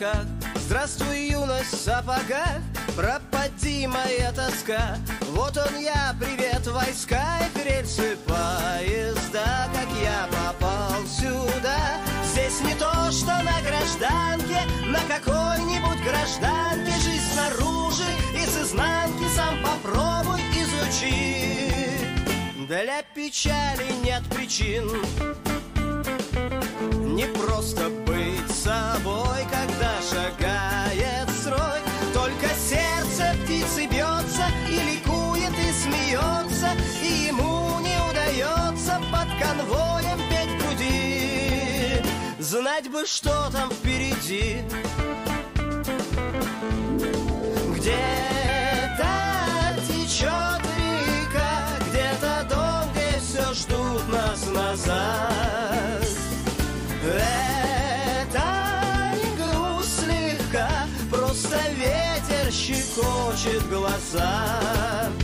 облаках Здравствуй, юность в сапогах Пропади моя тоска. Вот он я, привет, войска И рельсы поезда Как я попал сюда. Здесь не то, что на гражданке На какой-нибудь гражданке. Жизнь снаружи и с изнанки Сам попробуй изучи. Для печали нет причин не просто быть собой, когда шагает строй. Только сердце птицы бьется и ликует и смеется. И ему не удается под конвоем петь в груди. Знать бы, что там впереди. Где-то течет река Где-то дом, где все ждут нас назад ветер щекочет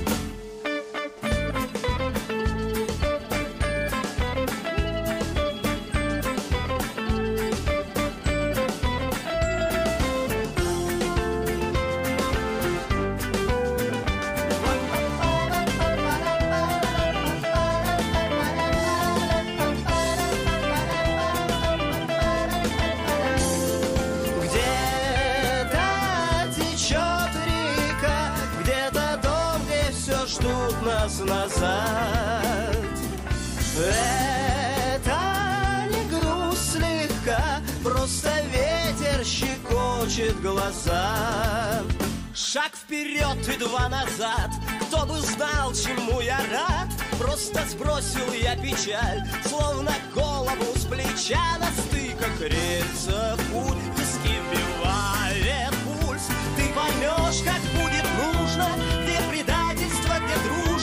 и два назад, кто бы знал, чему я рад. Просто сбросил я печаль, словно голову с плеча на стыках рельсов путь виски вбивает пульс. Ты поймешь, как будет нужно, где предательство, где дружба,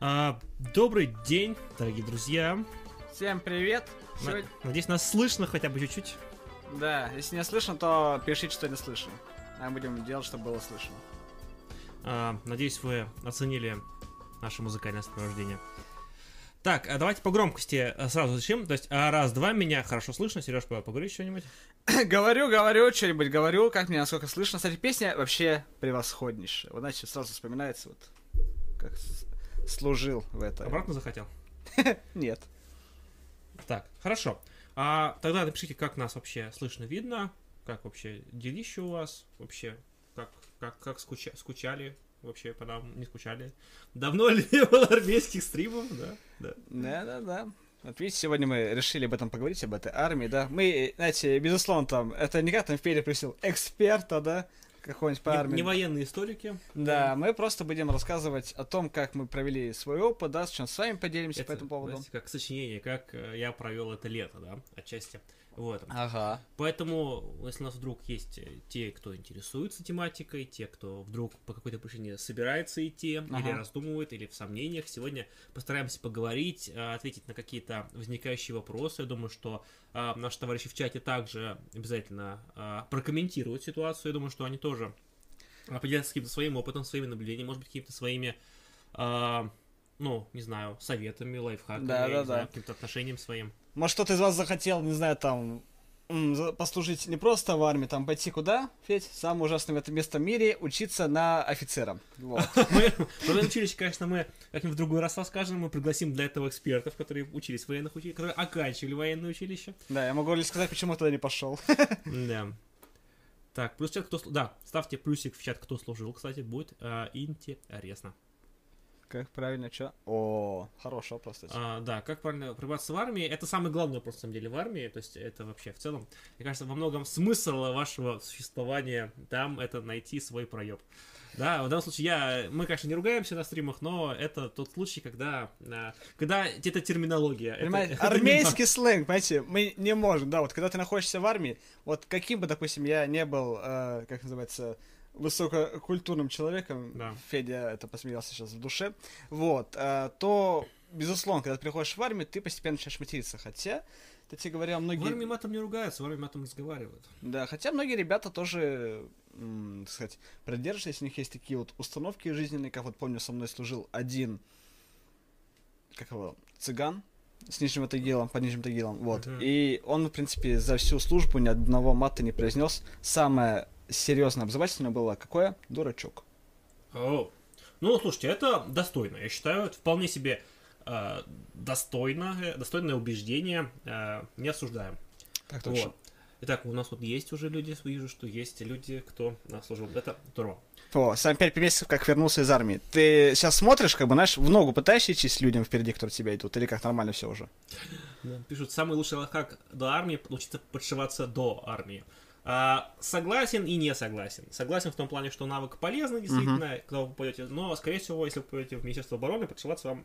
А, добрый день, дорогие друзья. Всем привет! Сегодня- Надеюсь, нас слышно хотя бы чуть-чуть. Да, если не слышно, то пишите, что не слышно. А мы будем делать, чтобы было слышно. А, надеюсь, вы оценили наше музыкальное сопровождение. Так, а давайте по громкости а, сразу зачем? То есть, а, раз, два, меня хорошо слышно. Сереж, поговори что-нибудь. говорю, говорю, что-нибудь говорю, как мне насколько слышно. Кстати, песня вообще превосходнейшая. Вот, знаете, сразу вспоминается, вот, как служил в это. Обратно захотел? Нет. Так, хорошо. А тогда напишите, как нас вообще слышно, видно, как вообще делище у вас, вообще, как, как, как скуча- скучали, вообще по нам не скучали. Давно ли не было армейских стримов, да? Да. Да-да-да. Вот видите, сегодня мы решили об этом поговорить, об этой армии, да. Мы, знаете, безусловно, там, это не как там впереди просил эксперта, да, какого-нибудь по Не- армии. не военные историки. Да, мы просто будем рассказывать о том, как мы провели свой опыт, да, с чем с вами поделимся по Это, этому поводу. знаете, как сочинение, как э, я провел это лето, да, отчасти. Вот. Ага. Поэтому, если у нас вдруг есть э, те, кто интересуется тематикой, те, кто вдруг по какой-то причине собирается идти, или Ага. раздумывает, или в сомнениях, сегодня постараемся поговорить, э, ответить на какие-то возникающие вопросы. Я думаю, что э, наши товарищи в чате также обязательно э, прокомментируют ситуацию. Я думаю, что они тоже поделятся каким-то своим опытом, своими наблюдениями, может быть, какими-то своими, э, ну, не знаю, советами, лайфхаками, Да, да, да. каким-то отношением своим. Может, кто-то из вас захотел, не знаю, там, послужить не просто в армии, там, пойти куда, Федь, самое ужасное в этом месте в мире, учиться на офицера. Вот. Мы, училище, конечно, мы как-нибудь в другой раз расскажем. Мы пригласим для этого экспертов, которые учились в военных училищах, которые оканчивали военное училище. Да, я могу лишь сказать, почему туда не пошел. Да. Так, плюс чат, кто... Да, ставьте плюсик в чат, кто служил, кстати, будет а, интересно. Как правильно, что? О, хороший вопрос, кстати. А, да, как правильно пробиваться в армии, это самый главный вопрос, на самом деле, в армии, то есть это вообще в целом, мне кажется, во многом смысл вашего существования там, это найти свой проеб. Да, в данном случае я, мы, конечно, не ругаемся на стримах, но это тот случай, когда, а, когда это терминология. это- Понимаете, это армейский сленг, понимаете, мы не можем, да, вот когда ты находишься в армии, вот каким бы, допустим, я не был, э, как называется, высококультурным человеком, Да. Федя это посмеялся сейчас в душе, вот, э, то безусловно, когда ты приходишь в армию, ты постепенно начинаешь материться. Хотя, кстати говоря, многие... В армии матом не ругаются, в армии матом разговаривают. Да, хотя многие ребята тоже, так сказать, придерживались, у них есть такие вот установки жизненные, как вот помню, со мной служил один, как его, цыган, с Нижним Тагилом, под Нижним Тагилом, вот. Мгм. И он, в принципе, за всю службу ни одного мата не произнес. Самое серьезное обзывательное было какое? Дурачок. О. Ну, слушайте, это достойно. Я считаю, это вполне себе э, достойно, достойное убеждение. э, не осуждаем. Так Вот. Итак, у нас вот есть уже люди, вижу, что есть люди, кто служил. Это здорово. О, сам пять месяцев, как вернулся из армии. Ты сейчас смотришь, как бы, знаешь, в ногу пытаешься идти с людям впереди, которые тебя идут, или как нормально все уже? Пишут, самый лучший лайфхак до армии научиться подшиваться до армии. А, согласен и не согласен. Согласен в том плане, что навык полезный, действительно, когда вы попадете, но, скорее всего, если вы попадете в Министерство обороны, подшиваться вам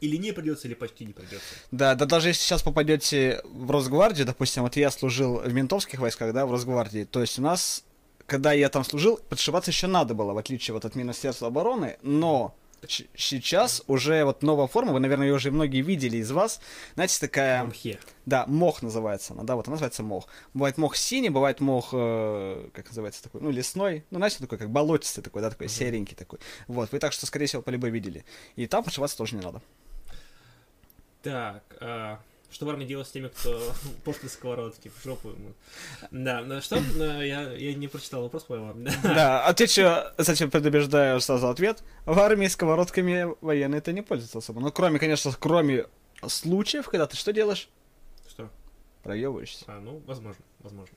или не придется, или почти не придется. Да, да даже если сейчас попадете в Росгвардию, допустим, вот я служил в ментовских войсках, да, в Росгвардии, то есть у нас, когда я там служил, подшиваться еще надо было, в отличие вот от Министерства обороны, но сейчас уже вот новая форма, вы, наверное, ее уже многие видели из вас, знаете, такая... Мхе. Да, мох называется она, да, вот она называется мох. Бывает мох синий, бывает мох, э, как называется такой, ну, лесной, ну, знаете, такой, как болотистый такой, да, такой серенький такой. Вот, вы так что, скорее всего, по любой видели. И там подшиваться тоже не надо. Так, а, что в армии делать с теми, кто после сковородки в жопу ему? Да, ну что? Ну, Я, я не прочитал вопрос, по-моему. Да, отвечу, зачем предубеждаю сразу ответ. В армии сковородками военные это не пользуются особо. Ну, кроме, конечно, кроме случаев, когда ты что делаешь? Что? Проебываешься. А, ну, возможно, возможно.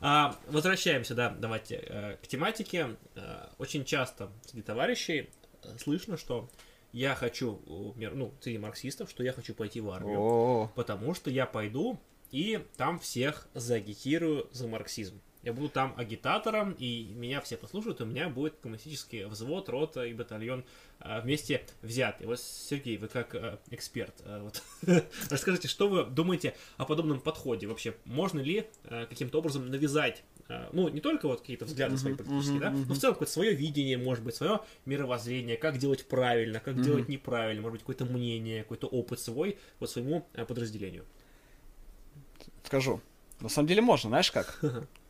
А, возвращаемся, да, давайте э, к тематике. Э, очень часто среди товарищей э, слышно, что я хочу, мер- ну, среди марксистов, что я хочу пойти в армию, О, потому что я пойду и там всех заагитирую за марксизм. Я буду там агитатором, и меня все послушают, и у меня будет коммунистический взвод, рота и батальон э, вместе взяты. Вот, Сергей, вы как э, эксперт, э, вот, расскажите, что вы думаете о подобном подходе вообще? Можно ли э, каким-то образом навязать, э, ну, не только вот какие-то взгляды свои политические, да, но в целом какое-то свое видение, может быть, свое мировоззрение, как делать правильно, как делать неправильно, может быть, какое-то мнение, какой-то опыт свой вот своему э, подразделению. скажу. На самом деле можно, знаешь как?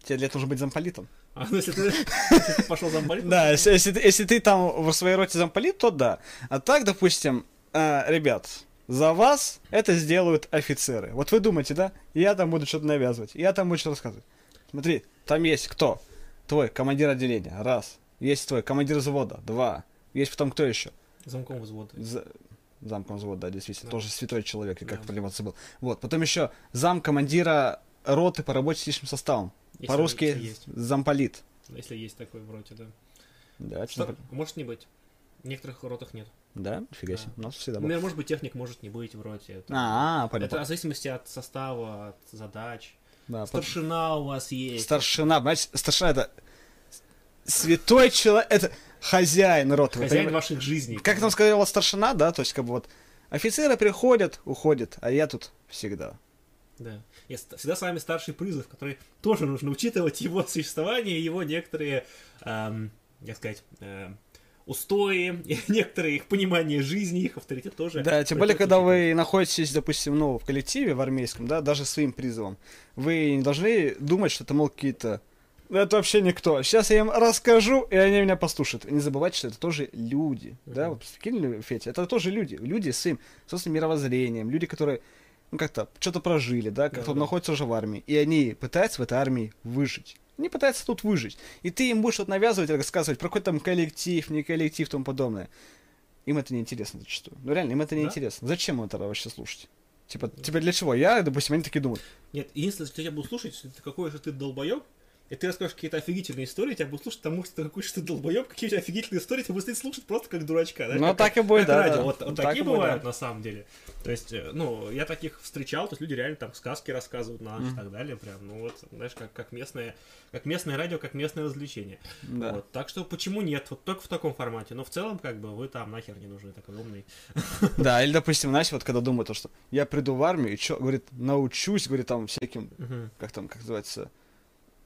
Тебе для этого нужно быть замполитом. А, ну, если ты, если ты пошел замполит, Да, если, если ты, если ты там в своей роте замполит, то да. А так, допустим, э, ребят, за вас это сделают офицеры. Вот вы думаете, да? Я там буду что-то навязывать, я там буду что-то рассказывать. Смотри, там есть кто? Твой командир отделения, раз. Есть твой командир взвода, два. Есть потом кто еще? замком взвода. За- Замком взвода, да, действительно, Да. тоже святой человек, и как Да. проблема забыл. Вот, потом еще зам командира роты по работе с личным составом. По-русски замполит. Если есть такой в роте, да. Да, Что? что? Может не быть. В некоторых ротах нет. Да, нифига себе. У нас всегда. Например, может быть, техник может не быть в роте. Это, А, понял. это в зависимости от состава, от задач. Да, под- Старшина у вас есть. Старшина, понимаете, старшина это святой человек, это хозяин роты. вы Хозяин понимаете? ваших жизней. Как там сказал старшина, да, то есть как бы вот офицеры приходят, уходят, а я тут всегда. Да. Ст- всегда с вами старший призыв, который тоже нужно учитывать его существование, его некоторые, эм, как сказать, эм, устои, и некоторые их понимание жизни, их авторитет тоже. Да, тем более, когда вы находитесь, допустим, ну, в коллективе, в армейском, да, даже своим призывом, вы не должны думать, что это, мол, какие-то... «Ну, Это вообще никто. Сейчас я им расскажу, и они меня послушают. Не забывайте, что это тоже люди. Да, вот прикинули, Фетя? Это тоже люди. Люди с своим собственным мировоззрением. Люди, которые, ну, как-то что-то прожили, да, как-то Да-да. находятся уже в армии. И они пытаются в этой армии выжить. Они пытаются тут выжить. И ты им будешь что-то навязывать, рассказывать про какой-то там коллектив, не коллектив тому подобное. Им это не интересно зачастую. Ну реально, им это не Да? интересно. Зачем им это вообще слушать? Типа, тебе для чего? Я, допустим, они такие думают. Нет, единственное, что я буду слушать, если ты какой же ты долбоеб, и ты расскажешь какие-то офигительные истории, тебя будут слушать, потому что какой ты долбоеб, какие у тебя офигительные истории, тебя будут слушать просто как дурачка. знаешь, Ну, как- так и будет, да, радио. да. Вот, вот Так такие и будет, бывают да. на самом деле. То есть, э, ну, я таких встречал, то есть люди реально там сказки рассказывают на ночь и так далее, прям, ну вот, знаешь, как, как местное, как местное радио, как местное развлечение. Да. Вот, так что почему нет? Вот только в таком формате. Но в целом, как бы, вы там нахер не нужны, такой умный. Да, или, допустим, знаешь, вот когда думают, то, что я приду в армию, и что, говорит, научусь, говорит, там, всяким, как там, как называется,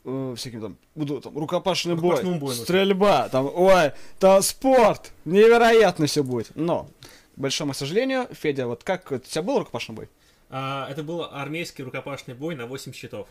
э, всяким там, буду там, рукопашный бой, бою, ну, стрельба, там, ой, там спорт, невероятно все будет. Но, к большому сожалению, Федя, вот как у тебя был рукопашный бой? А, это был армейский рукопашный бой на 8 щитов.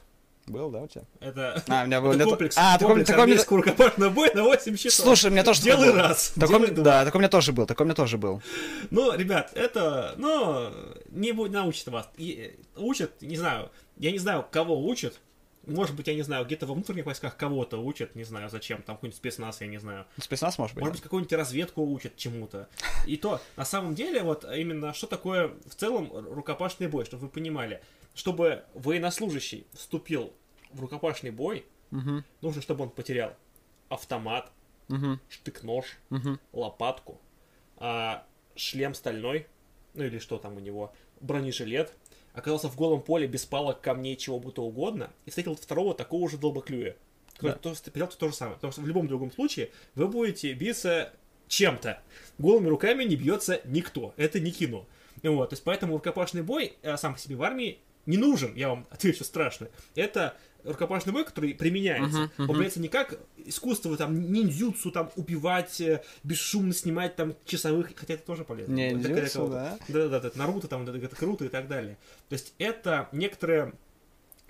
Был, да, у тебя? Это, А, у меня был это комплекс, А, такой- комплекс такой армейского рукопашного боя на 8 щитов. Слушай, у меня тоже Делай такой был. раз, Такой- делай два. да, такой у меня тоже был, такой у меня тоже был. Ну, ребят, это, ну, не будет научит вас. И, э, учат, не знаю, я не знаю, кого учат. Может быть, я не знаю, где-то во внутренних войсках кого-то учат, не знаю, зачем, там какой-нибудь спецназ, я не знаю. Спецназ, может быть? Может быть, какую-нибудь разведку учат чему-то. И то, на самом деле, вот именно что такое в целом рукопашный бой, чтобы вы понимали. Чтобы военнослужащий вступил в рукопашный бой, Мгм, нужно, чтобы он потерял автомат, мгм, штык-нож, мгм. лопатку, а, шлем стальной, ну или что там у него, бронежилет, оказался в голом поле без палок, камней, чего бы то угодно, и встретил второго такого же долбоклюя. Да. То, есть поделать то же самое. Потому что в любом другом случае вы будете биться чем-то. Голыми руками не бьется никто. Это не кино. Вот, то есть поэтому рукопашный бой э, сам по себе в армии не нужен, я вам отвечу страшно. Это рукопашный бой, который применяется. Мгм, мгм. Он применяется не как искусство, там, ниндзюцу, там, убивать, э, бесшумно снимать, там, часовых, хотя это тоже полезно. Ниндзюцу, да. Да-да-да, это Наруто, там, это, это круто и так далее. То есть это некоторая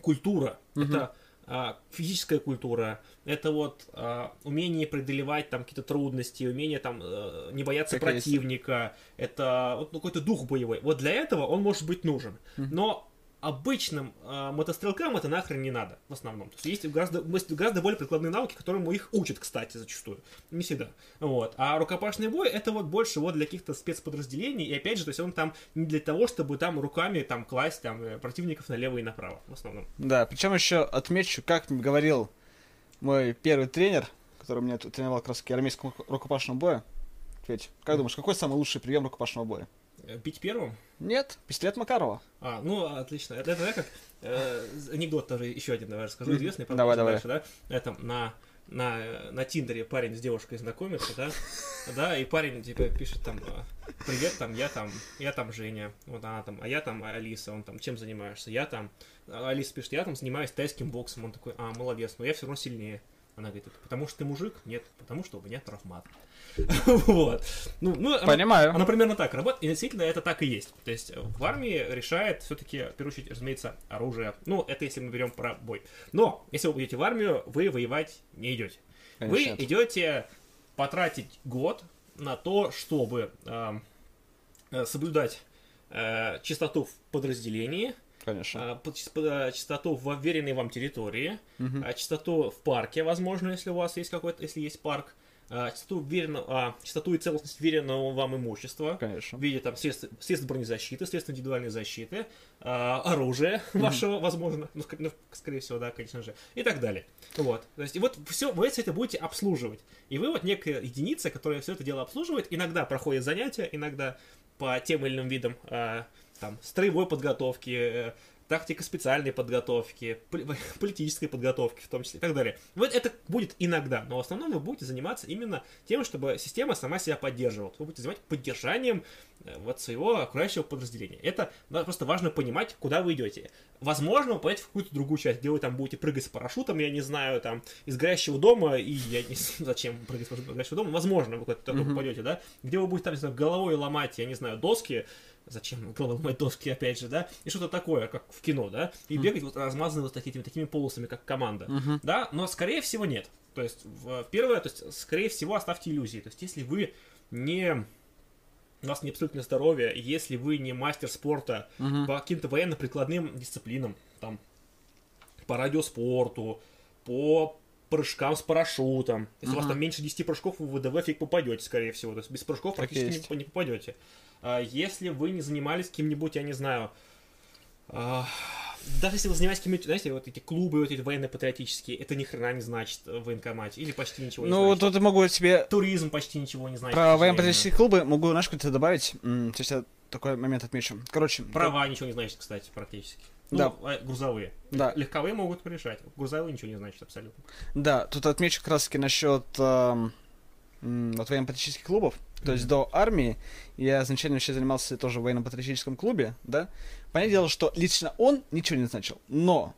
культура, Мгм. это а, физическая культура, это вот а, умение преодолевать там какие-то трудности, умение там э, не бояться Так и есть. противника, это вот ну, какой-то дух боевой. Вот для этого он может быть нужен. Но обычным а, мотострелкам это нахрен не надо, в основном. То есть есть гораздо, есть гораздо более прикладные навыки, которым их учат, кстати, зачастую. Не всегда. Вот. А рукопашный бой это вот больше вот для каких-то спецподразделений. И опять же, то есть он там не для того, чтобы там руками там класть там э, противников налево и направо, в основном. Да, причем еще отмечу, как говорил мой первый тренер, который меня тренировал как раз таки армейскому рукопашному бою. Федь, как думаешь, какой самый лучший прием рукопашного боя? Э, Бить первым? Нет, пистолет Макарова. А, ну, отлично. Это, это, как э, анекдот тоже еще один, давай расскажу, известный. потом Давай, дальше, давай. да? Это на, на, на Тиндере парень с девушкой знакомится, да? Да, и парень, типа, пишет там, э, привет, там, я там, я там Женя, вот она там, а я там Алиса, он там, чем занимаешься? Я там, Алиса пишет, я там занимаюсь тайским боксом, он такой, а, молодец, но я все равно сильнее. Она говорит, «Это потому что ты мужик? Нет, потому что у меня травмат. Вот. Ну, ну, она- Понимаю. оно примерно так работает, и действительно это так и есть. То есть э, в армии решает все-таки, в первую очередь, разумеется, оружие. Ну, это если мы берем про бой. Но, если вы идете в армию, вы воевать не идете. Конечно, вы идете потратить год на то, чтобы эм, э, соблюдать э, чистоту в подразделении, Конечно. а, а, чистоту в уверенной вам территории, Мгм. а, чистоту в парке, возможно, если у вас есть какой-то, если есть парк, а, чистоту, уверенно- а, чистоту и целостность веренного вам имущества, Конечно. в виде там средств, средств бронезащиты, средств индивидуальной защиты, а, оружия вашего, возможно, ну, ну, скорее всего, да, конечно же, и так далее. Вот. То есть, и вот все, вы все это будете обслуживать. И вы вот некая единица, которая все это дело обслуживает, иногда проходит занятия, иногда по тем или иным видам там, строевой подготовки, э, тактика специальной подготовки, поли- политической подготовки в том числе и так далее. Вот это будет иногда, но в основном вы будете заниматься именно тем, чтобы система сама себя поддерживала. Вы будете заниматься поддержанием э, вот своего окружающего подразделения. Это да, просто важно понимать, куда вы идете. Возможно, вы пойдете в какую-то другую часть, где вы там будете прыгать с парашютом, я не знаю, там, из горящего дома, и я не знаю, зачем прыгать с парашютом из горящего дома, возможно, вы куда-то Мгм. попадете, да, где вы будете там, не знаю, головой ломать, я не знаю, доски, зачем ломать доски, опять же, да, и что-то такое, как в кино, да, и бегать вот размазанные вот такими, такими полосами, как команда, Мгм. да, но скорее всего нет. То есть, первое, то есть, скорее всего, оставьте иллюзии. То есть, если вы не у вас не абсолютное здоровье, если вы не мастер спорта Мгм. по каким-то военно-прикладным дисциплинам, там, по радиоспорту, по прыжкам с парашютом. Если у вас там меньше 10 прыжков, вы в ВДВ фиг попадете, скорее всего. То есть без прыжков Так практически есть. не, не попадете. А если вы не занимались каким-нибудь, я не знаю, а, даже если вы занимаетесь какими-нибудь, знаете, вот эти клубы, вот эти военно-патриотические, это ни хрена не значит в военкомате. Или почти ничего не Ну, значит. тут могу тебе Туризм почти ничего не значит. про сожалению. военно-политические клубы могу, знаешь, что-то добавить. Сейчас я такой момент отмечу. Короче, Права ничего не значит, кстати, практически. Ну, Да. а, грузовые. Да. Легковые могут решать, грузовые ничего не значит абсолютно. Да, тут отмечу как раз таки насчет эм, м, вот военно-патриотических клубов. То есть до армии я изначально вообще занимался тоже в военно-патриотическом клубе, да. Понятное дело, что лично он ничего не значил, но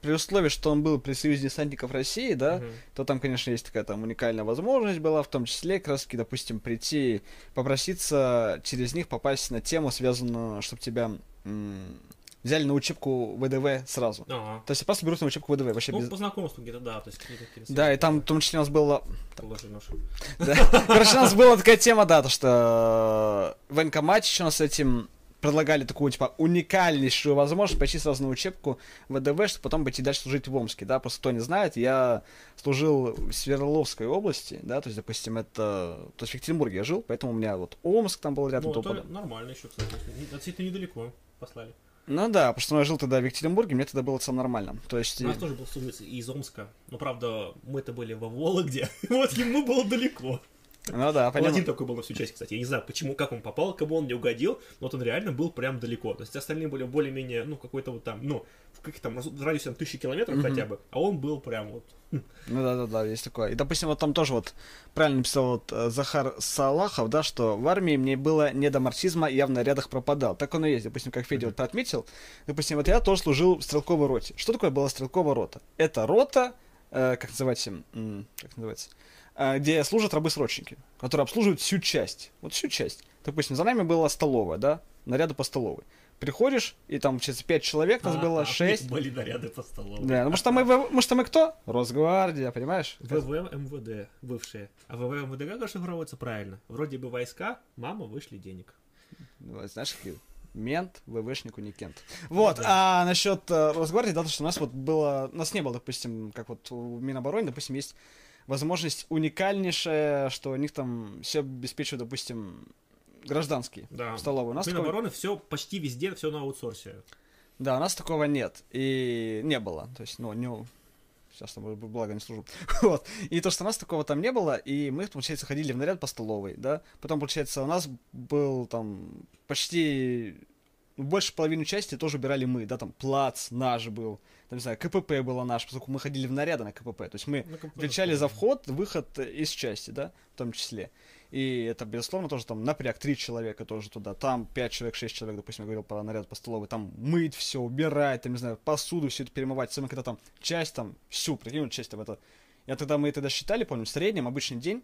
при условии, что он был при Союзе десантников России, да, Мгм. то там, конечно, есть такая там уникальная возможность была, в том числе, как раз таки, допустим, прийти, попроситься через них попасть на тему, связанную, чтобы тебя м, взяли на учебку ВДВ сразу. Ага. То есть просто берут на учебку ВДВ, вообще Ну, без... по знакомству где-то, да, то есть какие-то какие-то Да, и там в том числе у нас было... Короче, у нас была такая тема, да, то что э, в военкомате еще нас этим предлагали такую, типа, уникальнейшую возможность пойти сразу на учебку ВДВ, чтобы потом пойти дальше служить в Омске, да, просто кто не знает, я служил в Свердловской области, да, то есть, допустим, это, то есть в Екатеринбурге я жил, поэтому у меня вот Омск там был рядом, Ну, то это нормально еще, кстати. Относительно недалеко послали. Ну да, потому что я жил тогда в Екатеринбурге, мне тогда было целом нормально, то есть... У нас тоже был студент из Омска. Но, правда, мы-то были во Вологде. Вот ему было далеко. Ну да, Он понятно. один такой был на всю часть, кстати. Я не знаю, почему, как он попал, кому он не угодил, но вот он реально был прям далеко. То есть остальные были более-менее, ну, какой-то вот там, ну, в каких там радиусе там, тысячи километров хотя бы, а он был прям вот... Ну да, да, да, есть такое. И, допустим, вот там тоже вот правильно написал вот э, Захар Салахов, да, что в армии мне было не до марксизма, я в нарядах пропадал. Так он и есть, допустим, как Федя вот отметил. Допустим, вот я тоже служил в стрелковой роте. Что такое была стрелковая рота? Это рота, э, как называется, как называется, где служат рабы-срочники, которые обслуживают всю часть. Вот всю часть. Допустим, за нами была столовая, да, наряды по столовой. Приходишь, и там, получается, пять человек нас А, было, а, шесть. Были наряды по столовой. Да, ну, потому что мы, что мы кто? Росгвардия, понимаешь? ВВ МВД, бывшие. А ВВ МВД как расшифровывается правильно? Вроде бы войска, мама, вышли денег. Ну, Знаешь, какие? Мент, ВВшнику не кент. Вот, а насчет э, Росгвардии, да, то, что у нас вот было, у нас не было, допустим, как вот у Минобороны, допустим, есть возможность уникальнейшая, что у них там все обеспечивают, допустим, гражданские Да. в столовой. У нас такого- Минобороны все почти везде, все на аутсорсе. Да, у нас такого нет. И не было. То есть, ну, не... Сейчас там, благо, не служу. Вот. И то, что у нас такого там не было, и мы, получается, ходили в наряд по столовой, да. Потом, получается, у нас был там почти ну, больше половины части тоже убирали мы, да, там плац наш был, там, не знаю, КПП было наш, поскольку мы ходили в наряды на КПП. То есть мы бы отвечали это за вход, выход из части, да, в том числе. И это, безусловно, тоже там напряг три человека тоже туда. Там пять человек, шесть человек, допустим, я говорил про наряд по столовой. Там мыть все, убирать, там, не знаю, посуду все это перемывать. Особенно, когда там часть там всю, прикинь, часть там это... Я тогда, мы тогда считали, помню, в среднем обычный день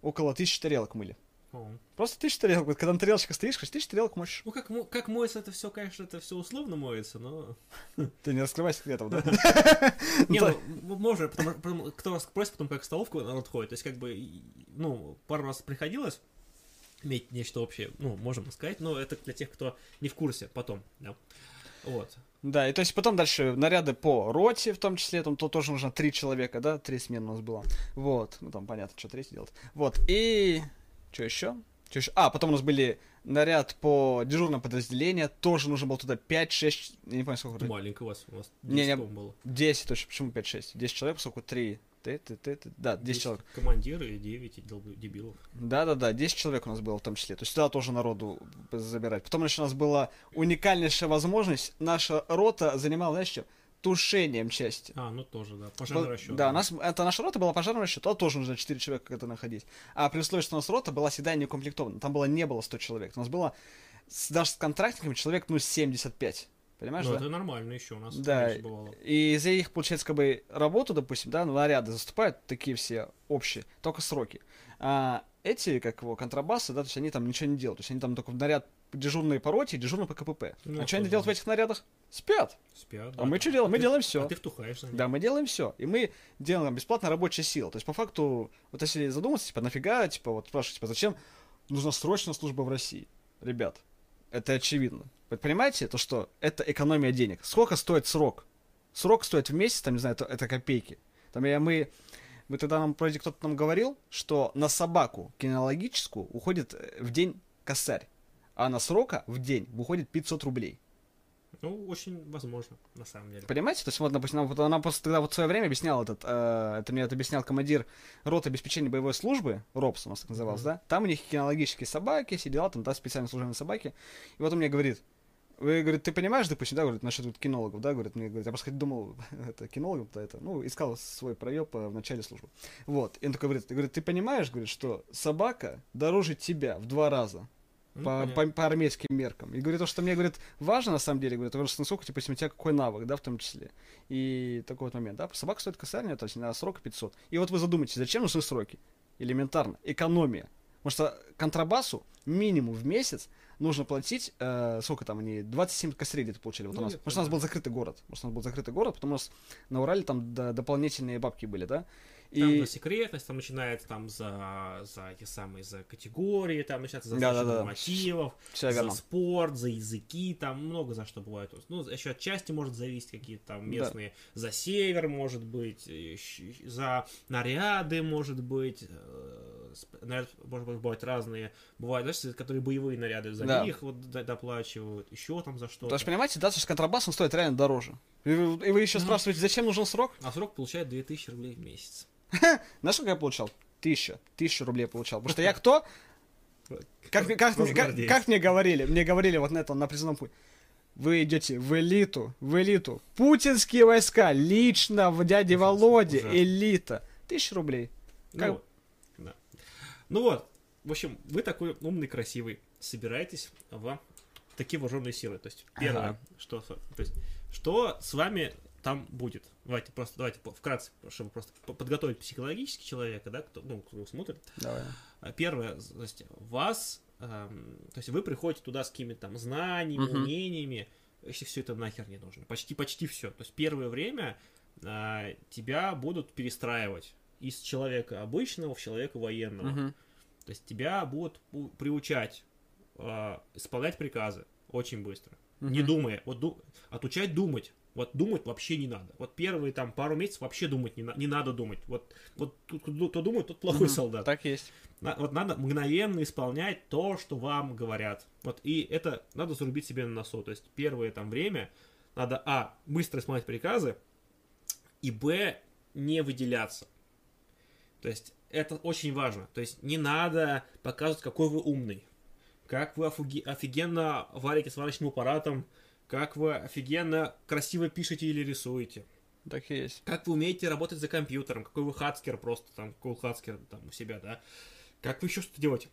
около тысячи тарелок мыли. О. Просто тысяча тарелок. Вот когда на тарелочках стоишь, хоть тысяча тарелок мочишь. Ну, как, как моется это все, конечно, это все условно моется, но... Ты не раскрывай секретов, да? Не, ну, можно, потому, потому- кто вас спросит потом, как столовку народ ходит. То есть, как бы, ну, пару раз приходилось иметь нечто общее, ну, можем сказать, но это для тех, кто не в курсе потом, да. Вот. Да, и то есть потом дальше наряды по роте, в том числе, там то тоже нужно три человека, да, три смены у нас было. Вот, ну там понятно, что третий делать. Вот, и что еще? Что еще? А, потом у нас были наряд по дежурное подразделение, тоже нужно было туда 5-6, я не помню, сколько. Маленько у вас, у вас Не, 10 не. по-моему, было. 10 точно, почему 5-6? 10 человек, поскольку 3. Ты, ты, ты, ты. Да, 10 Десять человек. Командиры и 9 долб- дебилов. Да-да-да, 10 человек у нас было в том числе. То есть туда тоже народу забирать. Потом еще у нас была уникальнейшая возможность. Наша рота занимала, знаешь, что? Тушением части. А, ну тоже, да. Пожарный расчет. Да, у нас, это наша рота была пожарный расчет, туда тоже нужно 4 человека это находить. А при условии, что у нас рота была всегда не укомплектована. Там было, не было 100 человек. У нас было с, даже с контрактниками человек, ну, 75. Понимаешь, Ну, да? это нормально еще у нас Да, бывало. и за их, получается, как бы работу, допустим, да, ну, наряды заступают такие все общие, только сроки. А эти, как его, контрабасы, да, то есть они там ничего не делают. То есть они там только в наряд дежурные по роте и дежурные по КПП. Ну, а что они делают в да. этих нарядах? Спят. Спят. А мы что делаем? Мы ты- делаем все. А ты втухаешь за ним. Да, мы делаем все. И мы делаем бесплатно рабочая сила. То есть, по факту, вот если задуматься, типа, нафига, типа, вот спрашивать, типа, зачем нужна срочная служба в России? Ребят, это очевидно. Вы понимаете, то, что это экономия денег. Сколько стоит срок? Срок стоит в месяц, там, не знаю, это, это копейки. Там я, мы, мы тогда нам, вроде кто-то нам говорил, что на собаку кинологическую уходит э, в день косарь, а на срока в день выходит 500 рублей. Ну, очень возможно, на самом деле. Понимаете? То есть, вот, допустим, нам, вот, она просто тогда вот в свое время объяснял этот, э, это мне это объяснял командир роты обеспечения боевой службы, РОПС у нас так назывался, Мгм. да? Там у них кинологические собаки, все дела, там, да, специально служебные собаки. И вот он мне говорит, вы, говорит, ты понимаешь, допустим, да, говорит, насчет вот кинологов, да, говорит, мне, говорит, я просто думал, это кинологов-то это, ну, искал свой проеб э, в начале службы. Вот, и он такой говорит, говорит, ты понимаешь, говорит, что собака дороже тебя в два раза. Ну, по, понятно. по, по армейским меркам. И говорит, то, что мне, говорит, важно на самом деле, говорит, что насколько, типа, если у тебя какой навык, да, в том числе. И такой вот момент, да, собака стоит касание, то есть на срок 500. И вот вы задумайтесь, зачем нужны сроки? Элементарно, экономия. Потому что контрабасу минимум в месяц нужно платить, э, сколько там они, 27 косарей где-то получили вот у Ну, нас. где-то, Потому что у нас был закрытый город. Потому что у нас был закрытый город, потому что у нас на Урале там до- дополнительные бабки были, да. Там И... за секретность, там начинается там за, за эти самые, за категории, там начинается за Да-да-да. защиту нормативов, Всё за верно. спорт, за языки, там много за что бывает. Ну, еще от части может зависеть какие-то там Да. местные, за север может быть, за наряды может быть, э, наряд может быть бывать разные, бывают, знаешь, которые боевые наряды, за Да. них вот доплачивают, еще там за что То есть, понимаете, да, то есть контрабас, он стоит реально дороже. И вы, и вы еще Ну. спрашиваете, зачем нужен срок? А срок получает 2000 рублей в месяц. Знаешь, сколько я получал? Тысяча. Тысячу рублей получал. Потому что я кто? Как, мне- как, как, как мне говорили? Мне говорили вот на этом, на призывном пути. Вы идете в элиту, в элиту. Путинские войска, лично в дяде Володе, элита. Тысяча рублей. Как- Ну, вот. да. ну вот, в общем, вы такой умный, красивый, собираетесь в такие вооруженные силы. То есть, первое, Ага. что, то есть, что с вами там будет. Давайте просто, давайте вкратце, чтобы просто по- подготовить психологически человека, да, кто, ну, кто смотрит. Давай. А Первое, то есть, вас, эм, то есть, вы приходите туда с какими-то там знаниями, Мгм. умениями, если все это нахер не нужно. Почти, почти все. То есть, первое время а, тебя будут перестраивать из человека обычного в человека военного. Мгм. То есть тебя будут приучать а, исполнять приказы очень быстро, не Мгм. думая. Вот ду- отучать думать. Вот думать вообще не надо. Вот первые там пару месяцев вообще думать не, на- не надо думать. Вот, вот кто, думает, тот плохой Мгм. солдат. Так есть. На- вот надо мгновенно исполнять то, что вам говорят. Вот и это надо зарубить себе на носу. То есть первое там время надо, а, быстро исполнять приказы, и, б, не выделяться. То есть это очень важно. То есть не надо показывать, какой вы умный. Как вы офигенно варите сварочным аппаратом, как вы офигенно красиво пишете или рисуете. Так и есть. Как вы умеете работать за компьютером, какой вы хацкер просто, там, какой вы хацкер там у себя, да. Как вы еще что-то делаете.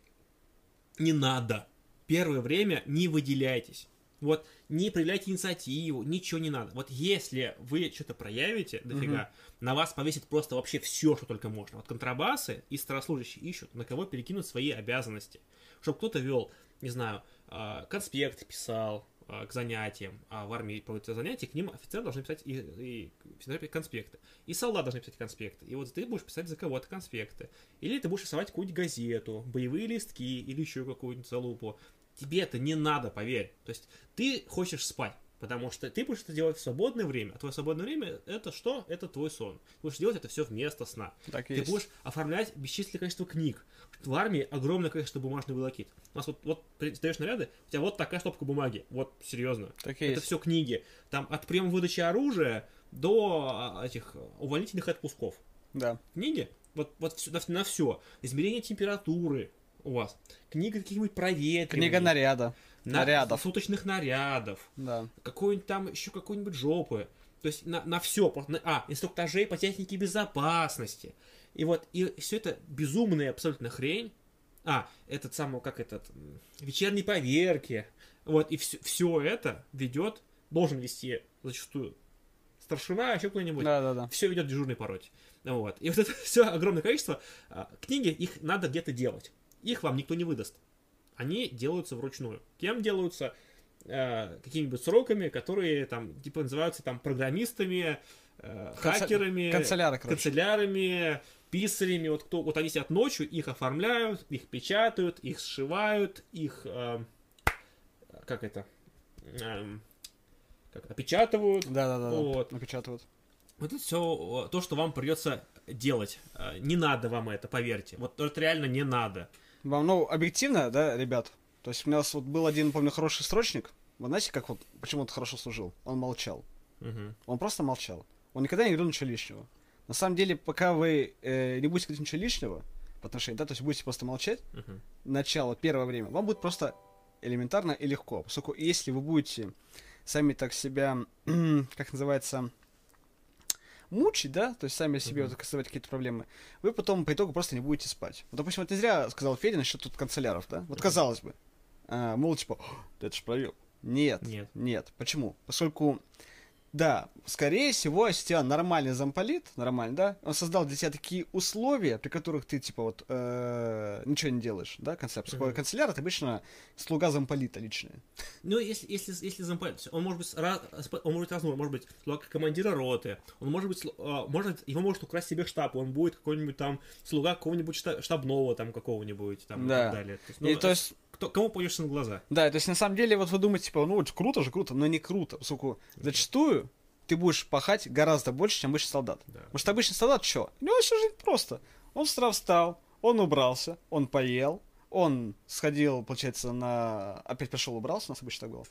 Не надо. Первое время не выделяйтесь. Вот, не проявляйте инициативу, ничего не надо. Вот если вы что-то проявите, дофига, на вас повесит просто вообще все, что только можно. Вот контрабасы и старослужащие ищут, на кого перекинуть свои обязанности. Чтобы кто-то вел, не знаю, а, конспект писал к занятиям, а в армии проводятся занятия, к ним офицеры должны писать и, и офицеры конспекты. И солдат должны писать конспекты. И вот ты будешь писать за кого-то конспекты. Или ты будешь рисовать какую-нибудь газету, боевые листки или еще какую-нибудь залупу. Тебе это не надо, поверь. То есть ты хочешь спать, потому что ты будешь это делать в свободное время. А твое свободное время это что? Это твой сон. Ты будешь делать это все вместо сна. Так Ты есть. будешь оформлять бесчисленное количество книг. В армии огромное количество бумажной волокит. У нас вот, вот ты сдаешь наряды, у тебя вот такая стопка бумаги. Вот, серьезно. Так Это есть. все книги. Там от приема выдачи оружия до а, этих увольнительных отпусков. Да. Книги, вот, вот всё- на, все. Измерение температуры у вас. Книга каких-нибудь проветриваний. Книга наряда. На- нарядов. Суточных нарядов Да. какой-нибудь там еще какой-нибудь жопы. То есть на, на все. А, инструктажей по технике безопасности. И вот, и все это безумная абсолютно хрень. А, этот самый, как этот, вечерние поверки. Вот, и все, все это ведет, должен вести зачастую старшина, еще кто-нибудь. Да, да, да. Все ведет дежурный по роте. Вот. И вот это все огромное количество. а, Книги, их надо где-то делать. Их вам никто не выдаст. Они делаются вручную. Кем делаются? Э, какими-нибудь сроками, которые там, типа, называются там программистами, э, Канцель- хакерами, канцеляры, короче. канцелярами, писарями. Вот кто, вот они сидят ночью, их оформляют, их печатают, их сшивают, их, э, как это, Эм, как, опечатывают. Да, да, да. Вот. Напечатывают. Вот это все то, что вам придется делать. Э, Не надо вам это, поверьте. Вот это реально не надо. Вам, ну, объективно, да, ребят? То есть у нас вот был один, помню, хороший строчник. Вы знаете, как вот, почему он хорошо служил? Он молчал. Мгм. Он просто молчал. Он никогда не говорил ничего лишнего. На самом деле, пока вы э, не будете говорить ничего лишнего по отношению, да, то есть будете просто молчать, Мгм. начало, первое время, вам будет просто элементарно и легко. Поскольку если вы будете сами так себя, как называется, мучить, да, то есть сами себе Мгм. вот создавать какие-то проблемы, вы потом по итогу просто не будете спать. Вот, допустим, вот не зря сказал Федя насчет тут канцеляров, да? Вот казалось бы, а, мол, типа, «О, да это ж проверка. Нет, Нет. нет. Почему? Поскольку, да, скорее всего, если тебя нормальный замполит, нормальный, да, он создал для тебя такие условия, при которых ты, типа, вот, э, ничего не делаешь, да, концепт. Мгм. Канцеляр это обычно слуга замполита личная. Ну, если, если, если замполит, он может быть, ра- он может быть разный, может быть слуга командира роты, он может быть, а, может, его может украсть себе штаб, он будет какой-нибудь там слуга какого-нибудь шта- штабного там какого-нибудь там и Да. так далее. То есть, И ну, то есть, кто, кому пойдешь на глаза? да, то есть на самом деле, вот вы думаете, типа, ну вот круто же, круто, но не круто, поскольку зачастую ты будешь пахать гораздо больше, чем обычный солдат. Да. Потому что обычный солдат что? У него все жизнь просто. Он с утра встал, он убрался, он поел, он сходил, получается, на... Опять пришел, убрался, у нас обычно так было.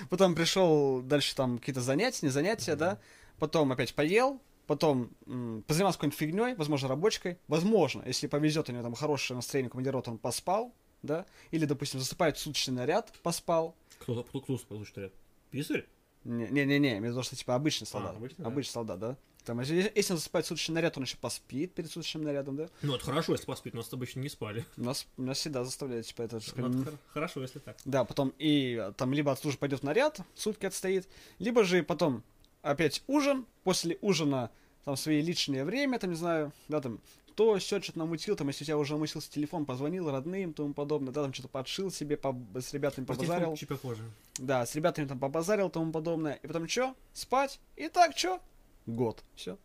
Потом пришел дальше там какие-то занятия, не занятия, да. Потом опять поел, потом м, позанимался какой-нибудь фигней, возможно, рабочкой. Возможно, если повезет, у него там хорошее настроение командирот, он поспал, да. Или, допустим, засыпает в суточный наряд, поспал. Кто, кто, кто получит ряд? Писарь? Не-не-не, имею в виду, что типа обычный солдат. обычный, да. обычный солдат, да. Там, если, если он засыпает в суточный наряд, он еще поспит перед суточным нарядом, да. Ну, это хорошо, если поспит, но с тобой еще не спали. Нас, нас всегда заставляют, типа, это... Ну, это хор- хорошо, если так. Да, потом и там либо отслужит пойдет в наряд, сутки отстоит, либо же потом опять ужин, после ужина там свои личное время, там, не знаю, да, там, то все что-то намутил, там, если у тебя уже намутился телефон, позвонил родным, тому подобное, да, там что-то подшил себе, поб- с ребятами Про побазарил. чуть попозже. Да, с ребятами там побазарил, тому подобное. И потом что? Спать. И так что? Год. Все.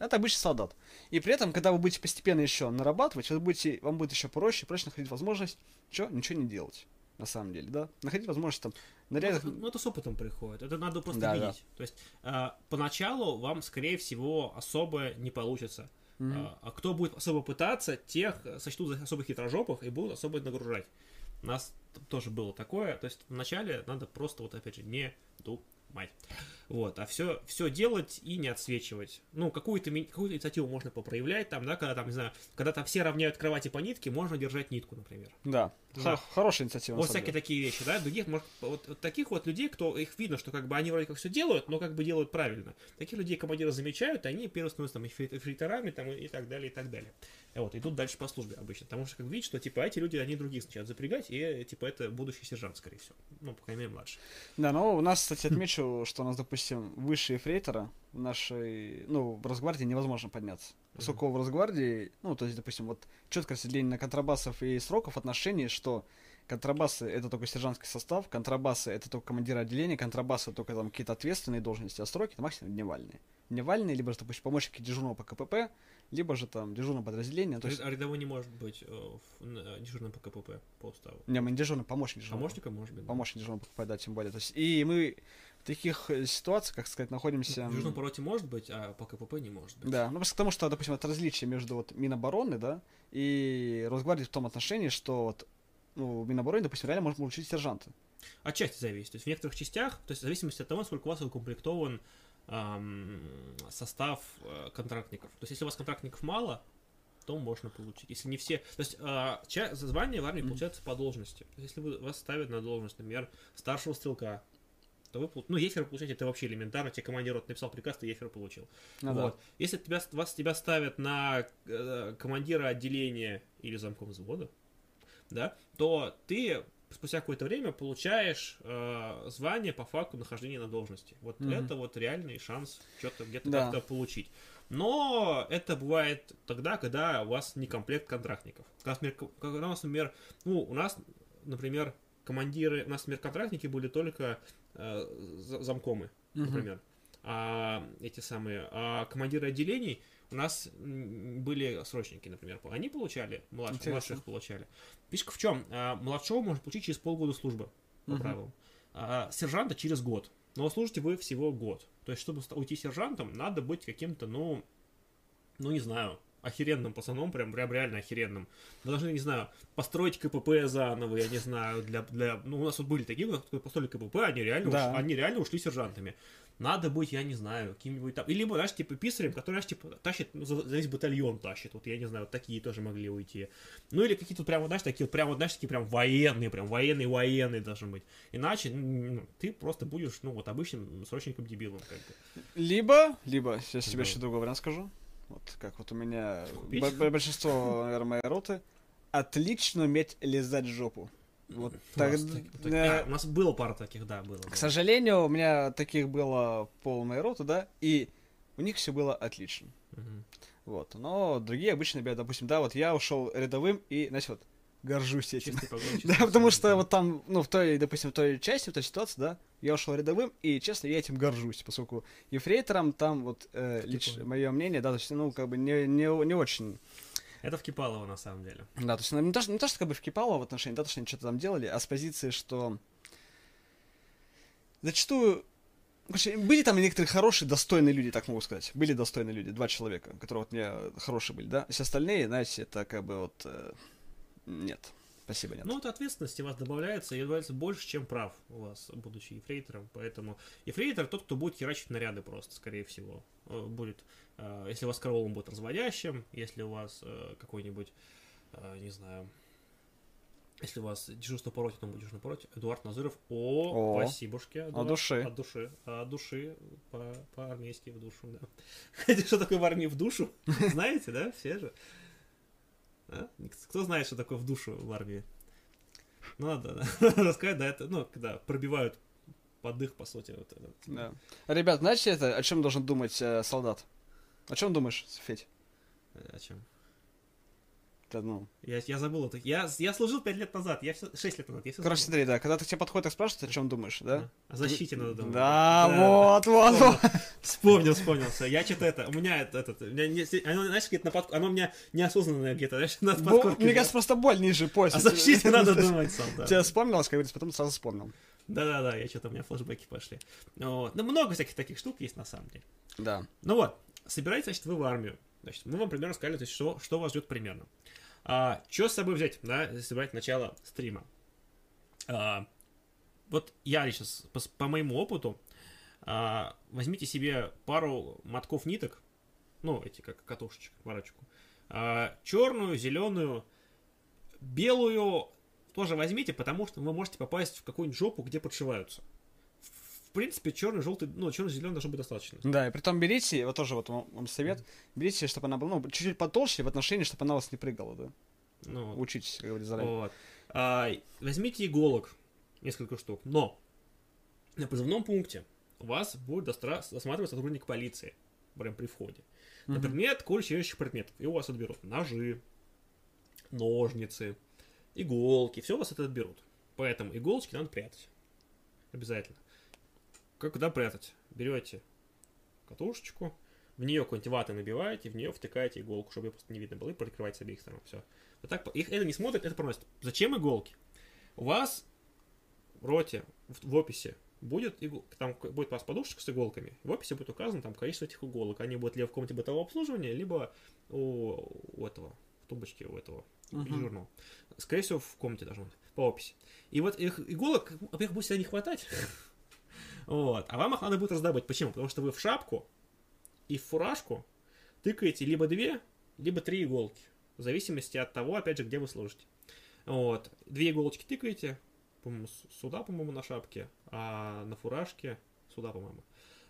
Это обычный солдат. И при этом, когда вы будете постепенно еще нарабатывать, вы будете, вам будет еще проще, проще находить возможность, что, ничего не делать. На самом деле, да? Находить возможность там Ну, нарядах. это- ну, это с опытом приходит. Это надо просто Да, да. видеть. То есть, а, поначалу вам, скорее всего, особо не получится. Мгм. А, а кто будет особо пытаться, тех сочтут за особо хитрожопых и будут особо нагружать. У нас тоже было такое. То есть, вначале надо просто, вот опять же, не думать. Вот, а все, все делать и не отсвечивать. Ну, какую-то, какую-то инициативу можно попроявлять, там, да, когда там, не знаю, когда там все равняют кровати по нитке, можно держать нитку, например. Да. Да. Хорошая инициатива. Вот всякие деле. такие вещи, да, других, может, вот, вот таких вот людей, кто их видно, что как бы они вроде как все делают, но как бы делают правильно. Таких людей командиры замечают, и они первые становятся там эфрейторами там, и, так далее, и так далее. Вот, идут дальше по службе обычно, потому что как видят, что типа эти люди, они других начинают запрягать, и типа это будущий сержант, скорее всего. Ну, по крайней мере, младший. Да, ну у нас, кстати, отмечу, что у нас, допустим, выше эфрейтора в нашей, ну, в Росгвардии невозможно подняться. Поскольку в Росгвардии, ну, то есть, допустим, вот четкое разделение на контрабасов и сроков отношений, что контрабасы это только сержантский состав, контрабасы это только командиры отделения, контрабасы только там какие-то ответственные должности, а сроки это максимум дневальные. Дневальные, либо же, допустим, помощники дежурного по КПП, либо же там дежурное подразделение, то есть... А рядовой не может быть э, в- на- дежурным по КПП по уставу. Не, мы не дежурный, помощник дежурного. Помощника может быть. да. Помощник дежурного по КПП, да, тем более. То есть, и мы таких э, ситуациях, как сказать, находимся... В дежурном пороте может быть, а по КПП не может быть. Да, ну просто потому что, допустим, это различие между вот Минобороны, да, и Росгвардией в том отношении, что вот ну, в Минобороне, допустим, реально можно получить сержанта. Отчасти зависит. То есть в некоторых частях, то есть в зависимости от того, насколько у вас укомплектован ам, состав э, контрактников. То есть если у вас контрактников мало, то можно получить. Если не все... То есть а, ча- звание в армии получается по должности. То есть если вы, вас ставят на должность, например, старшего стрелка, то вы, ну, ефер получаете, это вообще элементарно, тебе командир рот написал приказ, ты ефер получил. Ну да. вот. Если тебя, вас тебя ставят на э, командира отделения или замком взвода, да, то ты спустя какое-то время получаешь э, звание по факту нахождения на должности. Вот Мгм. это вот реальный шанс что-то где-то Да. как-то получить. Но это бывает тогда, когда у вас не комплект контрактников. Когда, когда у нас, например, ну, у нас, например, командиры, у нас, например, контрактники были только замкомы, Мгм. например. А эти самые а командиры отделений у нас были срочники, например. Они получали, младших, Интересно. младших получали. Фишка в чем? А, младшего можно получить через полгода службы, по Мгм. правилам. А сержанта через год. Но служите вы всего год. То есть, чтобы уйти сержантом, надо быть каким-то, ну, ну, не знаю, охеренным пацаном, прям, прям реально охеренным. Вы должны, не знаю, построить КПП заново, я не знаю, для, для... Ну, у нас вот были такие, кто построили КПП, они реально, Да. уш- они реально ушли сержантами. Надо быть, я не знаю, каким-нибудь там... Или, знаешь, типа писарем, который, знаешь, типа, тащит, ну, за, за весь батальон тащит. Вот, я не знаю, вот такие тоже могли уйти. Ну, или какие-то прям, знаешь, такие прям, вот, знаешь, такие прям военные, прям военные-военные должны быть. Иначе ну, ты просто будешь, ну, вот, обычным срочником-дебилом, как бы. Либо, либо, я тебе Да. еще другой вариант скажу. Вот как вот у меня большинство, наверное, моей роты. Отлично уметь лизать жопу. Вот У так, нас так- так- э, а, у нас было пара таких, да, было. К было. сожалению, у меня таких было полная рота, да, и у них все было отлично. Мгм. Вот. Но другие обычно ребята, допустим, да, вот я ушел рядовым и, знаете, вот, горжусь этим. Погон, Да, потому что вот там, ну, в той, допустим, в той части, в той ситуации, да, я ушел рядовым, и, честно, я этим горжусь, поскольку ефрейтором там вот э, лично мое мнение, да, то есть, ну, как бы не, не, не очень, Это в Кипалово, на самом деле. да, то есть, ну, не то, что, не то, что как бы вкипало в отношении, да, то, что они что-то там делали, а с позиции, что зачастую Короче, были там некоторые хорошие, достойные люди, так могу сказать. Были достойные люди, два человека, которые вот мне хорошие были, да. Все остальные, знаете, это как бы вот... э, нет. Спасибо, нет. Ну, вот ответственности у вас добавляется, и добавляется больше, чем прав у вас, будучи ефрейтором. Поэтому ефрейтор тот, кто будет херачить наряды просто, скорее всего. Э, Будет, э, если у вас караул, он будет разводящим, если у вас э, какой-нибудь, не знаю, если у вас дежурство по роте, то будет дежурно по роте. Эдуард Назыров, о, О, спасибошки. Эдуард. души. От души. От души, по- по-армейски в душу, да. Хотя, что такое в армии в душу? Знаете, да, все же? А? Кто знает, что такое в душу в армии? Ну, надо да, рассказать, да, это, ну, когда пробивают подых, по сути, вот это. Да. Ребят, знаете, это, о чем должен думать э, солдат? О чем думаешь, Федь? Э, О чем? Это, ну... Я, я забыл это. Я, я служил 5 лет назад, я все, 6 лет назад, я все Короче, смотри, да, когда ты к тебе подходит и спрашивают, о чем думаешь, да? О защите надо думать. Да, вот, вот, вот. Вспомнил, вспомнил, все. Я что-то это, у меня это, этот, у меня, не- оно, знаешь, где-то на под, оно у меня неосознанное где-то, знаешь, на подкорке. Мне кажется, просто боль ниже пояса. О защите надо думать сам, да. Тебе вспомнилось, как говорится, потом сразу вспомнил. Да-да-да, я что-то, у меня флешбеки пошли. Вот. Ну, много всяких таких штук есть на самом деле. Да. Ну вот, собираетесь, значит, вы в армию. Значит, мы вам примерно сказали, то есть, что, что вас ждет примерно. А, что с собой взять, да, если брать начало стрима? А, вот я лично, с- по, по моему опыту, а, возьмите себе пару мотков ниток, ну, эти как катушечек, парочку, черную, зеленую, белую тоже возьмите, потому что вы можете попасть в какую-нибудь жопу, где подшиваются. В принципе, черный, желтый, ну, черный-зеленый должно быть достаточно. Да, и притом берите, вот тоже вот вам совет, берите, чтобы она была, ну, чуть-чуть потолще в отношении, чтобы она вас не прыгала, да. Ну, Учитесь, как говорится, заранее. Вот. А, возьмите иголок, несколько штук, но на призывном пункте у вас будет досматривать сотрудник полиции, прям при входе. На предмет колющих предметов. И у вас отберут ножи, ножницы, иголки, все у вас это отберут. Поэтому иголочки надо прятать. Обязательно. Как куда прятать? Берете катушечку, в нее какой-нибудь ваты набиваете, в нее втыкаете иголку, чтобы ее просто не видно было, и прикрываете с обеих сторон. Все. Вот так, их это не смотрят, это проносят. Зачем иголки? У вас в роте, в, в описи, будет, игл- там будет у вас подушечка с иголками, в описи будет указано там количество этих иголок. Они будут либо в комнате бытового обслуживания, либо у, у этого, в тумбочке у этого дежурного. Скорее всего, в комнате должно быть, по описи. И вот их иголок, их будет всегда не хватать. Вот. А вам их надо будет раздобыть. Почему? Потому что вы в шапку и в фуражку тыкаете либо две, либо три иголки. В зависимости от того, опять же, где вы служите. Вот. Две иголочки тыкаете, по-моему, сюда, по-моему, на шапке, а на фуражке сюда, по-моему.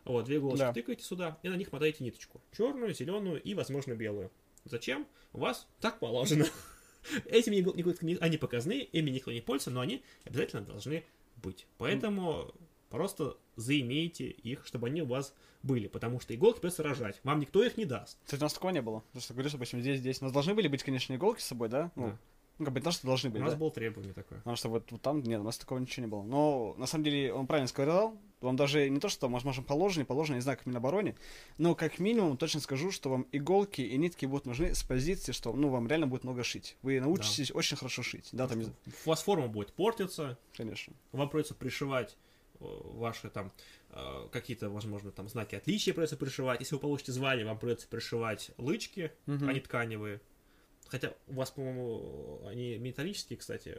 Вот, две иголочки Да. тыкаете сюда, и на них мотаете ниточку. Черную, зеленую и, возможно, белую. Зачем? У вас так положено. Этими иголками, они показные, ими никто не пользуется, но они обязательно должны быть. Поэтому просто заимейте их, чтобы они у вас были, потому что иголки придется рожать. Вам никто их не даст. Кстати, у нас такого не было. Потому что говоришь, допустим, здесь, здесь. У нас должны были быть, конечно, иголки с собой, да? Ну, Да. ну, как бы не то, что должны У были, нас да? было требование такое. Потому что вот, вот там, нет, у нас такого ничего не было. Но, на самом деле, он правильно сказал. Вам даже не то, что, возможно, положено, не положено, не знаю, как Минобороне, но как минимум точно скажу, что вам иголки и нитки будут нужны с позиции, что, ну, вам реально будет много шить. Вы научитесь очень хорошо шить. Да, там, У вас форма будет портиться, конечно. вам придется пришивать ваши там э, какие-то, возможно, там знаки отличия придется пришивать. Если вы получите звание, вам придется пришивать лычки, Мгм. они тканевые. Хотя у вас, по-моему, они металлические, кстати,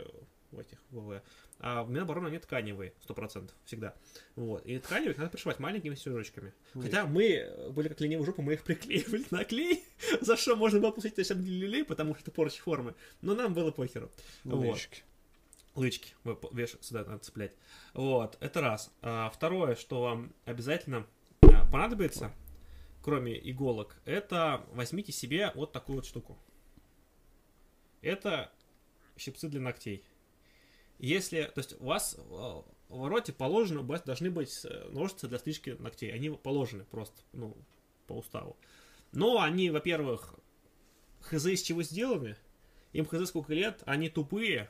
в этих ВВ. А в Минобороны они тканевые, 100%, всегда. Вот. И тканевые надо пришивать маленькими стежочками. Хотя мы были как ленивые жопы, мы их приклеивали на клей, за что можно было получить бы люлей, потому что это порча формы. Но нам было похеру. Вот. Лычки. Лычки вы по- веш- сюда надо цеплять. Вот, это раз. А, второе, что вам обязательно а, понадобится, кроме иголок, это возьмите себе вот такую вот штуку. Это щипцы для ногтей. Если, то есть у вас э, в роте положено, должны быть э, ножницы для стрижки ногтей. Они положены просто, ну, по уставу. Но они, во-первых, хз из чего сделаны, им хз сколько лет, они тупые,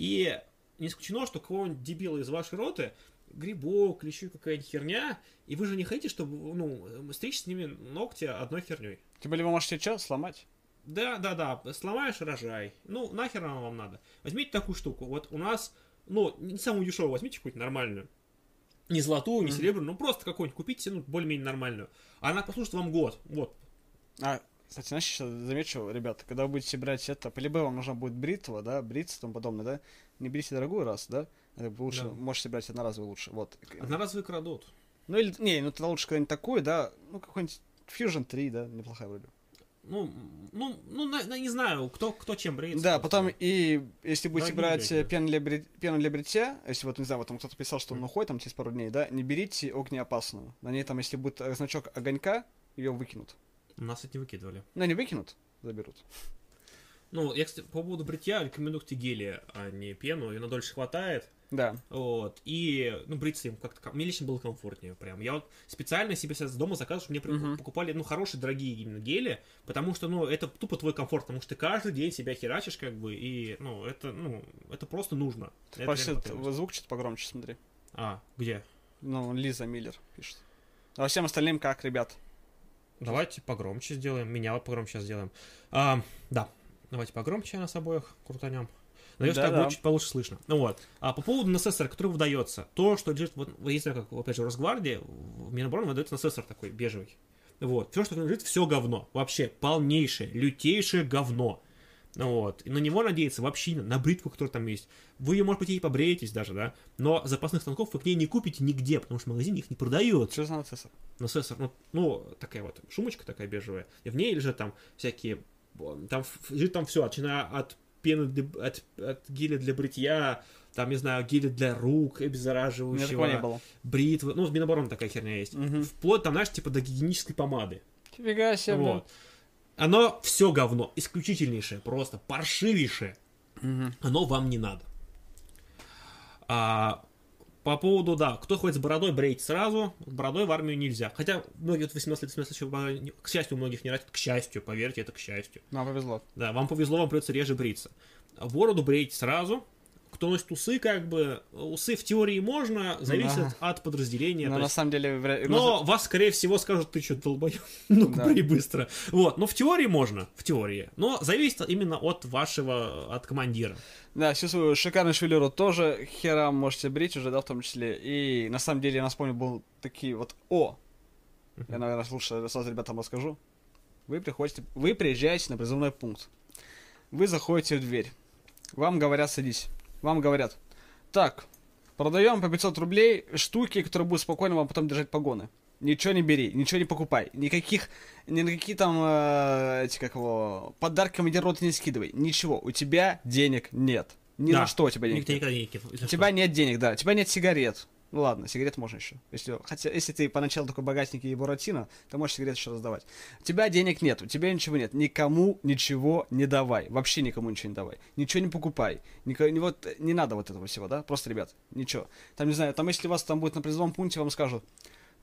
и не исключено, что кого-нибудь дебила из вашей роты грибок или еще какая-нибудь херня, и вы же не хотите, чтобы, ну, стричь с ними ногти одной херней. Тем более вы можете что, сломать? Да, да, да, сломаешь, рожай. Ну, нахер она вам надо. Возьмите такую штуку. Вот у нас, ну, не самую дешевую, возьмите какую-нибудь нормальную. Не золотую, не серебряную, ну просто какую-нибудь купите, ну, более-менее нормальную. Она послужит вам год. Вот. А, кстати, знаешь, сейчас замечу, ребята, когда вы будете брать это, по либо вам нужно будет бритва, да, бриться и тому подобное, да, не берите дорогую раз, да, это лучше, Да. можете брать одноразовую лучше, вот. Одноразовые крадут. Ну или, не, ну тогда лучше какой-нибудь такой, да, ну какой-нибудь Fusion 3, да, неплохая вроде. Ну, ну, ну, на- на- не знаю, кто, кто чем бреется. Да, потом и если будете Дорогие брать пену для, бри- пену для бритья, если вот, не знаю, вот там кто-то писал, что он уходит там через пару дней, да, не берите огнеопасную. На ней там, если будет значок огонька, ее выкинут. Нас это не выкидывали. Ну, не выкинут, заберут. Ну, я, кстати, по поводу бритья рекомендую к гели, а не пену. Ее на дольше хватает. Да. Вот. И, ну, бриться им как-то... Мне лично было комфортнее прям. Я вот специально себе сейчас дома заказывал, чтобы мне при- Мгм. покупали, ну, хорошие, дорогие именно гели, потому что, ну, это тупо твой комфорт, потому что ты каждый день себя херачишь, как бы, и, ну, это, ну, это просто нужно. Потребность. звук чуть погромче, смотри. А, где? Ну, Лиза Миллер пишет. А всем остальным как, ребят? Давайте погромче сделаем. Меня погромче сделаем. А, да. Давайте погромче нас обоих крутанем. Надеюсь, так Да-да. будет чуть получше слышно. Ну вот. А по поводу НССР, который выдается, то, что лежит, вот, знаю, как, опять же, в Росгвардии, в Минобороны выдается НССР такой, бежевый. Вот. Все, что там лежит, все говно. Вообще, полнейшее, лютейшее говно. Ну Вот. И на него надеяться вообще на бритву, которая там есть. Вы ее, может быть, и побреетесь даже, да, но запасных станков вы к ней не купите нигде, потому что в магазине их не продают. Что за нацессор? Насессор, ну, ну, такая вот шумочка такая бежевая, и в ней лежат там всякие, там лежит там все, начиная от пены, для- от, от геля для бритья, там, не знаю, геля для рук, обеззараживающего, не было. бритвы, ну, в Минобороны такая херня есть, Мгм. вплоть там, знаешь, типа до гигиенической помады, Фига себе, блин. Оно все говно, исключительнейшее, просто паршивейшее, Мгм. оно вам не надо. А, по поводу, да, кто ходит с бородой, брейте сразу, с бородой в армию нельзя. Хотя многие вот 18 лет, 18 лет, еще к счастью, у многих не растет, к счастью, поверьте, это к счастью. Нам повезло. Да, вам повезло, вам придется реже бриться. Бороду брейте сразу. Кто носит усы, как бы, усы в теории можно, зависит Да. от подразделения. Но на есть- самом деле... вря- но вас, скорее всего, скажут, ты что, долбоёб? Ну-ка, Да. быстро. Вот, но в теории можно, в теории. Но зависит именно от вашего, от командира. Да, всю свою шикарную шевелюру тоже херам можете брить уже, да, в том числе. И на самом деле, я нас помню, был такие вот... О! Я, наверное, лучше сразу ребятам расскажу. Вы приходите, вы приезжаете на призывной пункт. Вы заходите в дверь. Вам говорят, садись. Вам говорят, так, продаем по 500 рублей штуки, которые будут спокойно вам потом держать погоны. Ничего не бери, ничего не покупай. Никаких, ни на какие там, э, эти, как его, подарки командир роты не скидывай. Ничего, у тебя денег нет. Ни Да. на что у тебя денег Никто нет. никогда не У тебя нет денег, да. У тебя нет сигарет. Ну ладно, сигарет можно еще. Если, хотя, если ты поначалу такой богатенький и буратино, то можешь сигарет еще раздавать. У тебя денег нет, у тебя ничего нет. Никому ничего не давай. Вообще никому ничего не давай. Ничего не покупай. Нико- не, вот, не надо вот этого всего, да? Просто, ребят, ничего. Там, не знаю, там если вас там будет на призовом пункте, вам скажут,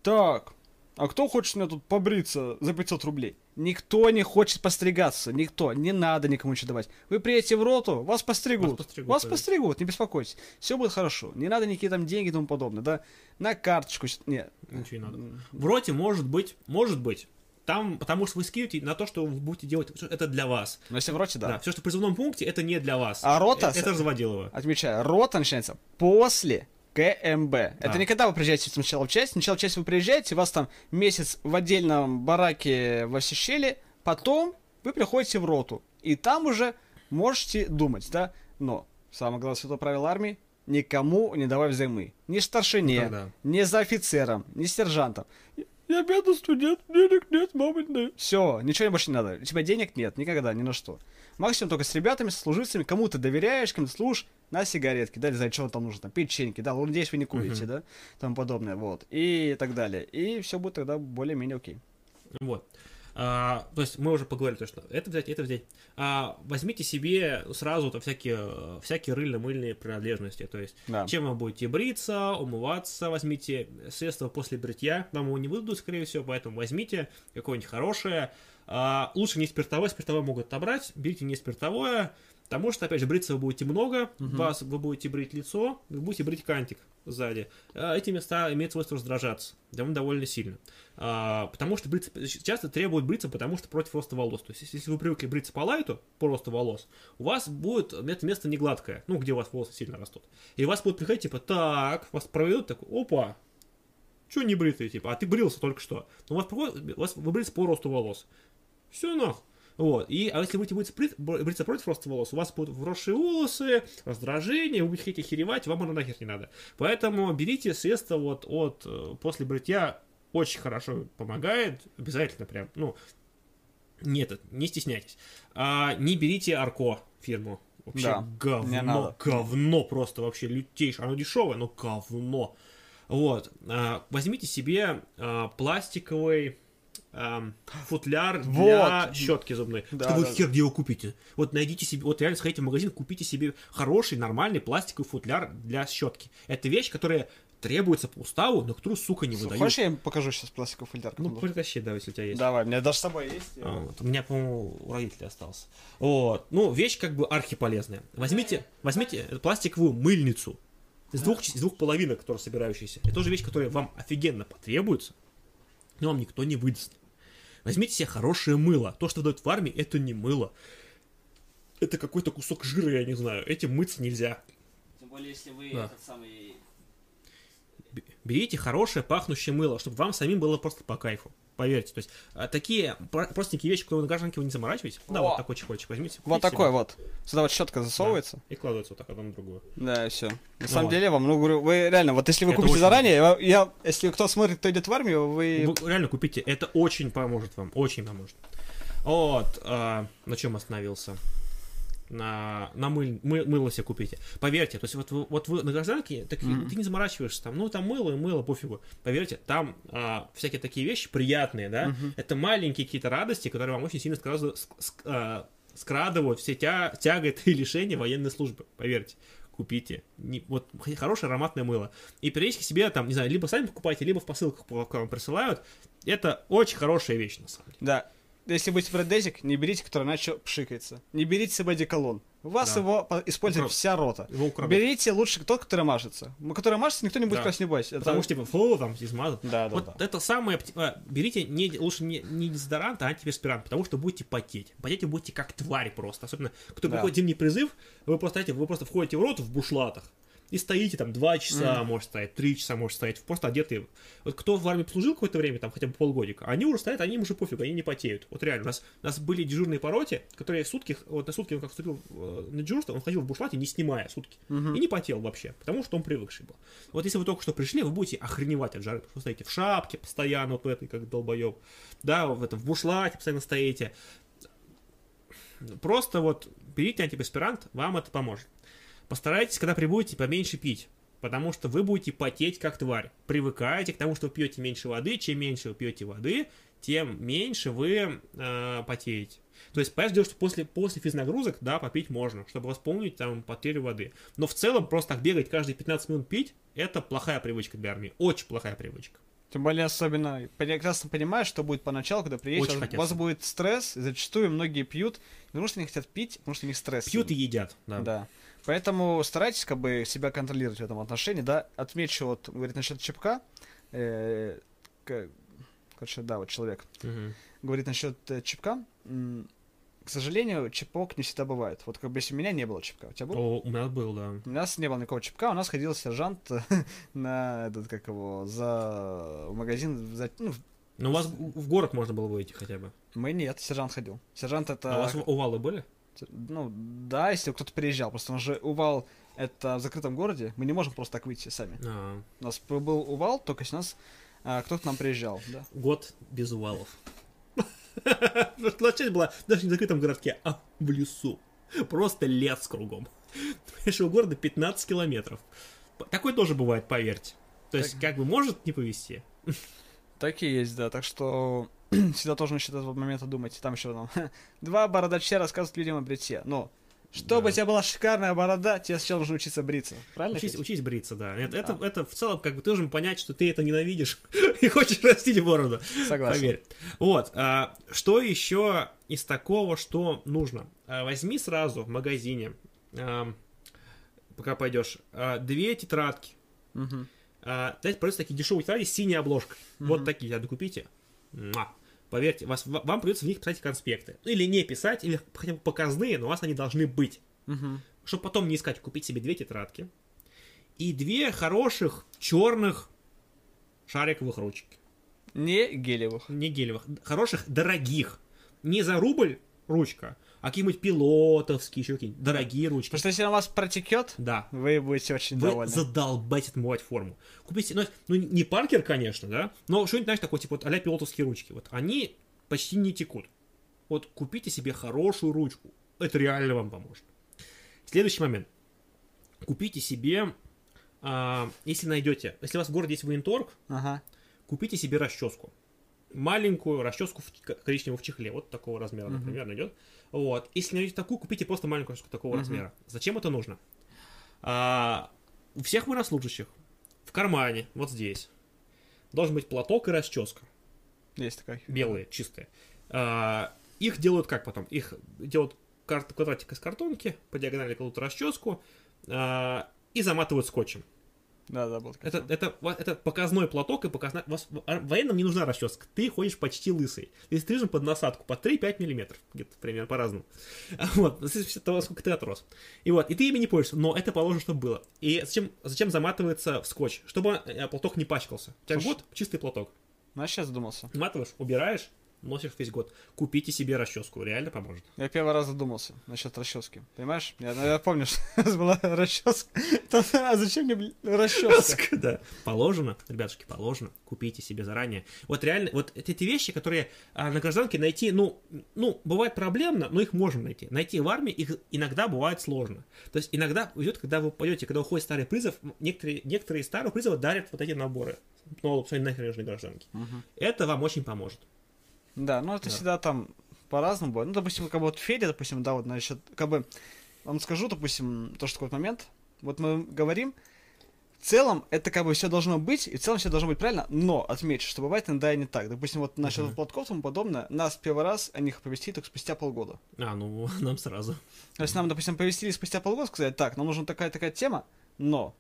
так, а кто хочет мне тут побриться за 500 рублей? Никто не хочет постригаться, никто, не надо никому ничего давать. Вы приедете в роту, вас постригут. Вас постригут, Вас постригут, не беспокойтесь. Все будет хорошо. Не надо никакие там деньги и тому подобное, да? На карточку. Нет. Ничего не надо. В роте может быть, может быть, там, потому что вы скинете на то, что вы будете делать, это для вас. Но если в роте, да. Да, все, что в призывном пункте, это не для вас. А рота Э, с- Это разводилово. Отмечаю, рота начинается после КМБ. Это не когда вы приезжаете сначала в часть. Сначала в часть вы приезжаете, вас там месяц в отдельном бараке щели, потом вы приходите в роту. И там уже можете думать, да? Но самое главное святое правило армии никому не давай взаймы. Ни старшине, Ну да. ни за офицером, ни сержантом. Я бедный студент, денег нет, мама не дает. Все, ничего больше не надо. У тебя денег нет, никогда, ни на что. Максимум только с ребятами, с служивцами, кому ты доверяешь, кому ты служишь, на сигаретки, да, не знаю, что там нужно, там, печеньки, да, ну, вы не курите, да, тому подобное, вот, и так далее. И все будет тогда более-менее окей. Вот. А, то есть мы уже поговорили, то, что это взять, это взять. А, возьмите себе сразу то всякие, всякие рыльно-мыльные принадлежности. То есть, Да. чем вы будете бриться, умываться, возьмите средства после бритья. Вам его не выдадут, скорее всего, поэтому возьмите какое-нибудь хорошее. А, лучше не спиртовое, спиртовое могут отобрать. Берите не спиртовое, потому что, опять же, бриться вы будете много, вас, вы будете брить лицо, вы будете брить кантик сзади. А, эти места имеют свойство раздражаться довольно, довольно сильно. А, потому что бриться, часто требуют бриться, потому что против роста волос. То есть, если- вы привыкли бриться по лайту, по росту волос, у вас будет это место не гладкое, ну, где у вас волосы сильно растут. И вас будут приходить, типа, так, вас проведут, так, опа, что не бритый, типа, а ты брился только что. Но у вас, у вас вы бритесь по росту волос. Все нах. Вот. И, а если будете брить- бр- бриться против роста волос, у вас будут вросшие волосы, раздражение, вы будете херевать, вам оно нахер не надо. Поэтому берите средства вот от э, после бритья очень хорошо помогает, обязательно прям, ну, не этот, не стесняйтесь. А, не берите Арко фирму. Вообще Да, говно, говно просто вообще лютейшее. Оно дешевое, но говно. Вот. А, возьмите себе а, пластиковый ам, футляр для Вот. щетки зубной. Да, что вы да, хер где его купите? Вот найдите себе, вот реально сходите в магазин, купите себе хороший, нормальный пластиковый футляр для щетки. Это вещь, которая требуется по уставу, но которую, сука, не выдают. Хочешь, я им покажу сейчас пластиковый как Ну, был? притащи, да, если у тебя есть. Давай, у меня даже с собой есть. я- А, вот. У меня, по-моему, у родителей остался. Вот. Ну, вещь как бы архиполезная. Возьмите, возьмите пластиковую мыльницу из двух, из двух половинок, которые собирающиеся. Это тоже вещь, которая вам офигенно потребуется, но вам никто не выдаст. Возьмите себе хорошее мыло. То, что дают в армии, это не мыло. Это какой-то кусок жира, я не знаю. Этим мыться нельзя. Тем более, если вы Да. этот самый... Берите хорошее пахнущее мыло, чтобы вам самим было просто по кайфу. Поверьте. То есть, а, такие про- простенькие вещи, которые на гражданке вы не заморачиваетесь. Да, вот такой чехольчик возьмите. Вот такой вот. Сюда вот щетка засовывается. И кладывается вот так одно на другое. Да, и все. На самом вот. деле вам, ну, говорю, вы реально, вот если вы купите заранее, я, если кто смотрит, кто идет в армию, вы... Вы реально купите, это очень поможет вам, очень поможет. Вот, а, на чем остановился? На, на мыль, мы- мыло себе купите. Поверьте, то есть вот вот вы на гражданке, так и ты не заморачиваешься там, ну там мыло и мыло, пофигу. Поверьте, там а, всякие такие вещи приятные, да, это маленькие какие-то радости, которые вам очень сильно ск- ск- а, скрадывают все тя, тяготы и лишения военной службы. Поверьте купите. Не, вот хорошее ароматное мыло. И периодически себе там, не знаю, либо сами покупайте, либо в посылках по- к вам присылают. Это очень хорошая вещь, на самом деле. Да. Если будете брать дезик, не берите, который иначе пшикается. Не берите с собой одеколон. У вас Да. его по- использует Укра- вся рота. Его украдут. Берите лучше тот, который мажется. Который мажется, никто не будет Да. не бойся. Это- Потому что, типа, фу, там, измазан. Да, да, вот да. это самое... а, Берите не, лучше не, не дезодорант, а антиперспирант, потому что будете потеть. Потеть вы будете как тварь просто. Особенно, кто Да. приходит в зимний призыв, вы просто, знаете, вы просто входите в рот в бушлатах. И стоите там два часа, может стоять, три часа, может стоять, просто одетые. Вот кто в армии служил какое-то время, там хотя бы полгодика, они уже стоят, они им уже пофиг, они не потеют. Вот реально, у нас, у нас были дежурные по роте, которые сутки, вот на сутки он как вступил э, на дежурство, он ходил в бушлате, не снимая сутки. И не потел вообще, потому что он привыкший был. Вот если вы только что пришли, вы будете охреневать от жары, потому что стоите в шапке постоянно, вот в этой, как долбоеб. Да, в этом, в бушлате постоянно стоите. Просто вот берите антиперспирант, вам это поможет. Постарайтесь, когда прибудете, поменьше пить. Потому что вы будете потеть как тварь. Привыкайте к тому, что вы пьете меньше воды. Чем меньше вы пьете воды, тем меньше вы э, потеете. То есть, понятное дело, что после, после физнагрузок, да, попить можно, чтобы восполнить там потерю воды. Но в целом просто так бегать каждые 15 минут пить, это плохая привычка для армии. Очень плохая привычка. Тем более, особенно, прекрасно понимаешь, что будет поначалу, когда приедете, Очень у вас- будет стресс, и зачастую многие пьют, не потому что они хотят пить, потому что у них стресс. Пьют и едят. Да. Да. Поэтому старайтесь как бы себя контролировать в этом отношении, да. Отмечу вот, говорит, насчет чепка. Э, к- короче, да, вот человек Мгм. говорит насчет э, чипка. М, К сожалению, чипок не всегда бывает. Вот как бы если у меня не было чипка. У тебя был? О, у нас был, да. У нас не было никакого чипка, у нас ходил сержант на этот, как его, за в магазин, за, ну, Но у вас в город можно было выйти хотя бы. мы нет, сержант ходил. Сержант это, А у вас увалы были? Ну, да, если кто-то приезжал, просто он же Увал это в закрытом городе, мы не можем просто так выйти сами. А, У нас был Увал, только нас а, кто-то к нам приезжал, да. год без увалов. Часть была даже не в закрытом городке, а в лесу. Просто лес кругом. Понимаешь, у города 15 километров. Такое тоже бывает, поверьте. То есть, как бы, может не повезти. Так и есть, да, так что всегда тоже насчет этого момента думать. Там еще там, два бородача рассказывают людям о бритье. Но, чтобы Да. у тебя была шикарная борода, тебе сначала нужно учиться бриться. Правильно? Учись, учись бриться, да. Это, это, Да. это в целом как бы ты должен понять, что ты это ненавидишь и хочешь растить бороду. Согласен. Поверь. Вот. а, что еще из такого, что нужно? А, возьми сразу в магазине, а, пока пойдешь, а, две тетрадки. Мгм. А, знаете, просто такие дешевые тетради с синей обложкой. Вот такие, а докупите. Муа. Поверьте, вас, вам придется в них писать конспекты. Или не писать, или хотя бы показные, но у вас они должны быть. Мгм. Чтобы потом не искать, купить себе две тетрадки и две хороших черных шариковых ручки. Не гелевых. Не гелевых, хороших, дорогих. Не за рубль ручка, а какие-нибудь пилотовские, еще какие-нибудь дорогие ручки. Потому что если на вас протекет, Да. вы будете очень Вы довольны. задолбаете отмывать форму. Купите, ну, ну, не паркер, конечно, да, но что-нибудь, знаешь, такое, типа, вот а пилотовские ручки. Вот они почти не текут. Вот купите себе хорошую ручку. Это реально вам поможет. Следующий момент. Купите себе, а, если найдете, если у вас в городе есть военторг, Ага. купите себе расческу. Маленькую расческу в коричневую в чехле, вот такого размера, например, найдет. Вот. Если найдете такую, купите просто маленькую расческу такого размера. Зачем это нужно? А, у всех военнослужащих в кармане, вот здесь, должен быть платок и расческа. Есть такая. Белые, чистые. А, их делают как потом? Их делают кар- квадратик из картонки, по диагонали кладут расческу а, и заматывают скотчем. Да, да, был. Это, это, это показной платок и показной... вас- а, военным не нужна расческа. Ты ходишь почти лысый. Ты стрижен под насадку по 3-5 миллиметров. Где-то примерно по-разному. Вот. в зависимости от того, сколько ты отрос. И вот. И ты ими не пользуешься. Но это положено, чтобы было. И зачем, зачем заматывается в скотч? Чтобы э, платок не пачкался. У тебя Слушай. год чистый платок. Знаешь, сейчас задумался. Наматываешь, убираешь, носишь весь год. Купите себе расческу. Реально поможет. Я первый раз задумался насчет расчески. Понимаешь? Я, ну, я помню, что у нас была расческа. А зачем мне расческа? Да. Положено, ребятушки, положено. Купите себе заранее. Вот реально, вот эти вещи, которые а, на гражданке найти, ну, ну, бывает проблемно, но их можно найти. Найти в армии их иногда бывает сложно. То есть иногда идет, когда вы пойдете, когда уходит старый призыв, некоторые, некоторые из старых призывов дарят вот эти наборы. Ну, абсолютно нахрен гражданки. Это вам очень поможет. Да, ну это Да. всегда там по-разному будет. Ну, допустим, как бы вот Федя, допустим, да, вот насчет, как бы, вам скажу, допустим, то, что такой момент, вот мы говорим, в целом это как бы все должно быть, и в целом все должно быть правильно, но отмечу, что бывает иногда и не так. Допустим, вот насчет Мгм. платков и тому подобное, нас первый раз они их повести только спустя полгода. А, ну, нам сразу. То есть нам, допустим, повестили спустя полгода, сказать, так, нам нужна такая-такая тема, но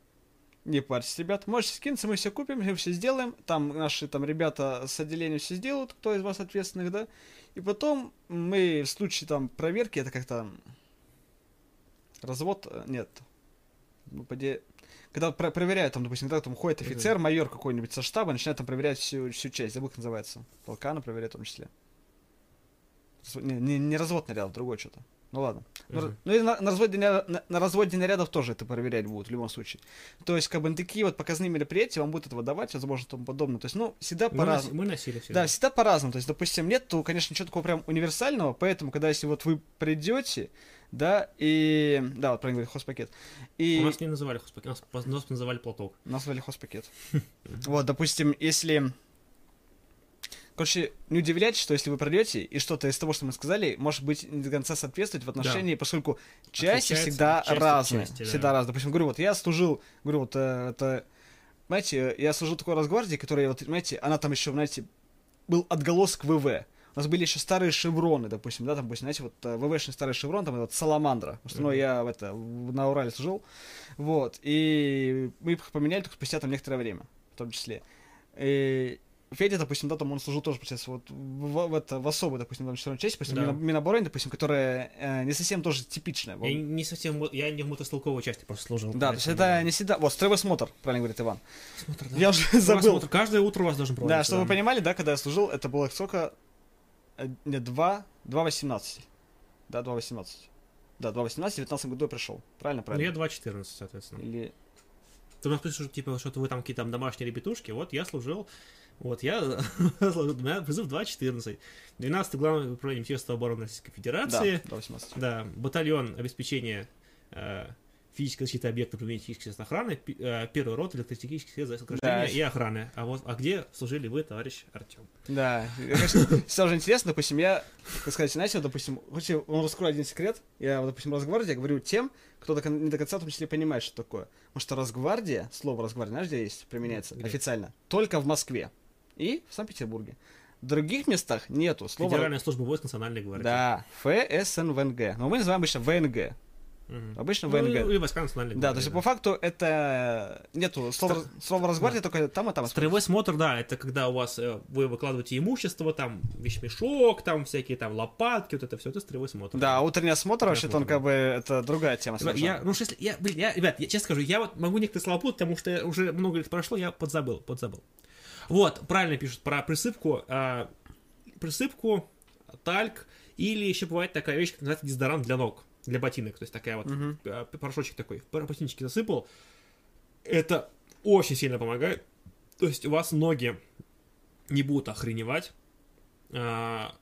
не парьтесь, ребят, можете скинуться, мы все купим, мы все сделаем, там наши там ребята с отделения все сделают, кто из вас ответственных, да, и потом мы в случае там проверки, это как-то развод, э, нет, ну, поди- когда про- проверяют, там, допустим, когда там ходит офицер, майор какой-нибудь со штаба, начинает там проверять всю, всю часть, забыл, как называется, полка, она проверяет в том числе. Не, не, не развод нарядов, другое что-то. Ну ладно. Ну, р- Ну и на, на разводе, на, на разводе нарядов тоже это проверять будут в любом случае. То есть, как бы на такие вот показные мероприятия вам будут этого давать, возможно, тому подобное. То есть, ну, всегда Мы, по-разному. носи- мы носили все. Да, всегда по-разному. То есть, допустим, нет, то, конечно, ничего такого прям универсального, поэтому, когда если вот вы придете, да, и... Да, вот правильно говорит, хозпакет. И... У нас не называли хоспакет, нас, нас называли платок. Назвали хозпакет. Вот, допустим, если... Короче, не удивляйтесь, что если вы пройдете, и что-то из того, что мы сказали, может быть не до конца соответствовать в отношении, поскольку части Отличается всегда часть от разные. части, да. Всегда разные. Допустим, говорю, вот я служил, говорю, вот э, это... Знаете, я служил такой Росгвардии, которая, вот, знаете, она там еще, знаете, был отголоск ВВ. У нас были еще старые шевроны, допустим, да, там, допустим, знаете, вот э, ВВшный старый шеврон, там вот Саламандра. Остальное Мгм. я в это, на Урале служил. Вот. И мы их поменяли только спустя там некоторое время, в том числе. И Федя, допустим, да, там он служил тоже, получается, вот в, в, это, в особой, допустим, там равно часть, допустим, Да. Мино- Минобороны, допустим, которая э, не совсем тоже типичная. Я не совсем, я не в мотострелковой части просто служил. Да, то есть это не всегда... Вот, строевой смотр, правильно говорит Иван. Смотр, да. Я уже забыл. смотр Каждое утро у вас должен проводиться. Да, чтобы вы понимали, да, когда я служил, это было сколько? Нет, 2, 2.18. Да, 2.18. Да, 2.18, в 19 году я пришел. Правильно, Ну, я правильно? 2.14, соответственно. Или... Ты у нас пишешь, типа, что-то вы там какие-то там домашние ребятушки. Вот я служил, вот я, у меня призыв 2.14. 12 главное управление Министерства обороны Российской Да, Федерации. 2.18. Да, батальон обеспечения э, физическая защита объекта применения физической средств охраны, э, первый род электротехнических средств Да. и охраны. А вот, а где служили вы, товарищ Артем? Да, всегда же интересно, допустим, я, как сказать, знаете, вот, допустим, хочу вам раскрою один секрет, я, допустим, Росгвардия говорю тем, кто до не до конца в том числе понимает, что такое. Потому что Росгвардия, слово Росгвардия, знаешь, где есть, применяется Где? официально? Только в Москве и в Санкт-Петербурге. В других местах нету слова... Федеральная служба войск Национальной гвардии. Да, ФСНВНГ. Но мы называем обычно ВНГ. Мгм. Обычно Ну, ВНГ. и войска Национальной Да, то гвардии. есть по факту это нету слова, слова Росгвардия только там и там. Строевой смотр, да, это когда у вас э, вы выкладываете имущество, там вещмешок, там всякие там лопатки, вот это все, это строевой смотр. Да, утренний осмотр Утренний вообще-то он как бы это другая тема Ребят. Я, ну, если, я, блин, я, ребят, я честно скажу, я вот могу некоторые слова потому что уже много лет прошло, я подзабыл, подзабыл. Вот, правильно пишут про присыпку. а, присыпку, тальк, или еще бывает такая вещь, как называется дезодорант для ног, для ботинок. То есть такая вот Мгм. а, порошочек такой, в ботиночки засыпал. Это очень сильно помогает. То есть у вас ноги не будут охреневать, а,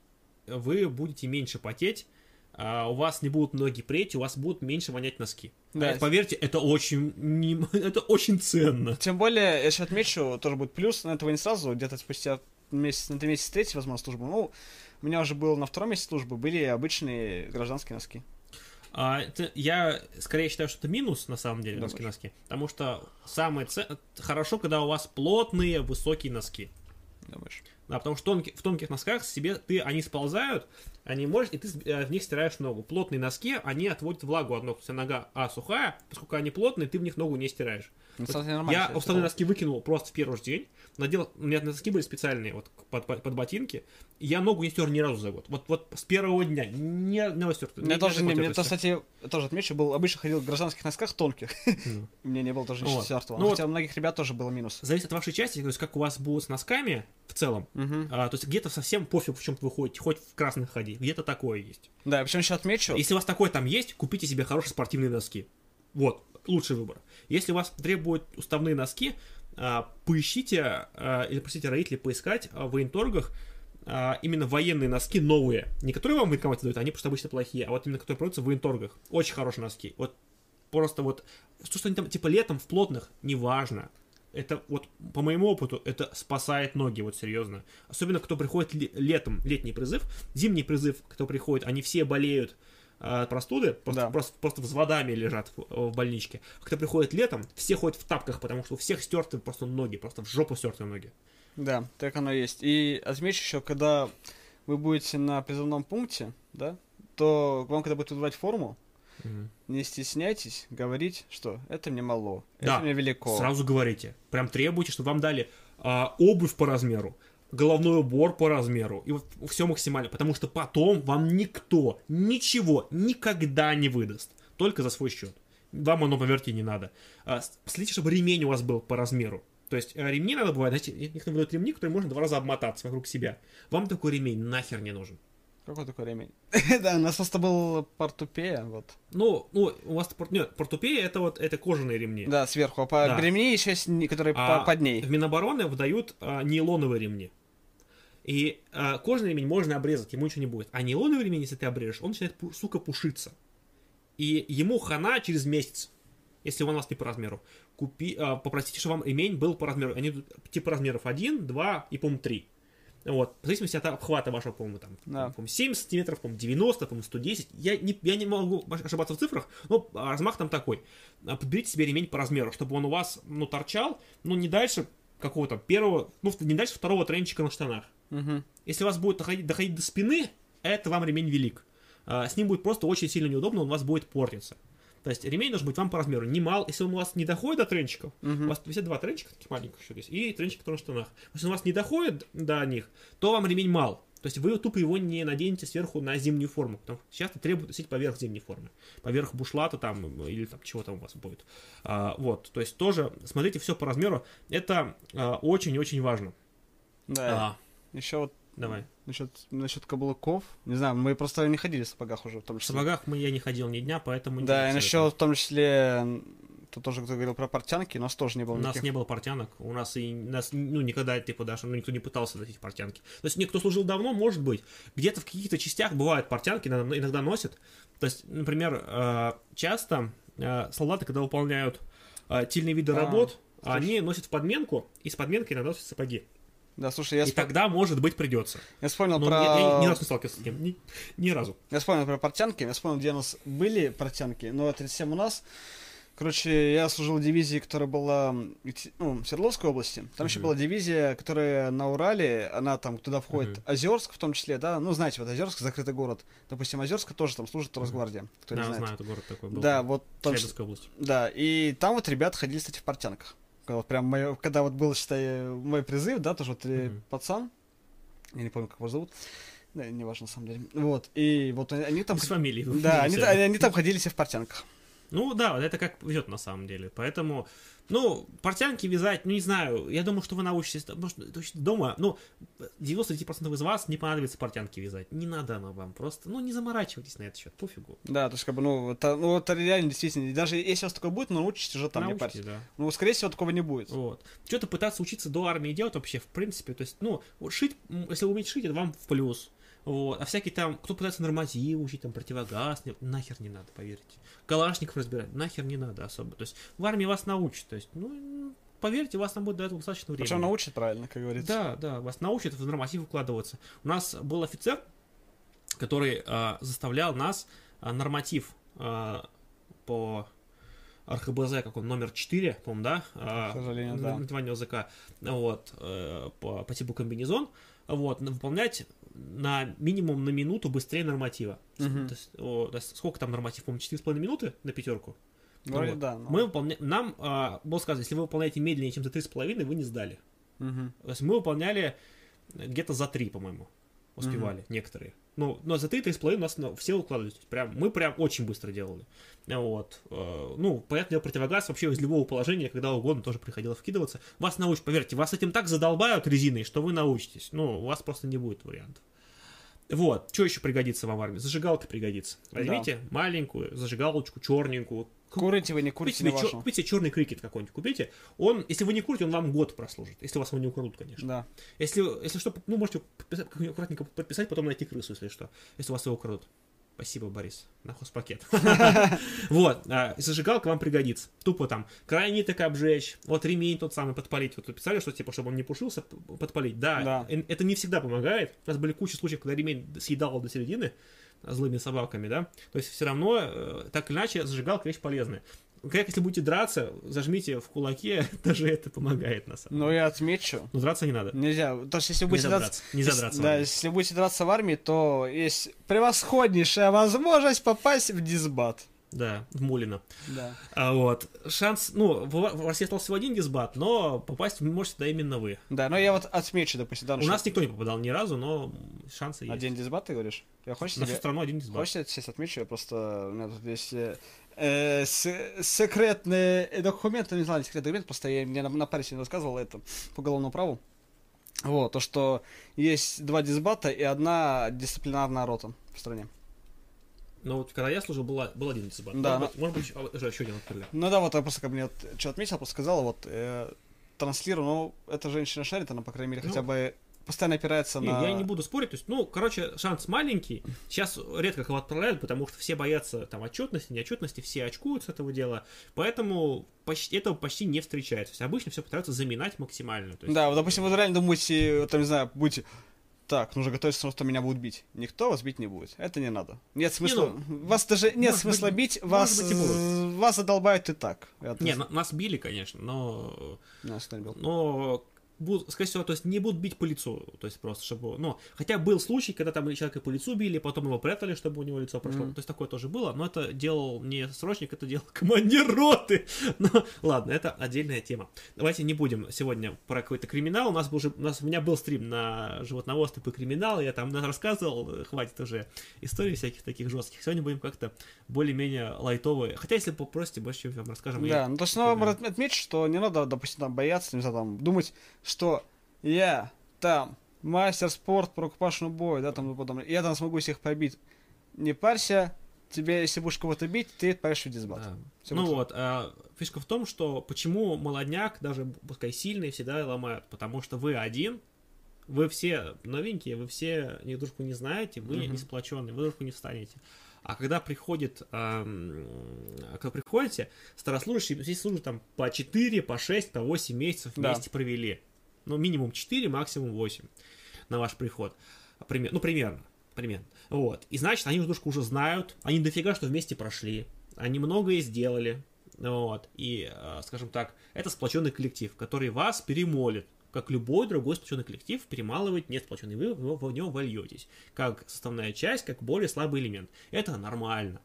вы будете меньше потеть, а, у вас не будут ноги преть, у вас будут меньше вонять носки. Да. А поверьте, это очень, не- это очень ценно. Тем более, я еще отмечу, тоже будет плюс, но этого не сразу, где-то спустя месяц, на три месяца третий, возможно, службу. Ну, у меня уже было на втором месяце службы, были обычные гражданские носки. А, это- я скорее считаю, что это минус на самом деле носки носки, потому что самое це- хорошо, когда у вас плотные высокие носки. Думаешь? Да, потому что тонки- в тонких носках себе ты, они сползают, они можешь, и ты э, в них стираешь ногу. Плотные носки, они отводят влагу от ног. То есть нога, а, сухая, поскольку они плотные, ты в них ногу не стираешь. Ну, Вот я уставные носки выкинул просто в первый же день. Надел, у меня носки были специальные, вот под, под, под ботинки. И я ногу не стер ни разу за год. Вот, вот с первого дня. Ни одного стер. У меня тоже, не, мне то, кстати, тоже отмечу, был обычно ходил в гражданских носках тонких. У меня не было тоже ничего Вот. четвертого. Ну Хотя у многих ребят тоже был минус. Зависит от вашей части, то есть как у вас будут с носками в целом. Мгм. А, то есть где-то совсем пофиг, в чем вы ходите, хоть в красных ходи, где-то такое есть. Да, причем еще отмечу. Если у вас такое там есть, купите себе хорошие спортивные носки. Вот, лучший выбор. Если у вас требуют уставные носки, а, поищите, а, или просите родителей поискать а, в военторгах именно военные носки новые. Не которые вам военкомате дают, они просто обычно плохие, а вот именно которые продаются в военторгах. Очень хорошие носки. Вот просто вот, то, что они там типа летом в плотных, неважно. Это вот, по моему опыту, это спасает ноги, вот серьезно. Особенно, кто приходит ле- летом, летний призыв, зимний призыв, кто приходит, они все болеют от простуды, просто, Да. просто, просто взводами лежат в, в больничке. Кто приходит летом, все ходят в тапках, потому что у всех стерты просто ноги, просто в жопу стерты ноги. Да, так оно и есть. И отмечу еще, когда вы будете на призывном пункте, да, то вам, когда будут выдавать форму, не стесняйтесь говорить, что это мне мало, Да, это мне велико. Сразу говорите. Прям требуйте, чтобы вам дали а, обувь по размеру, головной убор по размеру. И вот все максимально. Потому что потом вам никто ничего никогда не выдаст. Только за свой счет. Вам оно, поверьте, не надо. А, следите, чтобы ремень у вас был по размеру. То есть э, ремни надо бывает, знаете, некоторые выдают ремни, которые можно два раза обмотаться вокруг себя. Вам такой ремень нахер не нужен. Какой такой ремень? да, у нас просто был портупея, вот. Ну, ну, у вас пор- нет, портупея это вот это кожаные ремни. Да, сверху, а по Да. ремни еще есть, которые А по- под ней. В Минобороны выдают а, нейлоновые ремни. И а, кожаный ремень можно обрезать, ему ничего не будет. А нейлоновый ремень, если ты обрежешь, он начинает, сука, пушиться. И ему хана через месяц, если он у вас не по размеру. Купи, а, попросите, чтобы вам ремень был по размеру. Они идут типа размеров 1, 2 и, по-моему, 3. Вот, в зависимости от обхвата вашего, по-моему, там, Да. по-моему, 70 сантиметров, по-моему, 90, по-моему, 110. Я не, я не могу ошибаться в цифрах, но размах там такой. А, Подберите себе ремень по размеру, чтобы он у вас, ну, торчал, ну, не дальше какого-то первого, ну, не дальше второго тренчика на штанах. Мгм. Если у вас будет доходить, доходить до спины, это вам ремень велик. А, С ним будет просто очень сильно неудобно, он у вас будет портиться. То есть ремень должен быть вам по размеру. Не мал, если он у вас не доходит до тренчиков, у вас висят два тренчика таких маленьких еще здесь, и тренчик, на штанах. Если он у вас не доходит до них, то вам ремень мал. То есть вы тупо его не наденете сверху на зимнюю форму. Потому что часто требуют носить поверх зимней формы. Поверх бушлата там или там чего там у вас будет. А, вот. То есть тоже смотрите все по размеру. Это а, очень-очень важно. Да. А, Еще вот давай. насчет, насчет каблуков. Не знаю, мы просто не ходили в сапогах уже, в том В числе. сапогах мы, я не ходил ни дня, поэтому... не Да, и насчет в том числе, тут тоже кто говорил про портянки, у нас тоже не было У нас никаких. не было портянок, у нас и нас, ну, никогда, типа, даже, ну, никто не пытался носить портянки. То есть, никто служил давно, может быть, где-то в каких-то частях бывают портянки, иногда, иногда носят. То есть, например, э, часто э, солдаты, когда выполняют э, тильные виды А, работ, слушай. они носят подменку, и с подменкой иногда носят сапоги. Да, слушай, я, И спо- тогда, может быть, придется. я вспомнил Но про... я, я ни разу не сталкивался с таким. Ни, ни разу. Я вспомнил про портянки, я вспомнил, где у нас были портянки, но это всем у нас. Короче, я служил в дивизии, которая была ну, в Свердловской области. Там еще Мгм. была дивизия, которая на Урале, она там туда входит Мгм. Озерск в том числе, да. Ну, знаете, вот Озерск, закрытый город. Допустим, Озерска тоже там служит Росгвардия, кто не Да, знает. знаю, это город такой был. Да, вот там, Челябинская область. да, и там вот ребята ходили, кстати, в портянках. Когда Вот прям моё- когда вот был, считай, мой призыв, да, тоже вот э, Мгм. пацан, я не помню, как его зовут, да, не важно, на самом деле. Вот, и вот они там... Без фамилии. Да, они, они, они там ходили все в портянках. Ну да, это как везет на самом деле. Поэтому, ну, портянки вязать, ну не знаю, я думаю, что вы научитесь, есть дома, ну, 99% из вас не понадобится портянки вязать. Не надо оно вам, просто, ну, не заморачивайтесь на этот счет, пофигу. Да, то есть, как бы, ну, это, ну, это реально действительно, даже если у вас такое будет, ну, научитесь уже там не Научитесь, парьтесь. да. Ну, скорее всего, такого не будет. Вот. Что-то пытаться учиться до армии делать вообще, в принципе, то есть, ну, вот шить, если вы умеете шить, это вам в плюс. Вот. А всякие там, кто пытается нормативы учить, там, противогаз, нахер не надо, поверьте. Калашников разбирать, нахер не надо особо. То есть, в армии вас научат, то есть, ну, поверьте, вас там будет до этого достаточно времени. Причем научат правильно, как говорится. Да, да, вас научат в норматив укладываться. У нас был офицер, который а, заставлял нас а, норматив а, по РХБЗ, как он, номер 4, по-моему, да? К сожалению, да. Название языка. Вот, э, по, по типу комбинезон. Вот, выполнять на минимум на минуту быстрее норматива. Мгм. То, есть, о, сколько там норматив? По-моему, 4,5 минуты на пятерку. Вроде Вот. да. ну. Мы выполня... Нам а, было сказано, если вы выполняете медленнее, чем за 3,5, вы не сдали. Мгм. То есть мы выполняли где-то за три, по-моему, успевали некоторые. Ну, но за три, три с половиной у нас ну, все укладывались. Прям, мы прям очень быстро делали. Вот. Э, Ну, понятное дело, противогаз вообще из любого положения, когда угодно, тоже приходилось вкидываться. Вас научат, поверьте, вас этим так задолбают резиной, что вы научитесь. Ну, у вас просто не будет вариантов. Вот, что еще пригодится вам в армии? Зажигалка пригодится. Возьмите маленькую зажигалочку, черненькую, Курите вы, не курите, Купите, не купите черный крикет какой-нибудь, купите. Он, если вы не курите, он вам год прослужит. Если вас его не украдут, конечно. Да. Если, если что, ну, можете подписать, аккуратненько подписать, потом найти крысу, если что. Если вас его украдут. Спасибо, Борис, на хозпакет. Вот, а, зажигалка вам пригодится. Тупо там крайний так обжечь, вот ремень тот самый подпалить. Вот писали, что типа, чтобы он не пушился, подпалить. Да, это не всегда помогает. У нас были куча случаев, когда ремень съедал до середины злыми собаками, да. То есть все равно, э, так или иначе, зажигалка вещь полезная. Как если будете драться, зажмите в кулаке, даже это помогает на самом деле. Но я отмечу, Но драться не надо. нельзя. То есть, если будете Нельзя драться... Нельзя если- драться. Да, если будете драться в армии, то есть превосходнейшая возможность попасть в дисбат. Да, в Мулино. Да. А вот, шанс, ну, в, в России остался всего один дисбат, но попасть можете туда именно вы. Да, но я вот отмечу, допустим, да, У ну, нас никто не попадал ни разу, но шансы есть. один дисбат, ты говоришь? Я хочешь На всю тебе... страну один дисбат. Хочешь, я сейчас отмечу, я просто... У меня тут есть э, э, с- секретные документы, не знаю, не секретный документ, просто я мне на, на паре сегодня рассказывал это по уголовному праву. Вот, то, что есть два дисбата и одна дисциплинарная рота в стране. Но вот когда я служил, был, был один дисбат. Да, может, быть, может быть, еще, уже еще один открыли. Ну да, вот я просто как мне вот, что отметил, просто сказала, вот, э, транслирую, ну, эта женщина шарит, она, по крайней мере, Ну, хотя бы постоянно опирается Не, на... Я не буду спорить, то есть, ну, короче, шанс маленький. Сейчас редко кого отправляют, потому что все боятся там отчетности, неотчетности, все очкуют с этого дела. Поэтому почти, этого почти не встречается. То есть обычно все пытаются заминать максимально. Есть, Да, вот, допустим, вы реально думаете, там, не знаю, будете... Так, нужно готовиться, что меня будут бить. Никто вас бить не будет. Это не надо. Нет смысла... вас даже нет смысла быть, бить, вас, быть, будут. вас задолбают и так. Это- Не, на- нас били, конечно, но Нас не бил. но будут, скорее всего, то есть не будут бить по лицу, то есть просто, чтобы, ну, хотя был случай, когда там человека по лицу били, потом его прятали, чтобы у него лицо прошло, Мгм. то есть такое тоже было, но это делал не срочник, это делал командир роты, ну, ладно, это отдельная тема. Давайте не будем сегодня про какой-то криминал, у нас был уже, у нас, у меня был стрим на животноводство по криминалу, я там рассказывал, хватит уже историй всяких таких жестких, сегодня будем как-то более-менее лайтовые, хотя если попросите, больше вам расскажем. Да, ну то есть надо Да. от- отметить, что не надо, допустим, там бояться, не знаю, там, думать, что я там мастер спорт по рукопашному бою, да, там, и потом, я там смогу всех побить. Не парься, тебе, если будешь кого-то бить, ты отправишь в дисбат. Да. Ну будет. вот, а, фишка в том, что почему молодняк, даже пускай сильный, всегда ломают. Потому что вы один, вы все новенькие, вы все ни дружку не знаете, вы Мгм. не сплоченные, вы дружку не встанете. А когда приходит, ам, когда приходите, старослужащие здесь служат там по 4, по 6, по 8 месяцев Да. вместе провели. Ну, минимум 4, максимум 8 на ваш приход. Пример, ну, примерно. Примерно. Вот. И значит, они друга уже знают, они дофига что вместе прошли, они многое сделали. Вот. И, э, скажем так, это сплоченный коллектив, который вас перемолит, как любой другой сплоченный коллектив перемалывать не сплоченный, вы в него вольетесь, как составная часть, как более слабый элемент. Это нормально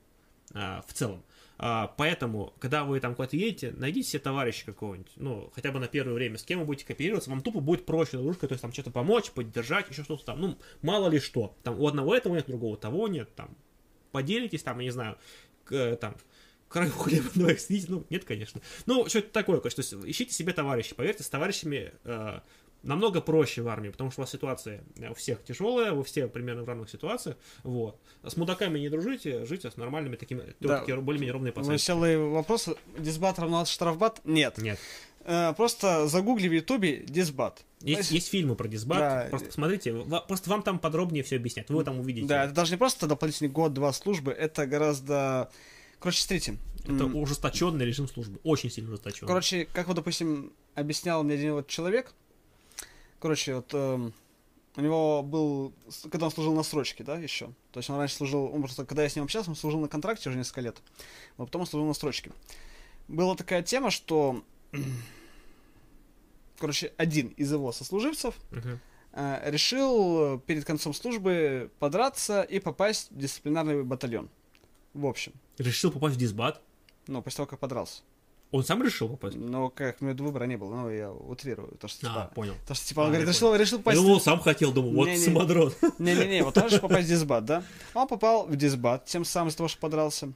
а, в целом. А, поэтому, когда вы там куда-то едете, найдите себе товарища какого-нибудь, ну, хотя бы на первое время, с кем вы будете кооперироваться, вам тупо будет проще дружка, то есть там что-то помочь, поддержать, еще что-то там, ну, мало ли что. Там у одного этого нет, другого того нет, там, поделитесь, там, я не знаю, к- э, там, краю хлеба двоих съедите, ну, нет, конечно. Ну, что-то такое, то есть ищите себе товарищей, поверьте, с товарищами э, намного проще в армии, потому что у вас ситуация э, у всех тяжелая, вы все примерно в равных ситуациях, вот. С мудаками не дружите, живите с нормальными такими, Да. более-менее ровные пацаны. Веселый вопрос. Дисбат равно штрафбат? Нет. Нет. Э, просто загугли в ютубе дисбат. Есть, есть фильмы про дисбат, Да. просто посмотрите, ва- просто вам там подробнее все объяснят, вы там увидите. Да, это даже не просто дополнительный год-два службы, это гораздо... Короче, смотрите. Это ужесточенный режим службы, очень сильно ужесточенный. Короче, как вот, допустим, объяснял мне один вот человек, короче, вот эм, у него был, когда он служил на срочке, да, еще, то есть он раньше служил, он просто, когда я с ним общался, он служил на контракте уже несколько лет, а потом он служил на срочке. Была такая тема, что, короче, один из его сослуживцев Мгм. э, решил перед концом службы подраться и попасть в дисциплинарный батальон. В общем, Решил попасть в дисбат. ну, после того, как подрался. Он сам решил попасть? Но как ну, выбора не было, ну, я утрирую. То, что, А, типа, понял. то, что, типа, он А, говорит, решил, решил попасть... он сам хотел, думал, вот самодрон. Не-не-не, вот он решил попасть в дисбат, да? Он попал в дисбат, тем самым из-за того, что подрался.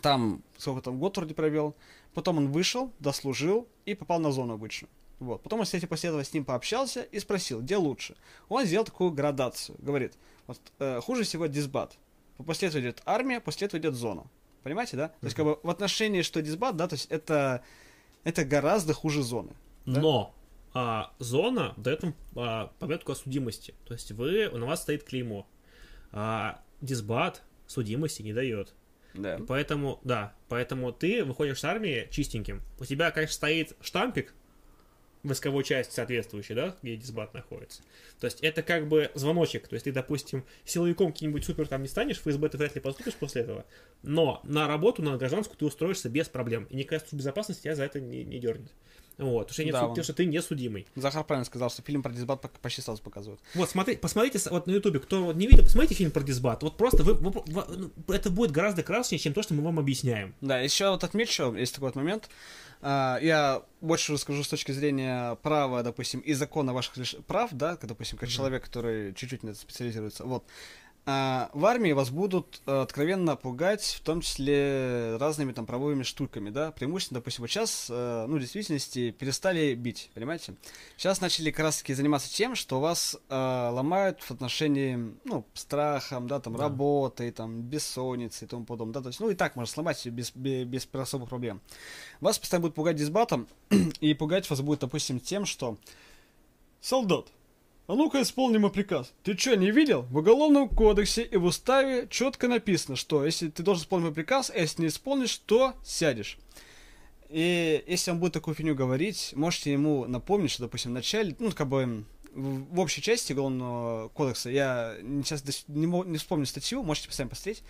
Там, сколько там, год вроде провел. Потом он вышел, дослужил и попал на зону обычную. Вот. Потом кстати, после этого с ним пообщался и спросил, где лучше. Он сделал такую градацию. Говорит, вот э, хуже всего дисбат. После этого идет армия, после этого идет зона. Понимаете, да? То есть, как бы в отношении, что дисбат, да, то есть это, это гораздо хуже зоны. Да? Но а, зона дает вам а, пометку о судимости. То есть вы, на вас стоит клеймо. А, дисбат судимости не дает. Да. И Поэтому, да, поэтому ты выходишь с армии чистеньким. У тебя, конечно, стоит штампик, войсковой части соответствующей, да, где дисбат находится. То есть это как бы звоночек. То есть ты, допустим, силовиком каким-нибудь супер там не станешь, в ФСБ ты вряд ли поступишь после этого. Но на работу, на гражданскую ты устроишься без проблем. И никакая служба безопасности тебя за это не, не дернет. Вот, потому что, нет Да, суд- он- потому что ты не судимый. Захар правильно сказал, что фильм про дисбат почти сразу показывают. Вот, смотри, посмотрите вот на ютубе, кто не видел, посмотрите фильм про дисбат. Вот просто вы, вы- вы- ну, это будет гораздо краснее, чем то, что мы вам объясняем. Да, еще вот отмечу, есть такой вот момент. А, Я больше расскажу с точки зрения права, допустим, и закона ваших прав, да, допустим, как человек, который чуть-чуть на это специализируется. Вот. А, В армии вас будут э, откровенно пугать, в том числе разными там правовыми штуками, да, преимущественно, допустим, вот сейчас, э, ну, в действительности, перестали бить, понимаете? Сейчас начали как раз-таки заниматься тем, что вас э, ломают в отношении, ну, страхом, да, там, Да. работой, там, бессонницей и тому подобное, да, то есть, ну, и так можно сломать без, без, без особых проблем. Вас постоянно будут пугать дисбатом, и пугать вас будет, допустим, тем, что «Солдат, а ну-ка исполни мой приказ. Ты что, не видел? В Уголовном кодексе и в уставе четко написано, что если ты должен исполнить мой приказ, а если не исполнишь, то сядешь». И если он будет такую фигню говорить, можете ему напомнить, что, допустим, в начале, ну, как бы в, общей части Уголовного кодекса, я сейчас не, не вспомню статью, можете сами посмотреть,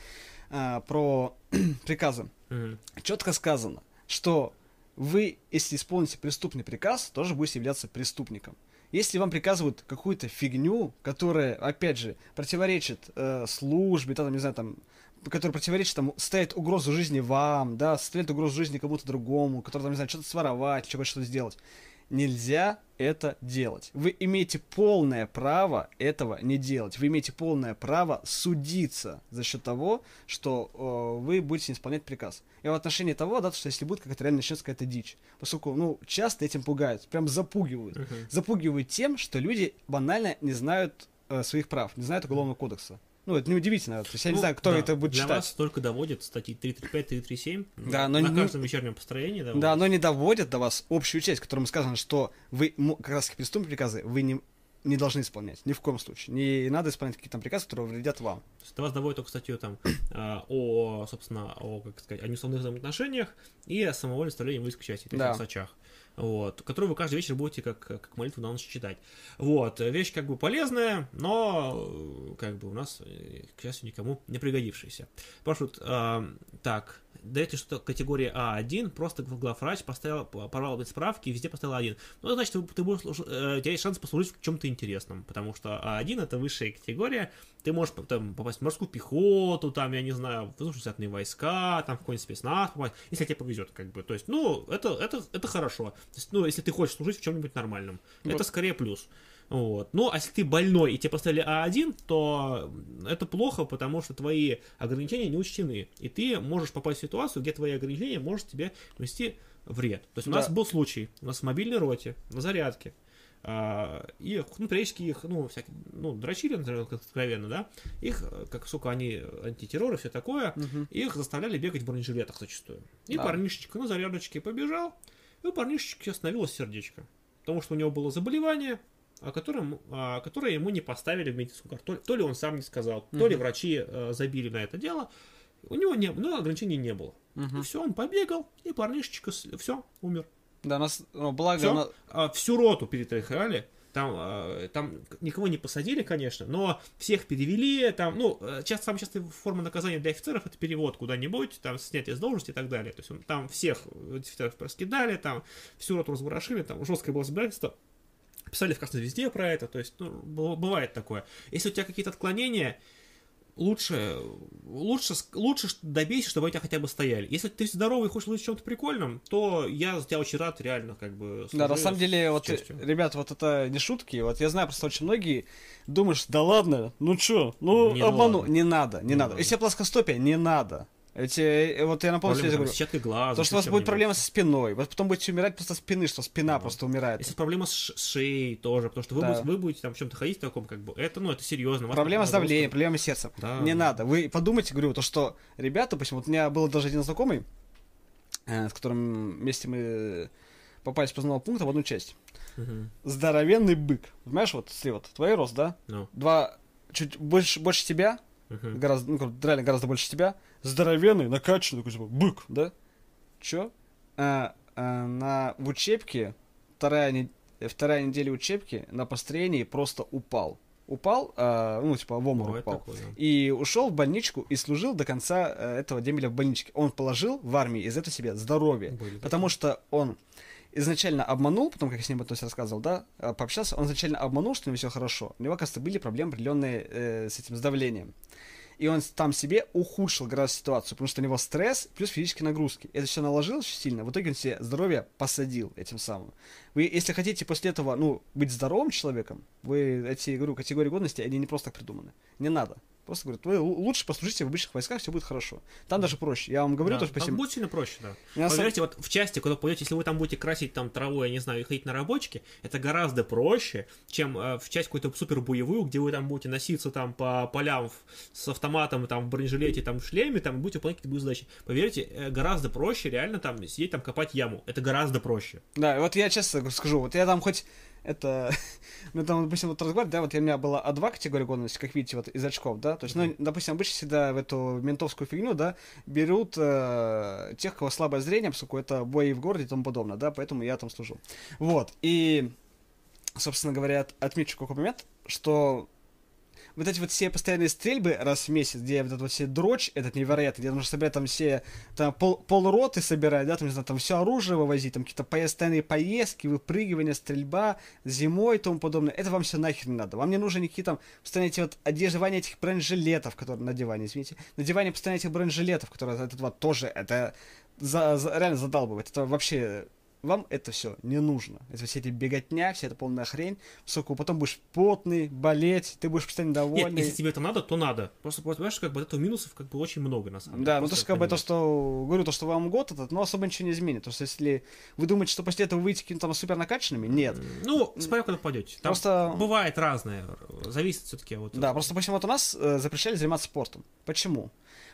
а, про приказы Мгм. четко сказано, что вы, если исполните преступный приказ, тоже будете являться преступником. Если вам приказывают какую-то фигню, которая, опять же, противоречит э, службе, там, не знаю, там, которая противоречит, там, ставит угрозу жизни вам, да, ставит угрозу жизни кому-то другому, который, там, не знаю, что-то своровать, что-то сделать. Нельзя это делать. Вы имеете полное право этого не делать. Вы имеете полное право судиться за счет того, что э, вы будете исполнять приказ. И в отношении того, да, что если будет какая-то реально начнется какая-то дичь. Поскольку, ну, часто этим пугают, прям запугивают. Мгм. Запугивают тем, что люди банально не знают э, своих прав, не знают Уголовного кодекса. Ну, это неудивительно. То есть я не Ну, знаю, кто да, это будет Для читать. вас только доводят статьи 335, 337. Да, но на не- каждом вечернем построении доводят. Да, но не доводят до вас общую часть, в которой сказано, что вы как раз преступные приказы вы не не должны исполнять, ни в коем случае. Не надо исполнять какие-то там приказы, которые вредят вам. То есть вас доводит только статью там а, о, собственно, о, как сказать, о неуставных взаимоотношениях и о самовольном составлении воинской части, то есть Да. о сачах. Вот, которую вы каждый вечер будете как, как молитву на ночь читать. Вот, вещь как бы полезная, но э, как бы у нас, э, к счастью, никому не пригодившаяся. Спрашивают, а, так, даете что-то категория А1, просто главврач поставил, порвал эти справки и везде поставил А1. Ну, значит, ты, будешь, э, у тебя есть шанс послужить в чем-то интересном, потому что А1 это высшая категория, ты можешь там, попасть в морскую пехоту, там, я не знаю, в воздушно-десантные войска, там, в какой-нибудь спецназ попасть, если тебе повезет, как бы. То есть, ну, это, это, это хорошо. То есть, ну, если ты хочешь служить в чем-нибудь нормальном, это Вот. скорее плюс. Вот. Ну, а если ты больной и тебе поставили А1, то это плохо, потому что твои ограничения не учтены. И ты можешь попасть в ситуацию, где твои ограничения может тебе нанести вред. То есть у нас был случай, у нас в мобильной роте, на зарядке, а, их, ну, периодически их, ну, всякие, ну, дрочили, как откровенно, да, их, как, сука, они антитеррор и все такое, их заставляли бегать в бронежилетах зачастую. И Да. парнишечка на зарядочке побежал, и у парнишечки остановилось сердечко. Потому что у него было заболевание, о котором, а, которое ему не поставили в медицинскую карту. То ли- То ли он сам не сказал, то ли врачи э, забили на это дело. У него не, ну, ограничений не было. И все, он побегал, и парнишечка, все, умер. Да, нас, ну, благо, Все, на- всю роту перетряхали. Там, а, там никого не посадили, конечно, но всех перевели. Там, ну, э, часто, самая частая форма наказания для офицеров это перевод куда-нибудь, там снятие с должности и так далее. То есть он- там всех офицеров раскидали, там всю роту разворошили, там жесткое было разбирательство. Писали в Красной Звезде про это, то есть, ну, быва- бывает такое. Если у тебя какие-то отклонения, лучше, лучше, лучше добейся, чтобы у тебя хотя бы стояли. Если ты здоровый и хочешь в чем-то прикольном, то я за тебя очень рад, реально, как бы. Да, на самом с деле, вот, э, ребят, вот это не шутки. Вот я знаю просто очень многие что да ладно, ну чё, ну Не обману. ладно. Не надо, не, Не надо. надо. Если плоскостопие, не надо. Эти, э, вот я напомню, Проблема, я там, говорю, с сеткой глаза. то, что у вас будет проблема со спиной, вот потом будете умирать просто спины, что спина просто умирает. Если проблема с, ш- с шеей тоже, потому что вы, Да. будете, вы будете там в чем-то ходить в таком, как бы, это, ну, это серьезно. Проблема с давлением, проблема с сердцем. Да. Не надо. Вы подумайте, говорю, то, что ребята, допустим, вот у меня был даже один знакомый, э, с которым вместе мы попали с познавого пункта в одну часть. Мгм. Здоровенный бык. Понимаешь, вот, смотри, вот, твой рост, да? Ну, Два, чуть больше, больше тебя, мгм. гораздо, ну, реально гораздо больше тебя, здоровенный, накачанный, такой, типа, бык, да? Чё? А, а, на, в учебке, вторая, не- вторая неделя учебки на построении просто упал. Упал, а, ну, типа, в обморок упал. такое, да. И ушел в больничку и служил до конца э, этого демеля в больничке. Он положил в армии из этого себе здоровье. Были Потому что он изначально обманул, потом, как я с ним этом всё рассказывал, да, э, пообщался, он изначально обманул, что у него все хорошо. У него, оказывается, были проблемы определенные э, с этим, с давлением. И он там себе ухудшил гораздо ситуацию, потому что у него стресс плюс физические нагрузки. Это все наложилось очень сильно, в итоге он себе здоровье посадил этим самым. Вы, если хотите после этого, ну, быть здоровым человеком, вы эти, говорю, категории годности, они не просто так придуманы. Не надо. Просто говорят, вы лу- лучше послужите в обычных войсках, все будет хорошо. Там даже проще. Я вам говорю, Да, то, что, там допустим, будет сильно проще, да. Я Поверьте, вот в части, куда пойдете, если вы там будете красить там траву, я не знаю, и ходить на рабочке, это гораздо проще, чем э, в часть какую-то супер боевую, где вы там будете носиться там по полям в- с автоматом, там в бронежилете, там в шлеме, там будете выполнять какие-то задачи. Поверьте, э, гораздо проще реально там сидеть там копать яму. Это гораздо проще. Да, вот я честно скажу, вот я там хоть это, ну там, допустим, вот разговаривать, да, вот у меня была А2 категория годности, как видите, вот из очков, да, то есть, ну, допустим, обычно всегда в эту ментовскую фигню, да, берут э, тех, кого слабое зрение, поскольку это бои в городе и тому подобное, да, поэтому я там служу. Вот, и, собственно говоря, от- отмечу какой момент, что вот эти вот все постоянные стрельбы раз в месяц, где вот этот вот все дрочь, этот невероятный, где нужно собирать там все, там пол, полроты собирать, да, там, не знаю, там все оружие вывозить, там какие-то постоянные поездки, выпрыгивания, стрельба, зимой и тому подобное, это вам все нахер не надо. Вам не нужны никакие там, постоянно эти вот одеждование этих бронежилетов, которые, надевание, извините, надевание постоянно этих бронежилетов, которые, этот вот тоже, это за, за- реально задалбывает, это вообще вам это все не нужно. Это все эти беготня, вся эта полная хрень. Поскольку потом будешь потный, болеть, ты будешь постоянно Нет, довольный. если тебе это надо, то надо. Просто понимаешь, как бы этого минусов как бы очень много на самом деле. Да, ну то есть как бы то, что говорю, то, что вам год этот, но особо ничего не изменит. То есть если вы думаете, что после этого выйдете какими-то там супер накачанными, нет. Ну, смотря куда пойдете. Там Просто- бывает разное. Зависит все-таки от. Да, просто, допустим, вот у нас э, запрещали заниматься спортом. Почему?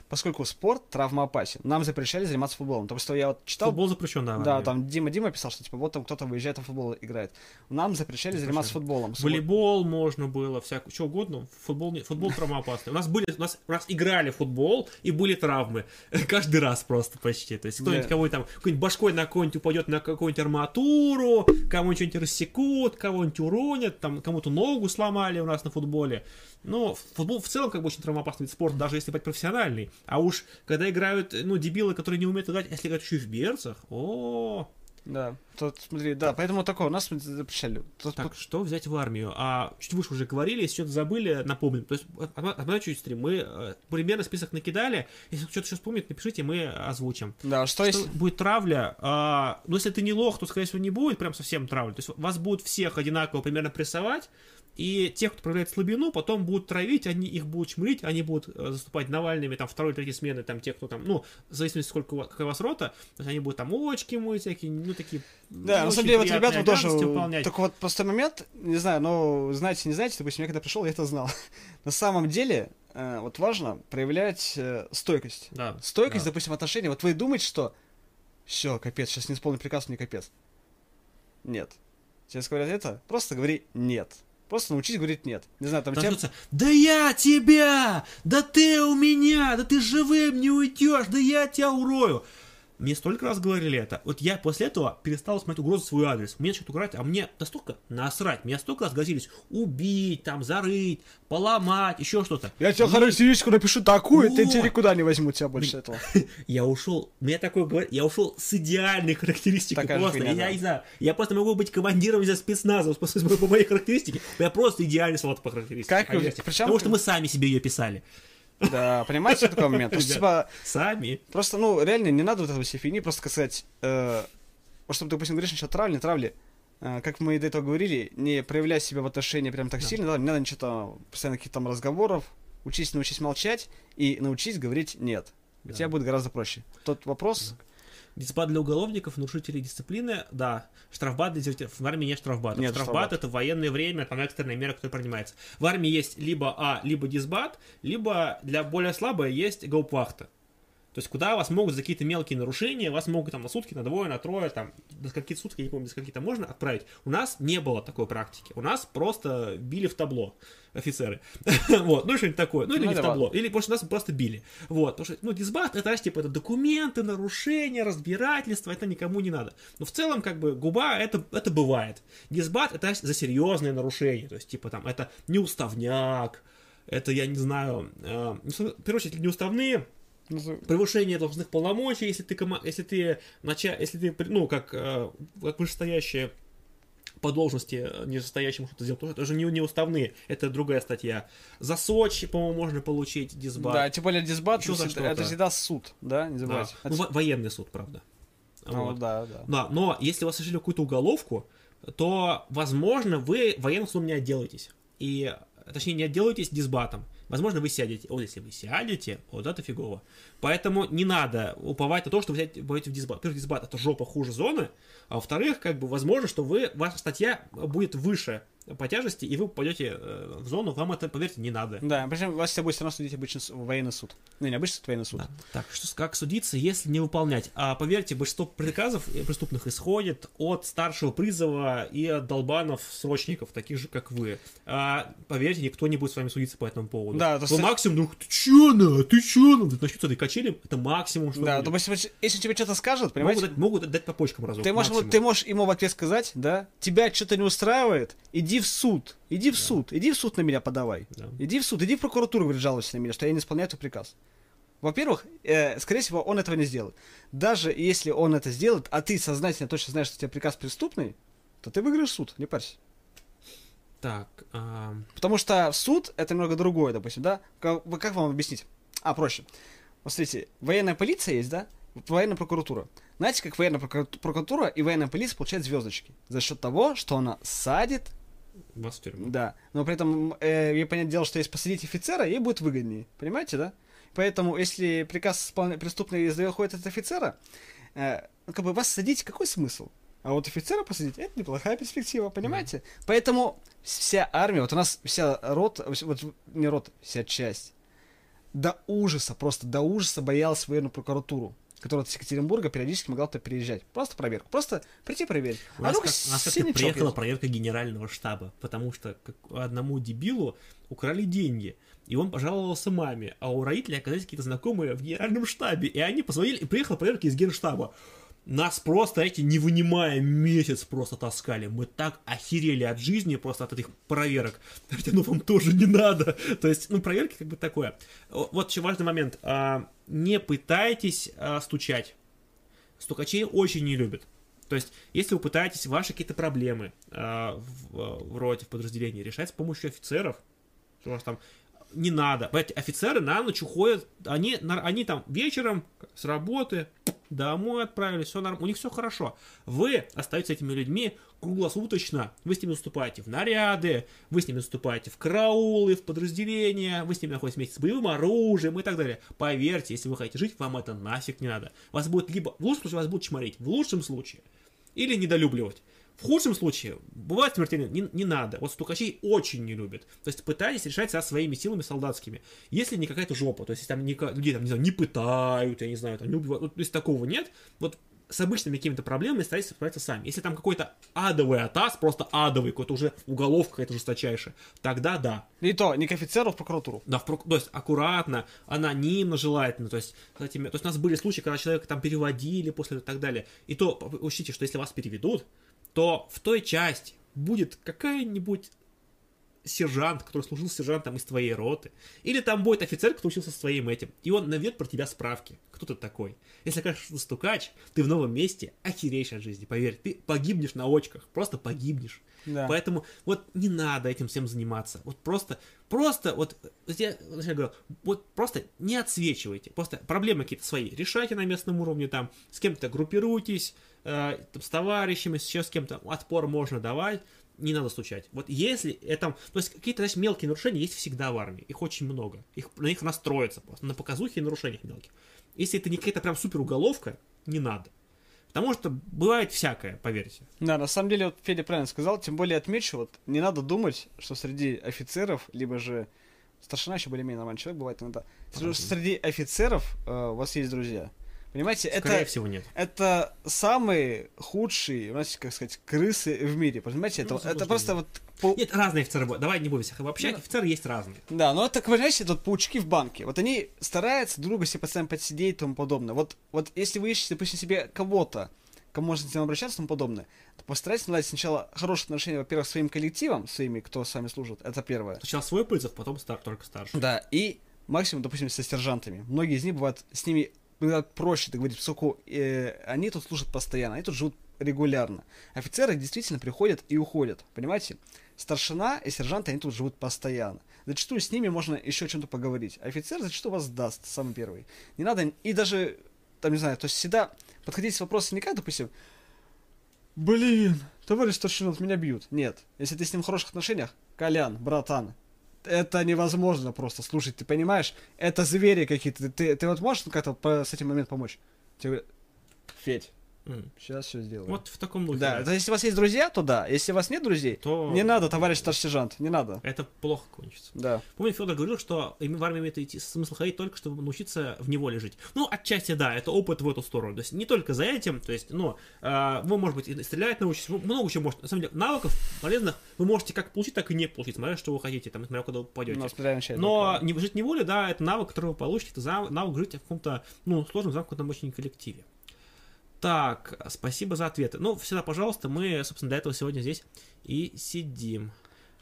Поскольку спорт травмоопасен, нам запрещали заниматься футболом. Потому что я вот читал... Футбол запрещен, да. Да, там Дима Дима писал, что типа вот там кто-то выезжает, а футбол играет. Нам запрещали заниматься футболом. Волейбол можно было, всякое, что угодно. Футбол, не- футбол травмоопасный. У нас были, у нас, у нас играли в футбол и были травмы. Каждый раз просто почти. То есть кто-нибудь Да. кого-нибудь там, какой-нибудь башкой на какой-нибудь упадет на какую-нибудь арматуру, кому-нибудь что-нибудь рассекут, кого-нибудь уронят, там кому-то ногу сломали у нас на футболе. Но футбол в целом как бы очень травмоопасный вид спорта, даже если быть профессиональный. А уж когда играют, ну, дебилы, которые не умеют играть, если играть еще и в берцах, о Да, тут смотри, да, поэтому такое, у нас запрещали. Тут- Так, что взять в армию? А чуть выше уже говорили, если что-то забыли, напомним. То есть, одна чуть стрим, мы э, примерно список накидали. Если что-то сейчас вспомнит, напишите, мы озвучим. Да, что Что если... будет травля? А, ну, если ты не лох, то, скорее всего, не будет прям совсем травли. То есть, вас будут всех одинаково примерно прессовать, и тех, кто проявляет слабину, потом будут травить, они их будут чмырить, они будут э, заступать Навальными, там, второй, третьей смены, там, те, кто там, ну, в зависимости, сколько у вас, какая у вас рота, то есть, они будут там очки мыть, всякие, ну, такие Да, не на самом деле, вот ребята тоже... выполнять. Только вот простой момент, не знаю, но знаете, не знаете, допустим, я когда пришел, я это знал. На самом деле, э, вот важно проявлять э, стойкость. Да. Стойкость, да. допустим, в отношении. Вот вы думаете, что все, капец, сейчас не исполню приказ, мне капец. Нет. Тебе говорят это, просто говори нет. Просто научись говорить нет. Не знаю, там начнется, да я тебя, да ты у меня, да ты живым не уйдешь, да я тебя урою. Мне столько раз говорили это. Вот я после этого перестал смотреть угрозу в свой адрес. Мне начали угрожать, а мне настолько насрать. Меня столько раз грозились убить, там, зарыть, поломать, еще что-то. Я тебе характеристику напишу такую, ты Вот. тебя никуда не возьму тебя больше этого. Я ушел, мне такое говорят, я ушел с идеальной характеристикой Такая просто. я, да. не знаю, я просто могу быть командиром за спецназа по, по, моей характеристике. Я просто идеальный солдат по характеристике. Как причем Потому ты- что мы сами себе ее писали. Да, понимаете такой момент? То есть, Ребят. типа, Сами. Просто, ну, реально, не надо вот этого всей фигни, просто сказать, э, вот чтобы, допустим, говоришь насчет травли, травли, э, как мы до этого говорили, не проявляй себя в отношении прям так Да. сильно, да, не надо ничего там, постоянно каких-то там разговоров, учись, научись молчать и научись говорить нет. Да. тебя будет гораздо проще. Тот вопрос, Дисбат для уголовников, нарушителей дисциплины, да. Штрафбат для дезертиров. В армии нет штрафбата. Нет штрафбат штрафбата. это военное время, там экстренная мера, которая принимается. В армии есть либо А, либо дисбат, либо для более слабой есть гаупвахта. То есть, куда вас могут за какие-то мелкие нарушения, вас могут там на сутки, на двое, на трое, там, до какие-то сутки, я не помню, до какие-то можно отправить. У нас не было такой практики. У нас просто били в табло офицеры. вот, ну что-нибудь такое. Ну или Ну не в табло. Или потому что нас просто били. Вот, потому что, ну, дисбат, это, знаешь, типа, это документы, нарушения, разбирательства, это никому не надо. Но в целом, как бы, губа, это, это бывает. Дисбат, это знаешь, за серьезные нарушения. То есть, типа, там, это неуставняк, это, я не знаю, э, ну, в первую очередь, неуставные, превышение должностных полномочий, если ты, кома- если ты, нача... если ты ну, как, э, как вышестоящие по должности э, нижестоящему что-то сделал, тоже это же не, не уставные, это другая статья. За Сочи, по-моему, можно получить дисбат. да, тем более дисбат, Ещё за это, это всегда суд, да, не Да. забывайте. Ну, Это- во- военный суд, правда. ну, Вот. да, да. Да, но если вас сошли какую-то уголовку, то, возможно, вы военным судом не отделаетесь. И, точнее, не отделаетесь дисбатом. Возможно, вы сядете. Вот если вы сядете, вот это фигово. Поэтому не надо уповать на то, что вы будете в дисбат. Во-первых, дисбат это жопа хуже зоны, а во-вторых, как бы, возможно, что вы, ваша статья будет выше по тяжести, и вы попадете э, в зону, вам это, поверьте, не надо. Да, причем вас тебя будет все равно судить обычно с- военный суд. Не, не обычный суд, военный суд. Да. Так, что, с- как судиться, если не выполнять? А поверьте, большинство приказов э, преступных исходит от старшего призыва и от долбанов-срочников, таких же, как вы. А, поверьте, никто не будет с вами судиться по этому поводу. Да, то есть- максимум, ну, ты чё на, ты чё на? Начнутся этой качели, это максимум, что Да, будет. допустим, если тебе что-то скажут, понимаете, могут, могут дать по почкам разок. Ты можешь, максимум. ты можешь ему в ответ сказать, да, тебя что-то не устраивает, иди в суд, иди в суд, иди в суд на меня подавай. Да. Иди в суд, иди в прокуратуру, говорит, жалуйся на меня, что я не исполняю твой приказ. Во-первых, э, скорее всего, он этого не сделает. Даже если он это сделает, а ты сознательно точно знаешь, что у тебя приказ преступный, то ты выиграешь суд, не парься. Так, а, Потому что суд это немного другое, допустим, да? Как, как вам объяснить? А, проще. Вот смотрите, военная полиция есть, да? Военная прокуратура. Знаете, как военная прокуратура и военная полиция получают звездочки? За счет того, что она садит, вас в тюрьму. да, но при этом, э, ей понятное дело, что если посадить офицера, ей будет выгоднее. Понимаете, да? Поэтому, если приказ преступный выходит от офицера, э, ну, как бы вас садить, какой смысл? А вот офицера посадить, это неплохая перспектива, понимаете? Поэтому вся армия, вот у нас вся рота, вот не рота, вся часть, до ужаса, просто до ужаса боялась военную прокуратуру которая с Екатеринбурга периодически могла туда переезжать. Просто проверку. Просто прийти проверить. У а нас, как, у нас как-то приехала проверка генерального штаба, потому что как одному дебилу украли деньги, и он пожаловался маме, а у родителей оказались какие-то знакомые в генеральном штабе, и они позвонили, и приехала проверка из генштаба. Нас просто эти, не вынимая, месяц просто таскали. Мы так охерели от жизни просто от этих проверок. Хотя, ну, вам тоже не надо. То есть, ну, проверки как бы такое. Вот еще важный момент. А, не пытайтесь а, стучать. Стукачей очень не любят. То есть, если вы пытаетесь ваши какие-то проблемы э, в, в роте, в подразделении решать с помощью офицеров, у вас там не надо. Понимаете, офицеры на ночь уходят, они, они там вечером с работы домой отправились, все нормально, у них все хорошо. Вы остаетесь этими людьми круглосуточно, вы с ними выступаете в наряды, вы с ними выступаете в караулы, в подразделения, вы с ними находитесь вместе с боевым оружием и так далее. Поверьте, если вы хотите жить, вам это нафиг не надо. Вас будет либо, в лучшем случае вас будут чморить, в лучшем случае, или недолюбливать. В худшем случае, бывает смертельно, не, не надо. Вот стукачей очень не любят. То есть пытались решать себя своими силами солдатскими. Если не какая-то жопа, то есть если там не, людей там, не знаю, не пытают, я не знаю, там не убивают, вот, если такого нет, вот с обычными какими-то проблемами старайтесь справиться сами. Если там какой-то адовый атас, просто адовый, какой-то уже уголовка какая-то жесточайшая, тогда да. И то, не к офицеру, а в прокуратуру. Да, в прок... то есть аккуратно, анонимно желательно, то есть, кстати, то есть у нас были случаи, когда человека там переводили после и так далее. И то учтите, что если вас переведут, то в той части будет какая-нибудь сержант, который служил сержантом из твоей роты, или там будет офицер, кто учился с твоим этим, и он наведет про тебя справки. Кто ты такой? Если окажешь, что стукач, ты в новом месте охереешь от жизни, поверь, ты погибнешь на очках, просто погибнешь. Да. Поэтому вот не надо этим всем заниматься. Вот просто, просто, вот, я, я говорю, вот просто не отсвечивайте. Просто проблемы какие-то свои решайте на местном уровне, там, с кем-то группируйтесь, э, там, с товарищами, сейчас с кем-то отпор можно давать, не надо стучать. Вот если это, то есть какие-то, значит, мелкие нарушения есть всегда в армии, их очень много, их, на них настроиться просто, на показухе и нарушениях мелких. Если это не какая-то прям супер уголовка, не надо. Потому что бывает всякое, поверьте. Да, на самом деле, вот Федя правильно сказал, тем более отмечу, вот не надо думать, что среди офицеров, либо же старшина еще более-менее нормальный человек бывает иногда, что среди офицеров э, у вас есть друзья. Понимаете, Скорее это, всего нет. это самые худшие, знаете, как сказать, крысы в мире. Понимаете, это, ну, это просто вот... По... Нет, разные офицеры. Давай не будем всех обобщать, ну, офицеры есть разные. Да, но это, понимаете, тут паучки в банке. Вот они стараются друга себе постоянно подсидеть и тому подобное. Вот, вот если вы ищете, допустим, себе кого-то, кому можно с ним обращаться и тому подобное, то постарайтесь наладить сначала хорошие отношения, во-первых, своим коллективом, своими, кто с вами служит, это первое. Сначала свой пыльцев, потом стар, только старший. Да, и максимум, допустим, со сержантами. Многие из них бывают с ними ну, проще так говорить, поскольку э, они тут служат постоянно, они тут живут регулярно. Офицеры действительно приходят и уходят, понимаете? Старшина и сержанты, они тут живут постоянно. Зачастую с ними можно еще о чем-то поговорить. Офицер зачастую вас даст, самый первый. Не надо, и даже, там, не знаю, то есть всегда подходить с вопросом не как, допустим, блин, товарищ старшина, меня бьют. Нет. Если ты с ним в хороших отношениях, Колян, братан, это невозможно просто. Слушай, ты понимаешь, это звери какие-то. Ты, ты вот можешь как-то с этим моментом помочь? Тебе Федь, Mm. Сейчас все сделаю. Вот в таком духе. Да, да. если у вас есть друзья, то да. Если у вас нет друзей, то не надо, товарищ старший сержант, не надо. Это плохо кончится. Да. Помню, Федор говорил, что в армии имеет идти смысл ходить только, чтобы научиться в неволе жить. Ну, отчасти да, это опыт в эту сторону. То есть не только за этим, то есть, но э, вы, может быть, стрелять научитесь, много чего можете. На самом деле, навыков полезных вы можете как получить, так и не получить, смотря что вы хотите, там, смотря куда вы попадете. Но, но не, жить в неволе, да, это навык, который вы получите, это навык жить в каком-то, ну, сложном замкнутом очень коллективе. Так, спасибо за ответы. Ну, всегда, пожалуйста, мы, собственно, для этого сегодня здесь и сидим.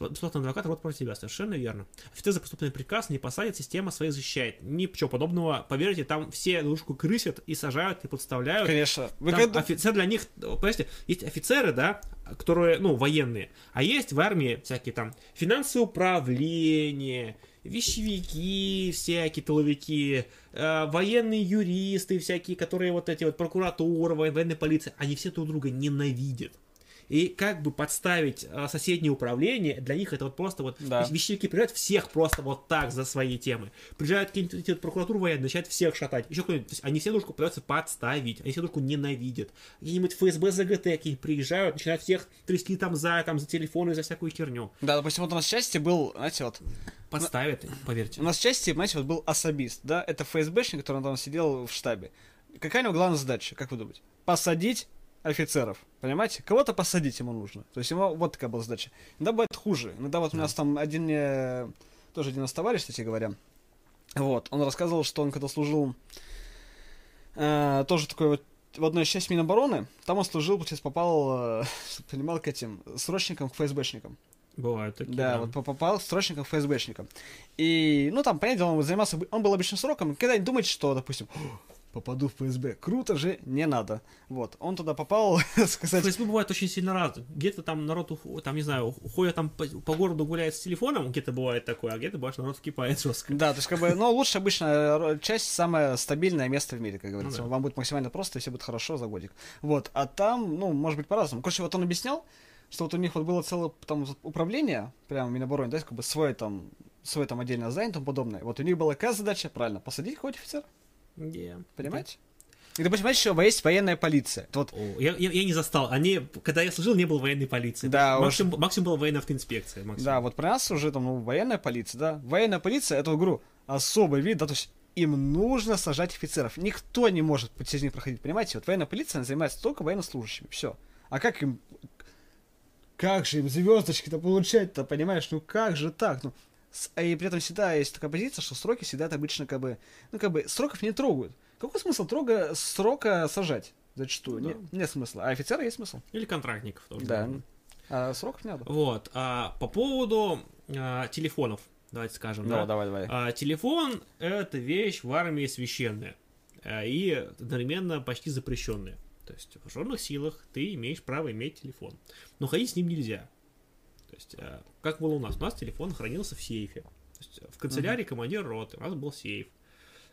Бесплатный адвокат работает против тебя, совершенно верно. Офицер за преступный приказ не посадит, система своих защищает. Ничего подобного, поверьте, там все дружку крысят и сажают, и подставляют. Конечно. Вы там когда... Офицер для них, понимаете, есть офицеры, да, которые, ну, военные, а есть в армии всякие там финансовое управление, вещевики всякие, тыловики, э, военные юристы всякие, которые вот эти вот прокуратура, военная полиция, они все друг друга ненавидят. И как бы подставить а, соседнее управление, для них это вот просто вот Да. вещевики приезжают всех просто вот так за свои темы. Приезжают какие-нибудь прокуратуру военные, начинают всех шатать. Еще кто-нибудь. То есть они все дружку пытаются подставить, они все дружку ненавидят. Какие-нибудь ФСБ ЗГТ какие-нибудь приезжают, начинают всех трясти там за, там, за телефоны, за всякую херню. Да, допустим, вот у нас в части был, знаете, вот, Подставят, поверьте. у нас в части, знаете, вот был особист, да, это ФСБшник, который там сидел в штабе. Какая у него главная задача, как вы думаете? Посадить офицеров, понимаете? Кого-то посадить ему нужно. То есть ему вот такая была задача. Иногда бывает хуже. Иногда вот у нас там один, тоже один нас товарищ, кстати говоря, вот, он рассказывал, что он когда служил э, тоже такой вот в одной из части Минобороны, там он служил, получается, попал, э, понимал, к этим срочникам, к ФСБшникам. Бывают такие. Да, вот по- попал срочником ФСБшником. И, ну, там, понятное дело, он занимался, он был обычным сроком, когда не думаете, что, допустим, «О, попаду в ФСБ, круто же, не надо. Вот, он туда попал, сказать, ФСБ бывает очень сильно разный. Где-то там народ, там, не знаю, уходит там по, по городу гуляет с телефоном, где-то бывает такое, а где-то, бывает, народ вкипает жестко. да, то есть, как бы, ну, лучше обычно э, часть самое стабильное место в мире, как говорится. Ну да. Вам будет максимально просто, и все будет хорошо за годик. Вот, а там, ну, может быть, по-разному. Короче, вот он объяснял, что вот у них вот было целое там управление, прямо в Минобороне, да, как бы свой там, свой там отдельно здание и тому подобное. Вот у них была какая задача, правильно, посадить какого-то офицера, Yeah. понимаете? И, допустим, знаете, еще есть военная полиция. Вот О, я, я, я не застал. Они, когда я служил, не было военной полиции. Да, уж- максимум, максимум была военная автоинспекция. Максимум. Да, вот про нас уже там, ну, военная полиция, да. Военная полиция, это, говорю, особый вид, да, то есть им нужно сажать офицеров. Никто не может через них проходить, понимаете? Вот военная полиция она занимается только военнослужащими, все. А как им... Как же им звездочки-то получать-то, понимаешь? Ну как же так? Ну, и при этом всегда есть такая позиция, что сроки всегда это обычно как бы... Ну, как бы, сроков не трогают. Какой смысл трога срока сажать? Зачастую. Да. Не- нет смысла. А офицера есть смысл. Или контрактников тоже. Да. наверное. А сроков не надо. Вот. А, по поводу а, телефонов, давайте скажем. да. давай, давай. А, телефон — это вещь в армии священная. а, И одновременно почти запрещенная. То есть в вооруженных силах ты имеешь право иметь телефон. Но ходить с ним нельзя. То есть, а, как было у нас? У нас телефон хранился в сейфе. То есть, в канцелярии командира роты у нас был сейф,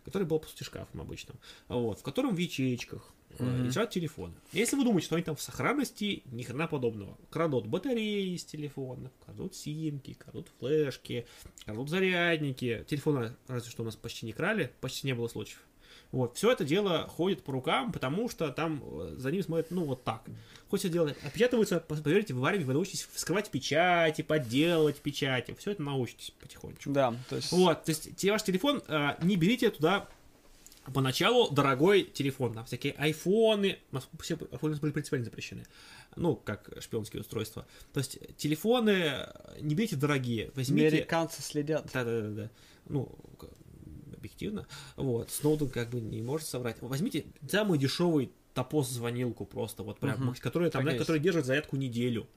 который был по сути шкафом обычным, вот, в котором в ячеечках э, лежат телефоны. Если вы думаете, что они там в сохранности, ни хрена подобного. Крадут батареи из телефонов, крадут симки, крадут флешки, крадут зарядники. Телефоны разве что у нас почти не крали, почти не было случаев. Вот, все это дело ходит по рукам, потому что там э, за ним смотрят, ну, вот так. Хоть все дело опечатываются, по- поверьте, в армии вы научитесь вскрывать печати, подделывать печати, все это научитесь потихонечку. Да, то есть... Вот, то есть те- ваш телефон, э, не берите туда поначалу дорогой телефон, там всякие айфоны, у нас все айфоны были принципиально запрещены, ну, как шпионские устройства. То есть телефоны э, не берите дорогие, возьмите... Американцы следят. Да-да-да. Ну, объективно. Вот. Сноуден как бы не может соврать. Возьмите самый дешевый топос-звонилку просто, вот прям, Мгм. который, там, да, который держит зарядку неделю.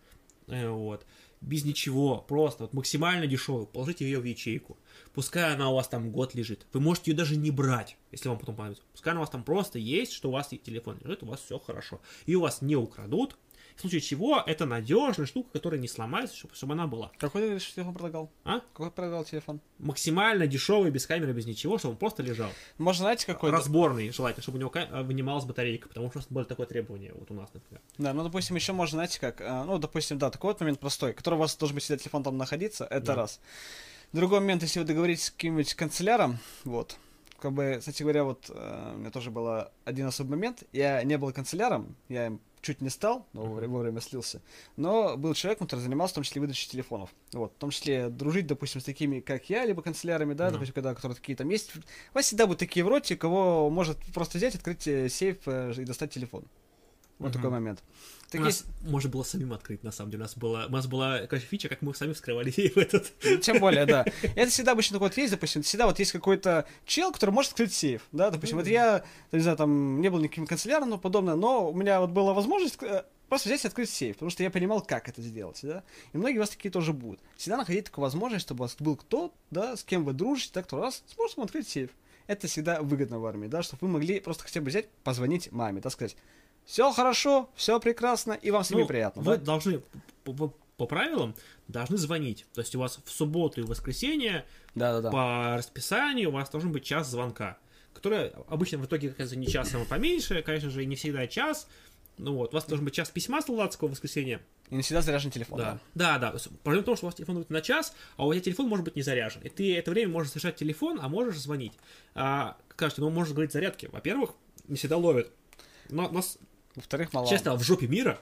Э, Вот. Без ничего, просто вот максимально дешевый. Положите ее в ячейку. Пускай она у вас там год лежит. Вы можете ее даже не брать, если вам потом понадобится. Пускай она у вас там просто есть, что у вас и телефон лежит, у вас все хорошо. И у вас не украдут. В случае чего, это надежная штука, которая не сломается, чтобы, чтобы она была. Какой ты телефон предлагал? А? Какой предлагал телефон? максимально дешевый, без камеры, без ничего, чтобы он просто лежал. Можно, знаете, какой? Разборный, желательно, чтобы у него ка- вынималась батарейка, потому что было такое требование вот у нас, например. Да, ну, допустим, еще можно, знаете, как, а, ну, допустим, да, такой вот момент простой, который у вас должен быть всегда телефон там находиться, это Да. раз. Другой момент, если вы договоритесь с каким-нибудь канцеляром, вот, как бы, кстати говоря, вот, э, у меня тоже был один особый момент, я не был канцеляром, я им чуть не стал, но вовремя, вовремя слился, но был человек, который занимался в том числе выдачей телефонов, вот, в том числе дружить, допустим, с такими, как я, либо канцелярами, да, Да. допустим, когда, которые такие там есть, у вас всегда будут такие в роте, кого может просто взять, открыть э, сейф э, и достать телефон. Вот такой момент. у Такие нас можно было самим открыть, на самом деле. У нас была, у нас была, короче, фича, как мы сами вскрывали сейф этот. Тем более, да. Это всегда обычно такой вот есть, допустим, всегда вот есть какой-то чел, который может открыть сейф, да, допустим, вот я, не знаю, там, не был никаким канцеляром, но подобное, но у меня вот была возможность э, просто взять и открыть сейф, потому что я понимал, как это сделать, да, и многие у вас такие тоже будут. Всегда находить такую возможность, чтобы у вас был кто, да, с кем вы дружите, да, кто раз сможет вам открыть сейф. Это всегда выгодно в армии, да, чтобы вы могли просто хотя бы взять, позвонить маме, да, сказать, все хорошо, все прекрасно, и вам с ними Ну, приятно, Вы да? должны, по, по- по правилам, должны звонить. То есть у вас в субботу и воскресенье Да-да-да. по расписанию у вас должен быть час звонка, который обычно в итоге оказывается не час, а поменьше, конечно же, и не всегда час. Ну вот, у вас должен быть час письма солдатского в воскресенье. И не всегда заряжен телефон, Да, да. да, да. Проблема в том, что у вас телефон будет на час, а у тебя телефон может быть не заряжен. И ты это время можешь совершать телефон, а можешь звонить. А, кажется, ну, можешь говорить зарядки. Во-первых, не всегда ловит. Но у нас, Во-вторых, мало. честно, в жопе мира,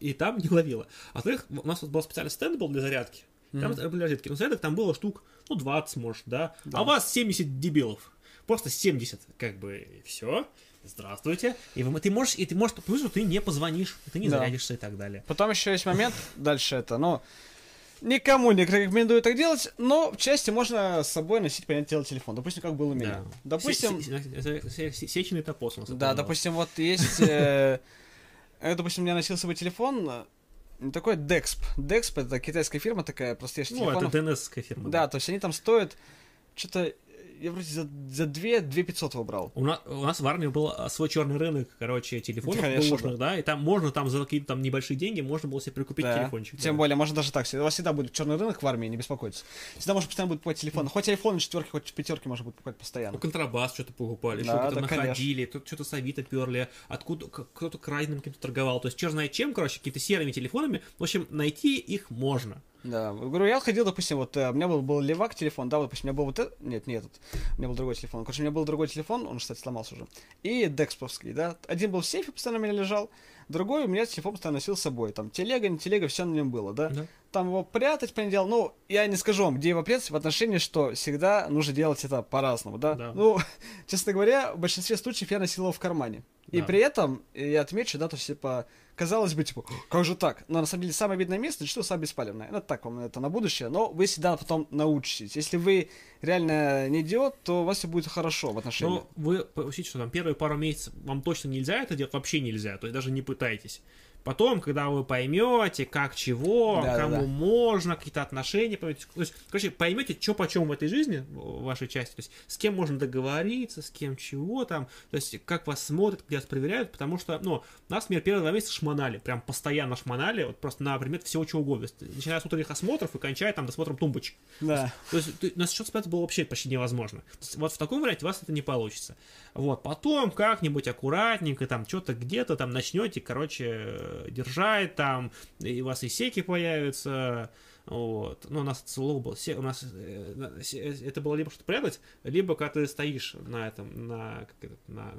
и там не ловило. А во-вторых, у нас вот был специальный стенд был для зарядки. Там были розетки. Но зарядок там было штук, ну, 20, может, да. А у вас 70 дебилов. Просто 70, как бы, все. Здравствуйте. И вы- ты можешь, и ты можешь, плюс что ты не позвонишь, ты не Да. зарядишься и так далее. Потом еще есть момент, дальше это, ну, никому не рекомендую так делать, но в части можно с собой носить, понятное дело, телефон. Допустим, как было у меня. Да. Допустим, Се- се- се- се- Сеченый топос у да, допустим, вот есть, э, э, допустим, я носил с собой телефон, э, такой Dexp. Dexp это китайская фирма такая, простейших Ну, это. ДНСская фирма. Да, то есть они там стоят что-то, я вроде за, за 2, 2 500 его брал. У нас, у нас в армии был а, свой черный рынок, короче, телефонов Конечно, бэушных, да, и там можно там за какие-то там небольшие деньги можно было себе прикупить Да. телефончик. Тем да. более, можно даже так. У вас всегда будет черный рынок в армии, не беспокойтесь. Всегда можно постоянно будет покупать телефон. Хоть айфон четверки, хоть пятерки можно будет покупать Ну, постоянно. контрабас что-то покупали, Да, что-то да, находили, тут что-то с Авито перли, откуда кто-то крайним каким-то торговал. То есть, черт знает чем, короче, какими-то серыми телефонами. В общем, найти их можно. Да, говорю, я ходил, допустим, вот э, у меня был, был левак телефон, да, вот, допустим, у меня был вот этот, нет, не этот, у меня был другой телефон. Короче, у меня был другой телефон, он, кстати, сломался уже, и дексповский, да. Один был в сейфе, постоянно у меня лежал, другой у меня телефон постоянно носил с собой, там, телега, не телега, все на нем было, да. Да. Там его прятать, понятное дело, ну, я не скажу вам, где его прятать, в отношении, что всегда нужно делать это по-разному, да. Да. Ну, честно говоря, в большинстве случаев я носил его в кармане. И Да. при этом, я отмечу, да, то есть, типа, казалось бы, типа, как же так? Но на самом деле самое видное место, что самое беспалевное. Ну, так вам это на будущее, но вы всегда потом научитесь. Если вы реально не идиот, то у вас все будет хорошо в отношениях. Но вы учтите, что там первые пару месяцев вам точно нельзя это делать, вообще нельзя, то есть даже не пытайтесь. Потом, когда вы поймете, как чего, Да, кому да. можно, какие-то отношения поймете. То есть, короче, поймете, что почем в этой жизни, в вашей части, то есть с кем можно договориться, с кем чего там, то есть как вас смотрят, где вас проверяют, потому что, ну, нас, например, первые два месяца шмонали, прям постоянно шмонали, вот просто на предмет всего чего угодно, То есть, начиная с утренних осмотров и кончая там досмотром тумбочек. Да. То есть ты- на счет спрятаться было вообще почти невозможно. То есть вот в таком варианте у вас это не получится. Вот, потом как-нибудь аккуратненько там что-то где-то там начнете, короче, держать там, и у вас и секи появятся, вот. Ну, у нас слово было, у нас э, э, это было либо что-то прятать, либо когда ты стоишь на этом, на, как это, на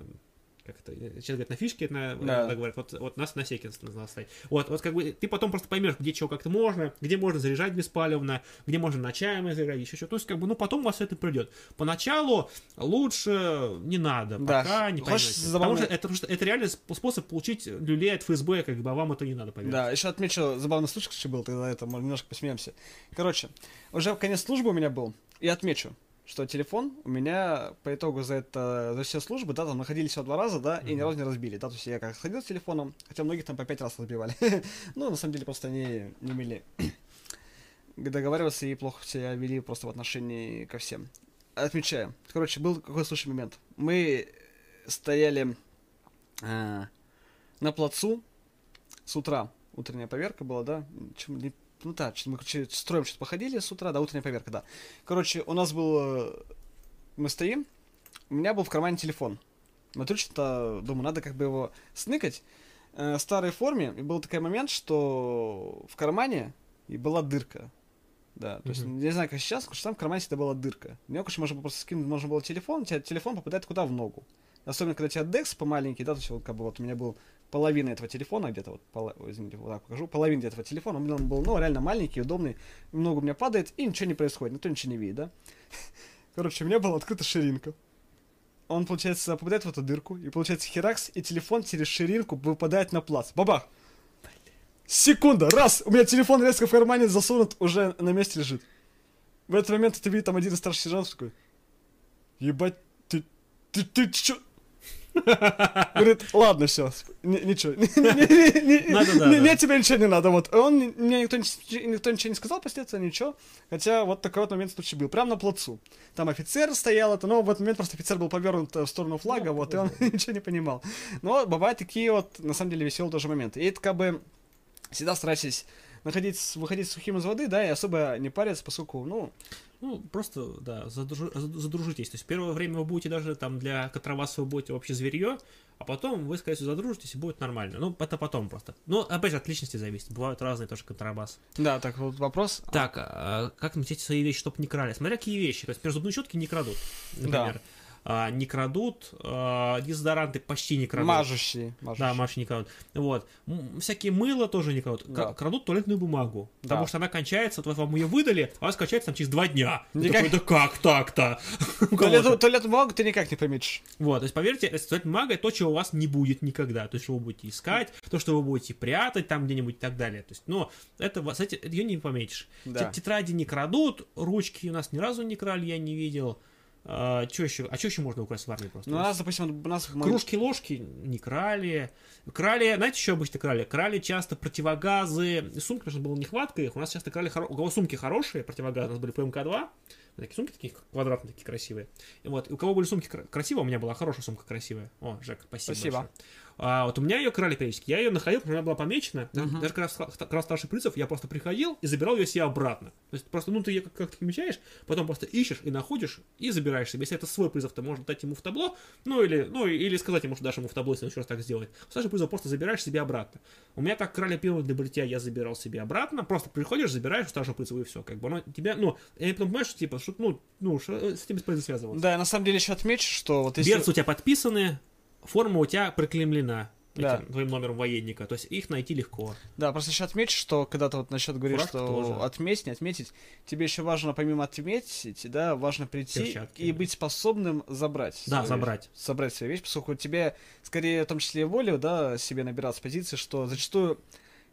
как это, э, сейчас говорят, на фишке, это на, Да. говорят, вот, вот нас на секе надо стоять. Вот, вот как бы ты потом просто поймешь, где чего как-то можно, где можно заряжать беспалевно, где можно на чаем заряжать, еще что-то. То есть, как бы, ну, потом у вас это придет. Поначалу лучше не надо, Да. пока не Хочешь поймете. забавный- Потому что это, потому что это реально сп- способ получить люлей от ФСБ, как бы, а вам это не надо, поверьте. Да, еще отмечу, забавный случай, кстати, был, тогда это, мы немножко посмеемся. Короче, уже конец службы у меня был, и отмечу, что телефон у меня по итогу за это, за все службы, да, там находились всего два раза, да, и ни разу не разбили, да, то есть я как ходил с телефоном, хотя многих там по пять раз разбивали. ну, на самом деле, просто они не умели договариваться и плохо себя вели просто в отношении ко всем. Отмечаем. Короче, был какой случай момент. Мы стояли а, на плацу с утра. Утренняя поверка была, да? Чем- не- ну да, что-то мы, короче, строим, что-то походили с утра, да, утренняя поверка, да. Короче, у нас был... э, Мы стоим, у меня был в кармане телефон. Смотрю, что думаю, надо как бы его сныкать. Э, в старой форме, и был такой момент, что в кармане и была дырка. Да, то есть, Мгм. не знаю, как сейчас, потому что там в кармане всегда была дырка. Мне, конечно, можно было просто скинуть, можно было телефон, у тебя телефон попадает куда в ногу. Особенно, когда у тебя декс помаленький, да, то есть, вот, как бы, вот у меня был половина этого телефона, где-то вот, ой, извините, вот так покажу, половина этого телефона, он был, ну, реально маленький, удобный, много у меня падает, и ничего не происходит, никто ничего не видит, да. Короче, у меня была открыта ширинка. Он, получается, попадает в эту дырку, и, получается, херакс, и телефон через ширинку выпадает на плац. Бабах! Секунда, раз, у меня телефон резко в кармане засунут, уже на месте лежит. В этот момент ты видишь там один из старших сержантов такой, ебать, ты, ты, ты чё? Говорит, ладно, все, ничего, мне тебе ничего не надо, вот. Он, мне никто, ни- никто ничего не сказал последствия, ничего, хотя вот такой вот момент случай был, прямо на плацу. Там офицер стоял, это, но в этот момент просто офицер был повернут э, в сторону флага, вот, и он ничего не понимал. Но бывают такие вот, на самом деле, веселые тоже моменты. И это как бы всегда старайтесь находить, выходить сухим из воды, да, и особо не париться, поскольку, ну, Ну, просто, да, задружи- зад- задружитесь. То есть первое время вы будете даже там для контрабаса вы будете вообще зверье, а потом вы, скорее всего, задружитесь и будет нормально. Ну, это потом просто. Ну, опять же, от личности зависит. Бывают разные тоже контрабасы. да, так вот вопрос. Так, а как найти свои вещи, чтобы не крали? Смотря какие вещи. То есть, например, зубные щетки не крадут, например. А, не крадут, а, дезодоранты почти не крадут. Мажущие, мажущие. Да, Маши не крадут. Вот. Всякие мыло тоже не крадут. Да. Крадут туалетную бумагу. Да. Потому что она кончается, вот вам ее выдали, а она скончается там через два дня. Ты Никак- такой, да как так-то? Туалетную бумагу ты никак не пометишь. Вот, то есть, поверьте, с туалетной бумагой то, чего у вас не будет никогда. То есть, что вы будете искать, то, что вы будете прятать там где-нибудь и так далее. То есть, ну, это, эти- ее не пометишь. Да. Те- Тетради не крадут, ручки у нас ни разу не крали, я не видел. А, что еще? А что еще можно украсть в армии просто? Ну, у нас, допустим, у нас... Кружки, ложки не крали. Крали, знаете, что обычно крали? Крали часто противогазы. Сумки, потому что была нехватка их. У нас часто крали, хоро- у кого сумки хорошие, противогазы, у нас были ПМК-2. Такие сумки такие квадратные, такие красивые. И вот, и у кого были сумки кра- красивые, у меня была хорошая сумка красивая. О, Жек, спасибо. Спасибо. большое. А, вот у меня ее крали периодически. Я ее находил, потому что она была помечена. Мгм. Даже когда когда старший призов, я просто приходил и забирал ее себе обратно. То есть просто, ну, ты ее как- как-то помечаешь, потом просто ищешь и находишь, и забираешь себе. Если это свой призов, ты можешь дать ему в табло, ну, или, ну, или сказать ему, что дашь ему в табло, если он еще раз так сделает. Старший призов просто забираешь себе обратно. У меня так крали пиво для бритья, я забирал себе обратно. Просто приходишь, забираешь у старшего призова и все. Как бы оно тебя, ну, я потом понимаешь, что, типа, что, ну, ну, что, с этим бесполезно связываться. Да, на самом деле еще отмечу, что вот если... Берцы у тебя подписаны, форма у тебя проклемлена. Да. этим твоим номером военника, то есть их найти легко. Да, просто еще отмечу, что когда ты вот насчет говоришь, Фураж что тоже. отметить, не отметить, тебе еще важно, помимо отметить, да, важно прийти Перчатки. и быть способным забрать. Да, свою забрать. Забрать свою вещь, поскольку тебе, скорее, в том числе и волю, да, себе набираться позиции, что зачастую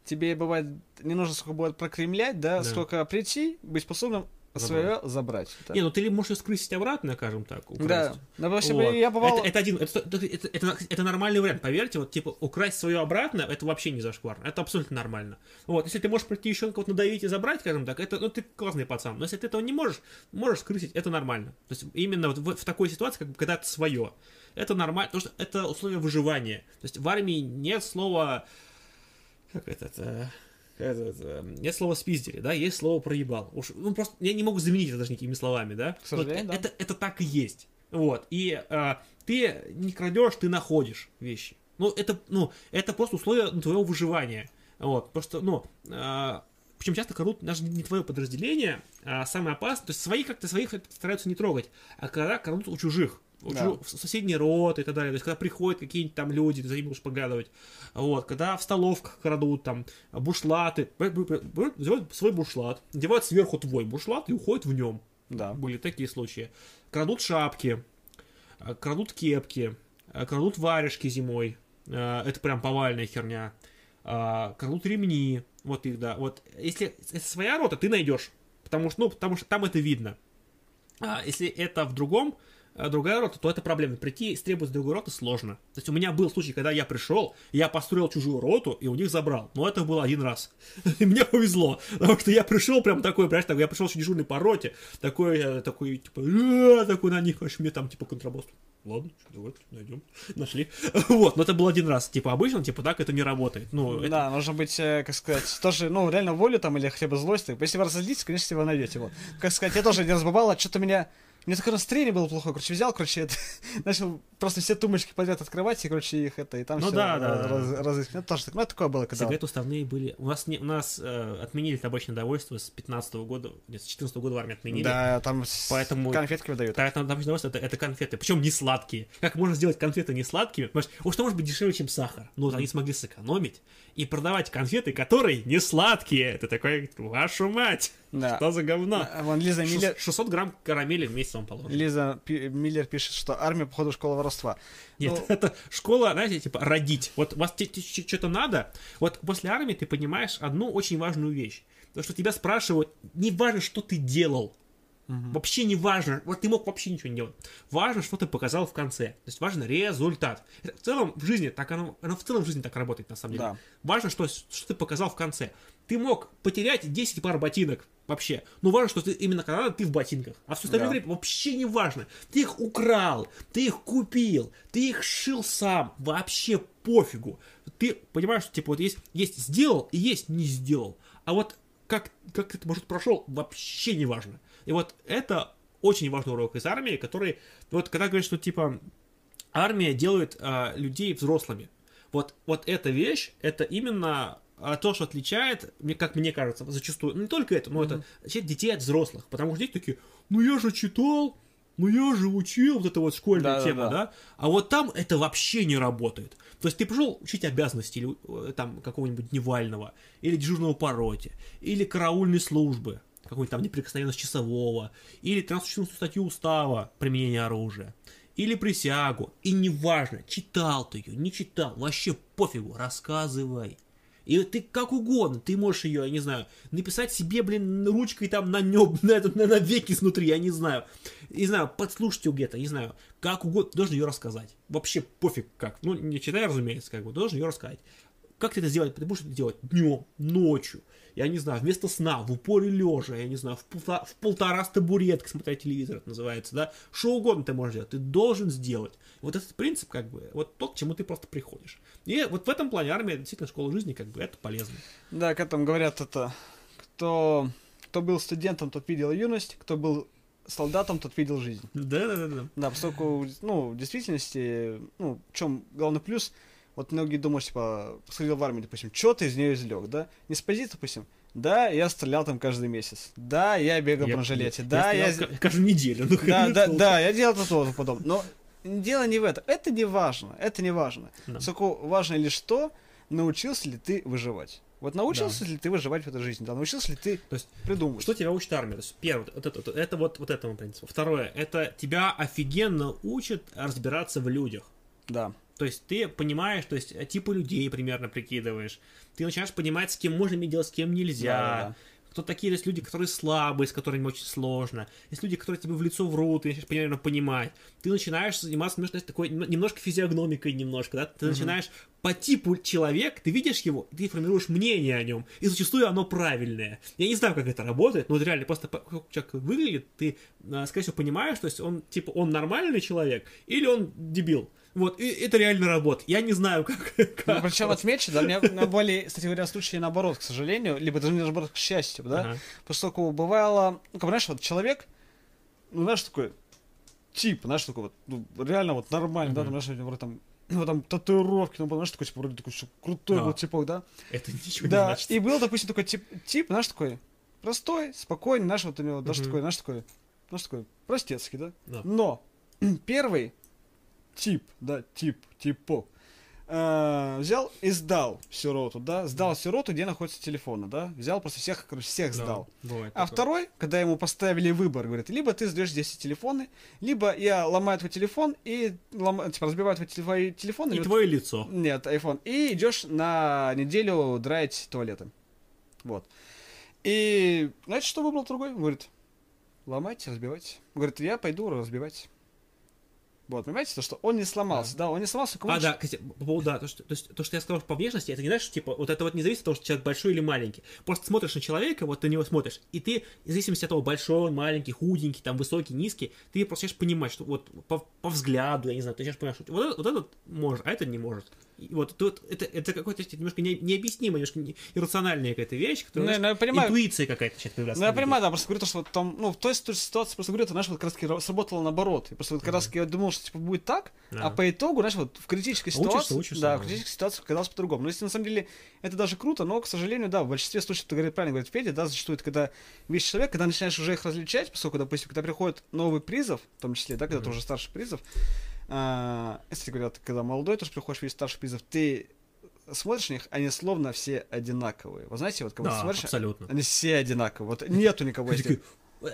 тебе бывает, не нужно сколько будет прокремлять, да, Да. сколько прийти, быть способным. Свое забрать. да. Не, ну ты ли можешь ее скрысить обратно, скажем так, украсть. Да, допустим, Вот. я бывал... Это, это один, это, это, это- это- нормальный вариант, поверьте, вот типа украсть свое обратно, это вообще не зашкварно, это абсолютно нормально. Вот, если ты можешь прийти еще кого-то надавить и забрать, скажем так, это, ну ты классный пацан, но если ты этого не можешь, можешь скрысить, это нормально. То есть именно вот в, в такой ситуации, как бы, когда это свое, это нормально, потому что это условие выживания. То есть в армии нет слова, как это, это этот, э, нет слова спиздили, да, есть слово проебал. Уж, ну, просто я не могу заменить это даже никакими словами, да. К сожалению, Вот, да. это, это так и есть. Вот. И э, ты не крадешь, ты находишь вещи. Ну, это, ну, это просто условие твоего выживания. Вот. Просто, ну, э, причем часто крадут даже не твое подразделение, а самое опасное, то есть свои как-то своих стараются не трогать, а когда крадут у чужих. Да. чужих- в соседние роты и так далее. То есть, когда приходят какие-нибудь там люди, ты за ними будешь поглядывать. Вот, когда в столовках крадут там бушлаты, взяли свой бушлат, надевают сверху твой бушлат и уходят в нем. Да. Были такие случаи. Крадут шапки, э, крадут кепки, э, крадут варежки зимой. Э, Это прям повальная херня. А, Крадут ремни. Вот их, да. Вот если это своя рота, ты найдешь. Потому что, ну, потому что там это видно. А если это в другом, другая рота, то это проблема. Прийти и требовать с другой роты сложно. То есть у меня был случай, когда я пришел, я построил чужую роту и у них забрал. Но это было один раз. И мне повезло. Потому что я пришел прям такой, понимаешь, так, я пришел еще дежурный по роте, такой, э, такой, типа, «А», такой на них, аж мне там, типа, контрабас. Ладно, давай, найдем. Нашли. Вот, но это был один раз. Типа, обычно, типа, так это не работает. Ну, это- Да, нужно быть, э, как сказать, тоже, ну, реально волю там или хотя бы злость. Если вы разозлитесь, конечно, вы найдете. Вот. Как сказать, я тоже один раз бывало, что-то меня... Мне такое настроение было плохое, короче, взял, короче, это, начал просто все тумбочки подряд открывать, и, короче, их это, и там Ну все да, да, да. разыскивать. Это тоже так, ну, такое было, когда... Сигареты уставные были. У нас, не, у нас э, отменили табачное довольство с 15 года, нет, с 14 года в армии отменили. Да, там Поэтому- конфетки выдают. Так, там табачное довольство это, это конфеты, причем не сладкие. Как можно сделать конфеты не сладкими? Понимаешь, что может быть дешевле, чем сахар? Ну, вот они смогли сэкономить и продавать конфеты, которые не сладкие. Ты такой, вашу мать, Да. что за говно? Вон Лиза Миллер, 600 грамм карамели в месяц вам положено. Лиза Пи- Миллер пишет, что армия, походу, школа воровства. Нет, Ну, это школа, знаете, типа родить. Вот у вас что-то надо, вот после армии ты понимаешь одну очень важную вещь. То, что тебя спрашивают, не важно, что ты делал. Вообще не важно, вот ты мог вообще ничего не делать. Важно, что ты показал в конце. То есть важно результат. Это в целом в жизни так оно, оно в целом в жизни так работает на самом деле. Да. Важно, что, что ты показал в конце. Ты мог потерять 10 пар ботинок вообще. Но важно, что ты именно когда ты в ботинках. А все остальное Да. время вообще не важно. Ты их украл, ты их купил, ты их шил сам. Вообще пофигу. Ты понимаешь, что типа вот есть, есть сделал и есть не сделал. А вот как, как этот маршрут прошел, вообще не важно. И вот это очень важный урок из армии, который, вот когда говорят, что типа армия делает а, людей взрослыми. Вот, вот эта вещь, это именно а, то, что отличает, мне, как мне кажется, зачастую, ну, не только это, но это отличает детей от взрослых. Потому что дети такие, ну я же читал, ну я же учил, вот эта вот школьная Да-да-да. тема, да? А вот там это вообще не работает. То есть ты пришел учить обязанности или э, там какого-нибудь дневального, или дежурного по роте, или караульной службы, какой-нибудь там неприкосновенность часового, или 13 статью устава применения оружия, или присягу. И неважно, читал ты ее, не читал, вообще пофигу, рассказывай. И ты как угодно, ты можешь ее, я не знаю, написать себе, блин, ручкой там на неб, на, этот- на, на веки снутри, я не знаю. Не знаю, подслушать ее где-то, не знаю. Как угодно, должен ее рассказать. Вообще пофиг как. Ну, не читай, разумеется, как бы, должен ее рассказать. Как ты это сделать? Ты будешь это делать днем, ночью, я не знаю, вместо сна, в упоре лежа, я не знаю, в, полта- в полтора с табуреткой смотря телевизор, это называется, да, что угодно ты можешь делать, ты должен сделать. Вот этот принцип, как бы, вот то, к чему ты просто приходишь. И вот в этом плане армия, действительно, школа жизни, как бы, это полезно. Да, как там говорят это, кто, кто был студентом, тот видел юность, кто был солдатом, тот видел жизнь. Да-да-да. Да, поскольку, ну, в действительности, ну, в чем главный плюс, вот многие думают, типа, сходил в армию, допустим, что ты из нее извлек, да? Не с позиции, допустим, да, я стрелял там каждый месяц, да, я бегал в бронежилете, да, я... ка- каждую неделю. Ну, Да, да, да, я делал то, то, потом. Но дело не в этом. Это не важно. Это не важно. Да. Сколько важно лишь то, научился ли ты выживать. Вот научился ли ты выживать в этой жизни, да, научился ли ты То есть, придумывать. Что тебя учит армия? То есть, первое, вот это, вот- это вот, вот этому принципу. Второе, это тебя офигенно учат разбираться в людях. Да. То есть ты понимаешь, то есть э, типы людей примерно прикидываешь. Ты начинаешь понимать, с кем можно иметь дело, с кем нельзя. Да-да-да. Кто такие есть люди, которые слабые, с которыми очень сложно. Есть люди, которые тебе в лицо врут, ты начинаешь примерно понимать. Ты начинаешь заниматься знаешь, такой, нем- немножко физиогномикой немножко, да? Ты начинаешь по типу человек, ты видишь его, ты формируешь мнение о нем, и зачастую оно правильное. Я не знаю, как это работает, но вот реально просто как человек выглядит, ты, а, скорее всего, понимаешь, то есть он, типа, он нормальный человек или он дебил. Вот, и это реально работает. Я не знаю, как... Ну, как- причем отмечу, да, у меня на более, кстати говоря, случаи наоборот, к сожалению, либо даже не наоборот, к счастью, да, Ага. поскольку бывало, ну, как знаешь, вот человек, ну, знаешь, такой тип, знаешь, такой вот, ну, реально вот нормальный, да, там, знаешь, вроде там, ну, там, татуировки, ну, знаешь, такой, типа, вроде такой, всё крутой Да. вот типок, да, Это ничего не Да, значит. и был, допустим, такой тип, тип, знаешь, такой простой, спокойный, знаешь, вот у него даже Мгм. такой, знаешь, такой, знаешь, такой простецкий, да? Да. Но первый тип, да, тип, типок, э, взял и сдал всю роту, да, сдал всю роту, где находятся телефоны, да, взял просто всех, короче, всех Да, сдал. А такое. второй, когда ему поставили выбор, говорит, либо ты сдаешь здесь телефоны, либо я ломаю твой телефон и лома- типа, разбиваю твой, теле- твои телефоны. И твое лицо. нет, iPhone. И идешь на неделю драить туалеты. Вот. И знаете, что выбрал другой? Говорит, ломайте, разбивайте. Говорит, я пойду разбивать. Вот, понимаете, то, что он не сломался, да, он не сломался. А, да, кстати, по поводу, да, то что, то, есть, то, что я сказал по внешности, это не что, типа, вот это вот не зависит от того, что человек большой или маленький. Просто смотришь на человека, вот ты на него смотришь, и ты, в зависимости от того, большой он, маленький, худенький, там, высокий, низкий, ты просто начинаешь понимать, что вот по, по взгляду, я не знаю, ты начинаешь понимать, что вот, этот- вот этот может, а этот не может. И вот тут это, это какой-то немножко не, необъяснимая, немножко не- иррациональная какая-то вещь, которая, Ну, знаешь, ну, понимаю. интуиция какая-то начинает появляться. Ну, я понимаю, да, просто говорю, то, что вот там, ну, в той ситу- ситуации, просто говорю, это, знаешь, вот как раз сработало наоборот. И просто вот как раз я думал, что, типа, будет так, Да. а по итогу, знаешь, вот в критической Учишься, ситуации, учишься, да, да. в критической ситуации оказалось по-другому. Но если на самом деле это даже круто, но, к сожалению, да, в большинстве случаев, ты говорит, правильно говорит Федя, да, зачастую это когда видишь человека, когда начинаешь уже их различать, поскольку, допустим, когда приходит новый призов, в том числе, да, когда ты уже старший призов, а, кстати говоря, ты когда молодой тоже приходишь видеть старших призов, ты смотришь на них, они словно все одинаковые. Вы знаете, вот когда Да, смотришь, абсолютно. они все одинаковые. Вот нету никого. Если- э,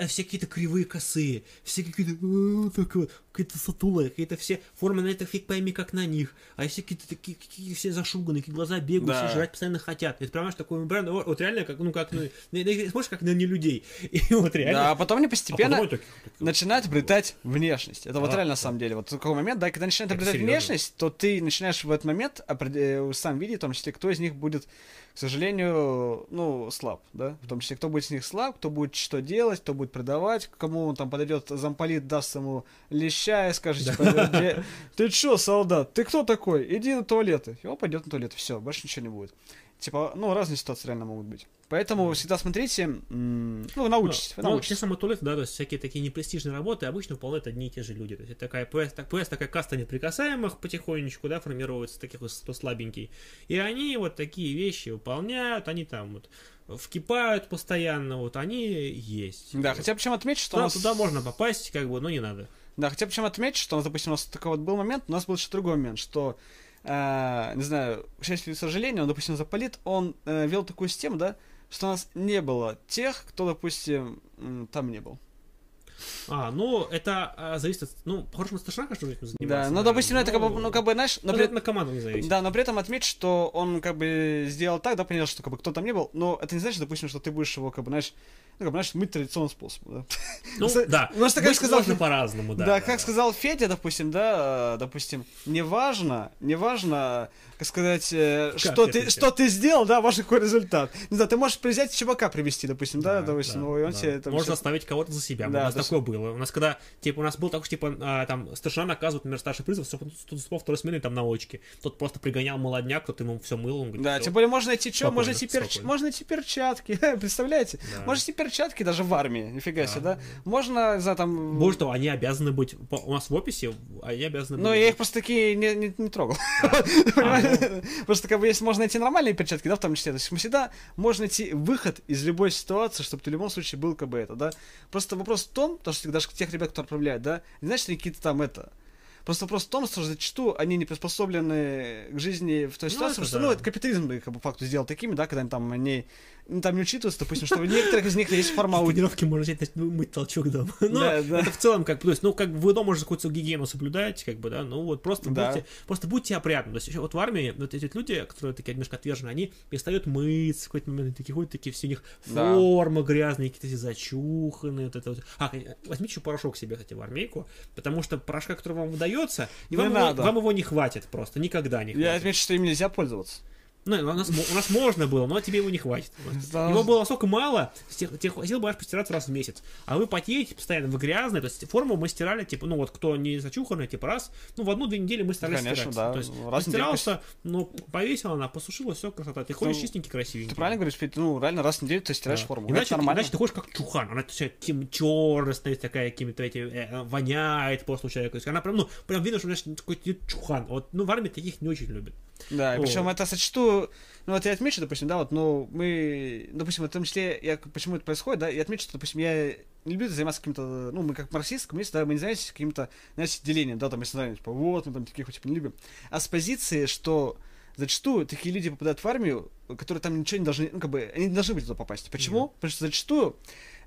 все какие-то кривые косые, все какие-то э, так вот, какие-то сатулые, какие-то все формы на это фиг пойми как на них, а все какие-то такие, какие все зашуганные, какие глаза бегают, Да. все жрать постоянно хотят. Это прям такой бренд, вот, вот реально как, ну как, ну, смотришь как на не людей. И вот реально. Да, а потом они А постепенно потом такие, начинают обретать внешность. Это вот Да, реально на да. самом деле. Вот такой момент, да, когда начинают Это обретать серьезно. внешность, то ты начинаешь в этот момент э, сам видеть, в том числе, кто из них будет, к сожалению, ну, слаб, да, в том числе, кто будет из них слаб, кто будет что делать, кто будет продавать, кому он там подойдет, замполит даст ему леща и скажет, типа, «Где- ты чё, солдат, ты кто такой? Иди на туалеты. И он пойдет на туалет, все, больше ничего не будет. Типа, ну, разные ситуации реально могут быть. Поэтому всегда смотрите, ну, научитесь, вы Ну, те научитесь. самые туалеты, да, то есть всякие такие непрестижные работы обычно выполняют одни и те же люди. То есть это такая поезд, так, поезд такая каста неприкасаемых потихонечку, да, формируется, таких вот, кто слабенький. И они вот такие вещи выполняют, они там вот вкипают постоянно, вот они есть. Да, Вот. хотя причем отметить, что у Туда, нас... туда можно попасть, как бы, но не надо. Да, хотя причем отметить, что, у нас, допустим, у нас такой вот был момент, у нас был еще другой момент, что, э, не знаю, к счастью или к сожалению, он, допустим, заполит, он э, вел такую систему, да, что у нас не было тех, кто, допустим, там не был. А, ну, это а, зависит от... Ну, по-хорошему, старшина, конечно, этим заниматься. Да, ну, допустим, ну, это как бы, ну, как бы, знаешь, но... но при- на команду не зависит. Да, но при этом отметь, что он как бы сделал так, да, понял, что как бы кто там не был, но это не значит, допустим, что ты будешь его, как бы, знаешь, ну, как бы, знаешь, мыть традиционным способом, да. Ну, да. у нас такая Быть сказал- можно по-разному, да. Да, как сказал Федя, допустим, да, допустим, неважно, неважно, как сказать, э, что это ты, что ты сделал, да, важно какой результат. Не знаю, ты можешь взять чувака привести, допустим, да, Да, допустим, да, ну, и он да. тебе там Можно всё- оставить кого-то за себя. Да, у нас есть- такое было. У нас когда, типа, у нас был такой, что, типа, а, там, старшина наказывает, например, старший призыв, спал второй смены там на очке. Тот просто пригонял молодняк, кто-то ему все мыл, он говорит, Да, тем более можно найти что, можно найти, перч... можно найти перчатки, представляете? Да. Можно найти перчатки даже в армии, нифига себе, Да. да? Можно, за там... Того, они обязаны быть, у нас в описи, они обязаны Ну, быть. я их просто такие не, не, не трогал. А, Просто как бы если можно найти нормальные перчатки, да, в том числе, то есть мы всегда можно найти выход из любой ситуации, чтобы ты в любом случае был как бы это, да. Просто вопрос в том, то, что даже тех ребят, кто отправляет, да, не значит, что какие-то там это. Просто вопрос в том, что зачастую они не приспособлены к жизни в той Ну, ситуации, это потому что, да. ну, это капитализм их, как бы, факту сделал такими, да, когда они там, они, ну, там не учитываются, допустим, что у некоторых из них есть форма тренировке можно взять, начать мыть толчок дома. Ну, Да, да. это в целом, как бы, то есть, ну, как бы вы дома уже какую-то гигиену соблюдаете, как бы, да, ну, вот просто Да. будьте, просто будьте опрятны. То есть, еще вот в армии, вот эти люди, которые такие немножко отвержены, они перестают мыться в какой-то момент, такие ходят, такие все у них Да. форма грязные, какие-то зачуханные, вот это вот. А, возьмите еще порошок себе, кстати, в армейку, потому что порошка, который вам выдается, и Не вам, его, надо. вам его не хватит просто, никогда не Я хватит. отмечу, что им нельзя пользоваться. Ну, у нас, у нас можно было, но тебе его не хватит. Да. Его было настолько мало, тех, тех хватило бы аж постираться раз в месяц. А вы потеете постоянно, вы грязные. То есть форму мы стирали, типа, ну вот кто не зачуханный, типа раз, ну в одну-две недели мы старались Конечно, стирать. да. То есть Раз постирался, ну повесил она, посушила, все, красота. Ты ходишь Ну, чистенький, красивенький. Ты правильно говоришь, Петь? ну, реально раз в неделю ты стираешь Да. форму. Иначе, это ты, нормально. иначе ты ходишь как чухан, она тем черная стоит такая, какими-то эти, э, воняет просто у человека. То есть она прям, ну, прям видно, что знаешь, какой-то чухан. Вот, ну, в армии таких не очень любят. Да, Вот. причем это зачастую, ну вот я отмечу, допустим, да, вот, ну, мы, допустим, в том числе, я, почему это происходит, да, я отмечу, что, допустим, я не люблю заниматься каким-то, ну, мы как марксисты, коммунисты, да, мы не занимаемся каким-то, знаете, делением, да, там, если знаем, типа, вот, мы там таких, типа, не любим. А с позиции, что зачастую такие люди попадают в армию, которые там ничего не должны, ну, как бы, они не должны быть туда попасть. Почему? Потому что зачастую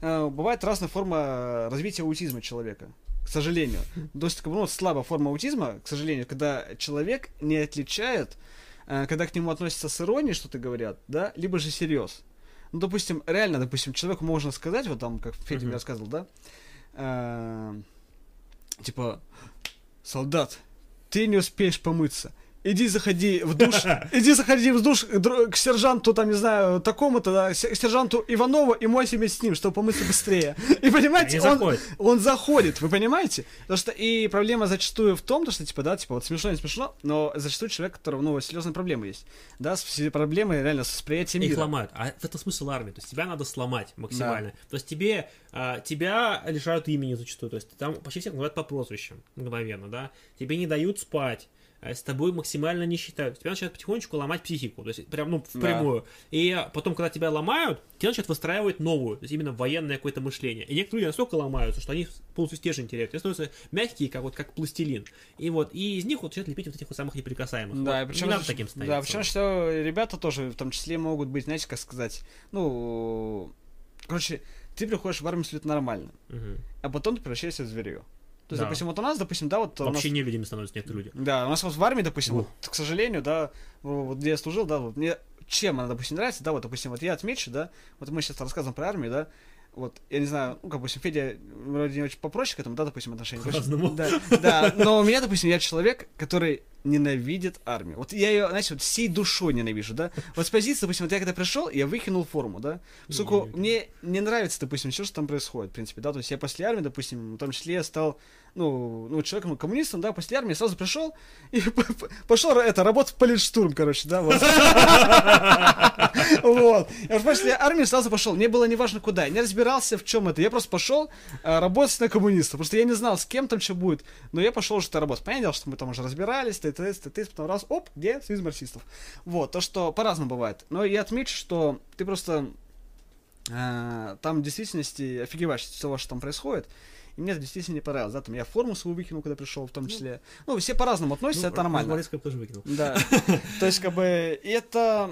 э, бывает разная форма развития аутизма человека. К сожалению. То есть, ну, слабая форма аутизма, к сожалению, когда человек не отличает, когда к нему относятся с иронией, что-то говорят, да, либо же серьез. Ну, допустим, реально, допустим, человеку можно сказать, вот там, как Федя Мгм. мне рассказывал, да, э, типа, солдат, ты не успеешь помыться. Иди заходи в душ, иди заходи в душ к, к сержанту, там, не знаю, такому-то, да, се- сержанту Иванову и мойся вместе с ним, чтобы помыться быстрее. И понимаете, Они он, заходят. он заходит, вы понимаете? Потому что и проблема зачастую в том, то, что, типа, да, типа, вот смешно, не смешно, но зачастую человек, у которого, ну, серьезные проблемы есть, да, с- все проблемы реально с восприятием Их мира. ломают. А в этом смысл армии. То есть тебя надо сломать максимально. То есть тебе а, тебя лишают имени зачастую. То есть там почти всех называют по прозвищам мгновенно, да. Тебе не дают спать. А С тобой максимально не считают. Тебя начинают потихонечку ломать психику. То есть прям, ну, впрямую. И потом, когда тебя ломают, тебе начинают выстраивать новую. То есть именно военное какое-то мышление. И некоторые люди настолько ломаются, что они полностью стержень теряют. Они становятся мягкие, как вот как пластилин. И вот, и из них вот начинают лепить вот этих вот самых неприкасаемых. Да, Вот. причем, не надо таким становиться. да, причем, что ребята тоже в том числе могут быть, знаете, как сказать, ну, короче, ты приходишь в армию абсолютно нормально, Мгм. а потом ты превращаешься в зверье. То есть, Да. допустим, вот у нас, допустим, да, вот у нас Вообще не людьми становятся некоторые люди. Да, у нас вот в армии, допустим, вот, к сожалению, да, вот где я служил, да, вот мне чем она, допустим, нравится, да, вот, допустим, вот я отмечу, да, вот мы сейчас рассказываем про армию, да, вот, я не знаю, ну, как, допустим, Федя вроде не очень попроще к этому, да, допустим, отношение. По-разному. Да, да, но у меня, допустим, я человек, который ненавидит армию. Вот я ее, знаете, вот всей душой ненавижу, да. Вот с позиции, допустим, вот я когда пришел, я выкинул форму, да. Поскольку мне не нравится, допустим, все, что там происходит, в принципе, да. То есть я после армии, допустим, в том числе я стал, ну, ну человеком, коммунистом, да, после армии сразу пришел и пошел это, работать в политштурм, короче, да, вот. Вот. Я после армии сразу пошел. Мне было неважно куда. Не разбирался, в чем это. Я просто пошел э, работать на коммунистов. Просто я не знал, с кем там что будет. Но я пошел уже это работать. Понятное дело, что мы там уже разбирались, ты, ты, ты, потом раз, оп, где союз марксистов. Вот, то, что по-разному бывает. Но я отмечу, что ты просто э, там в действительности офигеваешь от всего, что там происходит. И мне это действительно не понравилось. Да, там я форму свою выкинул, когда пришел, в том числе. Ну, все по-разному относятся, это нормально. Бориска тоже выкинул. Да. То есть, как бы, это...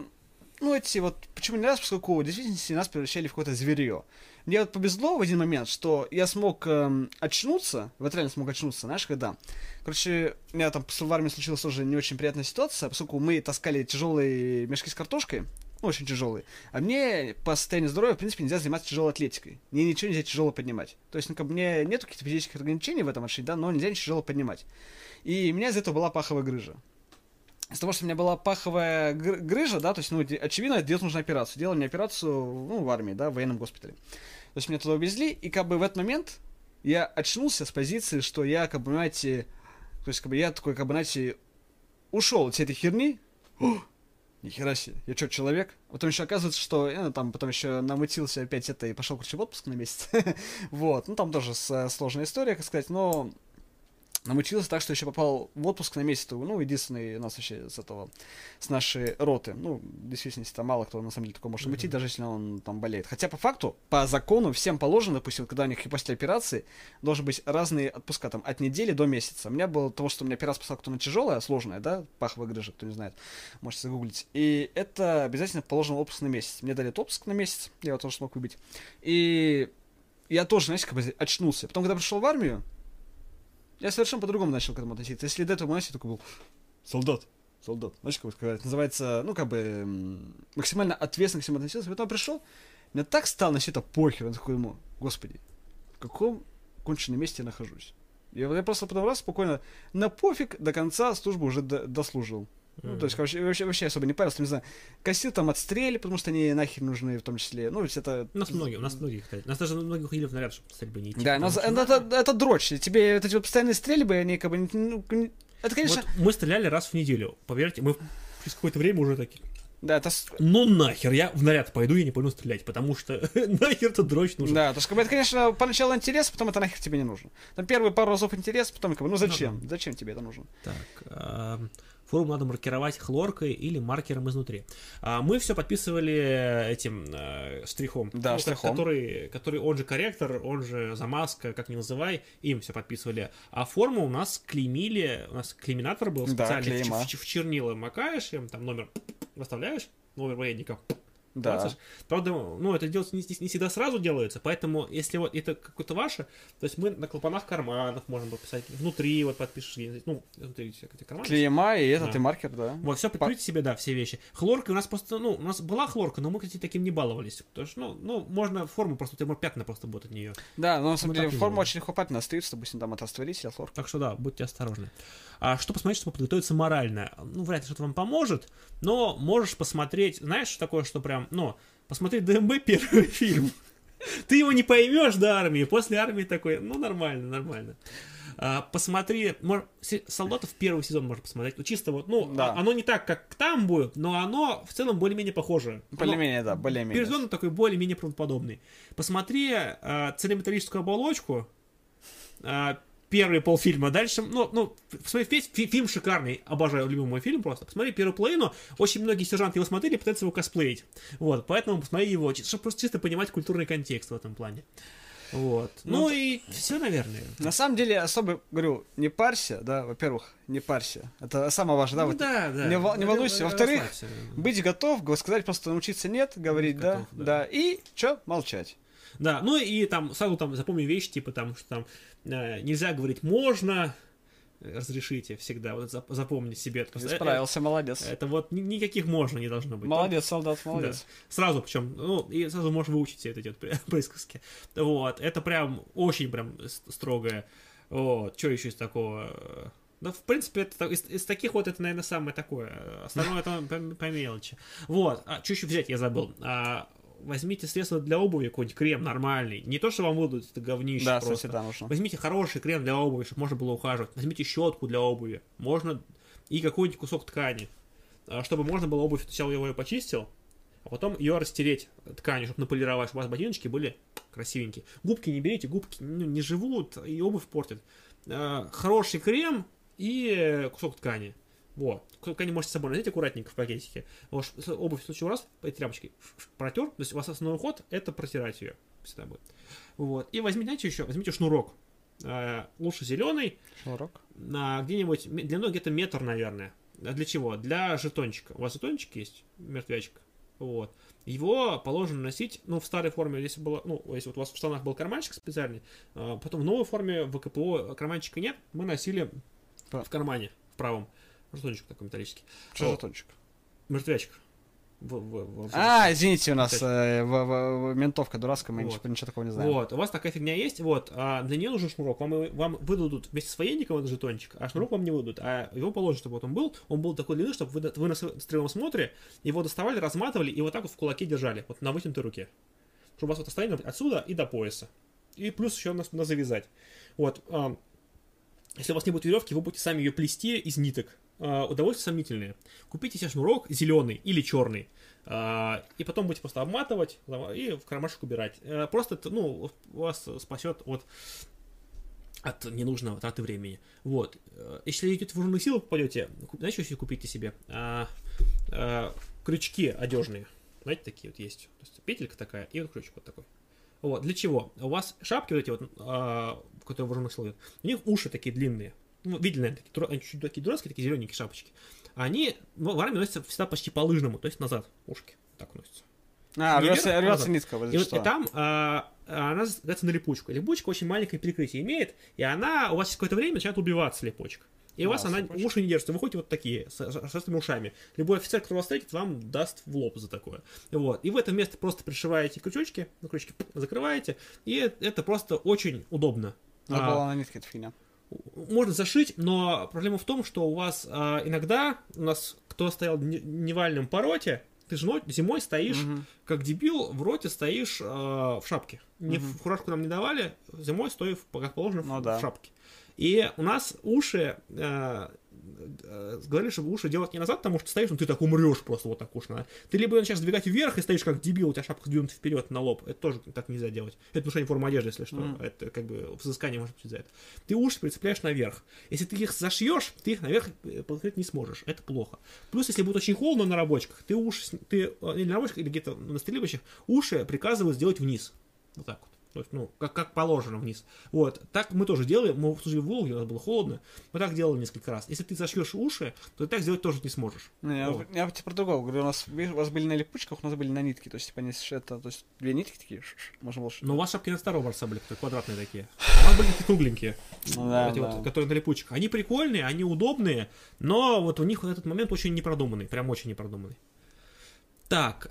Ну, эти вот... Почему не нравится, поскольку в действительности нас превращали в какое-то зверье. Мне вот повезло в один момент, что я смог эм, очнуться, вот реально смог очнуться, знаешь, когда? Короче, у меня там в армии случилась тоже не очень приятная ситуация, поскольку мы таскали тяжелые мешки с картошкой, ну, очень тяжелые. А мне по состоянию здоровья, в принципе, нельзя заниматься тяжелой атлетикой. Мне ничего нельзя тяжело поднимать. То есть, ну, как бы, мне нету каких-то физических ограничений в этом отношении, да, но нельзя ничего тяжело поднимать. И у меня из-за этого была паховая грыжа. Из-за того, что у меня была паховая гр- грыжа, да, то есть, ну, очевидно, делать нужно операцию. Делали мне операцию, ну, в армии, да, в военном госпитале. То есть, меня туда увезли, и как бы в этот момент я очнулся с позиции, что я, как бы, понимаете, то есть, как бы, я такой, как бы, знаете, ушел от всей этой херни, Нихера себе, я что, человек? Потом еще оказывается, что я там потом еще намутился опять это и пошел, короче, в отпуск на месяц. вот, ну там тоже с- сложная история, как сказать, но намучился так, что еще попал в отпуск на месяц. Ну, единственный у нас вообще с этого, с нашей роты. Ну, в действительности, там мало кто на самом деле такой может мутить, даже если он там болеет. Хотя по факту, по закону, всем положено, допустим, когда у них и после операции, должны быть разные отпуска, там, от недели до месяца. У меня было того, что у меня операция, поскольку она тяжелая, сложная, да, паховая грыжа, кто не знает, можете загуглить. И это обязательно положен отпуск на месяц. Мне дали отпуск на месяц, я его тоже смог выбить. И я тоже, знаете, как бы очнулся. Потом, когда пришел в армию, я совершенно по-другому начал к этому относиться. Если до этого, знаете, такой был солдат, солдат. Знаешь, как вот сказать, называется, ну, как бы, максимально ответственно к всему относился. Потом пришел, мне так стало на все это похер. Я такой ему, господи, в каком конченном месте я нахожусь? Я, я просто потом раз спокойно на пофиг до конца службу уже до- дослужил. Ну, то есть, вообще, вообще, вообще особо не парился, не знаю, косил там отстрели, потому что они нахер нужны в том числе. Ну, ведь это... У нас многие, у нас многие, кстати. У нас даже многие уходили в наряд, чтобы стрельбы не идти. Да, за- что это, это, дрочь. Тебе вот эти вот постоянные стрельбы, они как бы... ну, это, конечно... Вот мы стреляли раз в неделю. Поверьте, мы через какое-то время уже такие. Да, это... Ну нахер, я в наряд пойду, я не пойду стрелять, потому что нахер тут дрочь нужен. Да, то есть, как бы, это, конечно, поначалу интерес, потом это нахер тебе не нужно. Там первые пару разов интерес, потом, как бы, ну зачем? Зачем тебе это нужно? Так, форму надо маркировать хлоркой или маркером изнутри. А, мы все подписывали этим э, штрихом. Да, Ну, штрихом. Который, который он же корректор, он же замазка, как ни называй, им все подписывали. А форму у нас клеймили, у нас клейминатор был Да, специальный, в, клейма. ч- в чернила макаешь, им там номер выставляешь, номер военника, Да. Правда, ну, это делается не, не всегда сразу делается, поэтому, если вот это какое-то ваше, то есть мы на клапанах карманов можем подписать, внутри вот подпишешь, ну, внутри всякие эти карманы. Клейма и этот, Да. и маркер, да. Вот, все подключите себе, да, все вещи. Хлорка у нас просто, ну, у нас была хлорка, но мы, кстати, таким не баловались. Потому что, ну, ну, можно форму просто, у тебя пятна просто будут от нее. Да, но на самом деле не форма очень пятна остаются, допустим, там от растворителя, хлор. Так что да, будьте осторожны. А что посмотреть, чтобы подготовиться морально? Ну, вряд ли что-то вам поможет, но можешь посмотреть, знаешь, такое, что прям, ну, посмотреть ДМБ первый фильм. Ты его не поймешь до армии, после армии такой, ну, нормально, нормально. А, посмотри, мож- солдатов первый сезон можно посмотреть. Ну, чисто вот, ну, Да. а- оно не так, как там будет, но оно в целом более-менее похоже. Оно- Более-менее, да, более-менее. Первый сезон такой более-менее правдоподобный. Посмотри а, целеметаллическую оболочку. а, первый полфильма. Дальше, ну, ну, посмотри, весь фи- фильм шикарный. Обожаю, любимый мой фильм просто. Посмотри первую половину. Очень многие сержанты его смотрели, пытаются его косплеить. Вот, поэтому посмотри его, чтобы просто чисто понимать культурный контекст в этом плане. Вот. Ну, Ну, и все, наверное. На самом деле, особо, говорю, не парься, да, во-первых, не парься. Это самое важное, да, Ну вот да, да. не вол- не Ну, волнуйся. Во-вторых, быть готов, го- сказать просто научиться нет, говорить да, готов, да. да, и что, молчать. Да, ну и там сразу там запомни вещи, типа там, что там э, нельзя говорить можно, разрешите всегда, вот это зап- запомни себе. это. Просто, э, Справился, молодец. Это вот ни- никаких можно не должно быть. Молодец, солдат, молодец. Да. Сразу причем, ну, и сразу можешь выучить все вот при- присказки. Вот, это прям очень прям строгое. Вот, что еще из такого? Да, в принципе, это, из, из таких вот это, наверное, самое такое. Остальное это по, по мелочи. Вот, а что еще взять, я забыл. А, возьмите средства для обуви, какой-нибудь крем нормальный. Не то, что вам выдадут, это говнище Да, просто. да, нужно. Возьмите хороший крем для обуви, чтобы можно было ухаживать. Возьмите щетку для обуви. Можно и какой-нибудь кусок ткани. А, Чтобы можно было обувь, сначала его ее почистил, а потом ее растереть тканью, чтобы наполировать, чтобы у вас ботиночки были красивенькие. Губки не берите, губки ну, не живут и обувь портят. А, Хороший крем и кусок ткани. Вот. Кусок ткани можете с собой носить аккуратненько в пакетике. Вот, ш- обувь в случае раз этой тряпочкой протер, то есть у вас основной ход это протирать ее всегда будет. Вот. И возьмите, знаете, еще, возьмите шнурок. Э, Лучше зеленый, Шнурок. на где-нибудь, длиной где-то метр, наверное. А для чего? Для жетончика. У вас жетончик есть, мертвячек. Вот. Его положено носить, ну, в старой форме, если было, ну, если вот у вас в штанах был карманчик специальный, а, потом в новой форме в КПО карманчика нет, мы носили в кармане, в правом. Жетончик такой металлический. Что Вот. за тончик? Мертвячек. В- в- в- А, извините, у нас э, в- в- в- ментовка дурацкая, мы Вот. ничего, ничего такого не знаем. Вот, у вас такая фигня есть, вот, а для нее нужен шнурок, вам, вам выдадут вместе с военником этот жетончик, а шнурок вам не выдадут, а его положено, чтобы вот он был, он был такой длины, чтобы вы, на- вы на св- стрелом смотре, его доставали, разматывали и вот так вот в кулаке держали, вот на вытянутой руке, чтобы у вас вот расстояние отсюда и до пояса, и плюс еще на, на завязать, вот, а, если у вас не будет веревки, вы будете сами ее плести из ниток, А, удовольствие сомнительное. Купите себе шнурок зеленый или черный, а, и потом будете просто обматывать и в кармашек убирать. Э, Просто, это, ну, вас спасет от от ненужного траты времени. Вот. Э, Если идете в вооруженные силы, попадете, знаете, себе купите себе? А, а, крючки одежные. Знаете, такие вот есть. То есть петелька такая и вот крючок вот такой. Вот. Для чего? У вас шапки вот эти вот, а, которые вооруженных силах, у них уши такие длинные. Ну, видели, наверное, такие, они чуть такие дурацкие, такие зелененькие шапочки. Они ну, в армии носятся всегда почти по лыжному, то есть назад ушки. Так носятся. А, не рвется, вверх, а рвется назад. нитка. вот И, что? и там а, она называется на липучку. Липучка очень маленькое перекрытие имеет, и она у вас через какое-то время начинает убиваться липучка. И у А, вас она липучка. уши не держится, вы ходите вот такие, с, этими ушами. Любой офицер, который вас встретит, вам даст в лоб за такое. Вот. И в это место просто пришиваете крючочки, на крючки закрываете, и это просто очень удобно. Надо А, было на нитке эта фигня. Можно зашить, но проблема в том, что у вас а, иногда, у нас кто стоял в не- невальном пороте, ты же зимой стоишь, Мгм. как дебил, в роте стоишь а, в шапке. Не Мгм. в фуражку нам не давали, зимой стою, в- как положено, в- Ну в да. шапке. И у нас уши, э, э, говорили, чтобы уши делать не назад, потому что стоишь, ну ты так умрешь просто вот так уж. надо. Ты либо начинаешь двигать вверх и стоишь как дебил, у тебя шапка сдвинута вперед на лоб. Это тоже так нельзя делать. Это нарушение формы одежды, если что. Мгм. Это как бы взыскание может быть за это. Ты уши прицепляешь наверх. Если ты их зашьешь, ты их наверх э, подкрыть не сможешь. Это плохо. Плюс, если будет очень холодно на рабочках, ты уши, ты э, или на рабочках, или где-то на стрельбищах, уши приказывают сделать вниз. Вот так вот. То есть, ну, как, как положено вниз. Вот. Так мы тоже делали. Мы служили в Волге, у нас было холодно. Мы так делали несколько раз. Если ты зашьешь уши, то ты так сделать тоже не сможешь. Не, я, Вот. я типа про другого говорю, у нас, у вас были на липучках, у нас были на нитке, то есть, типа, они ш- это, то есть, две нитки такие, ш- ш- можно было... ш- Но у вас шапки на второго образца были, которые квадратные такие. А у нас были такие кругленькие. Ну да, эти да. вот, которые на липучках. Они прикольные, они удобные, но вот у них вот этот момент очень непродуманный. Прям очень непродуманный. Так,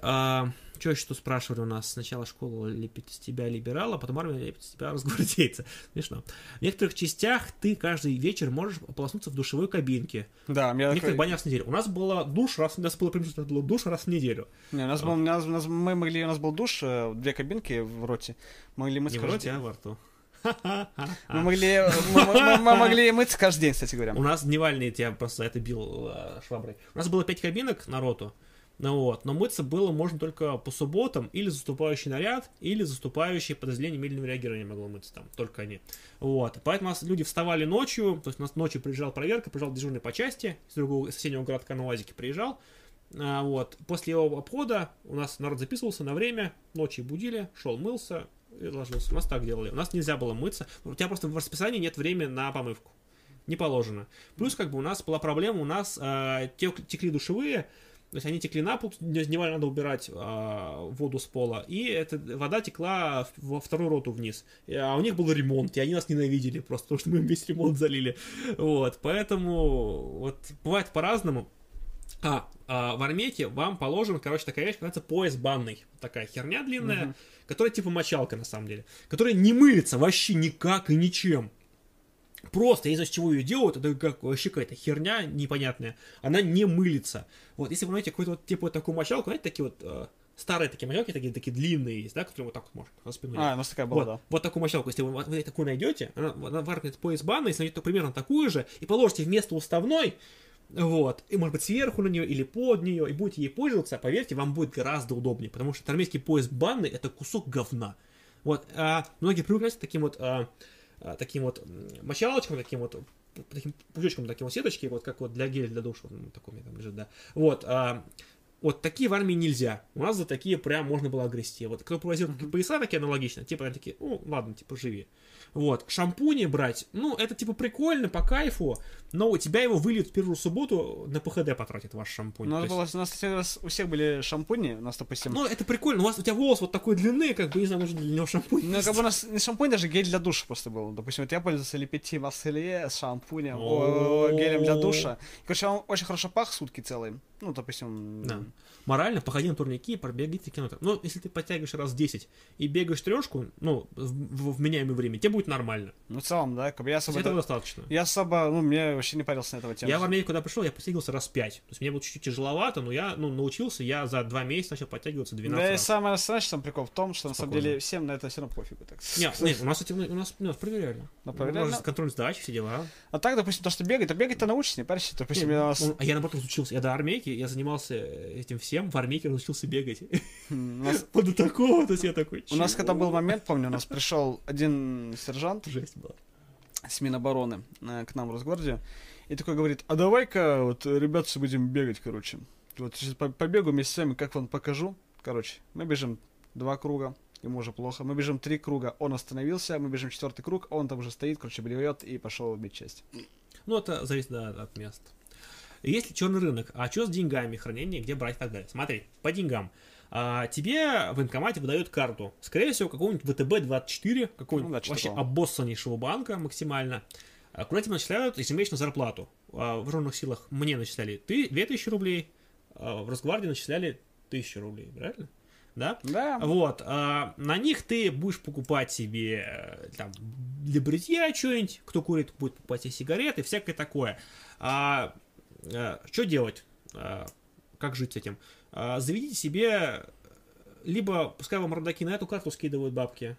что еще тут спрашивали у нас? Сначала школа лепит из тебя либерала, потом армия лепит из тебя разгвардейца. Смешно. В некоторых частях ты каждый вечер можешь ополоснуться в душевой кабинке. Да, у меня В некоторых такой- банях в неделю. У нас было душ раз, у нас было преимущество, было душ раз в неделю. Не, у нас, был, у нас, у нас- мы могли, у нас был душ, э, две кабинки в роте, могли мыться Не в роте, а во рту. Мы могли, мы, мы- мы могли мыться каждый день, кстати говоря. У нас дневальный тебя просто это бил э, шваброй. У нас было 5 кабинок на роту. Ну вот, но мыться было можно только по субботам, или заступающий наряд, или заступающие подразделения медленного реагирования могло мыться там, только они. Вот, поэтому у нас люди вставали ночью, то есть у нас ночью приезжала проверка, приезжал дежурный по части, из другого соседнего городка на УАЗике приезжал, А, вот, после его обхода у нас народ записывался на время, ночью будили, шел, мылся и ложился. У нас так делали, у нас нельзя было мыться, у тебя просто в расписании нет времени на помывку не положено. Плюс, как бы, у нас была проблема, у нас э, тек- текли душевые, То есть они текли на пол, дневально надо убирать а, воду с пола, и эта вода текла во вторую роту вниз. А у них был ремонт, и они нас ненавидели просто, потому что мы им весь ремонт залили. Вот, поэтому вот бывает по-разному. А, а, в армейке вам положен, короче, такая вещь, называется пояс банный. Такая херня длинная, Мгм. которая типа мочалка на самом деле. Которая не мылится вообще никак и ничем. Просто, с чего ее делают, это как вообще какая-то херня непонятная. Она не мылится. Вот, если вы знаете какой-то вот, типа вот такую мочалку, знаете, такие вот э, старые такие мочалки, такие, такие длинные есть, да, которые вот так вот можно за спиной. А, у нас такая была, Вот, да. вот такую мочалку, если вы, вы такую найдете, она, она варкнет пояс банный, если найдете примерно такую же, и положите вместо уставной, вот, и может быть сверху на нее или под нее, и будете ей пользоваться, поверьте, вам будет гораздо удобнее, потому что армейский пояс банный это кусок говна. Вот, а, многие привыкают к таким вот, а, таким вот м, мочалочкам, таким вот таким пучочком, таким вот сеточки, вот как вот для геля для душа, вот, ну, такой у меня там лежит, да. Вот, а, вот такие в армии нельзя. У нас за такие прям можно было огрести. Вот кто привозил такие пояса такие аналогично, типа они такие, ну ладно, типа живи. Вот, шампуни брать, ну это типа прикольно, по кайфу, но у тебя его выльют в первую субботу, на ПХД потратит ваш шампунь. У нас, есть- было, у нас кстати, раз у всех были шампуни, у нас, допустим... Ну, это прикольно, у вас у тебя волос вот такой длины, как бы, не знаю, нужен для него шампунь. Ну, как бы у нас не шампунь, даже гель для душа просто был. Допустим, вот я пользовался Лепети Марселье с шампунем, гелем для душа. Короче, он очень хорошо пах сутки целые. Ну, допустим... Да. Морально, походи на турники, пробегайте километр. Ну, если ты подтягиваешь раз 10 и бегаешь трешку, ну, в, в вменяемое время, тебе будет нормально. Ну, в целом, да, как бы я особо... Этого да- достаточно. Я особо, ну, мне вообще не парился на этого тему. Я в Америку, когда пришел, я подтягивался раз 5. То есть мне было чуть-чуть тяжеловато, но я ну, научился, я за 2 месяца начал подтягиваться 12 Да и раз. самое знаешь, сам прикол в том, что на самом Спокойно. деле всем на это все равно пофигу. Так. Нет, нет, у нас, кстати, у нас, у нас проверяли. Ну, проверяли, У нас ну. контроль сдачи, все дела. А так, допустим, то, что бегать, а бегать-то научишься, не парься. Допустим, Не, я нас- он- а я наоборот учился. Я до армейки, я занимался этим всем, в армейке научился бегать. у нас- Вот до такого, то есть я такой, у нас когда был момент, помню, у нас пришел один сержант Жесть была. с Минобороны э, к нам в Росгвардию, и такой говорит, а давай-ка, вот, ребят, все будем бегать, короче. Вот сейчас по- побегу вместе с вами, как вам покажу. Короче, мы бежим два круга, ему уже плохо. Мы бежим три круга, он остановился, мы бежим четвертый круг, он там уже стоит, короче, блюет и пошел бить честь. Ну, это зависит да, от мест. Есть ли черный рынок? А что с деньгами, хранение, где брать и так далее? Смотри, по деньгам. А, тебе в военкомате выдают карту. Скорее всего, какого-нибудь ВТБ-24, какого-нибудь Ну что вообще такого. обоссаннейшего банка максимально, а, куда тебе начисляют ежемесячно зарплату. А, в вооруженных силах мне начисляли ты 2000 рублей, а в Росгвардии начисляли 1000 рублей, правильно? Да? Да, Вот, а, на них ты будешь покупать себе э, там для бритья что-нибудь, кто курит, будет покупать себе сигареты, всякое такое. А, что делать? А, как жить с этим? А, заведите себе либо пускай вам родаки на эту карту скидывают бабки,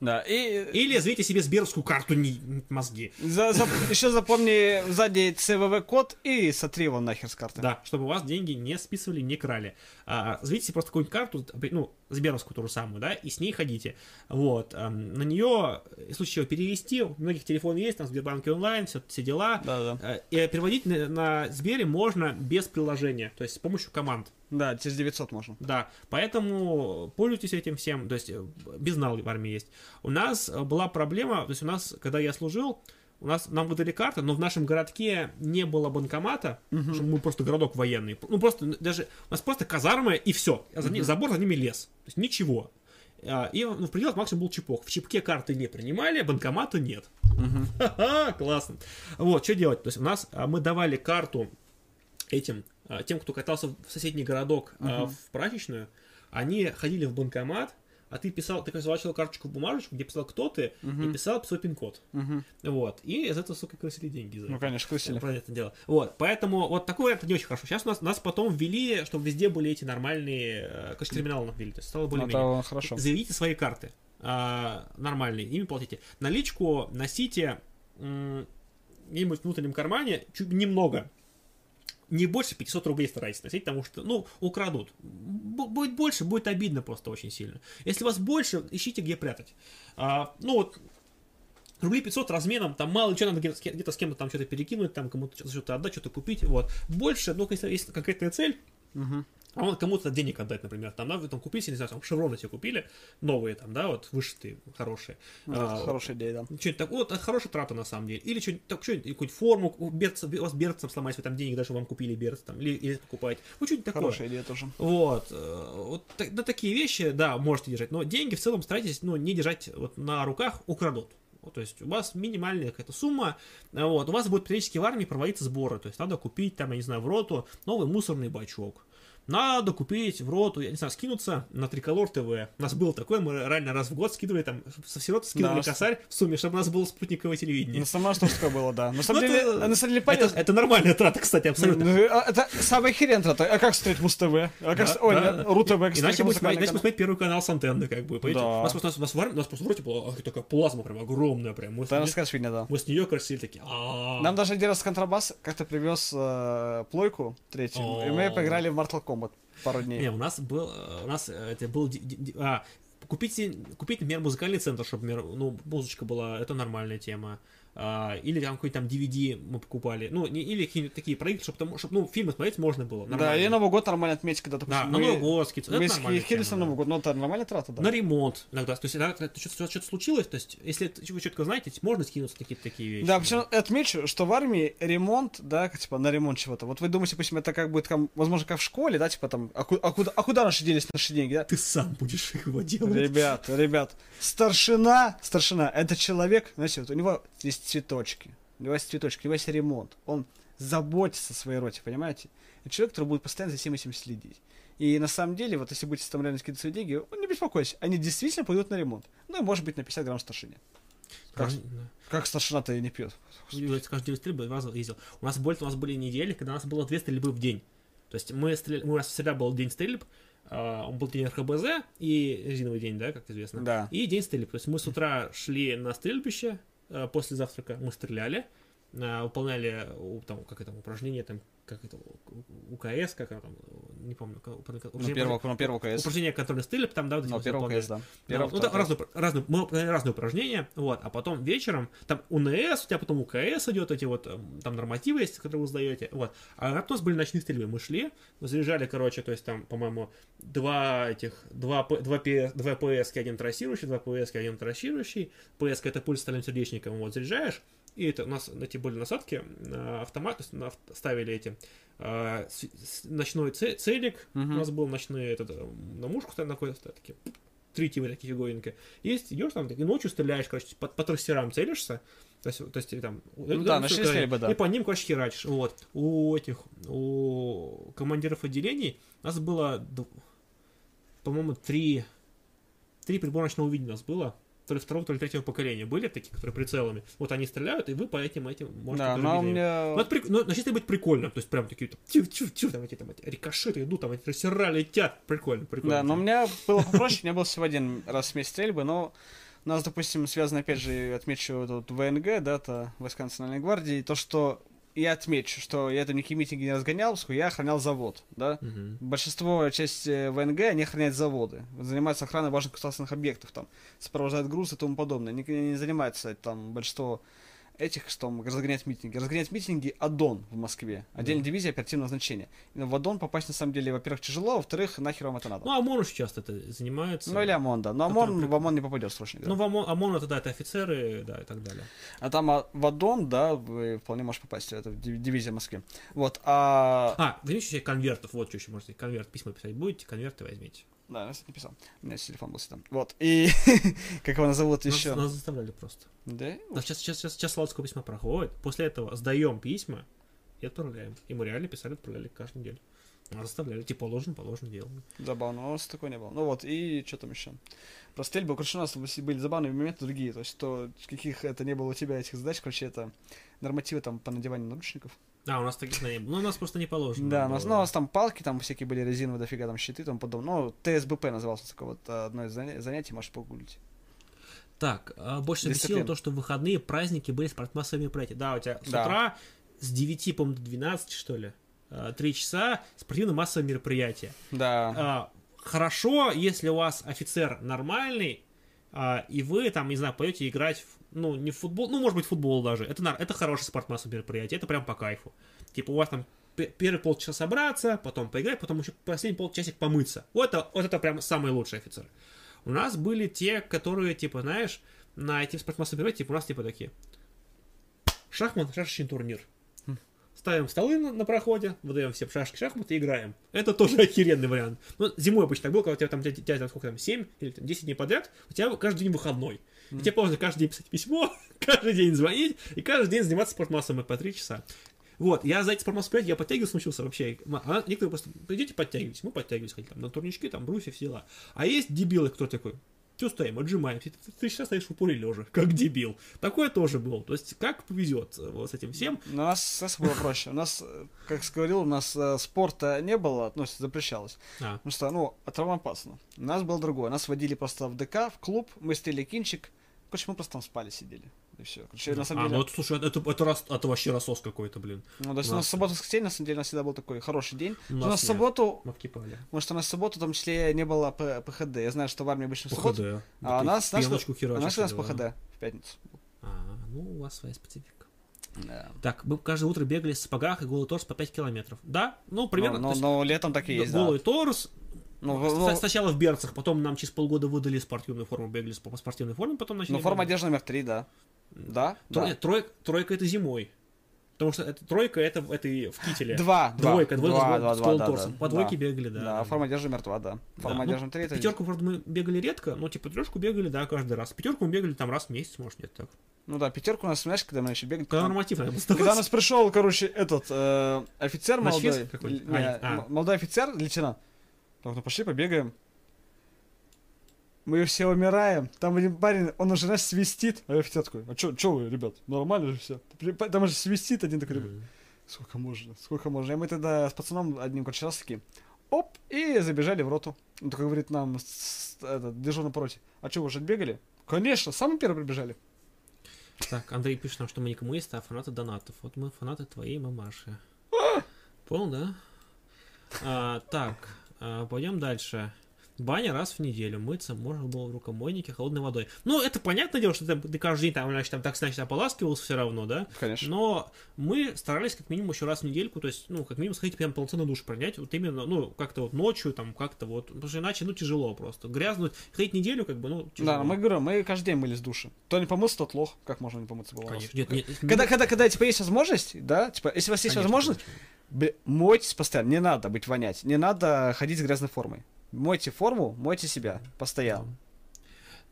да. И или заведите себе сберовскую карту не мозги. за, еще запомни сзади ЦВВ-код и сотри его нахер с карты. Да, чтобы у вас деньги не списывали, не крали. А, заведите себе просто какую-нибудь карту, ну, Сберовскую ту же самую, да, и с ней ходите. Вот. ам, на нее, случае чего, перевести, у многих телефон есть, там, в Сбербанке онлайн, все, все дела. Да, да. А, И переводить на, на Сбере можно без приложения, то есть с помощью команд. Да, через 900 можно. Да, поэтому пользуйтесь этим всем, то есть э, безнал в армии есть. У нас э, была проблема, то есть у нас, когда я служил, у нас нам выдали карты, но в нашем городке не было банкомата, что мы просто городок военный. Ну просто даже у нас просто казармы и все. За ни- забор за ними лес. То есть ничего. А, И ну, в пределах максимум был чепок. В чепке карты не принимали, банкомата нет. Ха-ха, классно. Вот, что делать? То есть у нас а, мы давали карту этим, а, тем, кто катался в соседний городок а, в прачечную, они ходили в банкомат, а ты писал, ты заворачивал карточку в бумажечку, где писал, кто ты, и писал свой пин-код. Мгм. Вот. И из этого, сука, крысили деньги. За Ну, это. конечно, крысили. Понятное дело. Вот, поэтому вот такой вариант не очень хорошо. Сейчас у нас, нас потом ввели, чтобы везде были эти нормальные, э, конечно, терминалы ввели, то есть стало Ну, более-менее. это хорошо. Заведите свои карты а, нормальные, ими платите. Наличку носите м, где-нибудь в внутреннем кармане, чуть немного. Не больше 500 рублей старайтесь носить, потому что, ну, украдут. Будет больше, будет обидно просто очень сильно. Если у вас больше, ищите где прятать. А, ну вот, рублей 500 разменом, там мало что надо где-то, где-то с кем-то там что-то перекинуть, там кому-то что-то отдать, что-то купить, вот. Больше, ну, если есть конкретная цель, Мгм. А он кому-то денег отдать, например, там, да, вы там купили, не знаю, там шевроны себе купили, новые там, да, вот, вышитые, хорошие. Ну, А, Хорошая идея, да. Что-нибудь такое, вот, это хорошая трата на самом деле. Или что-нибудь, так, что-нибудь, какую-нибудь форму, у берца, у вас берцем сломать, вы там денег даже вам купили берц, там, или, или покупаете. Ну, что-нибудь такое. Хорошая идея тоже. Вот, э, вот так- на такие вещи, да, можете держать, но деньги в целом старайтесь, ну, не держать вот на руках, украдут. То есть у вас минимальная какая-то сумма, э, вот, у вас будет периодически в армии проводиться сборы, то есть надо купить там, я не знаю, в роту новый мусорный бачок. Надо купить в роту, я не знаю, скинуться на Триколор ТВ. У нас было такое, мы реально раз в год скидывали там, со всей роты скидывали Да. косарь в сумме, чтобы у нас было спутниковое телевидение. Самом деле такое было, да. На самом Ну, деле, это- на самом деле Это, полезно. это нормальная трата, кстати, абсолютно. Ну, а Это самая херень трата. А как смотреть Муз-ТВ? А как... Да, с- Ой, да. Ру-ТВ, Иначе кстати, мы смотреть, иначе первый канал с антенны, как бы. понимаете? Да. У нас, просто- в роте была а, такая плазма прям огромная прям. Мы, с Да, нее- расскажешь фигня, да. мы с нее красили такие. Нам даже один раз контрабас как-то привез э, плойку третью, и мы поиграли в Mortal Kombat пару дней. Не, у нас был, э, у нас э, это был, а, купить, купить, например, музыкальный центр, чтобы, ну, музычка была, это нормальная тема. А, или там какой-нибудь там DVD мы покупали, ну, не, или какие-нибудь такие проекты, чтобы, там, чтобы, ну, фильмы смотреть можно было. Да, нормально. и Новый год нормально отметить, когда, Да, допустим, на Новый год это Мы скинулись тема, на да. Новый год, но это нормальная трата, да. На ремонт иногда. То есть, иногда что-то, что-то случилось, то есть, если это- вы четко знаете, можно скинуться какие-то такие вещи. Да, причем отмечу, что в армии ремонт, да, типа на ремонт чего-то. Вот вы думаете, допустим, это как будет, там, возможно, как в школе, да, типа там, а, ку- а куда, а куда наши делись наши деньги, да? Ты сам будешь его делать. Ребят, ребят, старшина, старшина, это человек, знаете, вот у него есть цветочки, есть цветочки, есть ремонт, он заботится о своей роте, понимаете? Это человек, который будет постоянно за всем этим следить. И на самом деле, вот если будете там реально скидывать свои деньги, вы не беспокойтесь, они действительно пойдут на ремонт. Ну и может быть на 50 грамм старшине. Как, Да. как старшина-то и не пьет? 9 стрельбы раза ездил. У нас, более, у нас были недели, когда у нас было две стрельбы в день. То есть мы стреляли, у нас всегда был день стрельб, а, он был день РХБЗ и резиновый день, да, как известно. Да. И день стрельб. То есть мы с утра шли на стрельбище, после завтрака мы стреляли, выполняли у- там, как это, упражнение, там, как это, УКС, как оно там, не помню. как- Ну, упражнение- первого, ну, первого КС. Упражнение контрольный стрельб, там, да, вот эти Ну, первого выполняли. КС, да. Да, Первого, ну, разные, разные, мы выполняли разные упражнения, вот, а потом вечером, там УНС, у тебя потом УКС идет, эти вот, эм, там нормативы есть, которые вы сдаете, вот, а у нас были ночные стрельбы, мы шли, заряжали, короче, то есть там, по-моему, два этих, два, два, П- два ПС, один трассирующий, два ПС, один трассирующий, ПС это пульс стальным сердечником, вот, заряжаешь, и это у нас эти были насадки, э, автомат, на ставили эти э, с- с- ночной це- целик, Мгм. у нас был ночной этот, э, на мушку на какой-то такие три типа такие фиговинки. Есть, идешь там, и ночью стреляешь, короче, по, по трассерам целишься, то есть, то есть там... Ну да, ночные всё, стрельбы, да. И по ним, короче, херачишь. Вот. У этих, у командиров отделений у нас было, по-моему, три, три прибора ночного видения у нас было. То ли второго, то ли третьего поколения были такие, которые прицелами. Вот они стреляют, и вы по этим этим можете Да, но у меня... Ну, это прик- ну, начнет быть прикольно, то есть прям такие там, тю тю тю там эти там эти рикошеты идут, там эти трассера летят, прикольно, прикольно. Да, но у меня было попроще, у меня был всего один раз в месяц стрельбы, но у нас, допустим, связано, опять же, отмечу вот ВНГ, да, это Войска Национальной Гвардии, то, что я отмечу, что я там никакие митинги не разгонял, поскольку я охранял завод, да. Мгм. Большинство часть э, ВНГ, они охраняют заводы, занимаются охраной важных государственных объектов, там, сопровождают груз и тому подобное. Не, не занимаются там большинство этих, что разгонять митинги. Разгонять митинги АДОН в Москве, отдельная дивизия оперативного значения. В АДОН попасть, на самом деле, во-первых, тяжело, а во-вторых, нахер вам это надо. Ну, ОМОН очень часто это занимается. Ну или ОМОН, да. Но Который ОМОН, прик- в ОМОН не попадет, срочно говоря. Ну, в ОМОН, ОМОН это, да, это офицеры, да, и так далее. А там а, в АДОН, да, вы вполне можете попасть, это див- дивизия в Москве. Вот, а... А, возьмите еще конвертов, вот что еще можете, конверт, письма писать будете, конверты возьмите. Да, я, не писал. У меня телефон был там. Вот, и... как его назовут Нас, еще? нас заставляли просто. Да? Да, сейчас, сейчас, сейчас, сейчас Славского письма проходит, после этого сдаем письма и отправляем. И мы реально писали, отправляли каждую неделю. Нас заставляли, типа, положено, положено, делаем. Забавно, у нас такого не было. Ну вот, и что там еще? Про стрельбу, короче, у нас были забавные моменты другие, то есть то, каких это не было у тебя этих задач, короче, это нормативы там по надеванию наручников. А, у нас таких не было. Ну, у нас просто не положено. Да, у нас, ну, у нас там палки, там всякие были резиновые, дофига там щиты, там подобное. Ну, ТСБП назывался такое вот э, одно из заня- занятий, можешь погуглить. Так, а, больше бесило то, что в выходные праздники были спортмассовые мероприятия. Да, у тебя с Да. утра с 9, по-моему, до 12, что ли, 3 часа спортивно-массовые мероприятия. Да. А, хорошо, если у вас офицер нормальный, а, и вы там, не знаю, пойдете играть, в, ну, не футбол, ну, может быть, футбол даже. Это, это хорошее спортмассовое мероприятие, это прям по кайфу. Типа у вас там первый полчаса собраться, потом поиграть, потом еще последний полчасик помыться. Вот это, вот это прям самые лучшие офицеры. У нас были те, которые, типа, знаешь, на эти спортмассовые мероприятия, типа, у нас типа такие. Шахмат, шашечный турнир. Ставим столы на, на проходе, выдаем все шашки шахматы и играем. Это тоже охеренный вариант. Ну, зимой обычно так было, когда у тебя там, у тебя, там сколько там, 7 или там, 10 дней подряд, у тебя каждый день выходной. И тебе положено каждый день писать письмо, каждый день звонить и каждый день заниматься спортмассом по 3 часа. Вот, я за эти спортмассовые я подтягивался, научился вообще. А некоторые просто, придите, подтягивайтесь. Мы подтягивались, ходили там на турнички, там, брусья, все дела. А есть дебилы, кто такой, все стоим, отжимаемся. Ты, ты сейчас стоишь в упоре лежа, как дебил. Такое тоже было. То есть, как повезет э, вот с этим всем. У нас, у нас было проще. У нас, э, как говорил, у нас э, спорта не было, ну, запрещалось. А, Потому что, ну, травмоопасно. У нас было другое. Нас водили просто в ДК, в клуб, мы стели кинчик. Короче, мы просто там спали, сидели. И все. Короче, на самом а, деле... ну это, слушай, это, это, раз- это вообще рассос какой-то, блин. Ну, то есть у у нас- нас суббота воскресенье, на самом деле, у нас всегда был такой хороший день. У У нас нас в субботу, Мы вкипали. может, у нас в субботу, в том числе, не было П- ПХД. Я знаю, что в армии обычно в субботу. ПХД. А у нас, знаешь, у нас у нас да. ПХД в пятницу. А, ну, у вас своя специфика. Да. Так, мы каждое утро бегали в сапогах и голый торс по 5 километров. Да? Ну, примерно. Но, то есть но летом так и есть, да. голый торс. Ну, ну, Сначала в берцах, потом нам через полгода выдали спортивную форму, бегали по спортивной форме, потом начали. ну, форма бегать. одежды номер три, да. Да, Тро- да. нет, трой- тройка это зимой. Потому что это, тройка это, это и в кителе. Два, два. Двойка, двойка два, с, два, с два, да. По двойке Да. бегали, да. Да, форма одежды номер два, да. Форма Да, ну, одежды номер три, это... Пятерку, правда, мы бегали редко, но типа трешку бегали, да, каждый раз. Пятерку мы бегали там раз в месяц, может, нет так. Ну да, пятерку у нас, знаешь, когда мы еще бегали... Когда норматив, наверное, Когда у нас пришел, короче, этот э, офицер молодой, л- А, а. молодой офицер, лейтенант. Так, ну пошли побегаем. Мы все умираем. Там один парень, он уже нас свистит. А офицер такой, а чё, чё вы, ребят, нормально же все. Там уже свистит один такой, ребят, сколько можно, сколько можно. И мы тогда с пацаном одним, короче, раз таки, оп, и забежали в роту. Он такой говорит нам, этот, дежурный против, а что, вы уже отбегали? Конечно, самые первые прибежали. Так, Андрей пишет нам, что мы не коммунисты, а фанаты донатов. Вот мы фанаты твоей мамаши. Понял, да? А, так, а, пойдем дальше. Баня раз в неделю. Мыться можно было в рукомойнике холодной водой. Ну, это понятное дело, что ты, ты каждый день там, значит, там так, значит, ополаскивался все равно, да? Конечно. Но мы старались как минимум еще раз в недельку, то есть, ну, как минимум сходить прям полноценный душ принять, вот именно, ну, как-то вот ночью, там, как-то вот, потому что иначе, ну, тяжело просто. Грязнуть, ходить неделю, как бы, ну, тяжело. Да, мы говорю, мы каждый день мылись в душе. Кто не помылся, тот лох. Как можно не помыться было? Конечно. Нет, нет, Когда, когда, когда, типа, есть возможность, да, типа, если у вас есть Конечно, возможность, конечно. Мойтесь постоянно, не надо быть вонять, не надо ходить с грязной формой. Мойте форму, мойте себя постоянно.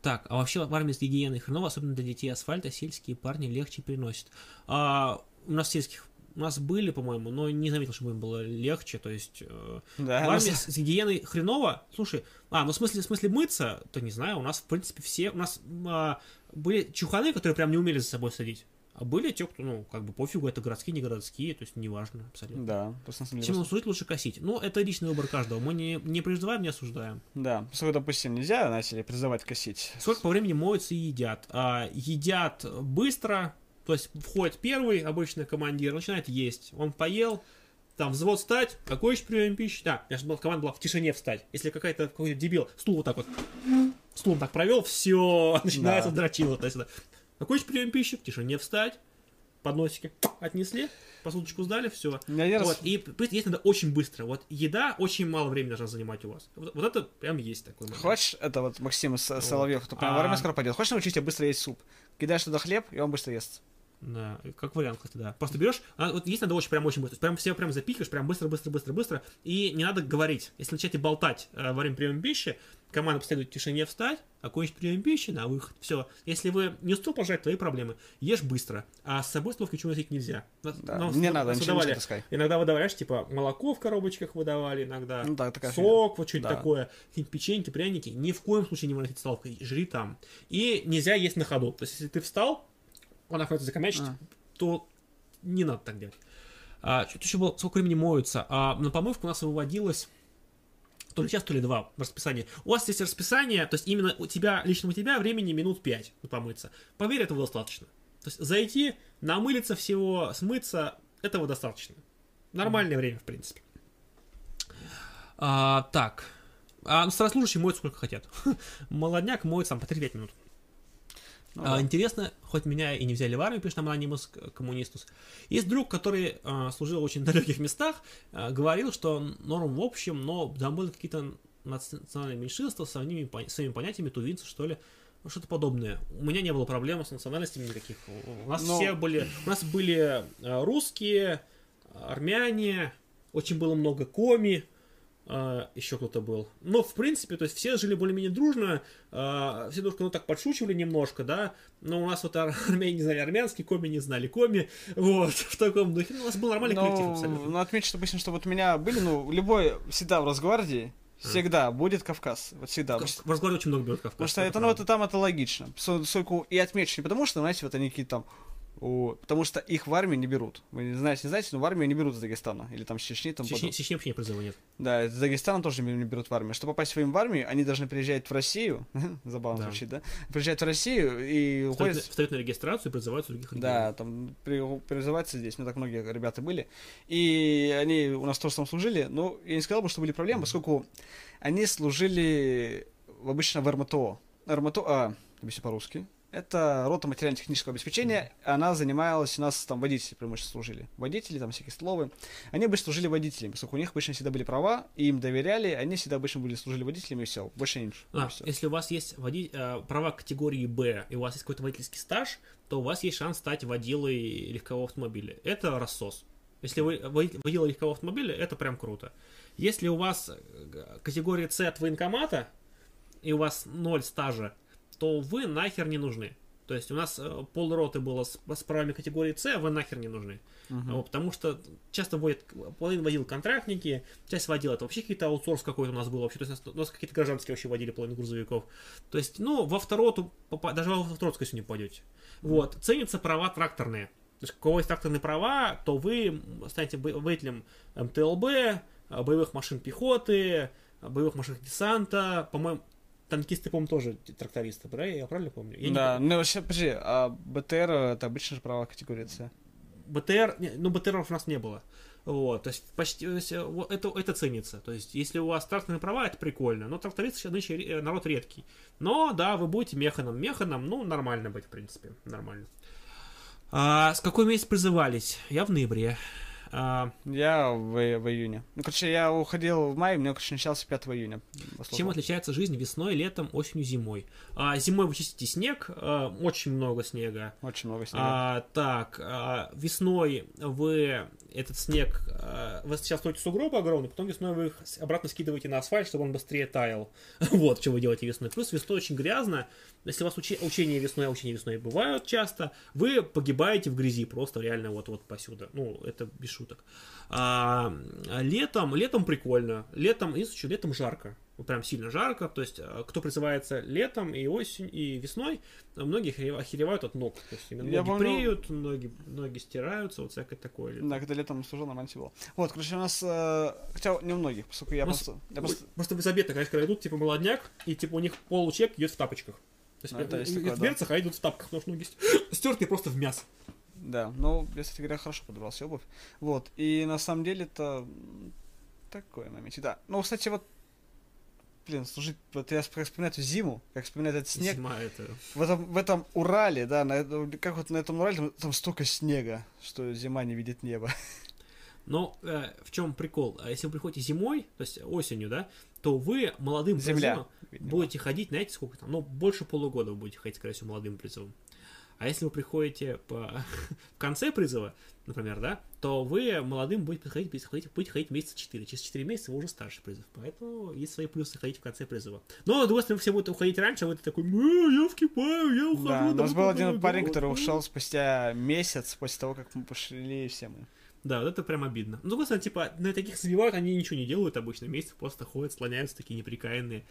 Так, а вообще в армии с гигиеной хреново, особенно для детей асфальта, сельские парни легче переносят. А, у нас сельских у нас были, по-моему, но не заметил, чтобы им было легче, то есть э, Да, в армии нас- с, гигиеной хреново. Слушай, а, ну в смысле, в смысле мыться, то не знаю, у нас, в принципе, все, у нас а, были чуханы, которые прям не умели за собой садить. А были те, кто, ну, как бы пофигу, это городские, не городские, то есть неважно абсолютно. Да, просто на самом деле Чем просто- служить, лучше косить. Ну, это личный выбор каждого. Мы не, не призываем, не осуждаем. Да, поскольку, допустим, нельзя начали призывать косить. Сколько по времени моются и едят? А, едят быстро, то есть входит первый обычно командир, начинает есть. Он поел, там взвод встать, какой еще прием пищи? Да, я же была- команда была в тишине встать. Если какая-то какой-то дебил стул вот так вот, стулом так провел, все, начинается Да. дрочило. То еще прием пищи? В тишине встать, подносики отнесли, посудочку сдали, все. Я Вот, и есть надо очень быстро. Вот еда очень мало времени должна занимать у вас. Вот, вот это прям есть такой момент. Хочешь, это вот Максим С- Соловьев, кто прям в А. армию скоро пойдет. Хочешь научить тебя быстро есть суп? Кидаешь туда хлеб, и он быстро ест. Да, как вариант, кстати, да. Просто берешь, а, вот есть надо очень прям очень быстро, прям все прям запикаешь, прям быстро, быстро, быстро, быстро, и не надо говорить. Если начать болтать э, во время приема пищи, команда последует в тишине встать, окончить прием пищи, на выход, все. Если вы не успел пожать, твои проблемы, ешь быстро, а с собой столовки ничего носить нельзя. Да, нам не с- надо, ничего не выдавали- таскай. Иногда выдавали, типа, молоко в коробочках выдавали, иногда Ну да, такая сок, вот что-нибудь Да. такое, какие-нибудь печеньки, пряники. Ни в коем случае не выносить столовкой, жри там. И нельзя есть на ходу. То есть, если ты встал, он находится закомячить, А. то не надо так делать. А, что еще было, сколько времени моются? А, на помывку у нас выводилось то ли час, то ли два в расписании. У вас есть расписание, то есть именно у тебя, лично у тебя времени минут пять помыться. Поверь, этого достаточно. То есть зайти, намылиться всего, смыться, этого достаточно. Нормальное время, в принципе. А, так. А старослужащие моют сколько хотят. Молодняк моет сам по 3-5 минут. Ну, А, да. Интересно, хоть меня и не взяли в армию, пишет нам анимус коммунистус. Есть друг, который а, служил в очень далеких местах, а, говорил, что норм в общем, но там были какие-то национальные меньшинства с своими, пон- своими понятиями, тувинцы, что ли, ну, что-то подобное. У меня не было проблем с национальностями никаких. У- нас Но- все были, у нас были а, русские, армяне, очень было много коми, а, еще кто-то был. Но, в принципе, то есть все жили более-менее дружно, а, все только, ну, так подшучивали немножко, да, но у нас вот ар- армяне не знали армянский, коми не знали коми, вот, в таком духе. Ну, у нас был нормальный коллектив Ну, абсолютно. ну, отмечу, допустим, что вот у меня были, ну, любой, всегда в Росгвардии, всегда будет Кавказ. Вот всегда. В разговоре очень много берет Кавказ. Потому что это, ну, это там это логично. Поскольку и отмечу не потому, что, знаете, вот они какие-то там о, потому что их в армию не берут. Вы не знаете, не знаете, но в армию не берут из Дагестана. Или там с Чечни. Там Чечни. Чечни вообще не призыва нет. Да, из Дагестана тоже не берут в армию. Чтобы попасть в в армию, они должны приезжать в Россию. Забавно Да. звучит, да? Приезжать в Россию и Встают, уходят... встают на регистрацию и призываются других Да, регионов. там при- призываться здесь, ну так многие ребята были. И они у нас тоже там служили, но я не сказал бы, что были проблемы, поскольку они служили в- обычно в РМТО. РМТО, а, объясню по-русски. Это рота материально-технического обеспечения, она занималась, у нас там водители преимущественно служили. Водители, там всякие столовые. Они обычно служили водителями, поскольку у них обычно всегда были права, и им доверяли, они всегда обычно были служили водителями, и все. Больше ничего. А, и всё. если у вас есть води- э, права категории Б, и у вас есть какой-то водительский стаж, то у вас есть шанс стать водилой легкового автомобиля. Это рассос. Если вы води- водила легкового автомобиля, это прям круто. Если у вас э, категория С от военкомата, и у вас ноль стажа, то вы нахер не нужны. То есть у нас э, полроты было с, с правами категории С, а вы нахер не нужны. Вот, потому что часто водят, половину водил контрактники, часть водил это вообще какие-то аутсорс какой-то у нас был вообще, то есть у нас, нас какие-то гражданские вообще водили половину грузовиков. То есть, ну, во второту, даже во второту, скорее всего, не пойдете. Вот, ценятся права тракторные. То есть, у кого есть тракторные права, то вы станете водителем МТЛБ, э, боевых машин пехоты, э, боевых машин десанта, по-моему, танкисты, по-моему, тоже трактористы, правильно? Я правильно помню? Я Да, помню. ну вообще, подожди, а БТР это обычно же права категории С. БТР, не, ну БТРов у нас не было. Вот, то есть почти то есть, э, вот это, это ценится. То есть, если у вас тракторные права, это прикольно. Но трактористы сейчас нынче э, народ редкий. Но да, вы будете механом. Механом, ну, нормально быть, в принципе. Нормально. А, с какой месяц призывались? Я в ноябре. А, Я в, в июне. Ну, короче, я уходил в мае, у меня, короче, начался 5 июня. чем отличается жизнь весной, летом, осенью, зимой? А, зимой вы чистите снег, а, очень много снега. Очень много снега. А, так, а, весной вы этот снег, а, вы сейчас строите сугробы огромные, потом весной вы их обратно скидываете на асфальт, чтобы он быстрее таял. Вот, что вы делаете весной. Плюс весной очень грязно. Если у вас учи- учения весной, а учения весной бывают часто, вы погибаете в грязи просто реально вот вот посюда. Ну, это без шуток. А, летом, летом прикольно. Летом, и летом жарко. Прям сильно жарко. То есть, а, кто призывается летом и осень, и весной, а многие охере- охеревают от ног. То есть, именно Я ноги помню- бреют, ноги, ноги стираются, вот всякое такое. Да, когда летом служил, нормально было. Вот, короче, у нас, э, хотя не у многих, поскольку я У нас- просто... Я просто... Просто безобидно, конечно, когда идут, типа, молодняк, и, типа, у них получек идет в тапочках. То есть, Ну, это э, есть такое, в да. берцах, а идут в тапках, потому что ноги стертые просто в мясо. Да, ну, я, кстати говоря, хорошо подобрался обувь. Вот, и на самом деле это такое моменте, да. Ну, кстати, вот, блин, служить, вот я вспоминаю эту зиму, как вспоминаю этот снег, Зима это... в этом, в этом Урале, да, на, этом- как вот на этом Урале, там, там столько снега, что зима не видит неба. Но э, в чем прикол? А Если вы приходите зимой, то есть осенью, да, то вы молодым Земля. призывом будете ходить, знаете, сколько там? Ну, больше полугода вы будете ходить, скорее всего, молодым призывом. А если вы приходите по... в конце призыва, например, да, то вы молодым будете ходить, будете ходить, будете ходить месяца 4. Через 4 месяца вы уже старший призыв. Поэтому есть свои плюсы ходить в конце призыва. Но, с другой стороны, все будут уходить раньше, а вы такой, «Э, я вкипаю, я ухожу. Да, у нас был один помогу». парень, который ушел спустя месяц после того, как мы пошли все мы. Да, вот это прям обидно. Ну, с другой стороны, типа, на таких забивают, они ничего не делают обычно, месяц просто ходят, слоняются, такие неприкаянные.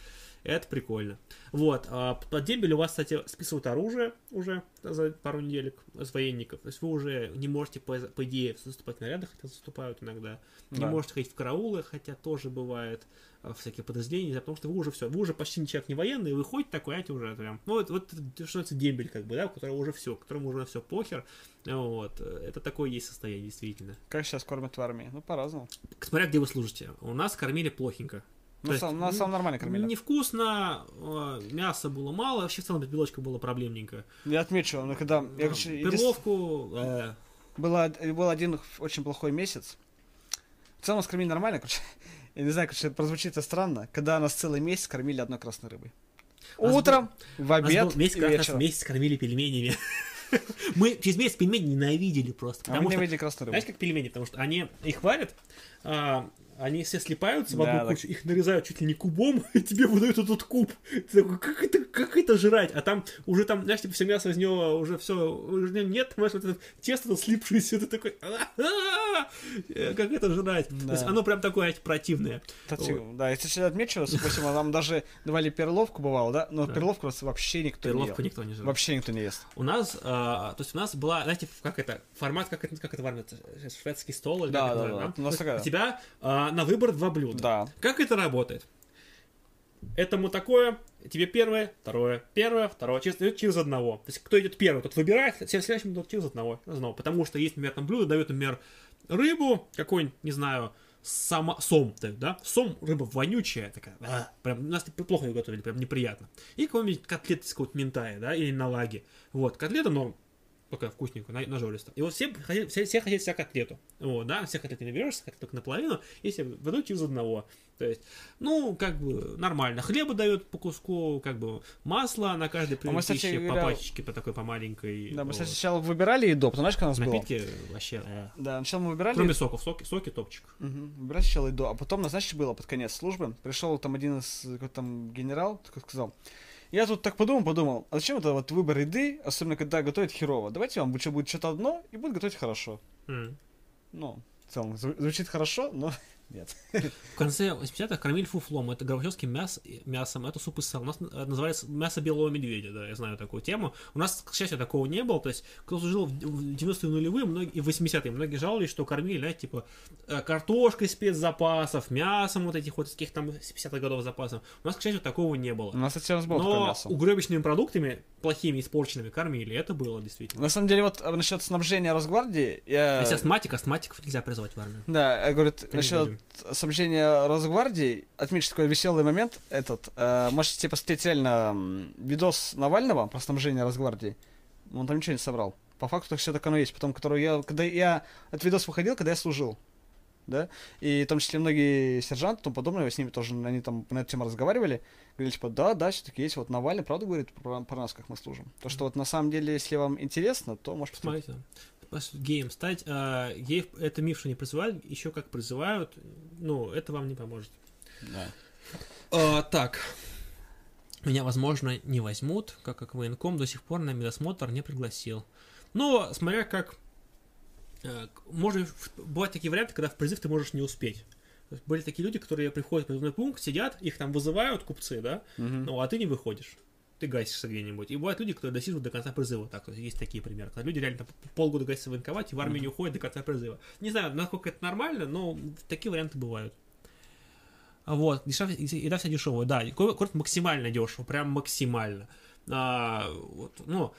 Это прикольно. Вот, а под дембель у вас, кстати, списывают оружие уже за пару неделек с военников. То есть вы уже не можете, по, по идее, заступать в нарядах, хотя заступают иногда. Не Да. можете ходить в караулы, хотя тоже бывает а, всякие подразделения, потому что вы уже все, вы уже почти человек не военный, вы ходите такой, знаете, уже прям, ну, вот, вот что это дембель, как бы, да, у которого уже все, которому уже все похер, вот, это такое есть состояние, действительно. Как сейчас кормят в армии? Ну, по-разному. Смотря где вы служите. У нас кормили плохенько. На То есть, самом, на самом нормально кормили. Невкусно, э, мяса было мало, вообще в целом без белочка было проблемненько. Я отмечу, ну, когда... Я, короче, Перловку, э, Было, был один очень плохой месяц. В целом нас кормили нормально, короче. Я не знаю, короче, прозвучит это странно, когда нас целый месяц кормили одной красной рыбой. Нас Утром, в у нас обед был месяц, и вечером. месяц кормили пельменями. Мы через месяц пельмени ненавидели просто. А мы ненавидели красную рыбу. Знаешь, как пельмени? Потому что они их варят, а, они все слипаются в одну Да, кучу, их нарезают чуть ли не кубом, и тебе выдают этот куб. Ты такой, как это, как это жрать? А там уже там, знаешь, типа все мясо из него уже все, уже нет, понимаешь, вот это тесто слипшееся, ты такой, «А-а-а! Э, как это жрать? То есть оно прям такое противное. Кстати, да, я сейчас отмечу, допустим, нам даже давали перловку, бывало, да? Но Да. перловку вообще никто Перловку не ел. никто не жрал. Вообще никто не ест. У нас, а, то есть у нас была, знаете, как это, формат, как это, как это варят, шведский стол или Да, как это да, называют, да. У нас То есть такая. У тебя а, на выбор два блюда. Да. Как это работает? Этому такое, тебе первое, второе, первое, второе, через, идет через одного. То есть кто идет первый, тот выбирает, все следующим идут через одного. одного. Потому что есть, например, там блюдо, дают, например, рыбу, какой-нибудь, не знаю, сама, сом, да? Сом, рыба вонючая, такая, а, прям, у нас плохо ее готовили, прям неприятно. И какой-нибудь котлет из какого-то ментая, да, или налаги. Вот, котлета, но такая вкусненькая, на, нажористая. И вот все, хотят- все, все хотят себе котлету. Вот, да, все котлеты наберешься, хотят только наполовину, если выдают через одного. То есть, ну, как бы нормально. Хлеба дают по куску, как бы масло на каждой А мы, кстати по говоря, пачечке, по такой, по маленькой. Да, мы, Вот. кстати, сначала выбирали еду, потом знаешь, как у нас было? Напитки вообще... э. Да, сначала мы выбирали Кроме соков, соки, соки топчик. Мгм. Выбирать сначала еду, а потом, знаешь, что было под конец службы? Пришел там один из какой-то там генерал, такой сказал, я тут так подумал, подумал, а зачем это вот выбор еды, особенно когда готовят херово? Давайте вам лучше будет что-то одно и будет готовить хорошо. М. Ну, в целом, зву- звучит хорошо, но нет. В конце 80-х кормили фуфлом, это горбачевским мяс, мясом, это суп из сала. У нас э, называется мясо белого медведя, да, я знаю такую тему. У нас, к счастью, такого не было, то есть, кто служил в в 90-е нулевые многие, и в 80-е, многие жаловались, что кормили, знаете, типа, э, картошкой спецзапасов, мясом вот этих вот из каких там 50-х годов запасов. У нас, к счастью, такого не было. У нас, кстати, у нас было Но мясо. угребочными продуктами, плохими, испорченными, кормили, это было действительно. На самом деле, вот а, насчет снабжения Росгвардии, я... Если астматик, астматиков нельзя призывать в армию. Да, я говорю, не насчет снабжения Росгвардии, отмечу такой веселый момент, этот, э, можете посмотреть реально видос Навального про снабжение Росгвардии, он там ничего не собрал. По факту все так оно есть, потом, который я, когда я, этот видос выходил, когда я служил, да, и в том числе многие сержанты и тому подобное, с ними тоже, они там на эту тему разговаривали, говорили, типа, да, да, все-таки есть, вот Навальный, правда, говорит про, про нас, как мы служим. То, что вот на самом деле, если вам интересно, то можете... Посмотрите. Геем стать. а, геев это миф, что не призывают, еще как призывают, ну, это вам не поможет. Да. А, так. Меня, возможно, не возьмут, как как военком до сих пор на медосмотр не пригласил. Но, смотря как... э, в- бывают такие варианты, когда в призыв ты можешь не успеть. Были такие люди, которые приходят в призывной пункт, сидят, их там вызывают, купцы, да, Мгм. ну, а ты не выходишь. Ты гасишься где-нибудь. И бывают люди, которые досиживают до конца призыва. Так, есть такие примеры. Когда люди реально полгода гасятся военковать и в армию не уходят до конца призыва. Не знаю, насколько это нормально, но такие варианты бывают. Вот, дешевле, и- еда вся дешевая, да, и ко- курорт максимально дешево, прям максимально. А, вот, ну,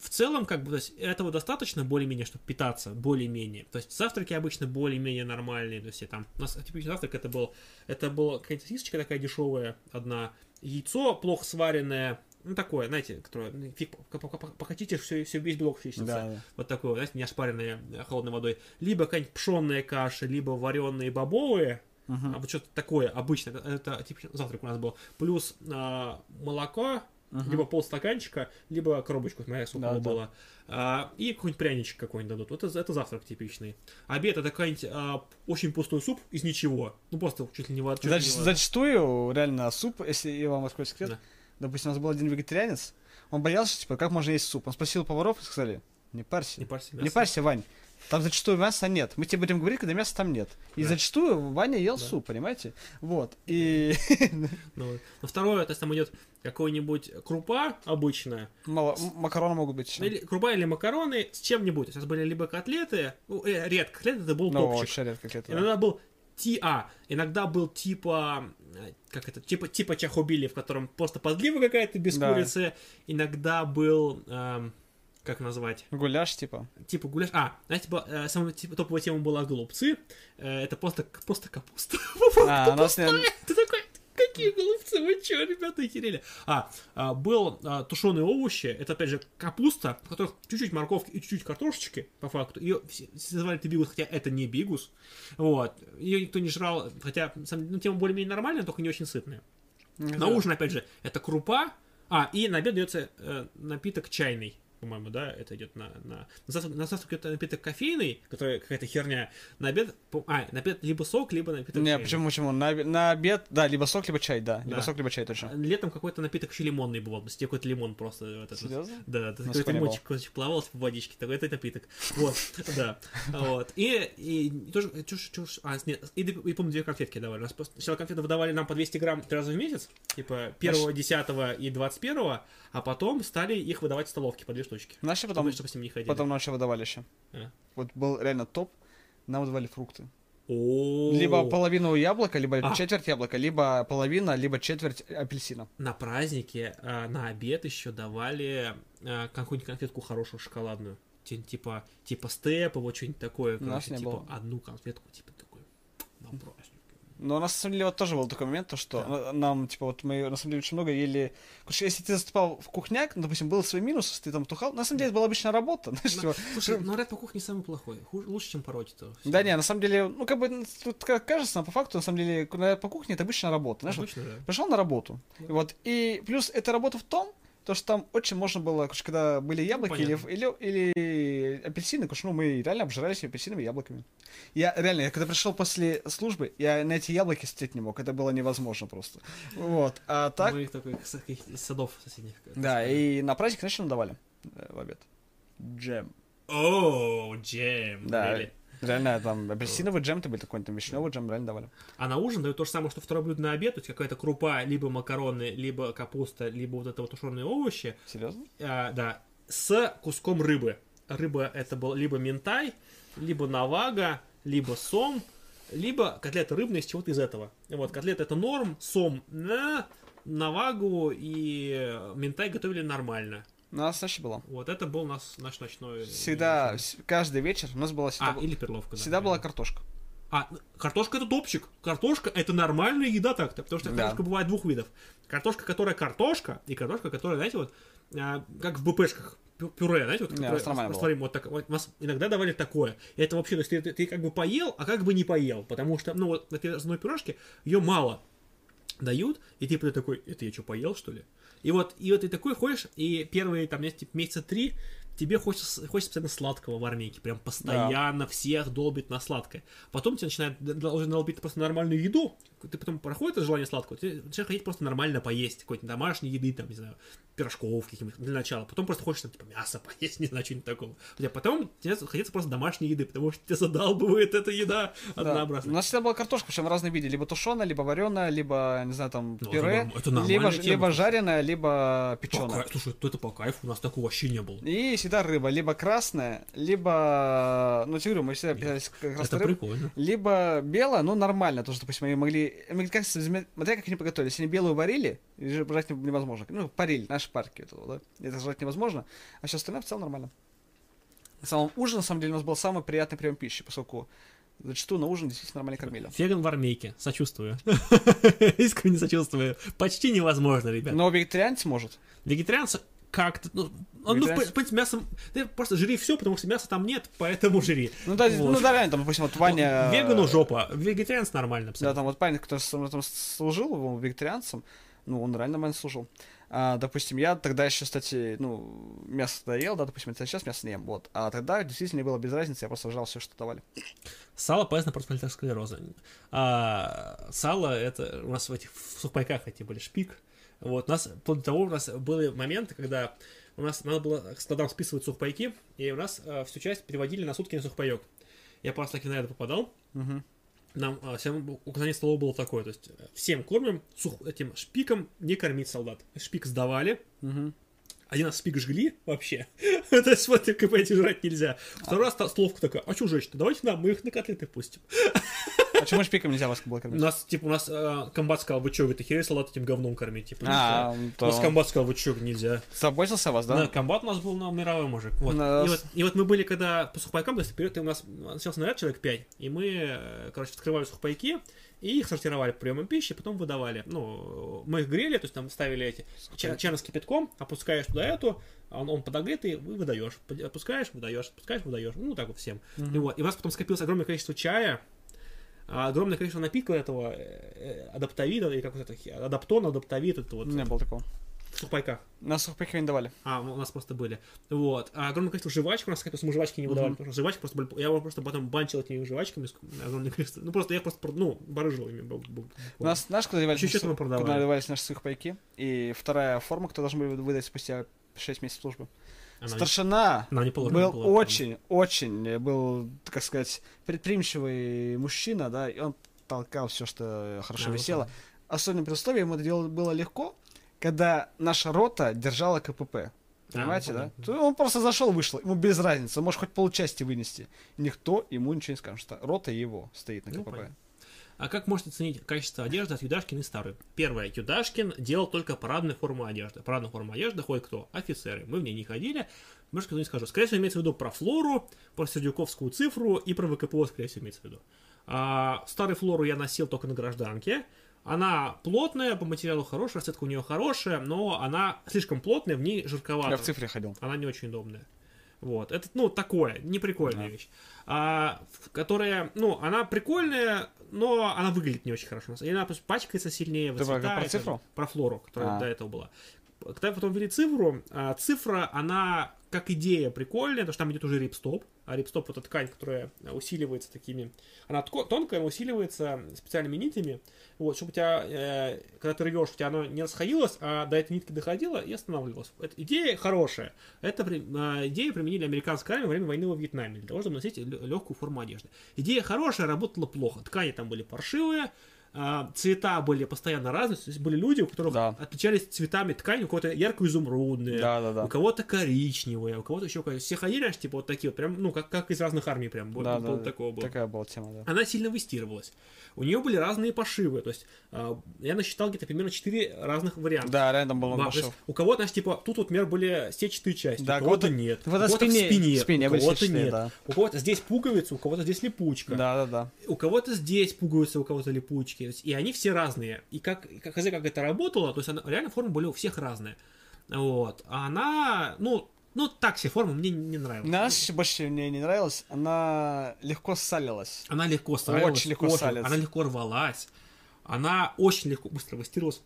в целом, как бы, то есть, этого достаточно более-менее, чтобы питаться, более-менее. То есть, завтраки обычно более-менее нормальные, то есть, там, у нас типичный завтрак, это был, это была какая-то сосисочка такая дешевая, одна, яйцо плохо сваренное, ну, такое, знаете, которое, ну, фиг, по- по- по- похотите, все, все весь белок чистится. Да, да. Вот такое, знаете, не ошпаренное э, холодной водой. Либо какая-нибудь пшенная каша, либо вареные бобовые, Мгм. а вот что-то такое обычно, это, типа завтрак у нас был. Плюс а, молоко, Мгм. либо полстаканчика, либо коробочку, смотря сколько Да, его да. А, и какой-нибудь пряничек какой-нибудь дадут. Вот это, это завтрак типичный. Обед это какой-нибудь а, очень пустой суп из ничего. Ну просто чуть ли не вода. Зач- зачастую, реально, суп, если я вам раскрою секрет, Да. Допустим, у нас был один вегетарианец, он боялся, типа, как можно есть суп. Он спросил поваров и сказали, не парься, Не парься, не мясо. парься, Вань, там зачастую мяса нет. Мы тебе будем говорить, когда мяса там нет. И Да. зачастую Ваня ел Да. суп, понимаете? Вот. И Ну. Но второе, то есть там идет какой-нибудь крупа обычная, мало- макароны могут быть. или, крупа или макароны с чем-нибудь. Нас были либо котлеты, ну, э, редко котлеты, это был Ну, топчик. очень редко это. Иногда был ТА, иногда был типа, э, как это, типа, типа чахобили, в котором просто подлива какая-то без Да. курицы. Иногда был, эм, как назвать, Гуляш, типа. типа гуляш. А, знаете, типа, э, самая типа, топовая тема была голубцы. Э, это просто, просто капуста. А, у нас не- Ты такой, Какие голубцы, вы чё, ребята, охерели? А, а, был а, тушеные овощи, это, опять же, капуста, в которых чуть-чуть морковки и чуть-чуть картошечки, по факту. Ее все, все называли это бигус, хотя это не бигус. Вот. Ее никто не жрал, хотя, сам- ну, тема более-менее нормальная, только не очень сытная. На ужин, опять же, это крупа, а, и на обед дается э, напиток чайный, по-моему, да, это идет на... На, на, завтрак, на завтрак это напиток кофейный, который какая-то херня, на обед, а, на обед либо сок, либо напиток Не, почему, почему? На, на обед, да, либо сок, либо чай, да. Либо Да. сок, либо чай, точно. Летом какой-то напиток еще лимонный бывал, то есть какой-то лимон просто. Вот этот. Серьезно? Да, нас какой-то лимончик кусочек плавал типа, в водичке, такой это напиток. Вот, да. Вот. И, и тоже, чушь, чушь, а, нет, и, и, помню, две конфетки давали. Нас просто сначала конфеты выдавали нам по 200 грамм три раза в месяц, типа 1, 10 и 21, а потом стали их выдавать в столовке по две штучки. Что потом, Чтобы, чтобы с ним не ходили. потом ночью выдавали еще? А. Вот был реально топ, нам выдавали фрукты. О, Либо половину яблока, либо А. четверть яблока, либо половина, либо четверть апельсина. на празднике а, на обед еще давали а, какую-нибудь конфетку хорошую шоколадную. Ти- Типа, типа степ, вот что-нибудь такое. Короче, типа было. одну конфетку, типа такой праздник. Но на самом деле, вот тоже был такой момент, то, что на- нам, типа, вот мы, на самом деле, очень много ели... Что если ты заступал в кухняк, ну, допустим, был свой минус, если ты там тухал, на самом деле, это была обычная работа, знаешь, типа... Слушай, ну ряд по кухне самый плохой. Хуже, лучше, чем пороть-то. Да не, на самом деле, ну, как бы, ну, тут как кажется, но по факту, на самом деле, наряд по кухне это обычная работа, знаешь, вот Обычно, да. пришел на работу, и вот, и плюс эта работа в том, то, что там очень можно было, короче, когда были яблоки или, или, или апельсины, короче, ну, мы реально обжирались апельсинами и яблоками. Я реально, я когда пришел после службы, я на эти яблоки смотреть не мог, это было невозможно просто. Вот, а так, Мы их такой с каких- из садов соседних. да, и на праздник, нам давали э, в обед? Джем. О, джем. Да, really. Реально, там, апельсиновый джем, ты был такой, там, вишневый джем, реально давали. А на ужин дают то же самое, что второе блюдо на обед, то есть какая-то крупа, либо макароны, либо капуста, либо вот это вот тушеные овощи. Серьезно? А, да, с куском рыбы. Рыба это был либо ментай, либо навага, либо сом, либо котлета рыбная из чего-то из этого. Вот, котлета это норм, сом на навагу и ментай готовили нормально. У нас вообще было. Вот это был нас наш ночной... Всегда, вс- каждый вечер у нас была всегда, А, или перловка. да, всегда была правильно. картошка. А, картошка это топчик. Картошка это нормальная еда так-то, потому что Да. картошка бывает двух видов. Картошка, которая картошка, и картошка, которая, знаете, вот, а, как в БПшках, пю- пюре, знаете, вот, Не, которое растворим, вот так, вот, нас иногда давали такое. И это вообще, то есть ты, ты- ты как бы поел, а как бы не поел, потому что, ну, вот на одной пюрешке ее мало дают, и типа ты такой, это я что, поел, что ли? И вот, и вот ты такой ходишь, и первые, там, типа, месяца три тебе хочется, хочется постоянно сладкого в армейке, прям постоянно всех долбит на сладкое. Потом тебе начинает д- д- уже долбить просто нормальную еду, ты потом проходит это желание сладкого, ты начинаешь хотеть просто нормально поесть, какой-то домашней еды, там, не знаю, пирожков каких-нибудь для начала. Потом просто хочешь, там, типа, мясо поесть, не знаю, что-нибудь такого. Хотя потом тебе хотится просто домашней еды, потому что тебя задалбывает эта еда Да. У однообразная. нас всегда была картошка, причем разные виды. Либо тушеная, либо вареная, либо, не знаю, там, Ну, пюре. нормальная либо, тема, либо жареная, либо печеная. кайфу. Слушай, это по кайфу, у нас такого вообще не было. И всегда рыба, либо красная, либо, ну, тебе говорю, мы всегда питались Это рыбой. прикольно. Либо белая, ну, нормально, тоже, допустим, мы могли, мы как, смотря как они приготовили, если они белую варили, и жрать не- невозможно, ну, парили, наши парки, это, вот, да, это жрать невозможно, а все остальное в целом нормально. На самом ужин, на самом деле, у нас был самый приятный прием пищи, поскольку зачастую на ужин действительно нормально кормили. Веган в армейке. Сочувствую. Искренне сочувствую. Почти невозможно, ребят. Но вегетарианец может. Вегетарианцы как-то... Ну, ну, Вегетарианцы- в принципе, мясом... Ты просто жри все, потому что мяса там нет, поэтому жри. Ну да, Вот. ну да, реально, там, допустим, вот Ваня... Вегану жопа. Вегетарианец нормально Да, абсолютно. там вот парень, который там служил, он вегетарианцем, ну, он реально нормально служил. А, допустим, я тогда еще, кстати, ну, мясо тогда ел, да, допустим, это сейчас мясо не ем, вот. А тогда действительно было без разницы, я просто жрал все, что давали. Сало полезно против атеросклероза. А, сало это у нас в этих в сухпайках эти были шпик. Вот, у нас, вплоть до того, у нас были моменты, когда у нас надо было к складам списывать сухпайки, и у нас э, всю часть переводили на сутки на сухпайок. Я просто таки на это попадал. Мгм. Нам э, всем указание столова было такое, то есть э, всем кормим сух, этим шпиком не кормить солдат. Шпик сдавали, Мгм. один раз шпик жгли вообще. То есть вот эти жрать нельзя. Второй раз столовка такая, а что жечь-то? Давайте нам, мы их на котлеты пустим. Почему шпиком нельзя вас было У кормить? нас, типа, у нас э, комбат сказал, вы чё, вы херей салат этим говном кормить? Типа, А, то У нас комбат сказал, вы чё, нельзя. заботился о вас, Да, да? комбат у нас был на мировой мужик. Вот. Да. И, вот, и вот мы были, когда по сухпайкам, то есть вперед, и у нас начался наряд человек 5, и мы, э, короче, открывали сухпайки, и их сортировали по приемам пищи, потом выдавали. Ну, мы их грели, то есть там ставили эти ча- чаны с кипятком, опускаешь туда эту, он, он подогретый, и выдаешь. Опускаешь, выдаешь, опускаешь, выдаешь. Ну, так вот всем. И вот. И у нас потом скопилось огромное количество чая, огромное количество напитков этого э, э, адаптовида, или как вот это, адаптон, адаптовид, это вот Не было такого. в сухпайках. На сухпайке не давали. А, у нас просто были. Вот. А огромное количество жвачек у нас скопилось, мы жвачки не выдавали, потому что жвачки просто были... Я его просто потом банчил этими жвачками, огромное количество. Ну, просто я просто, про- ну, барыжил ими. У нас, знаешь, девались, Чуть-чуть наши- мы продавали. куда девались наши сухпайки? И вторая форма, кто должен был выдать спустя 6 месяцев службы. Она не- Старшина она не положена был была, очень, очень, э, был, так сказать, предприимчивый мужчина, да, и он толкал все, что хорошо Да, вот висело. так. Особенно при условии, ему это делать было легко, когда наша рота держала КПП. Понимаете, ну, да? То Он просто зашел, вышел, ему без разницы, он может хоть полчасти вынести. Никто ему ничего не скажет, что рота его стоит на Ну, КПП. понятно. А как можете оценить качество одежды от Юдашкин и старой? Первое. Юдашкин делал только парадную форму одежды. Парадную форму одежды ходит кто? Офицеры. Мы в ней не ходили. Может, кто не скажу. Скорее всего, имеется в виду про флору, про сердюковскую цифру и про ВКПО, скорее всего, имеется в виду. А, старую флору я носил только на гражданке. Она плотная, по материалу хорошая, расцветка у нее хорошая, но она слишком плотная, в ней жирковато. Я в цифре ходил. Она не очень удобная. Вот. Это, ну, такое, неприкольная Да. вещь. А, которая, ну, она прикольная, но она выглядит не очень хорошо. И она пачкается сильнее, Ты про цифру? Про флору, которая А. до этого была. Когда потом ввели цифру, а, цифра, она как идея прикольная, потому что там идет уже рипстоп, а рипстоп это ткань, которая усиливается такими, она тонкая, усиливается специальными нитями, вот, чтобы у тебя, э, когда ты рвешь, у тебя оно не расходилось, а до этой нитки доходило и останавливалось. Эта идея хорошая. Это при- а, идею применили американская армия во время войны во Вьетнаме для того, чтобы носить легкую форму одежды. Идея хорошая, работала плохо. Ткани там были паршивые, а, цвета были постоянно разные, то есть были люди, у которых Да. отличались цветами ткани, у кого-то ярко-изумрудные, Да-да-да. у кого-то коричневые, у кого-то еще какая- все ходили, знаешь, типа вот такие вот, прям, ну, как, как из разных армий прям, Да, вот да, такого было. такая была тема, да. Она сильно выстирывалась. У нее были разные пошивы, то есть а, я насчитал где-то примерно 4 разных варианта. Да, рядом был Ба- много то есть шов. у кого-то, знаешь, типа, тут вот, например, были сетчатые части, Да, у кого-то нет, у кого-то спине- в спине, спине у кого-то нет, да. у кого-то здесь пуговица, у кого-то здесь липучка, Да, да, да. у кого-то здесь пуговицы, у кого-то липучки, Есть, и они все разные. И как, как, как это работало, то есть она, реально формы были у всех разные. Вот. А она, ну, ну так все формы мне не нравилась. Нас больше мне не нравилось, она легко ссалилась. Она легко ставилась. Очень легко ссалится. Она легко рвалась. Она очень легко, быстро выстиралась.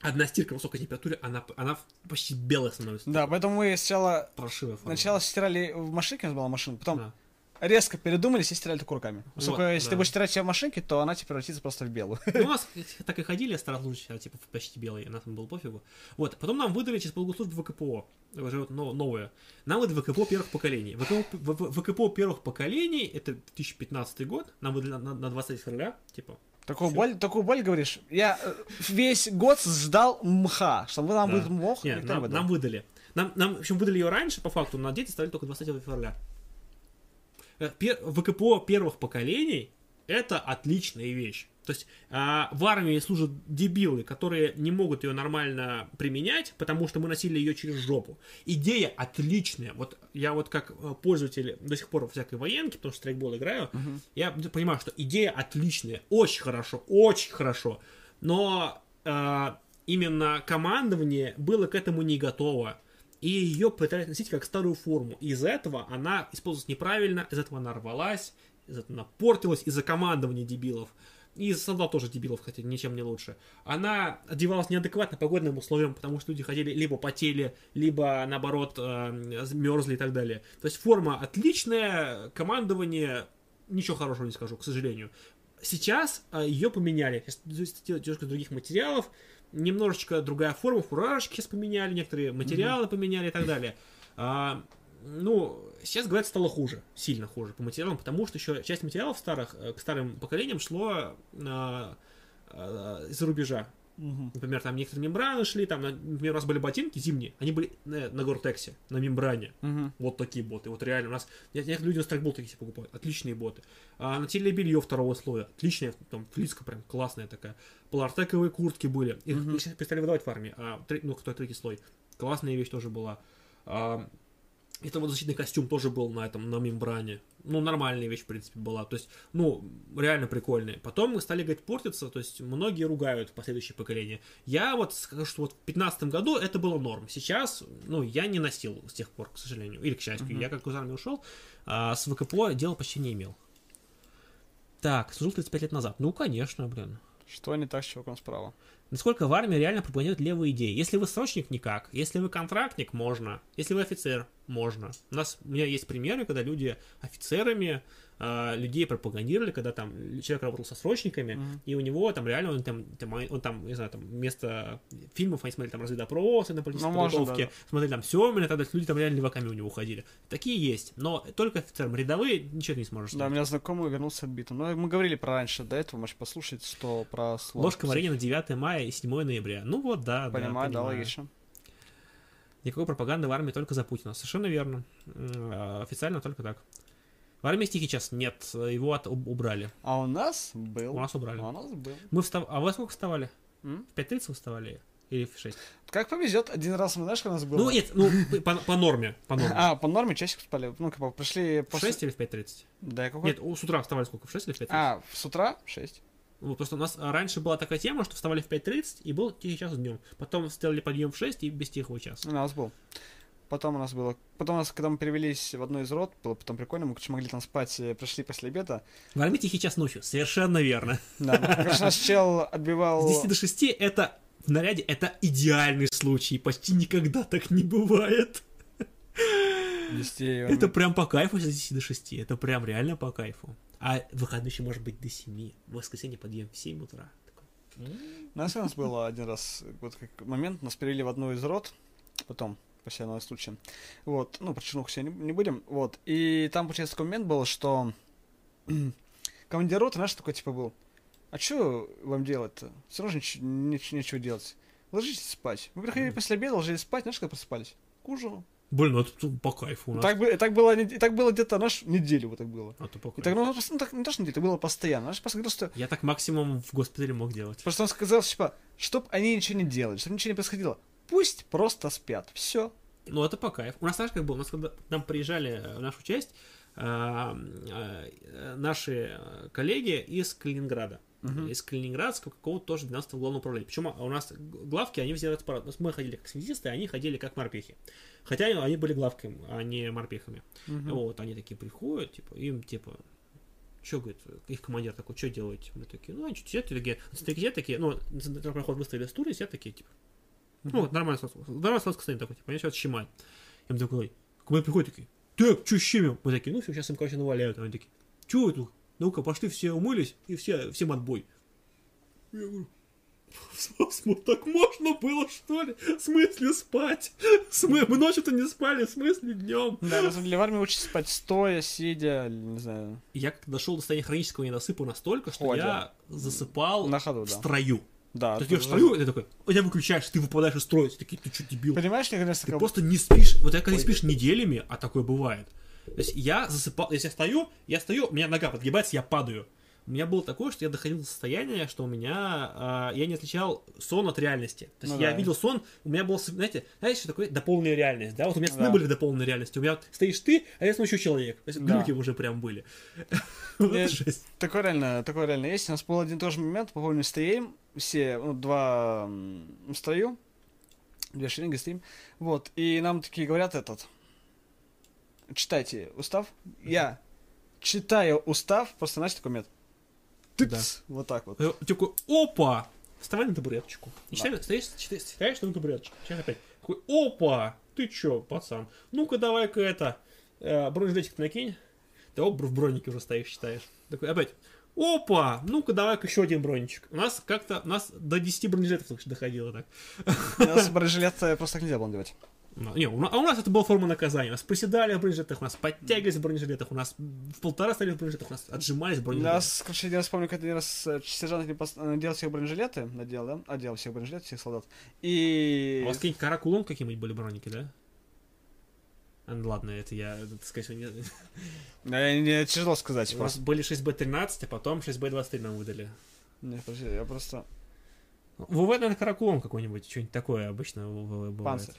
Одна стирка высокой температуре, она, она почти белая становится. Да, поэтому мы сначала Паршивая форма. Сначала стирали в машинке, у нас была машина, потом Да. Резко передумались и стирали только руками. Поскольку Вот, если да. ты будешь стирать себя в машинке, то она тебе превратится просто в белую. Ну, у нас так и ходили, я старался лучше, а, типа, почти белые, нам было пофигу. Вот, потом нам выдали через полгослужбы ВКПО, уже новое. Нам выдали ВКПО первых поколений. ВКПО, ВКПО первых поколений, это 2015 год, нам выдали на, на 20 февраля, типа. Такую боль, такую боль говоришь. Я э, весь год ждал мха, что вы нам Да. будет мох. Не, никто не нам, нам выдали. Нам, нам, в общем, выдали ее раньше, по факту, но дети стали только 20 февраля. Э, ВКПО первых поколений это отличная вещь. То есть а, в армии служат дебилы, которые не могут ее нормально применять, потому что мы носили ее через жопу. Идея отличная. Вот я вот как э, пользователь до сих пор всякой военке, потому что стрейкбол играю, я понимаю, что идея отличная, очень хорошо, очень хорошо. Но э, именно командование было к этому не готово. И ее пытались носить как старую форму. Из-за этого она использовалась неправильно, из этого она рвалась, из-за этого она портилась, из-за командования дебилов. И из солдат тоже дебилов, хотя ничем не лучше. Она одевалась неадекватно погодным условиям, потому что люди ходили либо потели, либо наоборот э, мерзли и так далее. То есть форма отличная, командование ничего хорошего не скажу, к сожалению. Сейчас ее поменяли. Сейчас делают немножко других материалов, немножечко другая форма, фуражки поменяли, некоторые материалы поменяли и так далее. А, ну, сейчас, говорят, стало хуже, сильно хуже по материалам, потому что еще часть материалов старых, э, к старым поколениям шло а, а, из-за рубежа. Например, там некоторые мембраны шли, там, например, у нас были ботинки зимние, они были на, на Гортексе, на мембране. Мгм. Вот такие боты. Вот реально у нас некоторые люди на страйкбол такие себе покупают. Отличные боты. А на телебелье второго слоя. Отличная, там, флиска прям классная такая. Полартековые куртки были. Их, их сейчас перестали выдавать в армии. А, три- ну, кто третий слой. Классная вещь тоже была. А, это вот защитный костюм тоже был на этом, на мембране. Ну, нормальная вещь, в принципе, была. То есть, ну, реально прикольная. Потом мы стали, говорить, портиться, то есть, многие ругают последующее поколение. Я вот скажу, что вот в 15 году это было норм. Сейчас, ну, я не носил с тех пор, к сожалению. Или, к счастью. Я как из армии ушел, а с ВКПО дела почти не имел. Так, служил 35 лет назад. Ну, конечно, блин. Что не так с чуваком справа? Насколько в армии реально пропагандируют левые идеи? Если вы срочник, никак. Если вы контрактник, можно. Если вы офицер, можно. У нас у меня есть примеры, когда люди офицерами а, людей пропагандировали, когда там человек работал со срочниками, и у него там реально он там, там, он там, не знаю, там вместо фильмов они смотрели там разведопросы на политической Ну, подготовке, смотрели там Семина, тогда люди там реально леваками у него уходили. Такие есть, но только офицерам. Рядовые ничего не сможешь Да, у меня знакомый вернулся отбитым. Ну, мы говорили про раньше, до этого можешь послушать, что про слово. Ложка варенья на 9 мая и 7 ноября. Ну вот, да, Понимаю, да, да, понимаю. логично. Никакой пропаганды в армии только за Путина. Совершенно верно. А, Официально только так. В армии стихи сейчас нет, его от- уб- убрали. А у нас был. У нас убрали. А у нас был. Мы встав... А вы сколько вставали? М? В 5.30 вы вставали? Или в 6? Как повезет, один раз мы, знаешь, как у нас было? Ну, нет, ну, по, по норме. По норме. А, по норме часик спали. Ну, как бы пришли в после... 6 или в 5.30? Да, какой? Нет, у- с утра вставали сколько? В 6 или в 5.30? А, с утра? Шесть. Вот просто у нас раньше была такая тема, что вставали в 5.30 и был тихий час днем. Потом сделали подъем в 6 и без тихого часа. У нас был. Потом у нас было... Потом у нас, когда мы перевелись в одну из рот, было потом прикольно, мы, короче, могли там спать, э, пришли после обеда. В армии тихий час ночью. Совершенно верно. Да, ну, короче, наш чел отбивал... С 10 до 6 это в наряде это идеальный случай. Почти никогда так не бывает. 10, Это прям по кайфу с 10 до 6. Это прям реально по кайфу. А в выходной еще может быть до 7. В воскресенье подъем в 7 утра. Такой, У нас, у нас было один раз вот как момент, нас перевели в одну из рот, потом, после одного случая. Вот, ну, про чернуху сегодня не, не будем, вот. И там, получается, такой момент был, что командир роты наш такой, типа, был, а что вам делать-то? Все равно же неч- нечего делать. Ложитесь спать. Мы приходили после обеда, ложились спать, знаешь, когда просыпались? К ужину. Блин, ну это по кайфу у нас. Так, и так было, и так было где-то, наш неделю вот так было. А то по И кайфу. так, ну, ну, так, не то, что неделю, это было постоянно. Знаешь, просто говорил, что Я так максимум в госпитале мог делать. Просто он сказал, типа, чтоб они ничего не делали, чтобы ничего не происходило. Пусть просто спят. Все. Ну, это по кайфу. У нас, знаешь, как было? У нас, когда нам приезжали в нашу часть, а, а, наши коллеги из Калининграда. Из Калининградского какого-то тоже 12 главного управления. Причем у нас главки, они взяли То есть мы ходили как связисты, а они ходили как морпехи. Хотя они- были главками, а не морпехами. Вот, они такие приходят, типа, им, типа, что, говорит, их командир такой, что делаете? Мы такие, ну, они что сидят, такие, сидят такие, ну, на проход выставили стулья, сидят такие, типа, ну, вот, нормально, нормально сладко стоит такой, типа, они сейчас щемают. Я такой, к мне приходят такие, так, что щемим? Мы такие, ну, все, сейчас им, короче, наваляют. Они такие, что это? Ну-ка, пошли все умылись, и все, всем отбой. Я говорю, так можно было, что ли? В смысле спать? В смысле, мы ночью-то не спали, в смысле днем? Да, на самом деле в армии учатся спать стоя, сидя, не знаю, Я как дошел до состояния хронического недосыпа настолько, что Ходя. я засыпал на ходу, в да. строю. Да. То есть это я в строю, и ты такой, у тебя выключаешь, ты выпадаешь из строя, все такие, ты что, дебил? Понимаешь, как раз Ты такая... просто не спишь. Вот я когда не Ой. спишь неделями, а такое бывает. То есть я засыпал, если я стою, я стою, у меня нога подгибается, я падаю. У меня было такое, что я доходил до состояния, что у меня а, я не отличал сон от реальности. То есть Ну я да. видел сон, у меня был, знаете, знаете, что такое дополненная реальность, да? Вот у меня сны Да. были дополненной реальности. У меня вот стоишь ты, а рядом еще человек. То есть Да. глюки уже прям были. Жесть. Такое реально, такое реально есть. У нас был один тоже момент, по помню, стоим, все, ну, два строю, две шеренги стоим, вот, и нам такие говорят этот, читайте устав. Я читаю устав, просто, знаешь, такой момент. Тыц, Вот так вот. Я Такой, опа! Вставай на табуреточку. И Да. стоишь, читаешь, читаешь на табуреточку. Сейчас опять. Такой, опа! Ты чё, пацан? Ну-ка давай-ка это, э, бронежилетик накинь. Ты оп, в бронике уже стоишь, читаешь. Такой, опять. Опа! Ну-ка давай-ка еще один броничек. У нас как-то, у нас до 10 бронежилетов доходило так. У нас бронежилет э, просто так нельзя было надевать. Ну, Не, у а у нас это была форма наказания. У нас приседали в бронежилетах, у нас подтягивались в бронежилетах, у нас в полтора стали в бронежилетах, у нас отжимались в У бронежилетах. нас, короче, я вспомню, как один раз э, сержант пос- надел всех бронежилеты, надел, да? Одел всех бронежилеты, всех солдат. И... А у вас какие-нибудь каракулон какие-нибудь были броники, да? А, ну ладно, это я, это, всего, не... Э, не, тяжело сказать У нас были 6Б13, а потом 6Б23 нам выдали. Не, подожди, я просто... ВВ, наверное, каракулон какой-нибудь, что-нибудь такое обычно у бывает. Панцирь.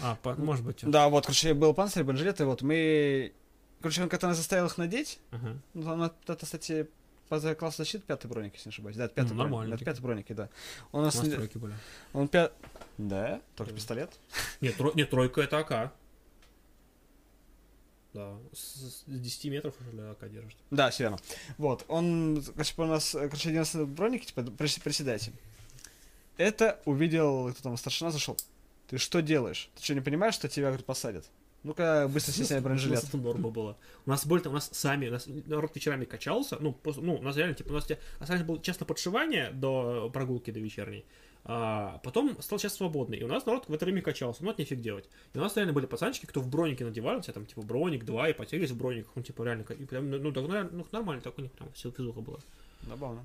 А, па- может быть. Да, вот, короче, был панцирь, бронежилеты, вот мы... Короче, он как-то нас заставил их надеть. Ага. Ну, там это, кстати, по класс защиты пятый броник, если не ошибаюсь. Да, это пятый Ну, броник. нормально Это таки. пятый броники, да. Он у У нас... нас не- тройки были. Он пят... Да? Только Да. пистолет? Нет, тро- нет, тройка это АК. Да, с, с 10 метров уже АК держит. Да, все верно. Вот, он, короче, у нас, короче, один броники, типа, прис- приседайте. Это увидел, кто там, старшина зашел. Ты что делаешь? Ты что, не понимаешь, что тебя, говорит, посадят? Ну-ка, быстро У бронежилет. нас это норма была. У нас были, у нас сами, у нас народ вечерами качался, ну, просто, ну, у нас реально, типа, у нас, у нас было честно подшивание до прогулки, до вечерней, а потом стал час свободный, и у нас народ в это время качался, ну, это нифиг делать. И у нас реально были пацанчики, кто в бронике надевали, у тебя там, типа, броник, два, и потягивались в брониках, ну, типа, реально, и прям, ну, так, ну, ну, нормально, так у них там все физуха была. Забавно.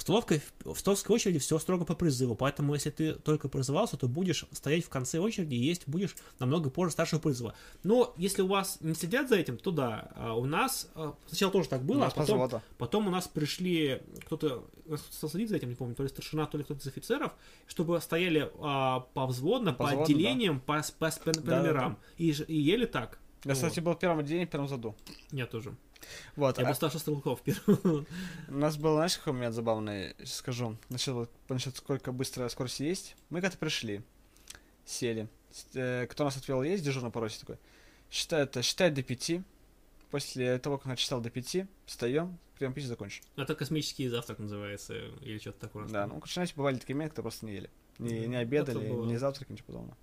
В столовской, в столовской очереди все строго по призыву, поэтому если ты только призывался, то будешь стоять в конце очереди и есть будешь намного позже старшего призыва. Но если у вас не следят за этим, то да. А У нас а, сначала тоже так было, а по потом, потом у нас пришли кто-то нас стал следить за этим, не помню, то ли старшина, то ли кто-то из офицеров, чтобы стояли а, повзводно, по, По взводу, отделениям, по, с- по, с- по Да-да-да. номерам. И, ж- и ели так. Я, кстати, был в первом отделении, в первом заду. Я тоже. Вот. Я а был старший стрелков первый. У нас был, знаешь, какой момент забавный, скажу. Насчет, вот, насчет сколько быстро скорости есть. Мы когда пришли, сели. Э, кто нас отвел есть, дежурный по такой. Считай, это, считай до пяти. После того, как начитал до пяти, встаем, прием пищи закончен. Это космический завтрак называется, или что-то такое. Да, ну, короче, знаете, бывали такие моменты, кто просто не ели. Не, не обедали, не завтракали, ничего подобного.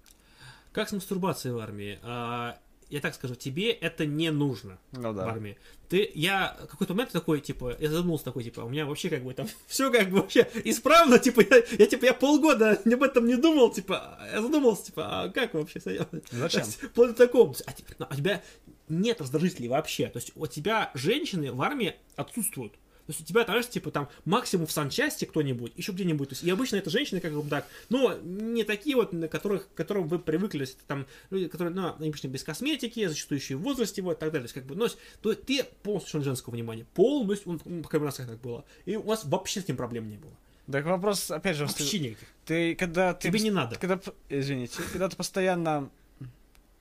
Как с мастурбацией в армии? А, я так скажу, тебе это не нужно Ну в да. армии. Ты, я в какой-то момент такой, типа, я задумался такой, типа, у меня вообще как бы там все как бы вообще исправно, типа, я, я типа, я полгода об этом не думал, типа, я задумался, типа, а как вообще сойдёт? Зачем? Вплоть до такого. А, ти- ну, а у тебя нет раздражителей вообще. То есть у тебя женщины в армии отсутствуют. То есть у тебя, знаешь, типа там максимум в санчасти кто-нибудь, еще где-нибудь. То есть, и обычно это женщины, как бы так, ну, не такие вот, на которых, к которым вы привыкли, то есть, там, люди, которые, ну, обычно без косметики, зачастую еще и в возрасте, вот, и так далее. То есть, как бы, ну, то, есть, ты полностью женского внимания. Полностью, ну, как бы у нас так было. И у вас вообще с этим проблем не было. Так вопрос, опять же, Вообще никаких. ты когда ты Тебе не надо. Когда, извините, когда ты постоянно,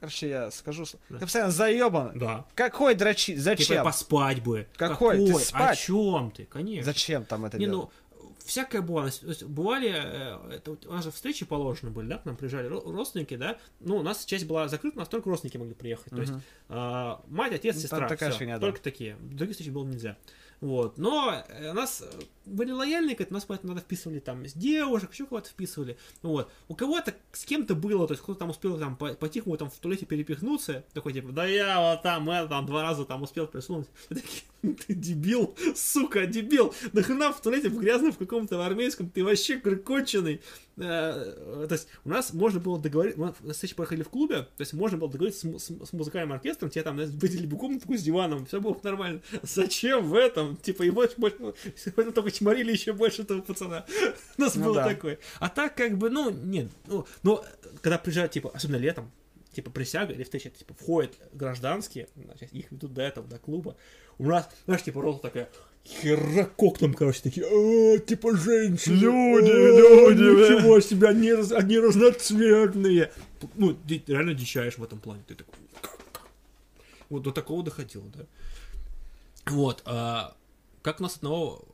короче, я скажу, Да. ты постоянно заебан. Да. Какой дрочи? Типа Зачем? поспать бы. Какой? Ты О спать? чем ты? Конечно. Зачем там это Не, делать? ну, всякое бывало. То есть, бывали, э, это, у нас же встречи положены были, да, к нам приезжали ро- родственники, да, ну, у нас часть была закрыта, у нас только родственники могли приехать, то есть, а, мать, отец, Ну, сестра, там такая всё, фигня, да. только такие, других встреч было нельзя. Вот, но э, нас э, были лояльны, к этому, нас поэтому надо вписывали там с девушек, еще кого-то вписывали, вот. У кого-то с кем-то было, то есть кто-то там успел там по- по-тихому там в туалете перепихнуться, такой типа, да я вот там, это, там два раза там успел присунуть. Ты дебил, сука, дебил, нахрена в туалете в грязном в каком-то армейском, ты вообще говорю, конченый. Э, То есть у нас можно было договориться, мы на встречи проходили в клубе, то есть можно было договориться с, с- с музыкальным оркестром, тебе там выделили бы комнатку с диваном, все было нормально. Зачем в этом? Типа, и больше, больше, сегодня только чморили еще больше этого пацана. У нас Ну было да. такое. А так, как бы, ну, нет, ну, но когда приезжают, типа, особенно летом, типа присяга или встреча, типа, входят гражданские, значит, их ведут до этого, до клуба. У нас, знаешь, типа, рота такая, херак окном, короче, такие, «А, типа, женщины. Люди, о, люди, Ничего себе, они, они разноцветные. Ну, ди- реально дичаешь в этом плане. Ты такой? Вот до такого доходило, да. Вот, а, как нас одного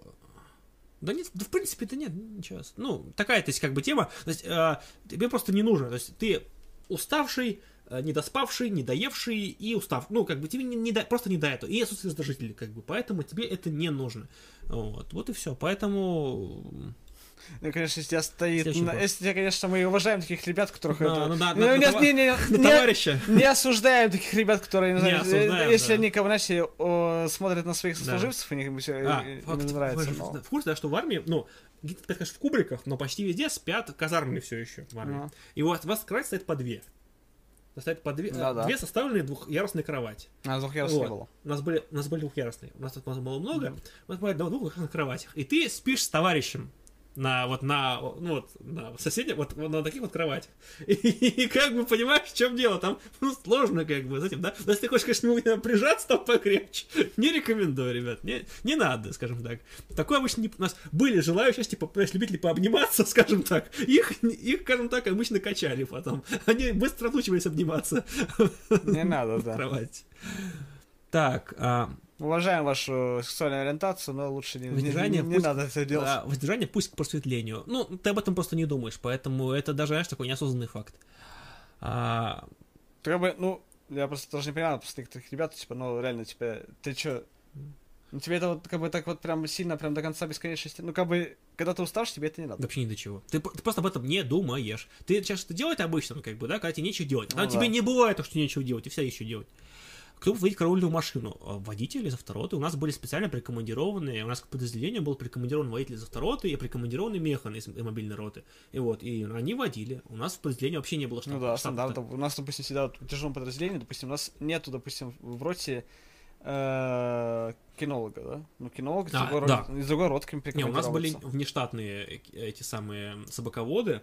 да нет, да в принципе, да нет, ничего. Ну, такая, то есть, как бы тема, то есть, а, тебе просто не нужно, то есть, ты уставший, а, недоспавший, недоевший и устав. Ну, как бы тебе не, не до- просто не до этого. И отсутствие раздражителей, как бы. Поэтому тебе это не нужно. Вот, вот и все. Поэтому. Ну, конечно, если тебя стоит... На-. Если тебя, конечно, мы уважаем таких ребят, которых... Да, это- ну да, Ну, на- не, на не, не, не- товарища. не осуждаем таких ребят, которые, не знаю, осуждаем, если да. они, как бы, знаете, о, смотрят на своих сослуживцев, и им все А, не факт, нравится. но- в курсе, да, что в армии, ну, где-то, конечно, в кубриках, но почти везде спят казармы все еще в армии. Ага. И вот вас кровать стоит по две. Стоят по две, э, Да-да. две составленные двухъярусные кровати. А двухъярусной Вот. было. У нас были, у нас были двухъярусные. У нас тут было много. У нас бывает на двух кроватях. И ты спишь с товарищем на вот на ну вот на соседнем вот на таких вот кроватях. И, и как бы понимаешь в чем дело? Там ну, сложно как бы с этим да? Но если ты хочешь конечно прижаться там покрепче не рекомендую ребят не, не надо скажем так. Такое обычно не, у нас были желающие типа любители пообниматься скажем так. Их их скажем так обычно качали потом. Они быстро отучивались обниматься. Не надо, да. кровати. Так а, Уважаем вашу сексуальную ориентацию, но лучше не, Воздержание не- не пусть- надо это делать. А, воздержание пусть к просветлению. Ну, ты об этом просто не думаешь, поэтому это даже, знаешь, такой неосознанный факт. А, Как бы, ну, я просто тоже не понимаю, просто некоторых ребят, типа, ну, реально, типа, ты чё, ну, тебе это вот, как бы, так вот прям сильно, прям до конца бесконечности, ну, как бы, когда ты усташь, тебе это не надо. вообще ни до чего. Ты, ты просто об этом не думаешь. Ты сейчас что делать обычно, как бы, да, когда тебе нечего делать. Там Ну тебе да. не бывает, то, что нечего делать, и вся еще делать. Кто водить караульную машину? А, Водители из автороты. У нас были специально прикомандированные, у нас к подразделению был прикомандирован водитель из автороты и прикомандированный механ из мобильной роты. И вот, и они водили. У нас в подразделении вообще не было штаба. Ну да, штаба-. У нас, допустим, всегда в тяжелом подразделении, допустим, у нас нету, допустим, в роте э, кинолога, да? Ну, кинолог из А, другой да. из другой Не, у нас были внештатные э- эти самые собаководы.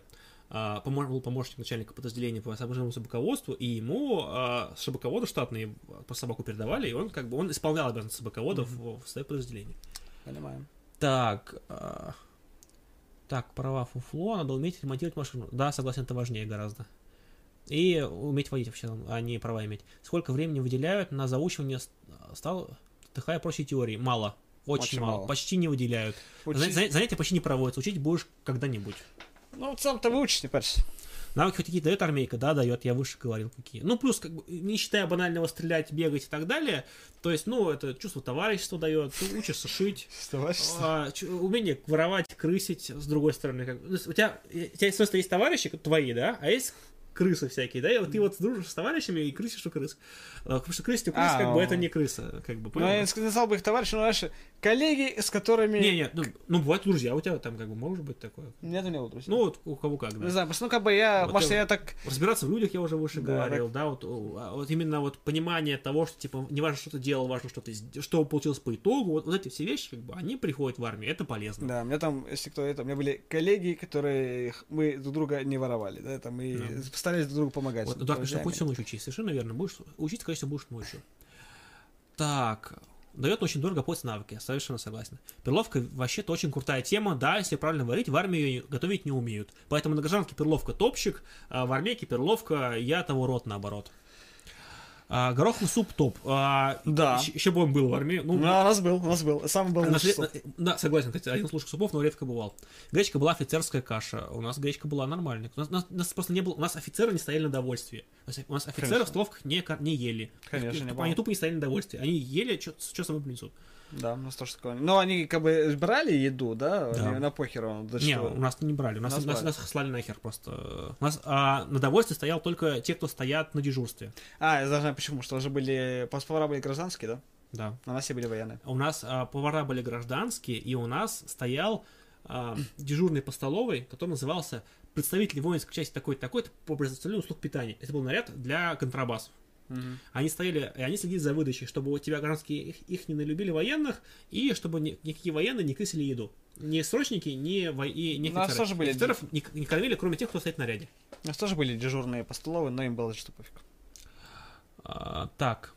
А, был помощник начальника подразделения по собачьему собаководству, и ему а, собаководы штатные по собаку передавали, и он как бы он исполнял обязанности собаководов в, в свое подразделение. Понимаем. Так, а, так, права фуфло, надо уметь ремонтировать машину. Да, согласен, это важнее гораздо. И уметь водить вообще, а не права иметь. Сколько времени выделяют на заучивание ст- стал ТХ и прочей теории? Мало. Очень, Очень мало. мало. Почти не выделяют. Учить- Зан- зан- Занятия почти не проводятся. Учить будешь когда-нибудь. Ну, сам-то выучишь, не парься. Навыки хоть какие дает армейка, да, дает, я выше говорил какие. Ну, плюс, как бы, не считая банального стрелять, бегать и так далее, то есть, ну, это чувство товарищества дает, ты учишься шить, а, умение воровать, крысить, с другой стороны. Как, у тебя, у тебя, естественно, есть товарищи твои, да, а есть крысы всякие, да, и вот ты вот дружишь с товарищами и крысишь у крыс. А, Потому что крысить у крыс, А, как бы, ну. это не крыса, как бы, Ну, я понял? сказал бы их товарищи, но наши коллеги, с которыми... Не, не, ну, ну, бывают друзья, у тебя там, как бы, может быть такое. Нет у него друзей. Ну, вот у кого как, да. не знаю, просто, ну, как бы я, Вот может, я- я так... Разбираться в людях я уже выше Да, говорил, да, вот, а вот именно вот понимание того, что типа не важно, что ты делал, важно, что ты что получилось по итогу, вот, вот эти все вещи, как бы, они приходят в армию, это полезно. Да, у меня там, если кто это, у меня были коллеги, которые мы друг друга не воровали, да, там мы Да. Старались друг другу помогать. Вот, ну, да, конечно, друзьями. хоть всю ночь учись, совершенно верно, будешь учиться, конечно, будешь ночью. Так, дает очень дорого платить навыки, я совершенно согласен. Перловка вообще-то очень крутая тема, да, если правильно варить, в армии ее готовить не умеют. Поэтому на гражданке перловка топчик, а в армейке перловка я того рот наоборот. А, гороховый суп топ. А, Да. Еще бы он был в армии. Ну, Ну, у нас был, у нас был, сам был на лучший след- суп. Да, согласен, кстати, один из лучших супов, но редко бывал. Гречка была офицерская каша, у нас гречка была нормальная. У нас, у нас- у нас просто не было, у нас офицеры не стояли на довольствии. У нас- офицеры Конечно. в столовках не, не ели. Конечно, Их- не Они было. тупо не стояли на довольствии. Они ели, что самому принесут. Да, у нас тоже такое. Но они как бы брали еду, да, Да. Они на похер вам, за не, что? у нас не брали, у нас, Нас нас, брали. нас слали нахер просто. У нас а, на довольствии стоял только те, кто стоят на дежурстве. А, я знаю почему, что уже были, повара были гражданские, да? Да. А у нас все были военные. У нас а, повара были гражданские, и у нас стоял а, дежурный по столовой, который назывался представитель воинской части такой-то, такой-то по предоставлению услуг питания. Это был наряд для контрабасов. Они стояли, и они следили за выдачей, чтобы у тебя гражданские их, их не налюбили военных, и чтобы ни- никакие военные не крысили еду. Ни срочники, ни, во- и, ни У нас офицеры. тоже были Офицеров не, не кормили, кроме тех, кто стоит в наряде. У нас тоже были дежурные по столовой, но им было что пофиг. А, так.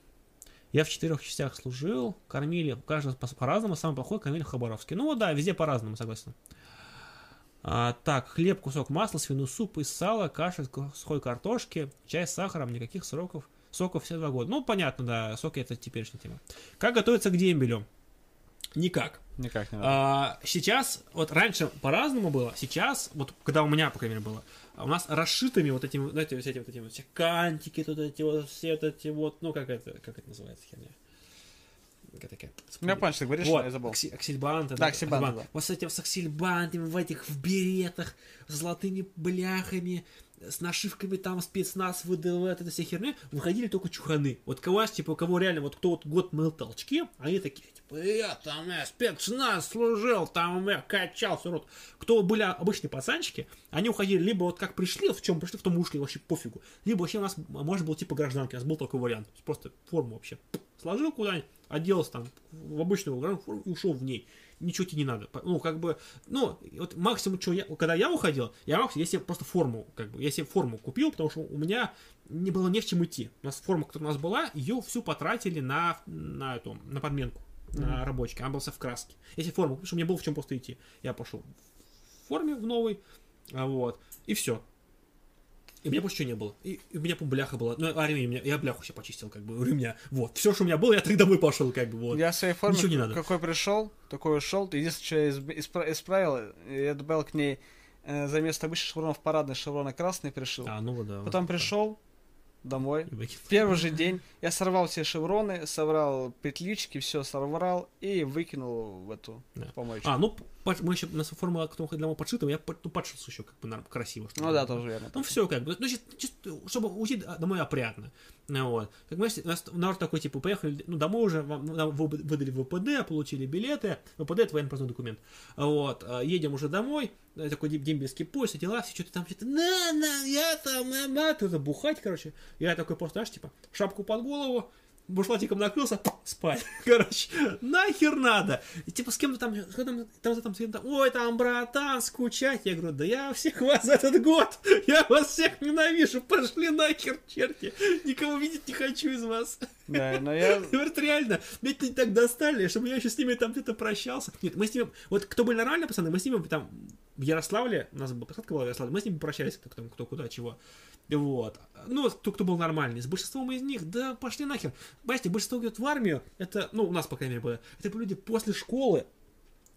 Я в четырех частях служил, кормили, каждый по- по-разному, самый плохой кормили в Хабаровске. Ну да, везде по-разному, согласен. А, так, хлеб, кусок масла, свиной суп из сала, каша из сухой картошки, чай с сахаром, никаких сроков, соков все два года. Ну, понятно, да, соки это теперешняя тема. Как готовиться к дембелю? Никак. Никак не надо. А, сейчас, вот раньше по-разному было, сейчас, вот когда у меня, по крайней мере, было, у нас расшитыми вот этими, знаете, все эти вот эти вот все кантики, тут эти вот, все вот эти вот, ну, как это, как это называется херня? Такая? Ну, я понял, что ты говоришь, Вот, я забыл. акси- аксельбанты. Да, аксельбанты, да. Вот с этим, с аксельбантами, в этих, в беретах, с золотыми бляхами, с нашивками там спецназ, ВДВ, это вся херня, выходили только чуханы. Вот кого, типа, кого реально, вот кто вот год мыл толчки, они такие, типа, я там я спецназ служил, там я качался, рот. Кто были обычные пацанчики, они уходили либо вот как пришли, в чем пришли, в том ушли, вообще пофигу. Либо вообще у нас, может, был типа гражданки, у нас был такой вариант. Просто форму вообще сложил куда-нибудь, оделся там в обычную форму и ушел в ней ничего тебе не надо. Ну, как бы, ну, вот максимум, что я, когда я уходил, я максимум, я себе просто форму, как бы, я себе форму купил, потому что у меня не было не в чем идти. У нас форма, которая у нас была, ее всю потратили на, на эту, на подменку, mm-hmm. на рабочке, она была вся в краске. Если форму купил, что мне было в чем просто идти. Я пошел в форме в новой, вот, и все. И у меня больше ничего не было. И, и у меня, бляха была. Ну, а ремень, я бляху все почистил, как бы, у ремня. Вот. Все, что у меня было, я тогда домой пошел, как бы, вот. Я в своей форме, Ничего не надо. какой пришел, такой ушел. Единственное, что я исп- исправил, я добавил к ней э, за место обычных шевронов парадный шевроны красный пришил. А, ну да. Потом вот, пришел, домой. Первый же день я сорвал все шевроны, собрал петлички, все сорвал и выкинул в эту да. помойку. А, ну, мы еще, у нас формула, кто для него подшита, я ну, подшился еще как бы наверное, красиво. Чтобы ну да, тоже верно. Ну все как бы, ну, чисто, чтобы уйти домой опрятно. Вот. Как мы, у нас народ такой, типа, поехали, ну, домой уже, вам, нам выдали ВПД, получили билеты, ВПД это военно-пропускной документ. Вот, а, едем уже домой, такой дембельский поезд, дела, все что-то там, что-то, на, на, я там, на, на, это бухать, короче. Я такой просто, знаешь, типа, шапку под голову, бушлатиком накрылся, спать. Короче, нахер надо. И типа с кем-то там, там, там, там, там, ой, там, братан, скучать. Я говорю, да я всех вас за этот год, я вас всех ненавижу, пошли нахер, черти. Никого видеть не хочу из вас. Да, но я... Говорит, реально, ведь ты так достали, чтобы я еще с ними там где-то прощался. Нет, мы с ними, вот кто были нормальные пацаны, мы с ними там в Ярославле, у нас была посадка была в Ярославле, мы с ними прощались, кто, кто куда, чего. Вот. Ну, кто, кто был нормальный. С большинством из них, да пошли нахер. Понимаете, большинство идет в армию, это, ну, у нас, по крайней мере, было, это люди после школы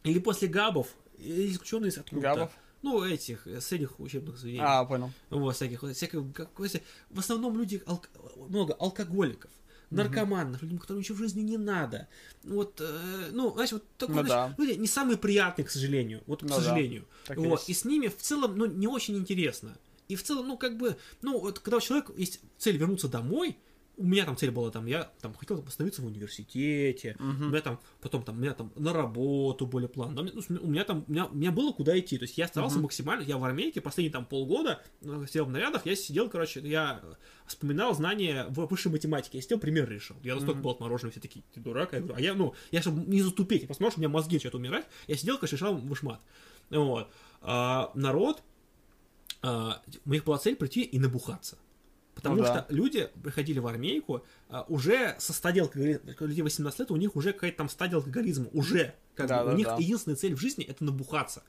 или после габов, исключенные из откуда Габов? Ну, этих, средних учебных заведений. А, понял. Вот, всяких, всяких, как, в основном люди, ал, много алкоголиков наркоманов, людям, которым ничего в жизни не надо. Вот, э, ну, знаешь, вот такой, ну, знаешь, да. люди не самые приятные, к сожалению, вот, к ну, сожалению. Да. Вот, и с ними в целом, ну, не очень интересно. И в целом, ну, как бы, ну, вот когда у человека есть цель вернуться домой, у меня там цель была, там, я там хотел остановиться в университете, uh-huh. у меня там, потом там, у меня там на работу более план, ну, у меня там, у меня, у меня было куда идти, то есть я старался uh-huh. максимально, я в армейке последние там полгода э, сидел в нарядах, я сидел, короче, я вспоминал знания в высшей математике, я сидел, пример решил, я настолько uh-huh. был отмороженный, все такие, ты дурак, я говорю, а я, ну, я чтобы не затупить, я что у меня мозги начинают умирать, я сидел, короче, решал вышмат, вот, а, народ, а, у них была цель прийти и набухаться. Потому ну, что да. люди приходили в армейку а, уже со стадией алкоголизма. Людей 18 лет, у них уже какая-то там стадия алкоголизма. Уже. Как да, бы, да, у них да. единственная цель в жизни это набухаться.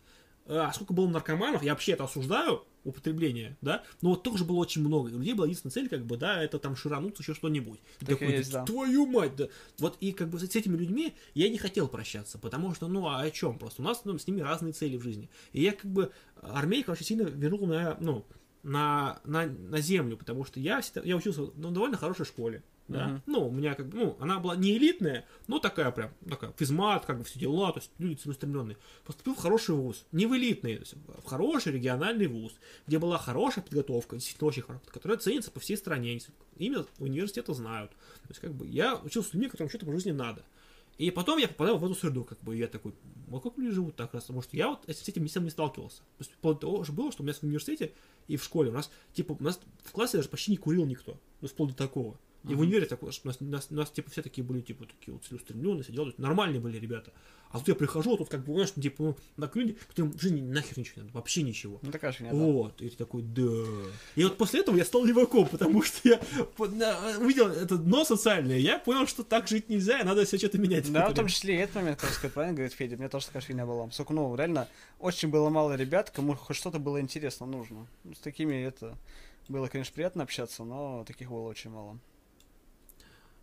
А сколько было наркоманов, я вообще это осуждаю, употребление, да, но вот тоже было очень много. У людей была единственная цель, как бы, да, это там ширануться, еще что-нибудь. Так такой, есть, да. твою мать, да. Вот и как бы с этими людьми я не хотел прощаться, потому что, ну, а о чем просто? У нас ну, с ними разные цели в жизни. И я как бы армейку очень сильно вернул на, ну, на, на, на землю, потому что я, я учился ну, в довольно хорошей школе да, uh-huh. ну, у меня как бы, ну, она была не элитная, но такая прям, такая, физмат, как бы все дела, то есть люди целеустремленные. Поступил в хороший вуз, не в элитный, в хороший региональный вуз, где была хорошая подготовка, действительно очень хорошая, которая ценится по всей стране, именно университеты знают. То есть, как бы, я учился с людьми, которым что-то по жизни надо. И потом я попадал в эту среду, как бы, я такой, а как люди живут так раз? Потому что я вот с этим не сталкивался. То есть, вплоть до того же было, что у меня в университете и в школе у нас, типа, у нас в классе даже почти не курил никто. То есть, вплоть до такого. И в универе такое, что у нас, нас, нас типа все такие были, типа, такие вот целеустремленные, сидели, нормальные были ребята. А тут я прихожу, а тут как бы, знаешь, типа, ну, на люди, которым в жизни нахер ничего не надо, вообще ничего. Ну, такая фигня, Вот, и ты такой, да. И вот после этого я стал леваком, потому что я увидел это дно социальное, я понял, что так жить нельзя, и надо все что-то менять. Да, в том числе и этот момент, как сказать, правильно говорит Федя, мне тоже такая фигня была. Сколько, ну, реально, очень было мало ребят, кому хоть что-то было интересно, нужно. Ну, с такими это... Было, конечно, приятно общаться, но таких было очень мало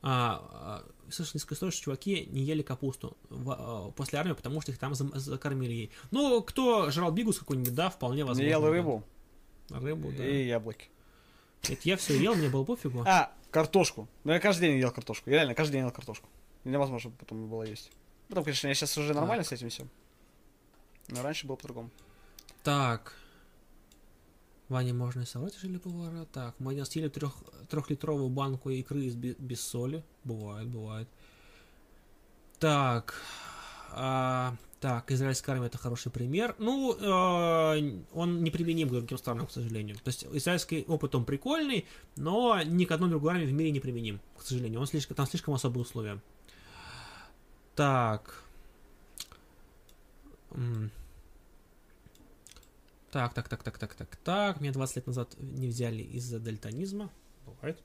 а, слышал несколько историй, что чуваки не ели капусту в, а, после армии, потому что их там закормили ей. Ну, кто жрал бигус какой-нибудь, да, вполне возможно. Не ел рыбу. Да. Рыбу, да. И яблоки. Это я все ел, мне было пофигу. А, картошку. Ну, я каждый день ел картошку. Я реально каждый день ел картошку. Невозможно потом было есть. Потом, конечно, я сейчас уже нормально так. с этим всем. Но раньше было по-другому. Так. Ване можно и соврать, или повара. Так, мы не съели трех, трехлитровую банку икры из бе- без соли. Бывает, бывает. Так, а, так, израильская армия это хороший пример. Ну, э, он неприменим к другим странам, к сожалению. То есть израильский опыт он прикольный, но ни к одной другой армии в мире не применим, к сожалению. Он слишком, там слишком особые условия. Так. Так, так, так, так, так, так, так. Меня 20 лет назад не взяли из-за дальтонизма. Бывает.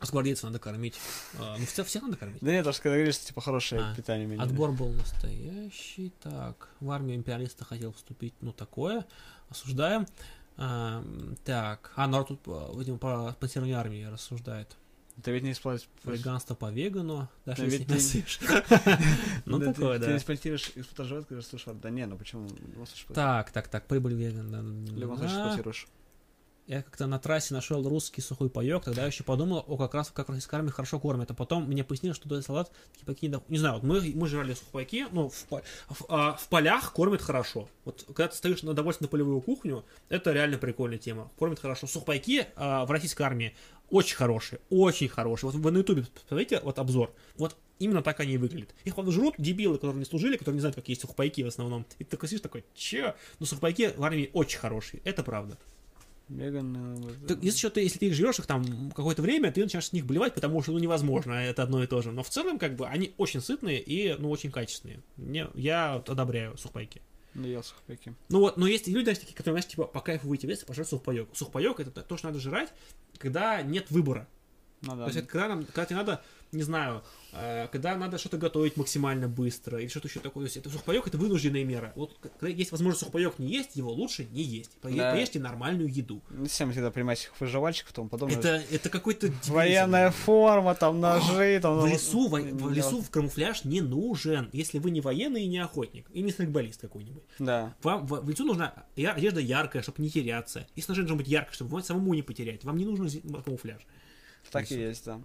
А с гвардейцев надо кормить. А, ну, всех, всех надо кормить. Да нет, даже когда говоришь, что, типа, хорошее А, питание меня. Отбор был настоящий. Так, в армию империалиста хотел вступить. Ну, такое. Осуждаем. А, так, а народ тут, а, видимо, про спонсирование армии рассуждает. Ты ведь не используешь... Веганство по вегану, даже Да если не съешь. Ну, такое, да. Ты эксплуатируешь, эксплуатируешь, когда слушаешь, да не, ну почему? Ну, слушай, Так, так, так, прибыль веган. В да. эксплуатируешь. Я как-то на трассе нашел русский сухой паек, тогда я еще подумал, о, как раз как российская армия хорошо кормит. А потом мне пояснили, что этот салат, типа, какие Не знаю, вот мы, мы жрали сухпайки, ну, в, в, а, в полях кормят хорошо. Вот когда ты стоишь на удовольствие на полевую кухню, это реально прикольная тема. Кормят хорошо. Сухпайки а, в российской армии очень хорошие, очень хорошие. Вот вы на ютубе посмотрите вот обзор, вот именно так они и выглядят. Их, правда, жрут дебилы, которые не служили, которые не знают, как есть сухпайки в основном. И ты такой сидишь такой, че? Но сухпайки в армии очень хорошие, это правда. Веган... э, Так, если, что ты, если ты их жрешь их там какое-то время, ты начинаешь с них блевать, потому что ну невозможно, это одно и то же. Но в целом, как бы, они очень сытные и ну очень качественные. Мне, я одобряю сухпайки. Не ел сухпайки. Ну вот, но есть люди, знаешь, такие, которые, знаешь, типа, по кайфу выйти в лес и пожрать сухпайок. Сухпайок это то, что надо жрать, когда нет выбора. Ну да. То есть это когда, нам, когда тебе надо, не знаю, э, когда надо что-то готовить максимально быстро или что-то еще такое. То есть это сухпайок это вынужденная мера. Вот когда есть возможность сухпайок не есть, его лучше не есть. Пое- Да. Поешьте нормальную еду. Не всем всегда принимать этих выживальщиков тому подобное. Это, это какой-то. Военная форма, там ножи, там... В ну, лесу, в, не- в не- лесу в камуфляж не нужен, если вы не военный и не охотник, и не страйкболист какой-нибудь. Да. Вам в, в лесу нужна одежда яркая, чтобы не теряться. И снаряжение должно быть яркое, чтобы вам самому не потерять. Вам не нужен камуфляж. Так и есть, да.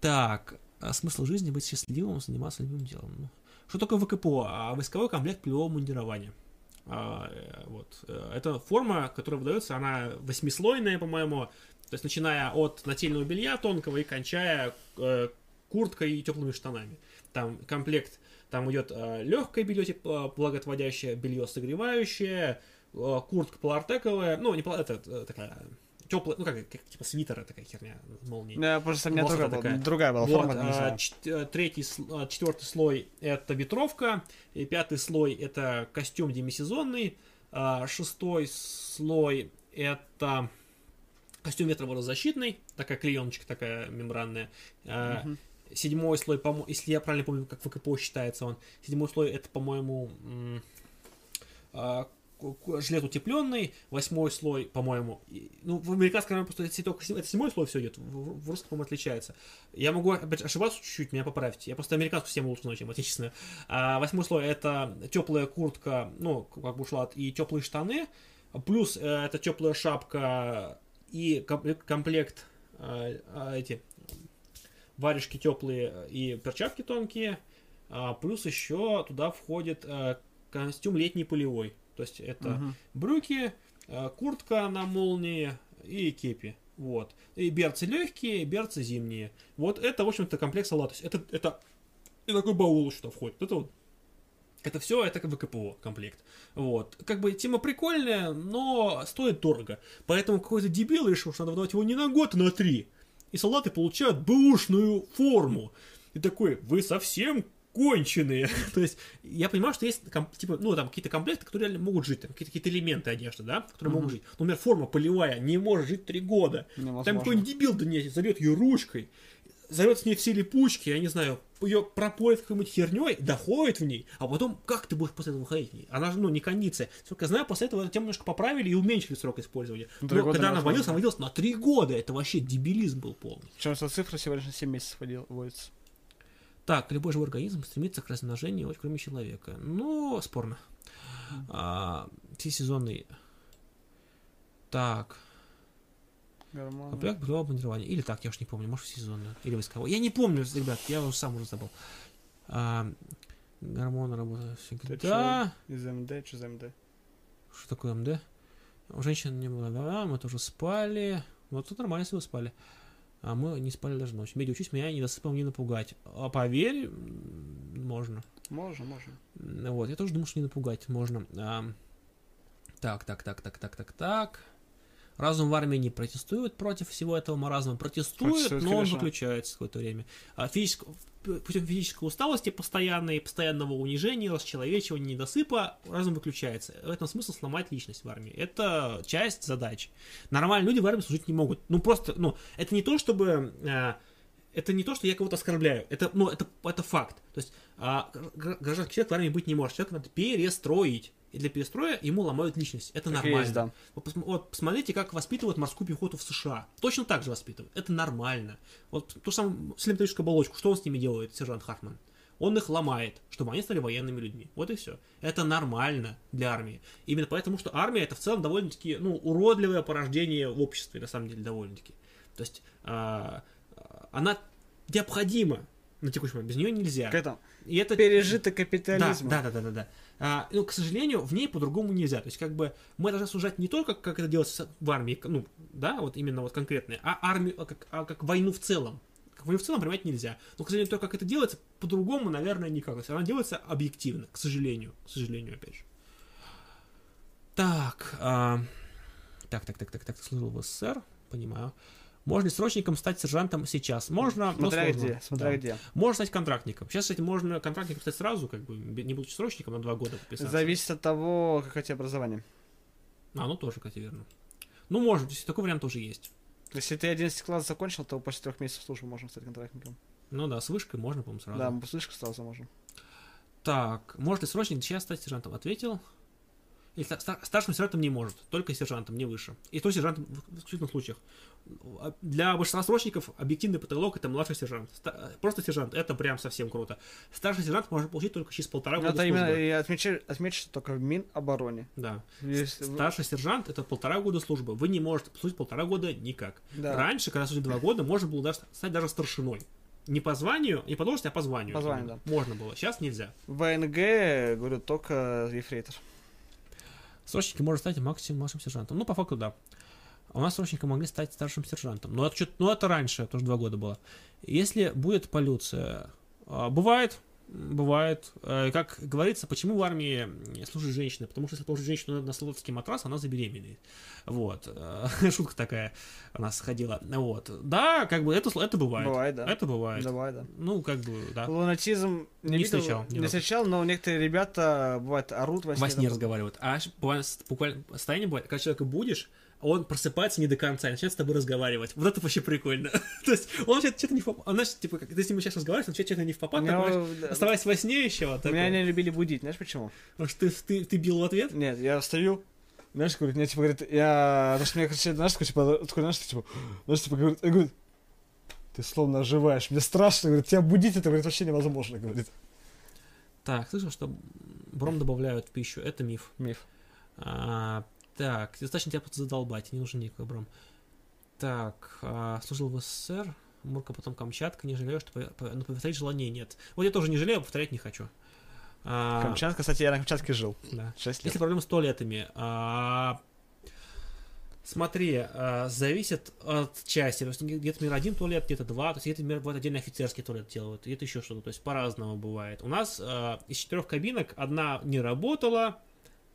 Так, а смысл жизни быть счастливым, заниматься любимым делом. Ну, Что такое ВКПО? А войсковой комплект полевого мундирования. А, э, вот. Э, Это форма, которая выдается, она восьмислойная, по-моему. То есть, начиная от нательного белья тонкого и кончая э, курткой и теплыми штанами. Там комплект, там идет легкое белье, типа благоотводящее, белье согревающее, э, куртка полартековая, ну, не это э, такая теплая, ну, как, как типа свитера такая херня, молнии. Да, просто у меня была, такая. другая была Вот, форма, а, э, третий, а, четвертый слой это ветровка, и пятый слой это костюм демисезонный, а, шестой слой это костюм ветроводозащитный, такая клееночка такая мембранная. А, Мгм. Седьмой слой, по если я правильно помню, как ВКПО считается он, седьмой слой это, по-моему, а, жилет утепленный, восьмой слой, по-моему, ну, в американском просто это, только это седьмой слой все идет, в, в русском, по-моему, отличается. Я могу опять ошибаться чуть-чуть, меня поправьте. Я просто американскую систему лучше знаю, чем отечественную. А восьмой слой это теплая куртка, ну, как бы ушла, и теплые штаны, плюс э, это теплая шапка и комплект, комплект э, э, эти варежки теплые и перчатки тонкие, а, плюс еще туда входит э, костюм летний полевой. То есть это Мгм. брюки, э, куртка на молнии и кепи. Вот. И берцы легкие, берцы зимние. Вот это, в общем-то, комплект салата. То есть это, это и такой баул что входит. Это вот это все, это как бы КПО комплект. Вот. Как бы тема прикольная, но стоит дорого. Поэтому какой-то дебил решил, что надо выдавать его не на год, а на три. И солдаты получают бэушную форму. И такой, вы совсем конченые. То есть, я понимаю, что есть типа, ну, там какие-то комплекты, которые реально могут жить, там какие-то, какие-то элементы одежды, да, которые могут жить. Ну, Например, форма полевая не может жить три года. Невозможно. Там какой-нибудь дебил до нее зовет ее ручкой, зовет с ней все липучки, я не знаю, ее пропоет какой-нибудь херней, доходит в ней, а потом как ты будешь после этого выходить в ней? Она же, ну, не кондиция. Сколько я знаю, после этого эту тему немножко поправили и уменьшили срок использования. Ну, три Но когда она невозможно. вводилась, она вводилась на три года. Это вообще дебилизм был полный. Причем что цифра всего лишь на 7 месяцев вводится. Так, любой живой организм стремится к размножению, кроме человека. Ну, спорно. А, всесезонный. Так, Гормоны. Или так, я уж не помню, может, сезонный. Или войсковой. Я не помню, ребят, я уже сам уже забыл. А, гормоны работают всегда. Из МД, что за МД? Что такое МД? У женщин не было, да, мы тоже спали. Вот тут нормально, если вы спали. А мы не спали даже ночью. Меди, учись меня недосыпом не напугать. А поверь, можно. Можно, можно. Вот, я тоже думаю, что не напугать можно. А, Так, так, так, так, так, так, так. Разум в армии не протестует против всего этого маразма. Протестует, Протестует, но он конечно. выключается какое-то время. А п- путем физической усталости постоянной, постоянного унижения, расчеловечивания, недосыпа разум выключается. В этом смысл сломать личность в армии. Это часть задач. Нормальные люди в армии служить не могут. Ну просто, ну, это не то, чтобы... а, это не то, что я кого-то оскорбляю. Это, ну, это, это факт. То есть а, гр- гражданский человек в армии быть не может. Человека надо перестроить. И для перестроя ему ломают личность. Это Так нормально. есть, да. Вот, посм- вот посмотрите, как воспитывают морскую пехоту в США. Точно так же воспитывают. Это нормально. Вот ту же самую силиметрическую оболочку. Что он с ними делает, сержант Хартман? Он их ломает, чтобы они стали военными людьми. Вот и все. Это нормально для армии. Именно поэтому, что армия это в целом довольно-таки ну, уродливое порождение в обществе, на самом деле, довольно-таки. То есть а, а, она необходима на текущий момент. Без нее нельзя. Как там? И это Пережиток да, капитализма. да, да, да, да, да. А, ну, к сожалению, в ней по-другому нельзя. То есть, как бы, мы должны сужать не только, как это делается в армии, ну, да, вот именно вот конкретное, а армию, а как, а как войну в целом. Как войну в целом принимать нельзя. Но, к сожалению, то, как это делается, по-другому, наверное, никак. То есть, она делается объективно, к сожалению. К сожалению, опять же. Так, а, так, так, так, так, так, служил в СССР, понимаю. Можно срочником стать сержантом сейчас? Можно, но Смотря где, смотря Да. где. Можно стать контрактником. Сейчас, кстати, можно контрактником стать сразу, как бы, не будучи срочником, на два года подписаться. Зависит от того, какое у тебя образование. А, ну тоже, кстати, верно. Ну, может, если такой вариант тоже есть. Если ты 11 класс закончил, то после трех месяцев службы можно стать контрактником. Ну да, с вышкой можно, по-моему, сразу. Да, слышишь, сразу можно. Так, может ли срочник сейчас стать сержантом? Ответил. Или ста- ста- старшим сержантом не может, только сержантом, не выше. И то сержантом в исключительных случаях. А Для большинства срочников объективный потолок это младший сержант. Ста- Просто сержант это прям совсем круто. Старший сержант можно получить только через полтора года это именно, службы. и отмечу, отмечу, что только в Минобороне. Да. Если- Старший сержант это полтора года службы. Вы не можете служить полтора года никак. Да. Раньше, когда служили два года, можно было даже стать даже старшиной. Не по званию, не по должности, а по званию. По званию, именно. Можно было. Сейчас нельзя. В ВНГ, говорю, только ефрейтор. Срочники можно стать максимум младшим сержантом. Ну, по факту, да. А у нас срочники могли стать старшим сержантом. Но это, чё- ну, это раньше, тоже два года было. Если будет полюция, а, бывает, бывает. Э, Как говорится, почему в армии служит женщина? Потому что если положить женщину на солдатский матрас, она забеременеет. Вот. Э, Шутка такая у нас ходила. Вот. Да, как бы это, это бывает. Бывает, да. Это бывает. Давай, да. Ну, как бы, да. Лунатизм не, Не видел, встречал не разу. встречал, но некоторые ребята, бывает, орут во сне. Во сне разговаривают. А буквально состояние бывает, когда человека будешь, он просыпается не до конца и начинает с тобой разговаривать. Вот это вообще прикольно. То есть он что-то что-то не в попад. Знаешь, типа, как ты с ним сейчас разговариваешь, он что-то не в попад, оставаясь во сне еще. Вот Меня не любили будить, знаешь почему? Потому что ты, ты, ты бил в ответ. Нет, я встаю, знаешь, говорит, мне типа говорит, я, потому что мне кричат, знаешь, такой, типа, такой, знаешь, типа, знаешь, типа, говорит, я говорю, ты словно оживаешь, мне страшно, говорит, тебя будить, это, говорит, вообще невозможно, говорит. Так, слышал, что бром добавляют в пищу. Это миф. Миф. А, так, достаточно тебя просто задолбать, не нужен никакой бром. Так, а, служил в СССР, Мурка, потом Камчатка, не жалею, что по- но повторять желания нет. Вот я тоже не жалею, а повторять не хочу. А, Камчатка, кстати, я на Камчатке жил. да. 6 лет. Если проблемы с туалетами, а, смотри, а, зависит от части. То есть где-то мир один туалет, где-то два, то есть где-то мир бывает отдельно офицерский туалет делают, где-то еще что-то, то есть по-разному бывает. У нас а, из четырех кабинок одна не работала,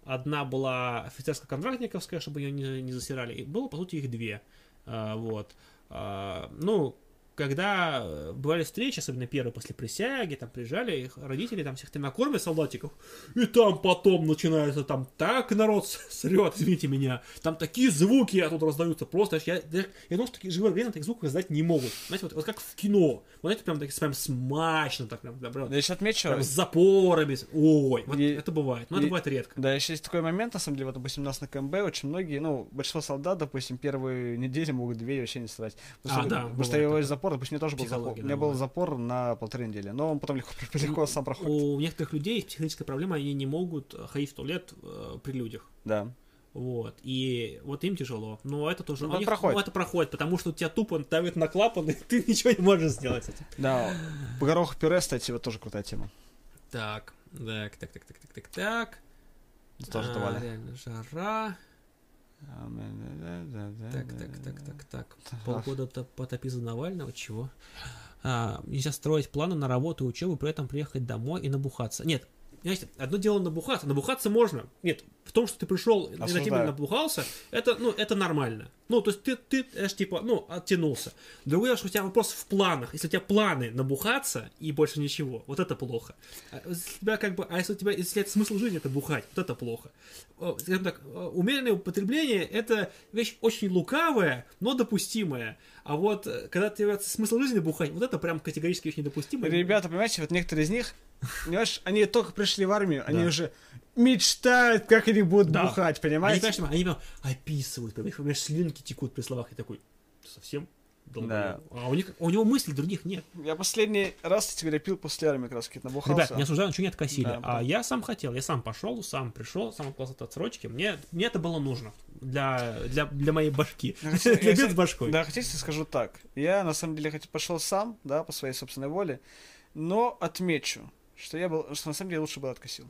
одна была офицерско-контрактниковская, чтобы ее не, не засирали, и было, по сути, их две. А, вот. А, ну, когда э, бывали встречи, особенно первые после присяги, там приезжали, их родители там всех накормят солдатиков, и там потом начинается там так народ срет, извините меня, там такие звуки оттуда раздаются, просто я, я, я думал, что такие живые время таких звуков издать не могут. Знаете, вот, вот как в кино, вот это прям, так, прям смачно, так прям, да, прям, Да, еще отмечу, прям с запорами, ой, вот И- это бывает, но это и- бывает редко. да, еще есть такой момент, на самом деле, вот, допустим, у нас на КМБ очень многие, ну, большинство солдат, допустим, первые недели могут дверь вообще не вставать. Потому А, что, да, потому что его. Запор, допустим, у меня тоже был запор. У меня был запор на полторы недели, но он потом легко, легко сам проходит. У некоторых людей есть психологическая проблема, они не могут ходить в туалет э, при людях. Да. Вот. И вот им тяжело. Но это тоже. Ну, у это них- проходит. ну, это проходит, потому что у тебя тупо давит на клапан, и ты ничего не можешь сделать. Да, горох пюре, кстати, вот тоже крутая тема. Так, так, так, так, так, так, так, так. Тоже А, давали. Реально жара. Так, так, так, так, так. Полгода то потопи за Навального, чего? А, нельзя строить планы на работу и учебу, при этом приехать домой и набухаться. Нет, Понимаете, одно дело набухаться. Набухаться можно. Нет, в том, что ты пришел и на тебе Осуждаю. набухался, это, ну, это нормально. Ну, то есть ты, ты, аж, типа, ну, оттянулся. Другое дело, что у тебя вопрос в планах. Если у тебя планы набухаться и больше ничего, вот это плохо. А если тебя как бы, а если у тебя, если это смысл жизни, это бухать, вот это плохо. О, Скажем так, э, умеренное употребление это вещь очень лукавая, но допустимая. А вот э, когда ты смысл жизни бухать, вот это прям категорически очень недопустимо. Ребята, понимаете, вот некоторые из них, понимаешь, они только пришли в армию, они Да. уже мечтают, как они будут Да. бухать, Они, понимаете? конечно, они прям описывают, прям, их, понимаешь, слюнки текут при словах, и такой, «Ты совсем долбоёб?» А у, них, у него мыслей других нет. Я последний раз, говоря, пил после армии как раз таки набухался. Ребят, не осуждаю, ничего не откосили. Да, а да. я сам хотел, я сам пошел, сам пришел, сам отклался от отсрочки. Мне, мне это было нужно для, для, для моей башки. Для бед с башкой. Да, хотите, скажу так. Я, на самом деле, хоть пошел сам, да, по своей собственной воле, но отмечу, что я был, что на самом деле лучше бы откосил.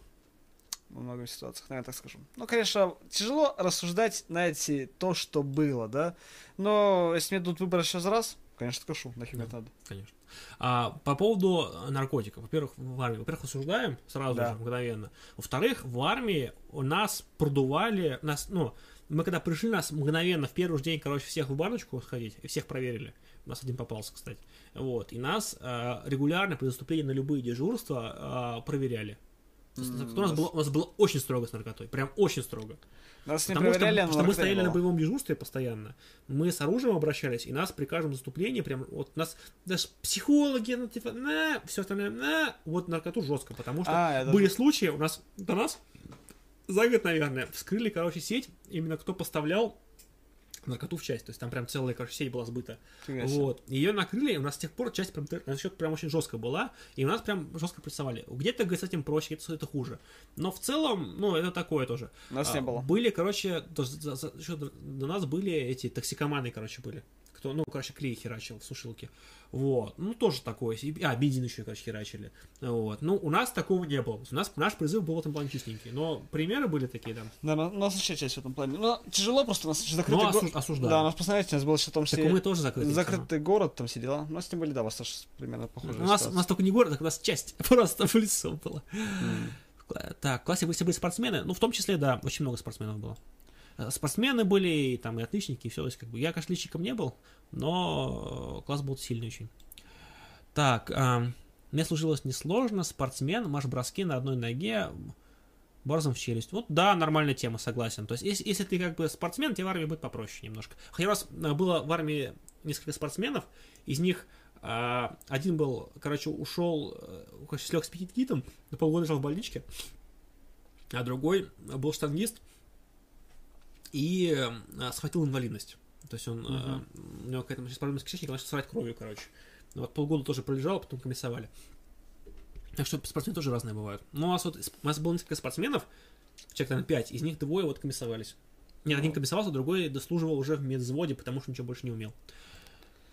Во многих ситуациях, наверное, так скажу. Ну, конечно, тяжело рассуждать, знаете, то, что было, да. Но если мне дадут выбор сейчас раз, конечно, откажу, нафиг Да. это надо. Конечно. А, по поводу наркотиков. Во-первых, в армии. Во-первых, осуждаем сразу Да. же, мгновенно. Во-вторых, в армии у нас продували, нас, ну, мы когда пришли, нас мгновенно в первый же день, короче, всех в баночку сходить, и всех проверили. У нас один попался, кстати. Вот. И нас а, регулярно при заступлении на любые дежурства а, проверяли. То есть, М, у, нас было, у нас было очень строго с наркотой. Прям очень строго. Нас не Потому что, проверяли, потому но что мы не стояли на было. боевом дежурстве постоянно. Мы с оружием обращались, и нас при каждом заступлении прям вот нас даже психологи, ну типа, на, все остальное, на, вот наркоту жестко, потому что А, это- были случаи у нас до нас за год, наверное, вскрыли, короче, сеть, именно кто поставлял наркоту в часть. То есть там прям целая, короче, сеть была сбыта. Фига. Вот. Ее накрыли, и у нас с тех пор часть прям, на счет прям очень жестко была, и у нас прям жестко прессовали. Где-то с этим проще, где-то это хуже. Но в целом, ну, это такое тоже. У нас не А, было. Были, короче, то за- за- до, до нас были эти токсикоманы, короче, были. Кто, ну, короче, клей херачил в сушилке. Вот. Ну, тоже такое. себе. А, бензин еще, короче, херачили. Вот. Ну, у нас такого не было. У нас наш призыв был в этом плане чистенький. Но примеры были такие, да. Да, у нас вообще часть в этом плане. Но тяжело просто, у нас еще закрытый Ну, город. осуж- осуждаю. Да, у нас, посмотрите, у нас был еще в том Так мы тоже закрыты. Закрытый город, там все дела. У нас тем более, да, у вас тоже примерно похоже. У нас, у нас только не город, так у нас часть просто в лицо была. Кла- Так, в классе были спортсмены, ну, в том числе, да, очень много спортсменов было. Э, Спортсмены были, и там, и отличники, и все, то есть, как бы, я, конечно, отличником не был, но э, класс был сильный очень. Так, ам, мне служилось несложно, спортсмен, марш-броски на одной ноге, борзом в челюсть. Вот, да, нормальная тема, согласен. То есть, если, если ты, как бы, спортсмен, тебе в армии будет попроще немножко. Хотя у нас э, было в армии несколько спортсменов, из них а, один был, короче, ушел, э, короче, слег с аппетитом, на полгода лежал в больничке, а другой был штангист и э, схватил инвалидность. То есть он, э, у него какая-то сейчас проблема с кишечником, начал срать кровью, короче. Вот полгода тоже пролежал, а потом комиссовали. Так что спортсмены тоже разные бывают. Ну, у нас вот, у нас было несколько спортсменов, человек, наверное, пять, из них двое вот комиссовались. Нет, один комиссовался, другой дослуживал уже в медвзводе, потому что ничего больше не умел.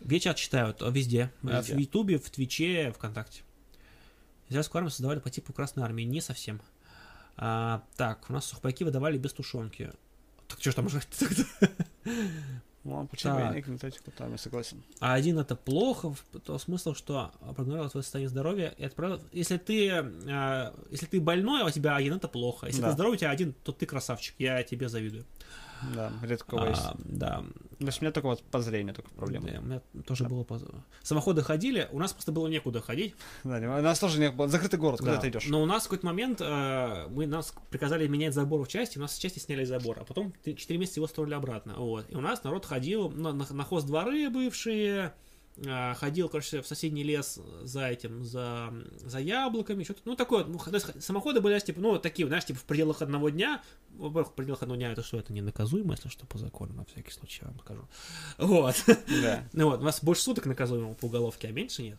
Где чат читают? А, Везде. Э, В Везде. Ютубе, в Твиче, ВКонтакте. Израильскую армию создавали по типу Красной Армии. Не совсем. А, так, у нас сухпайки выдавали без тушенки. Так что ж там жрать тогда? Ну, почему Так. я не там я согласен. А один это плохо, в то смысл, что проигнорировал твое состояние здоровья и отправил. Если ты, э, если ты больной, а у тебя один, это плохо. Если Да. ты здоровый, у тебя один, то ты красавчик. Я тебе завидую. Да, редко кого есть. А, да. То есть у меня только вот по зрению только проблема. Да, у меня тоже было... поз- Самоходы ходили, у нас просто было некуда ходить. Да, у нас тоже не было. Закрытый город, куда Да. ты идешь? Но у нас в какой-то момент э, мы нас приказали менять забор в части, у нас с части сняли забор, а потом 4 месяца его строили обратно. Вот. И у нас народ ходил на, на, на хоздворы бывшие, ходил, короче, в соседний лес за этим, за, за яблоками, что-то, ну, такое, ну, то есть самоходы были, типа, ну, такие, знаешь, типа, в пределах одного дня, во-первых, в пределах одного дня, это что, это не наказуемо, если что, по закону, на всякий случай я вам скажу. Вот. Да. Ну, вот, у нас больше суток наказуемо по уголовке, а меньше нет.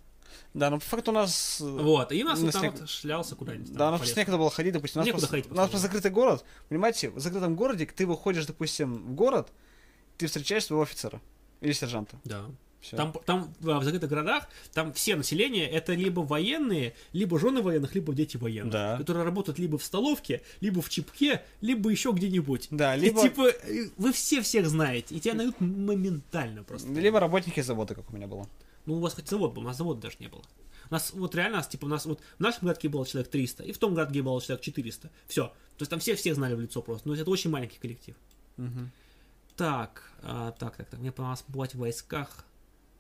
Да, но по факту у нас... э, Вот, и у нас на вот там снег- вот шлялся куда-нибудь. Да, там у нас просто некуда было ходить, допустим. У нас, Некуда просто, ходить у нас просто закрытый город. Понимаете, в закрытом городе ты выходишь, допустим, в город, ты встречаешь своего офицера или сержанта. Да. Всё. Там, там в закрытых городах, там все население это либо военные, либо жены военных, либо дети военных, Да. которые работают либо в столовке, либо в чипке, либо еще где-нибудь. Да, И либо- типа э, вы все всех знаете, и тебя найдут моментально просто. Либо работники завода, как у меня было. Ну, у вас хоть завод был, у нас завода даже не было. У нас вот реально, у нас, типа, у нас вот в нашем городке было человек 300, и в том городке было человек 400. Все. То есть там все всех знали в лицо просто. Ну, это очень маленький коллектив. Так, а, так, так, так. Мне понравилось бывать в войсках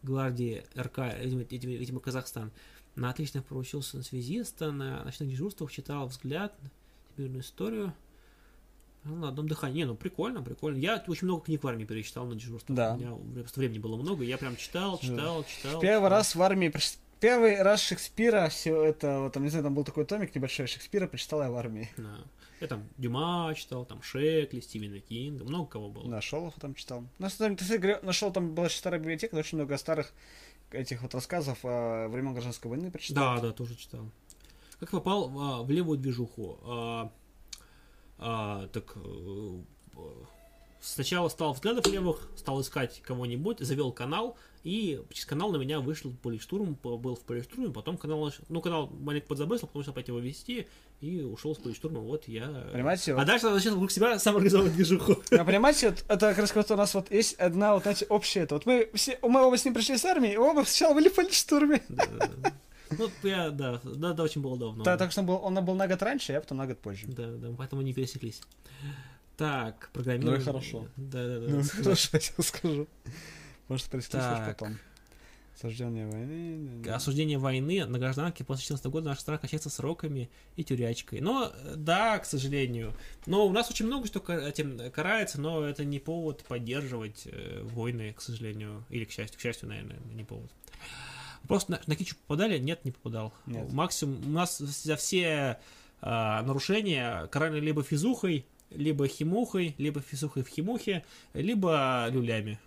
гвардии РК, видимо, видимо, Казахстан. На отлично проучился на связиста, на ночных дежурствах читал взгляд, мирную историю. Ну, на одном дыхании. Не, ну прикольно, прикольно. Я очень много книг в армии перечитал на дежурстве. Да. У меня просто времени было много, я прям читал, читал, читал. Первый читал. раз в армии Первый раз Шекспира, все это, вот там, не знаю, там был такой томик небольшой Шекспира, прочитал я в армии. Да. Я там Дюма читал, там Шекли, Стивена Кинга, много кого было. Шолохова там читал. Там, ты говорю, нашел, там была старая библиотека, очень много старых этих вот рассказов о времен гражданской войны прочитал. Да, да, тоже читал. Как попал а, в левую движуху? А, а, так э, сначала стал взглядов левых, стал искать кого-нибудь, завел канал, и через канал на меня вышел полиштурм, по- был в полиштурме, потом канал, ну, канал маленько подзабросил, потому что опять его вести, и ушел с полиштурма, вот я... Понимаете, А дальше начал вокруг себя сам организовывать движуху. А понимаете, вот это как раз вот у нас вот есть одна вот, знаете, общая это. Вот мы все, мы оба с ним пришли с армии, и оба сначала были в полиштурме. Да, да, да. Ну, я, да, да, да, очень было давно. Да, так что он был, он был на год раньше, а я потом на год позже. Да, да, поэтому не пересеклись. Так, программирование. Ну и хорошо. Да, да, да. Ну, хорошо, я сейчас скажу. Может, Так. потом. Осуждение войны. Осуждение войны на гражданке после 14 года наша страна качается сроками и тюрячкой. Но, э, да, к сожалению. Но у нас очень много что этим карается, но это не повод поддерживать э, войны, к сожалению. Или, к счастью, к счастью, наверное, не повод. Просто на, на кичу попадали? Нет, не попадал. Нет. Максимум, у нас за все а, нарушения карали либо физухой, либо химухой, либо физухой в химухе, либо люлями.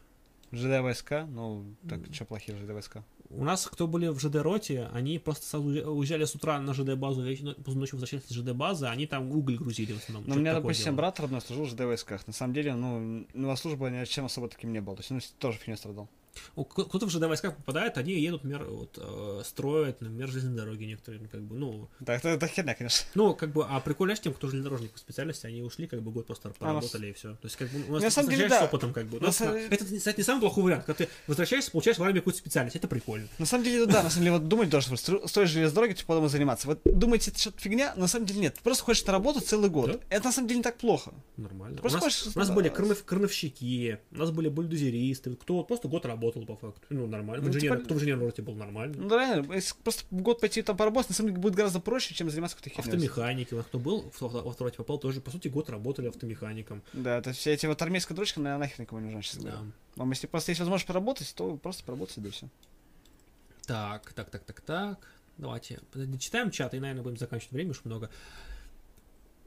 ЖД войска, ну, так, что плохие ЖД войска? У нас, кто были в ЖД-роте, они просто сразу уезжа- уезжали с утра на ЖД-базу, ну, поздно ночью возвращались с ЖД-базы, они там уголь грузили в основном. Ну, у меня, допустим, делали. брат родной служил в ЖД войсках. На самом деле, ну, на служба ни чем особо таким не был. То есть, он тоже фигней страдал. Кто-то в ЖД-войсках попадает, они едут, например, вот, э, строят, например, железные дороги некоторые, ну, как бы, ну, Да, это, это херня, конечно. ну, как бы, а прикольно тем, кто железнодорожник по специальности, они ушли, как бы, год просто А, поработали и все. То есть, как бы, у нас На ты самом деле, да. с опытом, как бы. На нас, самом- Это, кстати, не самый плохой вариант, когда ты возвращаешься, получаешь в армии какую-то специальность, это прикольно. На самом деле, да, на самом деле, вот думать стру- строишь железной дороги, типа, потом заниматься. Вот думаете, это что-то фигня? На самом деле нет. Ты просто хочешь на работу целый год. Это на самом деле не так плохо. Нормально. У нас, хочешь у нас были крановщики, у нас были бульдозеристы, кто просто год работал по факту. Ну, нормально. В Ну, инженер- типа- Кто в инженерном роте был нормально. Ну, да, реально, если просто год пойти там поработать, на самом деле будет гораздо проще, чем заниматься какой-то херней. Автомеханики, нас кто был, в- второй попал, тоже, по сути, год работали автомехаником. Да, это все эти вот армейская дрочка, наверное, нахер никому не нужна, сейчас Да. Вам если просто есть возможность поработать, то просто поработать, да и все. Так, так, так, так, так. Давайте дочитаем чат и, наверное, будем заканчивать время, уж много.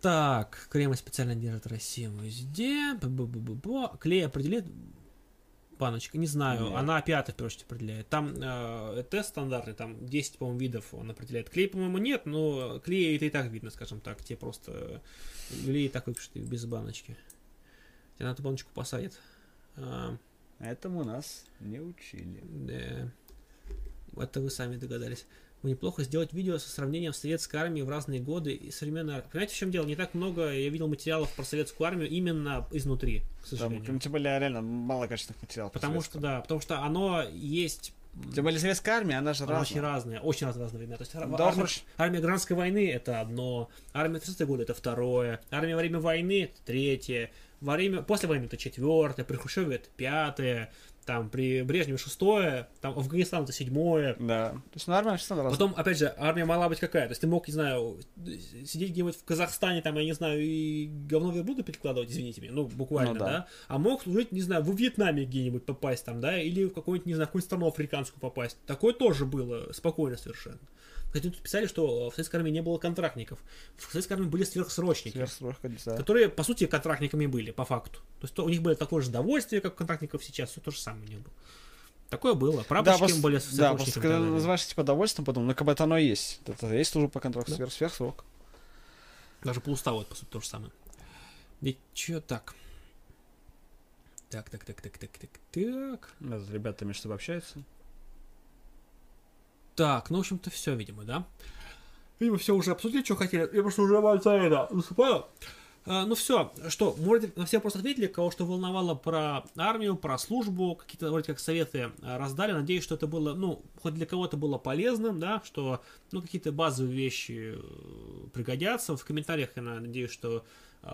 Так, Кремль специально держит Россию везде. Бу-бу-бу-бу-бу. Клей определит баночка, не знаю, Нет. она пятая, в первую очередь, определяет. Там э, тест стандартный, там 10, по-моему, видов он определяет. Клей, по-моему, нет, но клей это и так видно, скажем так. Те просто клей так выпишут и без баночки. Тебя на эту баночку посадят. А, Этому нас не учили. да. Это вы сами догадались. Бы неплохо сделать видео со сравнением советской армии в разные годы и современной армии. Понимаете, в чем дело? Не так много я видел материалов про советскую армию именно изнутри, к Там, сожалению. ну, тем более, реально мало качественных материалов. по Потому что, да, потому что оно есть Тем более советская армия, она же она очень разная. разная, очень раз разная война. То есть Да, армия, хоть- армия гражданской войны это одно, армия 30 года это второе, армия во время войны это третье, во время, после войны это четвертое, при Хрущеве это пятое, там при Брежневе шестое, там Афганистан это седьмое, Да. То есть, все равно разная. Потом, опять же, армия могла быть какая. То есть ты мог, не знаю, сидеть где-нибудь в Казахстане, там, я не знаю, и говно в буду перекладывать, извините меня, ну, буквально, Ну да. да. А мог служить, не знаю, в Вьетнаме где-нибудь попасть там, да, или в какую-нибудь, не знаю, в какую-нибудь страну африканскую попасть. Такое тоже было, спокойно совершенно. Хотя тут писали, что в советской армии не было контрактников. В советской армии были сверхсрочники. Сверхсрочка, да. Которые, по сути, контрактниками были, по факту. То есть то, у них было такое же довольствие, как у контрактников сейчас, все то же самое у них было. Такое было. Да, Прапорщики просто, были да, просто когда называешь типа удовольствием, потом, ну как бы это оно есть. Это есть служба по контракту, Да. сверх, сверхсрок. Даже полуставы, это, по сути, то же самое. И чё так? Так, так, так, так, так, так, так. С ребятами между собой общаются. Так, ну, в общем-то, все, видимо, да? Видимо, все уже обсудили, что хотели. Я просто уже мальца это выступаю. А, ну все, что, вроде на все вопросы ответили, кого что волновало про армию, про службу, какие-то вроде как советы а, раздали. Надеюсь, что это было, ну, хоть для кого-то было полезным, да, что, ну, какие-то базовые вещи э, пригодятся. В комментариях я надеюсь, что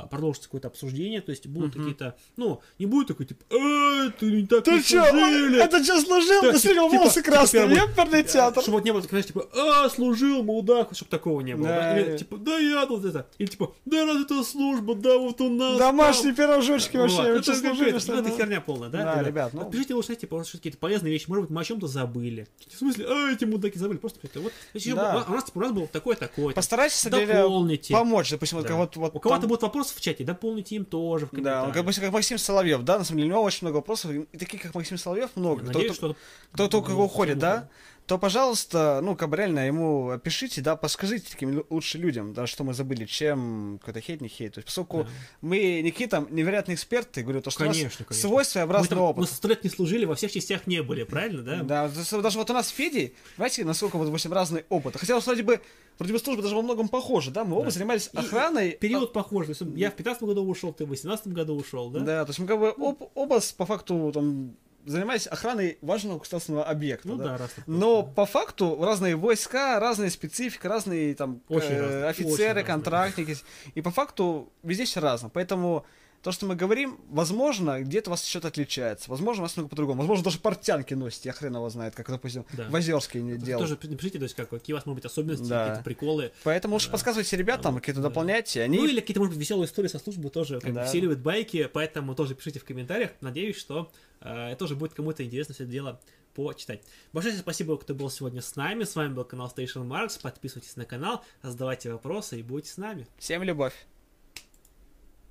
продолжится какое-то обсуждение, то есть будут какие-то, ну, не будет такой, типа, э, ты не так Ты не чё, служили». он- это что, служил? Да, Ты типа- волосы типа красные, первый- ёперный театр. Чтобы вот не было, знаешь, типа, а, служил, мудак, чтобы такого не было. Да. Или, типа, да я тут это. Или типа, да раз это служба, да вот у нас. Домашние там». пирожочки Вот. вообще, вы Это служили, что это херня полная, да? Да, ребят, ну- Пишите лучше, знаете, просто какие-то полезные вещи. Может быть, мы о чем-то забыли. В смысле, а, эти мудаки забыли. Просто вот, у нас, типа, у нас было такое-такое. Постарайтесь, Дополните. помочь. Допустим, вот вот, вот у кого-то будут вопросы в чате, дополните им тоже в Да, комментариях. он как, бы, как Максим Соловьев, да, на самом деле, у него очень много вопросов, и таких, как Максим Соловьев, много. Кто- Надеюсь, кто, кто только ну, уходит, да. То, пожалуйста, ну, как бы реально ему пишите, да, подскажите таким лучше людям, да, что мы забыли, чем какой-то хейт, не хейт. То есть, поскольку Да. мы какие-то невероятные эксперты, говорю, то, что у Конечно, нас конечно. свой Мы, своеобразный мы опыт. сто лет не служили, во всех частях не были, правильно, да? Да, даже вот у нас с Федей, понимаете, насколько вот, допустим, разный опыт. Хотя, вроде бы, вроде бы служба даже во многом похожа, да, мы оба Да. занимались И- охраной. Период похожий. То есть Я в 15 году ушел, ты в 18 году ушел, да? Да, то есть мы как бы об- оба по факту там занимались охраной важного государственного объекта. Ну да. да, раз Но по факту разные войска, разная специфика, разные там Очень э, разные, очень офицеры, разные. контрактники. И по факту везде все разно. Поэтому то, что мы говорим, возможно, где-то у вас что-то отличается. Возможно, у вас много по-другому. Возможно, даже портянки носите, я хрен его знает, как, допустим, Да. в Озерске не делал. Тоже напишите, то есть, как, какие у вас, может быть, особенности, Да. какие-то приколы. Поэтому лучше Да. подсказывайте ребятам, Вот, какие-то да. дополняйте. Они... Ну или какие-то, может быть, веселые истории со службы тоже как бы Да. усиливают байки, поэтому тоже пишите в комментариях. Надеюсь, что э, тоже будет кому-то интересно все это дело почитать. Большое спасибо, кто был сегодня с нами. С вами был канал Station Marks. Подписывайтесь на канал, задавайте вопросы и будьте с нами. Всем любовь.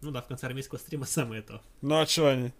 Ну да, в конце армейского стрима самое то. Ну а что они?